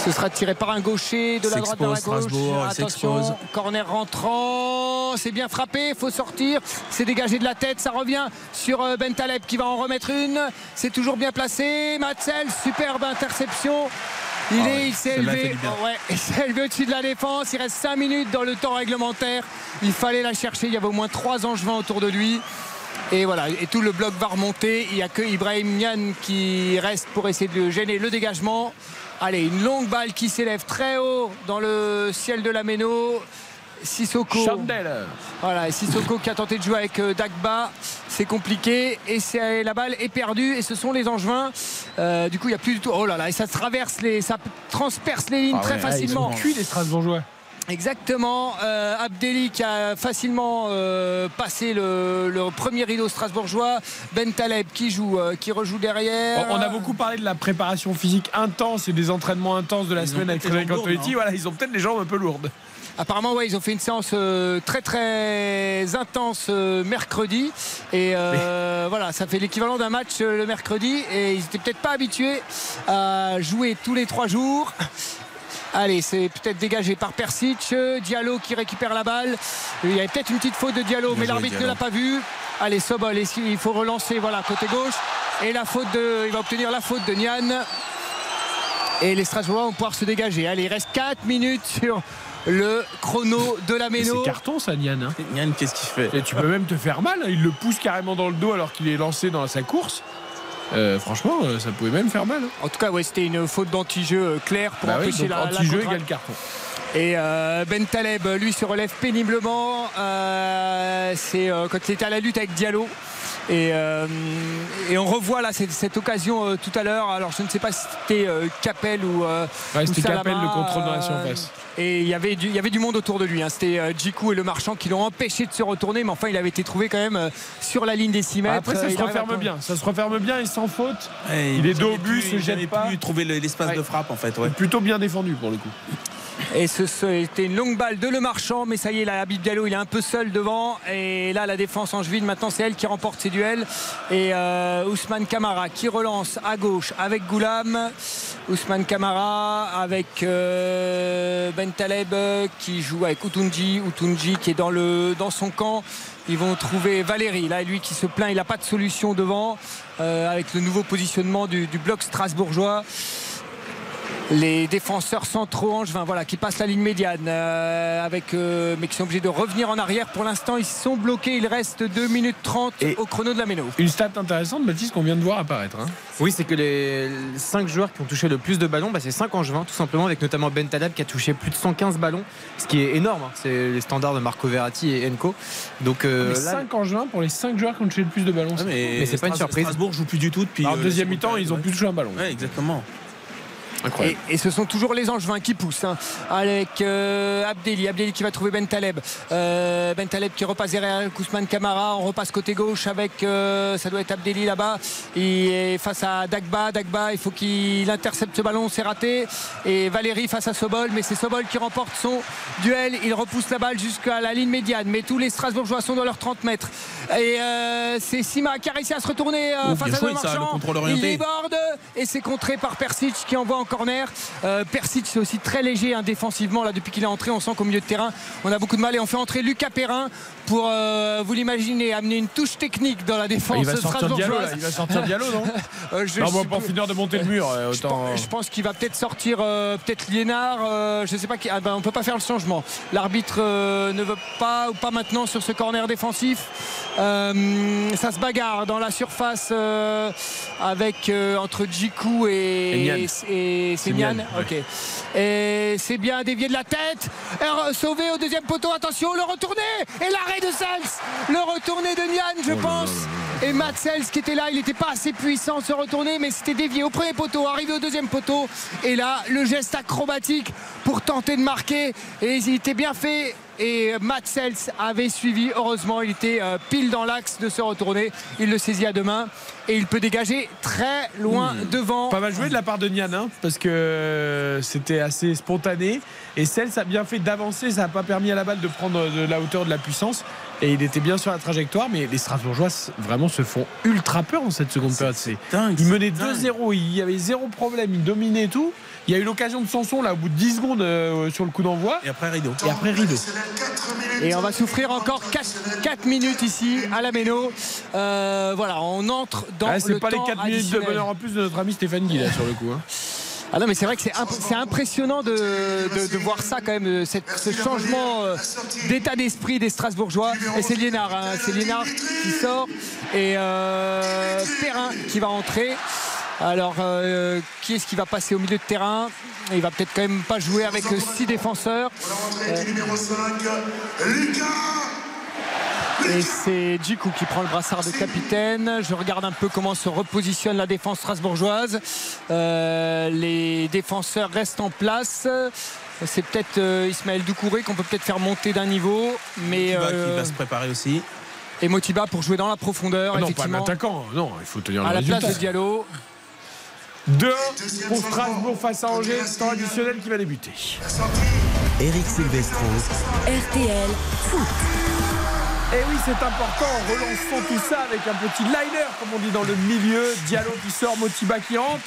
Speaker 4: Ce sera tiré par un gaucher de la droite vers la gauche. Attention, corner rentrant. C'est bien frappé, il faut sortir. C'est dégagé de la tête, ça revient sur euh, Ben Taleb qui va en remettre une. C'est toujours bien placé. Matzel, superbe interception. Il,
Speaker 5: Ah
Speaker 4: est,
Speaker 5: ouais,
Speaker 4: il s'est élevé, ouais, [laughs] il s'est élevé au-dessus de la défense. Il reste 5 minutes dans le temps réglementaire. Il fallait la chercher. Il y avait au moins 3 angevins autour de lui. Et voilà, et tout le bloc va remonter. Il n'y a que Ibrahim Nian qui reste pour essayer de gêner le dégagement. Allez, une longue balle qui s'élève très haut dans le ciel de la Méno. Sissoko.
Speaker 3: Chandel.
Speaker 4: Voilà, et Sissoko qui a tenté de jouer avec euh, Dagba. C'est compliqué et c'est, la balle est perdue et ce sont les Angevins. Euh, du coup, il n'y a plus du tout. Oh là là, et ça traverse les, ça transperce les lignes
Speaker 3: Ah
Speaker 4: très
Speaker 3: ouais,
Speaker 4: facilement.
Speaker 3: Ils ont cuit les Strasbourgeois.
Speaker 4: Exactement. Euh, Abdelli qui a facilement euh, passé le, le premier rideau strasbourgeois. Ben Taleb qui joue, euh, qui rejoue derrière.
Speaker 3: On a beaucoup parlé de la préparation physique intense et des entraînements intenses de la
Speaker 4: Ils
Speaker 3: semaine avec Frédéric Antonetti. Voilà, ils ont peut-être les jambes un peu lourdes.
Speaker 4: Apparemment, ouais, ils ont fait une séance euh, très très intense euh, mercredi. Et euh, [laughs] voilà, ça fait l'équivalent d'un match euh, le mercredi. Et ils n'étaient peut-être pas habitués à jouer tous les trois jours. Allez, c'est peut-être dégagé par Persic. Euh, Diallo qui récupère la balle. Il y avait peut-être une petite faute de Diallo, mais l'arbitre ne l'a pas vu. Allez, Sobol, il faut relancer, voilà, côté gauche. Et la faute de, il va obtenir la faute de Nian. Et les Strasbourgeois vont pouvoir se dégager. Allez, il reste 4 minutes sur le chrono de la Méno.
Speaker 3: C'est carton ça, Nian. hein.
Speaker 5: Nian, qu'est-ce qu'il fait
Speaker 3: Et tu peux même te faire mal. hein. Il le pousse carrément dans le dos alors qu'il est lancé dans sa course. Euh, franchement, euh, ça pouvait même faire mal.
Speaker 4: En tout cas, ouais, c'était une faute d'anti-jeu euh, claire pour
Speaker 3: Bah
Speaker 4: empêcher la,
Speaker 3: anti-jeu égale carton.
Speaker 4: Et euh, Ben Taleb, lui, se relève péniblement. Euh, c'est quand il était à la lutte avec Diallo. Et, euh, et on revoit là cette, cette occasion euh, tout à l'heure. Alors je ne sais pas si c'était euh, Capel ou. euh,
Speaker 3: Ouais,
Speaker 4: ou
Speaker 3: c'était Capel, le contrôle dans la
Speaker 4: euh,
Speaker 3: surface.
Speaker 4: Et il y avait du, il y avait du monde autour de lui. hein. C'était euh, Djikou et le marchand qui l'ont empêché de se retourner. Mais enfin, il avait été trouvé quand même euh, sur la ligne des 6 mètres.
Speaker 3: Après, ça se
Speaker 4: à
Speaker 3: referme bien. Ça se referme bien et sans faute.
Speaker 5: Ouais,
Speaker 3: il est dos au but,
Speaker 5: pu-
Speaker 3: se jette pas.
Speaker 5: pu trouver le- l'espace de frappe en fait. Ouais.
Speaker 3: Plutôt bien défendu pour le coup.
Speaker 4: Et ce- c'était une longue balle de Le Marchand, mais ça y est, là, Habib Diallo, il est un peu seul devant. Et là, la défense angevine, maintenant, c'est elle qui remporte ses duels. Et euh, Ousmane Kamara qui relance à gauche avec Goulam. Ousmane Kamara avec euh, Ben Taleb qui joue avec Utunji. Utunji qui est dans, le, dans son camp. Ils vont trouver Valérie, là, lui qui se plaint, il n'a pas de solution devant. euh, avec le nouveau positionnement du, du bloc strasbourgeois les défenseurs centraux angevins voilà, qui passent la ligne médiane euh, avec, euh, mais qui sont obligés de revenir en arrière pour l'instant ils sont bloqués il reste 2 minutes 30 au chrono de la méno
Speaker 3: Une stat intéressante, Baptiste, qu'on vient de voir apparaître. hein.
Speaker 6: Oui, c'est que les 5 joueurs qui ont touché le plus de ballons, bah, c'est 5 angevins, tout simplement, avec notamment Ben Taleb qui a touché plus de 115 ballons, ce qui est énorme. hein. C'est les standards de Marco Verratti et Enco. Donc, euh,
Speaker 3: Mais
Speaker 6: là,
Speaker 3: 5 en juin pour les 5 joueurs qui ont touché le plus de ballons.
Speaker 6: mais c'est pas une surprise.
Speaker 5: Strasbourg joue plus du tout depuis.
Speaker 3: Alors,
Speaker 5: euh,
Speaker 3: deuxième mi-temps, ils ont plus touché un ballon.
Speaker 5: Ouais, exactement.
Speaker 4: Et, et ce sont toujours les Angevins qui poussent hein, avec euh, Abdelli. Abdelli qui va trouver Ben Taleb. Euh, ben Taleb qui repasse derrière Kousman Kamara. On repasse côté gauche avec, euh, ça doit être Abdelli là-bas. Il est face à Dagba. Dagba, il faut qu'il intercepte ce ballon. C'est raté. Et Valérie face à Sobol. Mais c'est Sobol qui remporte son duel. Il repousse la balle jusqu'à la ligne médiane. Mais tous les Strasbourgeois sont dans leurs 30 mètres. Et euh, c'est Sima qui a réussi à se retourner euh, face à
Speaker 5: joué,
Speaker 4: Le
Speaker 5: ça, le
Speaker 4: Marchand.
Speaker 5: contrôle
Speaker 4: Il déborde et c'est contré par Persic qui envoie en corner. Euh, Persic c'est aussi très léger hein, défensivement là depuis qu'il est entré. On sent qu'au milieu de terrain on a beaucoup de mal et on fait entrer Lucas Perrin pour euh, vous l'imaginez amener une touche technique dans la défense
Speaker 3: Il va sortir Diallo, là. Il va sortir Diallo, non [laughs]
Speaker 4: Euh, je
Speaker 3: Non, bon, pour finir de monter le mur,
Speaker 4: je
Speaker 3: autant.
Speaker 4: pense, je pense qu'il va peut-être sortir peut-être Liénard je sais pas qui ah ben, on peut pas faire le changement l'arbitre ne veut pas ou pas maintenant sur ce corner défensif Euh, ça se bagarre dans la surface euh, avec euh, entre Djikou et,
Speaker 3: Et Nian.
Speaker 4: et c'est
Speaker 3: ouais.
Speaker 4: ok. et c'est bien dévié de la tête. Sauvé au deuxième poteau. Attention le retourné. Et l'arrêt de Sels. Le retourné de Nian
Speaker 3: Oh
Speaker 4: je pense. et Matt Sels qui était là il n'était pas assez puissant de se retourner mais c'était dévié au premier poteau arrivé au deuxième poteau. Et là le geste acrobatique pour tenter de marquer. Et il était bien fait et Matt Sels avait suivi heureusement il était euh, pile dans l'axe de se retourner il le saisit à deux mains et il peut dégager très loin devant
Speaker 3: Pas mal joué de la part de Nian, hein, parce que euh, c'était assez spontané. Et Cels a bien fait d'avancer, ça n'a pas permis à la balle de prendre de la hauteur de la puissance. Et il était bien sur la trajectoire, mais les Strasbourgeois vraiment se font ultra peur en cette seconde période. C'est
Speaker 5: dingue.
Speaker 3: Ils menaient
Speaker 5: dingue.
Speaker 3: 2-0, il y avait zéro problème, ils dominaient tout. Il y a eu l'occasion de Sanson là au bout de 10 secondes euh, sur le coup d'envoi.
Speaker 5: Et après rideau.
Speaker 3: Et après rideau.
Speaker 4: Et on va souffrir encore 4, minutes ici à la Méno. Euh, voilà, on entre dans
Speaker 3: Ah, c'est
Speaker 4: le
Speaker 3: pas les
Speaker 4: temps
Speaker 3: 4 minutes de bonheur en plus de notre ami Stéphane Guy là sur le coup. hein.
Speaker 4: Ah non mais c'est vrai que c'est imp- c'est impressionnant de, de- de voir ça quand même, euh, cette- ce changement euh, d'état d'esprit des Strasbourgeois. Et c'est Liénard, hein, c'est Liénard qui sort et euh, Perrin qui va entrer. Alors euh, qui est-ce qui va passer au milieu de terrain? Il va peut-être quand même pas jouer avec 6 défenseurs. Euh, Et c'est Djikou qui prend le brassard de capitaine. Je regarde un peu comment se repositionne la défense strasbourgeoise. Euh, les défenseurs restent en place. C'est peut-être euh, Ismaël Doucouré qu'on peut peut-être faire monter d'un niveau. Mais,
Speaker 5: Motiba
Speaker 4: euh,
Speaker 5: qui va se préparer aussi.
Speaker 4: Et Motiba pour jouer dans la profondeur.
Speaker 3: Ah non, pas un attaquant, non, il faut tenir le
Speaker 4: à la place de Diallo.
Speaker 3: 2 pour Strasbourg face à Angers, temps additionnel qui va débuter.
Speaker 1: Eric Silvestro.
Speaker 2: RTL Foot.
Speaker 3: Et Eh oui, c'est important. Relançons tout ça avec un petit liner, comme on dit dans le milieu. Diallo qui sort, Motiba qui entre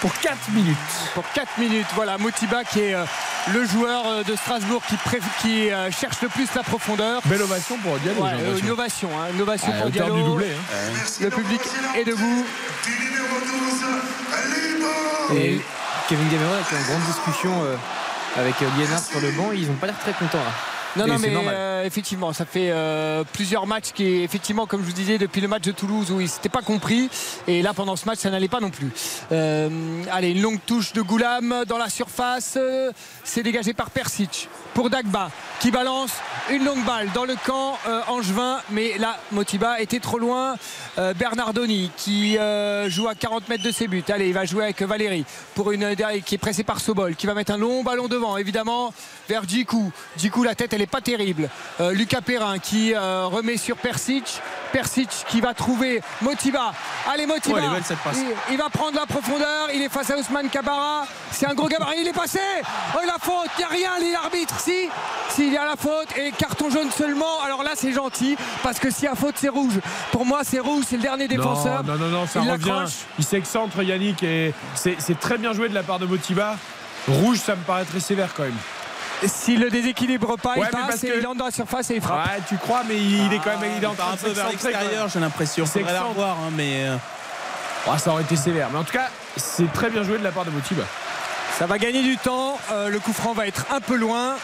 Speaker 3: pour 4 minutes.
Speaker 4: Pour 4 minutes, voilà, Motiba qui est euh, le joueur euh, de Strasbourg qui, pré- qui euh, cherche le plus la profondeur.
Speaker 3: Belle ovation pour Diallo.
Speaker 4: Ouais, euh,
Speaker 3: l'impression.
Speaker 4: une ovation, hein, une ovation
Speaker 3: À
Speaker 4: pour Diallo.
Speaker 3: du doublé, hein.
Speaker 4: Le public est debout.
Speaker 6: Et Kevin Gamero avec une grande discussion euh, avec euh, Liénard sur le banc. Ils n'ont pas l'air très contents là.
Speaker 4: Non,
Speaker 3: Et
Speaker 4: non, mais euh, effectivement, ça fait euh, plusieurs matchs qui, effectivement, comme je vous disais, depuis le match de Toulouse où il s'était pas compris. Et là, pendant ce match, ça n'allait pas non plus. Euh, allez, une longue touche de Goulam dans la surface. C'est dégagé par Persic pour Dagba qui balance une longue balle dans le camp angevin. Mais là, Motiba était trop loin. Bernardoni qui joue à 40 mètres de ses buts. Allez, il va jouer avec Valérie pour une qui est pressée par Sobol qui va mettre un long ballon devant, évidemment, vers Djikou. Djikou, la tête, elle est pas terrible. Euh, Lucas Perrin qui euh, remet sur Persic. Persic qui va trouver Motiba. Allez.
Speaker 5: Ouais, belle, passe.
Speaker 4: Il, il va prendre la profondeur. Il est face à Ousmane Kabara. C'est un gros gabarit. Il est passé. Oh, la faute. Il n'y a rien, l'arbitre. Si, s'il y a la faute et carton jaune seulement. Alors là, c'est gentil parce que s'il y a faute, c'est rouge. Pour moi, c'est rouge. C'est le dernier défenseur.
Speaker 3: Non, non, non, ça
Speaker 4: il
Speaker 3: revient. Il s'excentre, Yannick, et c'est très bien joué de la part de Motiba. Rouge, ça me paraît très sévère quand même.
Speaker 4: S'il le déséquilibre pas,
Speaker 3: Ouais,
Speaker 4: il passe
Speaker 3: parce
Speaker 4: et
Speaker 3: que-
Speaker 4: il entre dans la surface et il frappe.
Speaker 3: Ouais, tu crois, mais il est quand même il est en
Speaker 5: part
Speaker 3: train
Speaker 5: un peu vers l'extérieur, j'ai l'impression. Faudrait la revoir, hein, mais. euh,
Speaker 3: Ah, ça aurait été sévère. Mais en tout cas, c'est très bien joué de la part de Motiba.
Speaker 4: Ça va gagner du temps. Euh, le coup franc va être un peu loin.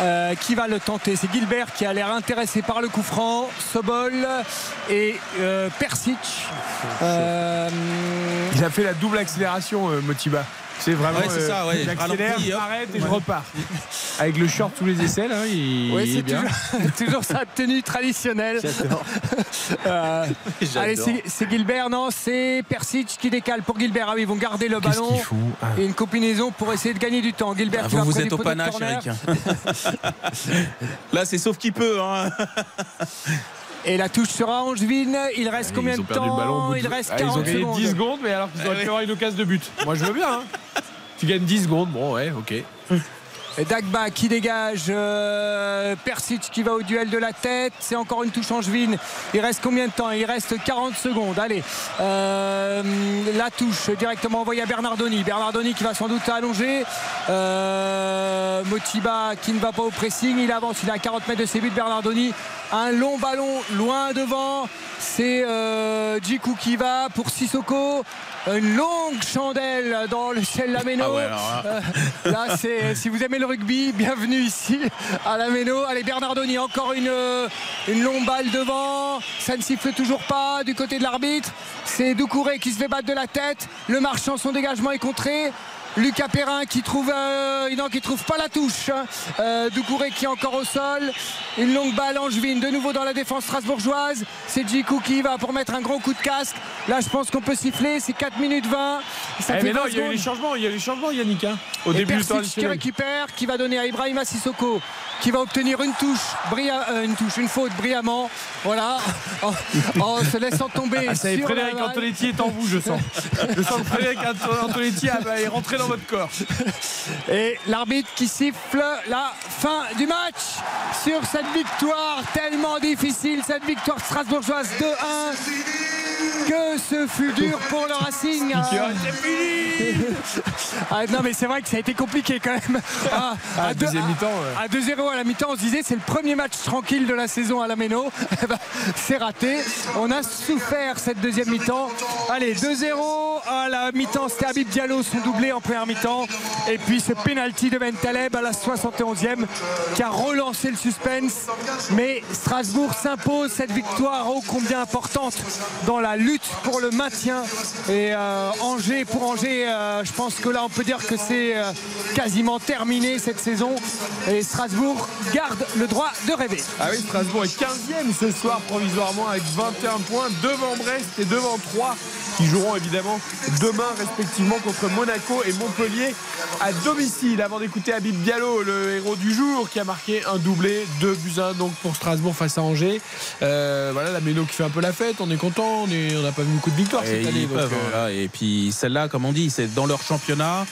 Speaker 4: Euh, qui va le tenter? C'est Gilbert qui a l'air intéressé par le coup franc. Sobol et euh, Persic. Euh,
Speaker 3: Il a fait la double accélération, euh, Motiba. C'est vraiment.
Speaker 5: Ouais, c'est ça, ouais.
Speaker 3: J'accélère, m'arrête et je repars. Avec le short sous les aisselles, hein, il,
Speaker 4: ouais,
Speaker 3: il est bien.
Speaker 4: toujours, [laughs] toujours sa tenue traditionnelle. [laughs] Euh, allez, c'est c'est Gilbert, non, c'est Persic qui décale pour Gilbert. Ah oui, ils vont garder le
Speaker 3: Qu'est-ce
Speaker 4: ballon.
Speaker 3: qu'il fout Ah.
Speaker 4: Et une combinaison pour essayer de gagner du temps. Gilbert
Speaker 5: Ah,
Speaker 4: qui
Speaker 5: vous, vous êtes au panache. Eric. [laughs] Là, c'est sauf qui peut. Hein.
Speaker 4: Et la touche sera Angevine. Il reste combien de temps
Speaker 3: ballon
Speaker 4: Il reste
Speaker 3: Ah,
Speaker 4: 40
Speaker 3: Ils ont gagné
Speaker 4: secondes.
Speaker 3: 10 secondes, mais alors qu'ils auraient pu avoir une occasion de but. Moi, je veux bien. hein. Tu gagnes 10 secondes, bon, ouais, ok.
Speaker 4: Dagba qui dégage euh, Persic qui va au duel de la tête. C'est encore une touche angevine. Il reste combien de temps? Il reste 40 secondes. Allez Euh, la touche directement envoyée à Bernardoni. Bernardoni qui va sans doute allonger. Euh, Motiba qui ne va pas au pressing. Il avance. Il est à 40 mètres de ses buts Bernardoni. Un long ballon loin devant. C'est Djikou qui va pour Sissoko une longue chandelle dans le ciel Lameno
Speaker 5: Ah ouais, alors là.
Speaker 4: euh, là, c'est si vous aimez le rugby, bienvenue ici à la Méno. Allez, Bernardoni, encore une, euh, une longue balle devant. Ça ne siffle toujours pas du côté de l'arbitre. C'est Doucouré qui se fait battre de la tête. Le marchand, son dégagement est contré. Lucas Perrin qui trouve euh, non, qui trouve pas la touche. Euh, Doucouré qui est encore au sol. Une longue balle angevine de nouveau dans la défense strasbourgeoise. C'est Djikou qui va pour mettre un gros coup de casque. Là, je pense qu'on peut siffler. C'est 4 minutes 20. Ça
Speaker 3: Eh,
Speaker 4: fait
Speaker 3: mais non,
Speaker 4: 20
Speaker 3: il y a eu les changements, il y a eu les changements, Yannick, hein, au
Speaker 4: Et
Speaker 3: début du
Speaker 4: Persic qui récupère, qui va donner à Ibrahima Sissoko, qui va obtenir une touche, bria- euh, une touche, une faute brillamment. Voilà, en, en se laissant tomber.
Speaker 3: Ah,
Speaker 4: sur
Speaker 3: Frédéric
Speaker 4: la-
Speaker 3: Antonetti est en vous, je sens. Je sens que Frédéric Anto- Antonetti ah, bah, est rentré dans votre corps.
Speaker 4: Et l'arbitre qui siffle la fin du match sur cette victoire tellement difficile, cette victoire strasbourgeoise 2-1. Que ce fut dur pour le Racing. [laughs] Ah, non mais c'est vrai que ça a été compliqué quand même. Ah,
Speaker 3: Ah,
Speaker 4: à à-
Speaker 3: mi-temps, ouais.
Speaker 4: À 2-0 à la mi-temps, on se disait c'est le premier match tranquille de la saison à la Méno. [laughs] Eh ben, c'est raté. On a souffert cette deuxième mi-temps. Allez, 2-0 à la mi-temps. C'était Habib Diallo, son doublé en première mi-temps. Et puis ce penalty de Ben Taleb à la 71e qui a relancé le suspense. Mais Strasbourg s'impose cette victoire ô combien importante dans la lutte pour le maintien. Et euh, Angers, pour Angers, euh, je pense que là on peut dire que c'est euh, quasiment terminé cette saison. Et Strasbourg garde le droit de rêver.
Speaker 3: Ah oui, Strasbourg est 15e ce soir provisoirement avec 21 points devant Brest et devant 3 qui joueront évidemment demain respectivement contre Monaco et Montpellier à domicile. Avant d'écouter Habib Diallo, le héros du jour qui a marqué un doublé, 2 buts 1 donc pour Strasbourg face à Angers. Euh, voilà la Méno qui fait un peu la fête, on est content, on est- on n'a pas vu beaucoup de victoires
Speaker 5: Et,
Speaker 3: cette année. donc,
Speaker 5: peuvent,
Speaker 3: euh,
Speaker 5: voilà. Et puis celle-là, comme on dit, c'est dans leur championnat.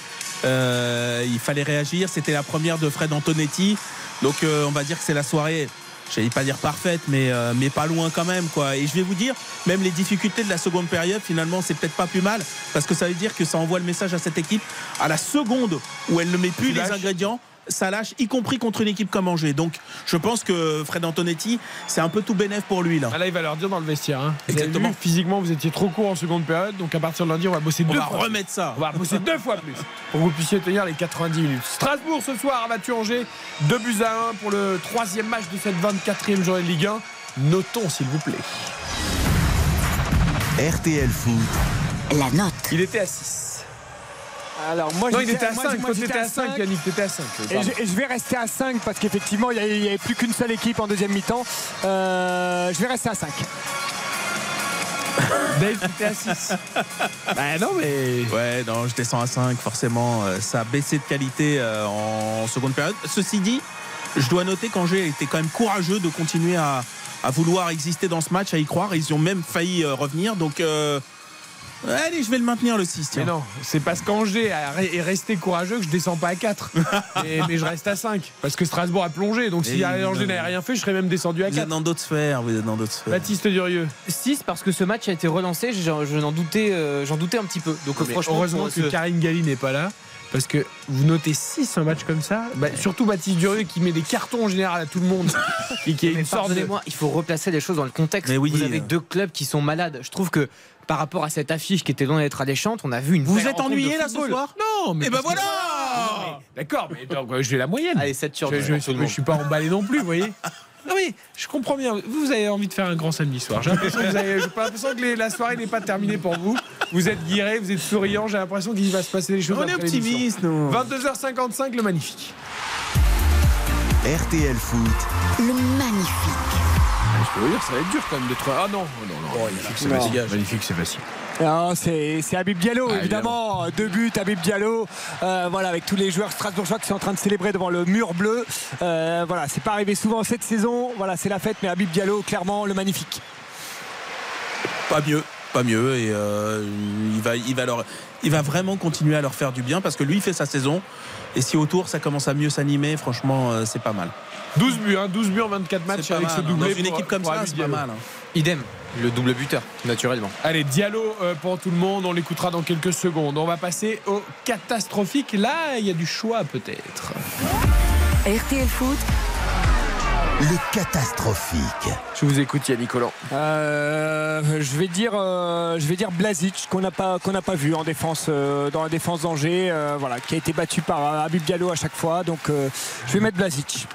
Speaker 5: Euh, il fallait réagir. C'était la première de Fred Antonetti. Donc euh, on va dire que c'est la soirée. Je vais pas dire parfaite, mais, euh, mais pas loin quand même. Quoi. Et je vais vous dire, même les difficultés de la seconde période, finalement, c'est peut-être pas plus mal. Parce que ça veut dire que ça envoie le message à cette équipe à la seconde où elle ne met plus les ingrédients. Ça lâche, y compris contre une équipe comme Angers. Donc, je pense que Fred Antonetti, c'est un peu tout bénéf pour lui là.
Speaker 3: Ah là, il va leur dire dans le vestiaire. hein.
Speaker 5: Exactement.
Speaker 3: vu, physiquement, vous étiez trop court en seconde période. Donc à partir de lundi, on va bosser
Speaker 5: On
Speaker 3: deux
Speaker 5: va
Speaker 3: fois.
Speaker 5: remettre ça.
Speaker 3: On va bosser deux fois plus [laughs] pour que vous puissiez tenir les 90 minutes. Strasbourg ce soir a battu Angers 2 buts à 1 pour le troisième match de cette 24e journée de Ligue 1. Notons s'il vous plaît.
Speaker 1: RTL Foot.
Speaker 2: La note.
Speaker 3: Il était à 6.
Speaker 8: Alors moi,
Speaker 3: non,
Speaker 8: j'étais-
Speaker 3: il était à
Speaker 8: moi,
Speaker 3: 5.
Speaker 8: moi,
Speaker 3: Toi,
Speaker 8: j'étais
Speaker 3: t'étais
Speaker 8: à
Speaker 3: à 5,
Speaker 8: cinq.
Speaker 3: Yannick. T'étais à 5.
Speaker 8: Et je, et je vais rester à 5 parce qu'effectivement, il n'y avait plus qu'une seule équipe en deuxième mi-temps. Euh, je vais rester à 5. [laughs]
Speaker 3: Dave, t'étais à 6. bah non, mais.
Speaker 5: Ouais, non, je descends à 5, forcément. euh, Ça a baissé de qualité euh, en seconde période. Ceci dit, je dois noter qu'Angers était quand même courageux de continuer à, à vouloir exister dans ce match, à y croire. Ils ont même failli revenir. Donc, euh, allez, je vais le maintenir le 6.
Speaker 3: Mais non, c'est parce qu'Angers a- est resté courageux que je descends pas à 4. [laughs] mais, mais je reste à 5. Parce que Strasbourg a plongé. Donc si
Speaker 5: Et
Speaker 3: Angers n'avait rien fait, je serais même descendu à
Speaker 5: Vous êtes
Speaker 3: 4.
Speaker 5: dans d'autres sphères. Vous êtes dans d'autres sphères.
Speaker 3: Baptiste Durieux.
Speaker 6: 6 parce que ce match a été relancé, je, je n'en doutais, euh, j'en doutais un petit peu. Donc
Speaker 3: Mais
Speaker 6: franchement,
Speaker 3: heureusement que
Speaker 6: ce-
Speaker 3: Karine Galli n'est pas là. Parce que vous notez 6 un match comme ça. Bah, surtout Baptiste Durieux qui met des cartons en général à tout le monde. [laughs] et qui est une sorte de.
Speaker 6: il faut replacer les choses dans le contexte.
Speaker 5: Mais oui,
Speaker 6: Vous avez
Speaker 5: euh.
Speaker 6: deux clubs qui sont malades. Je trouve que par rapport à cette affiche qui était loin d'être alléchante, on a vu une
Speaker 5: Vous êtes ennuyé là ce soir
Speaker 3: Non, mais.
Speaker 5: Eh ben voilà
Speaker 3: D'accord, mais donc, euh, je vais la moyenne.
Speaker 6: Allez, 7 sur
Speaker 3: Je,
Speaker 6: 10.
Speaker 3: je, je- je suis pas emballé non plus, vous voyez. [laughs] Non mais je comprends bien. Vous, vous avez envie de faire un grand samedi soir. J'ai l'impression que, vous avez- j'ai pas l'impression que les- la soirée n'est pas terminée pour vous. Vous êtes guiré, vous êtes souriant. J'ai l'impression qu'il va se passer des choses.
Speaker 5: On est optimistes, nous.
Speaker 3: 22h55, le magnifique.
Speaker 1: RTL Foot.
Speaker 2: Le magnifique.
Speaker 3: Je peux vous dire, ça va être dur quand même de trouver. Ah non, oh non, non. magnifique, c'est
Speaker 8: Non.
Speaker 3: facile. Magnifique, c'est facile.
Speaker 8: Non, c'est Habib Diallo,
Speaker 3: Ah,
Speaker 8: évidemment. Deux buts, Habib Diallo. Euh, voilà, avec tous les joueurs strasbourgeois qui sont en train de célébrer devant le mur bleu. Euh, voilà, c'est pas arrivé souvent cette saison. Voilà, c'est la fête, mais Habib Diallo, clairement, le magnifique.
Speaker 5: Pas mieux, pas mieux. Et euh, il, va, il, va leur, il va vraiment continuer à leur faire du bien parce que lui, il fait sa saison. Et si autour, ça commence à mieux s'animer, franchement, euh, c'est pas mal.
Speaker 3: 12 buts, hein, 12 buts en 24 matchs avec
Speaker 5: mal,
Speaker 3: ce
Speaker 5: hein.
Speaker 3: doublé.
Speaker 5: Dans une
Speaker 3: pour-
Speaker 5: équipe comme ça, c'est pas mal. hein.
Speaker 6: Idem, le double buteur, naturellement.
Speaker 3: Allez, Diallo euh, pour tout le monde, on l'écoutera dans quelques secondes. On va passer au catastrophique. Là, il y a du choix peut-être.
Speaker 2: RTL Foot,
Speaker 1: Le catastrophique.
Speaker 3: Je vous écoute, Yannick Collant.
Speaker 8: Euh, je vais dire, euh, je vais dire Blazic qu'on n'a pas qu'on n'a pas vu en défense euh, dans la défense d'Angers, euh, voilà, qui a été battu par Habib Diallo à chaque fois. Donc euh, je vais mettre Blazic.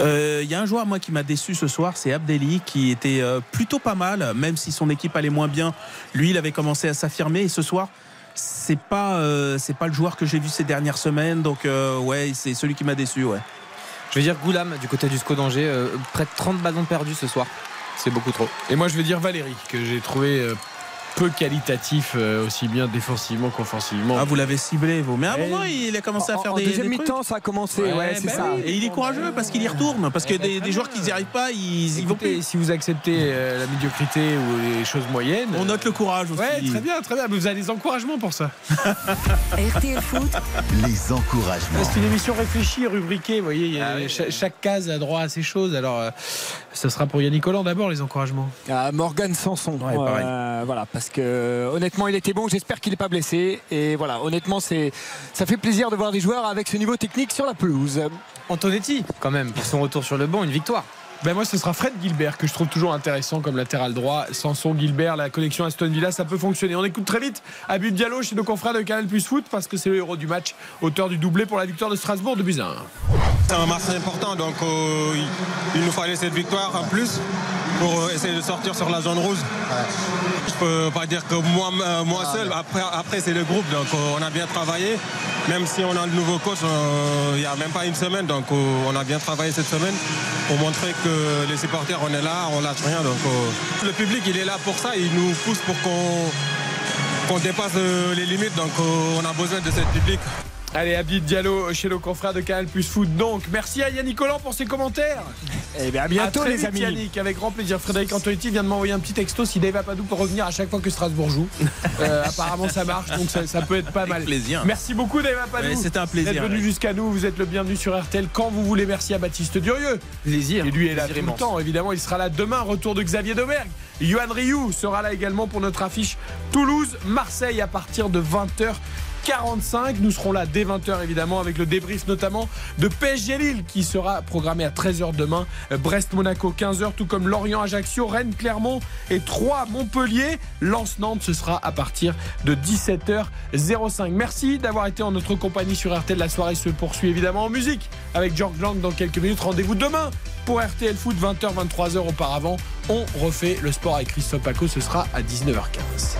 Speaker 5: Euh, Il y a un joueur moi qui m'a déçu ce soir, c'est Abdelli qui était euh, plutôt pas mal, même si son équipe allait moins bien. Lui, il avait commencé à s'affirmer et ce soir, c'est pas euh, c'est pas le joueur que j'ai vu ces dernières semaines. Donc euh, ouais, c'est celui qui m'a déçu. Ouais.
Speaker 6: Je vais dire Goulam du côté du SCO d'Angers, euh, près de 30 ballons perdus ce soir. C'est beaucoup trop.
Speaker 3: Et moi, je vais dire Valérie, que j'ai trouvé euh, peu qualitatif, euh, aussi bien défensivement qu'offensivement.
Speaker 5: Ah, vous l'avez ciblé vous. Mais à un moment, il a commencé à
Speaker 8: En,
Speaker 5: faire
Speaker 8: en
Speaker 5: des,
Speaker 8: deuxième
Speaker 5: des trucs.
Speaker 8: mi-temps, ça a commencé.
Speaker 3: Ouais,
Speaker 8: Ouais, c'est
Speaker 3: bah
Speaker 8: ça.
Speaker 3: oui.
Speaker 5: Et il est courageux parce qu'il y retourne. Parce que
Speaker 3: Eh ben,
Speaker 5: des, joueurs qui n'y arrivent pas, ils, ils vont
Speaker 3: Écoutez,
Speaker 5: plus.
Speaker 3: si vous acceptez euh, la médiocrité ou les choses moyennes.
Speaker 5: On note le courage aussi.
Speaker 3: Ouais, très bien, très bien. Mais vous avez des encouragements pour ça. [laughs]
Speaker 2: RTL Foot,
Speaker 1: Les encouragements.
Speaker 3: C'est une émission réfléchie, rubriquée. Vous voyez, il y a- cha- chaque, case a droit à ses choses. Alors, euh, ce sera pour Yannick Collant d'abord, les encouragements.
Speaker 8: Ah, Morgan Sanson.
Speaker 5: Ouais, pareil.
Speaker 8: Euh, voilà, parce que honnêtement, il était bon. J'espère qu'il n'est pas blessé. Et voilà, honnêtement, c'est ça fait plaisir de voir des joueurs avec ce niveau technique sur la pelouse.
Speaker 6: Antonetti, quand même, pour son retour sur le banc, une victoire.
Speaker 3: Ben moi, ce sera Fred Gilbert que je trouve toujours intéressant comme latéral droit. Sanson, Gilbert, la connexion Aston Villa, ça peut fonctionner. On écoute très vite Habib Diallo chez nos confrères de Canal Plus Foot parce que c'est le héros du match, auteur du doublé pour la victoire de Strasbourg de Buzyn.
Speaker 16: C'est un match important, donc euh, il, nous fallait cette victoire en plus pour euh, essayer de sortir sur la zone rouge. Je peux pas dire que moi, euh, moi seul, après, après c'est le groupe, donc euh, on a bien travaillé. Même si on a le nouveau coach euh, il n'y a même pas une semaine, donc euh, on a bien travaillé cette semaine pour montrer que les supporters, on est là, on lâche rien. Euh, le public, il est là pour ça, il nous pousse pour qu'on dépasse euh, les limites, donc euh, on a besoin de cette public.
Speaker 3: Allez, Habib Diallo chez nos confrères de Canal Plus Foot. Donc, merci à Yannick Collant pour ses commentaires.
Speaker 8: Et bien à bientôt,
Speaker 3: À très
Speaker 8: les
Speaker 3: vite,
Speaker 8: amis.
Speaker 3: Yannick, avec grand plaisir. Frédéric Antonetti vient de m'envoyer un petit texto si Dave Apadou peut revenir à chaque fois que Strasbourg joue. [laughs] Euh, apparemment, ça marche, donc ça, ça peut être pas mal.
Speaker 5: plaisir.
Speaker 3: Merci beaucoup, Dave Apadou.
Speaker 5: Ouais, c'était un plaisir,
Speaker 3: D'être venu
Speaker 5: ouais.
Speaker 3: jusqu'à nous. Vous êtes le bienvenu sur RTL quand vous voulez. Merci à Baptiste Durieux.
Speaker 6: Plaisir.
Speaker 3: Et lui est là tout le temps, évidemment. Il sera là demain. Retour de Xavier Domergue. Johan Rioux sera là également pour notre affiche Toulouse-Marseille à partir de 20h. 45. Nous serons là dès 20h évidemment avec le débrief notamment de PSG Lille qui sera programmé à 13h demain. Brest-Monaco 15h tout comme Lorient-Ajaccio, Rennes-Clermont et 3 Montpellier. Lance-Nantes ce sera à partir de 17h05. Merci d'avoir été en notre compagnie sur RTL. La soirée se poursuit évidemment en musique avec George Lang dans quelques minutes. Rendez-vous demain pour RTL Foot 20h 23h auparavant. On refait le sport avec Christophe Paco, ce sera à 19h15.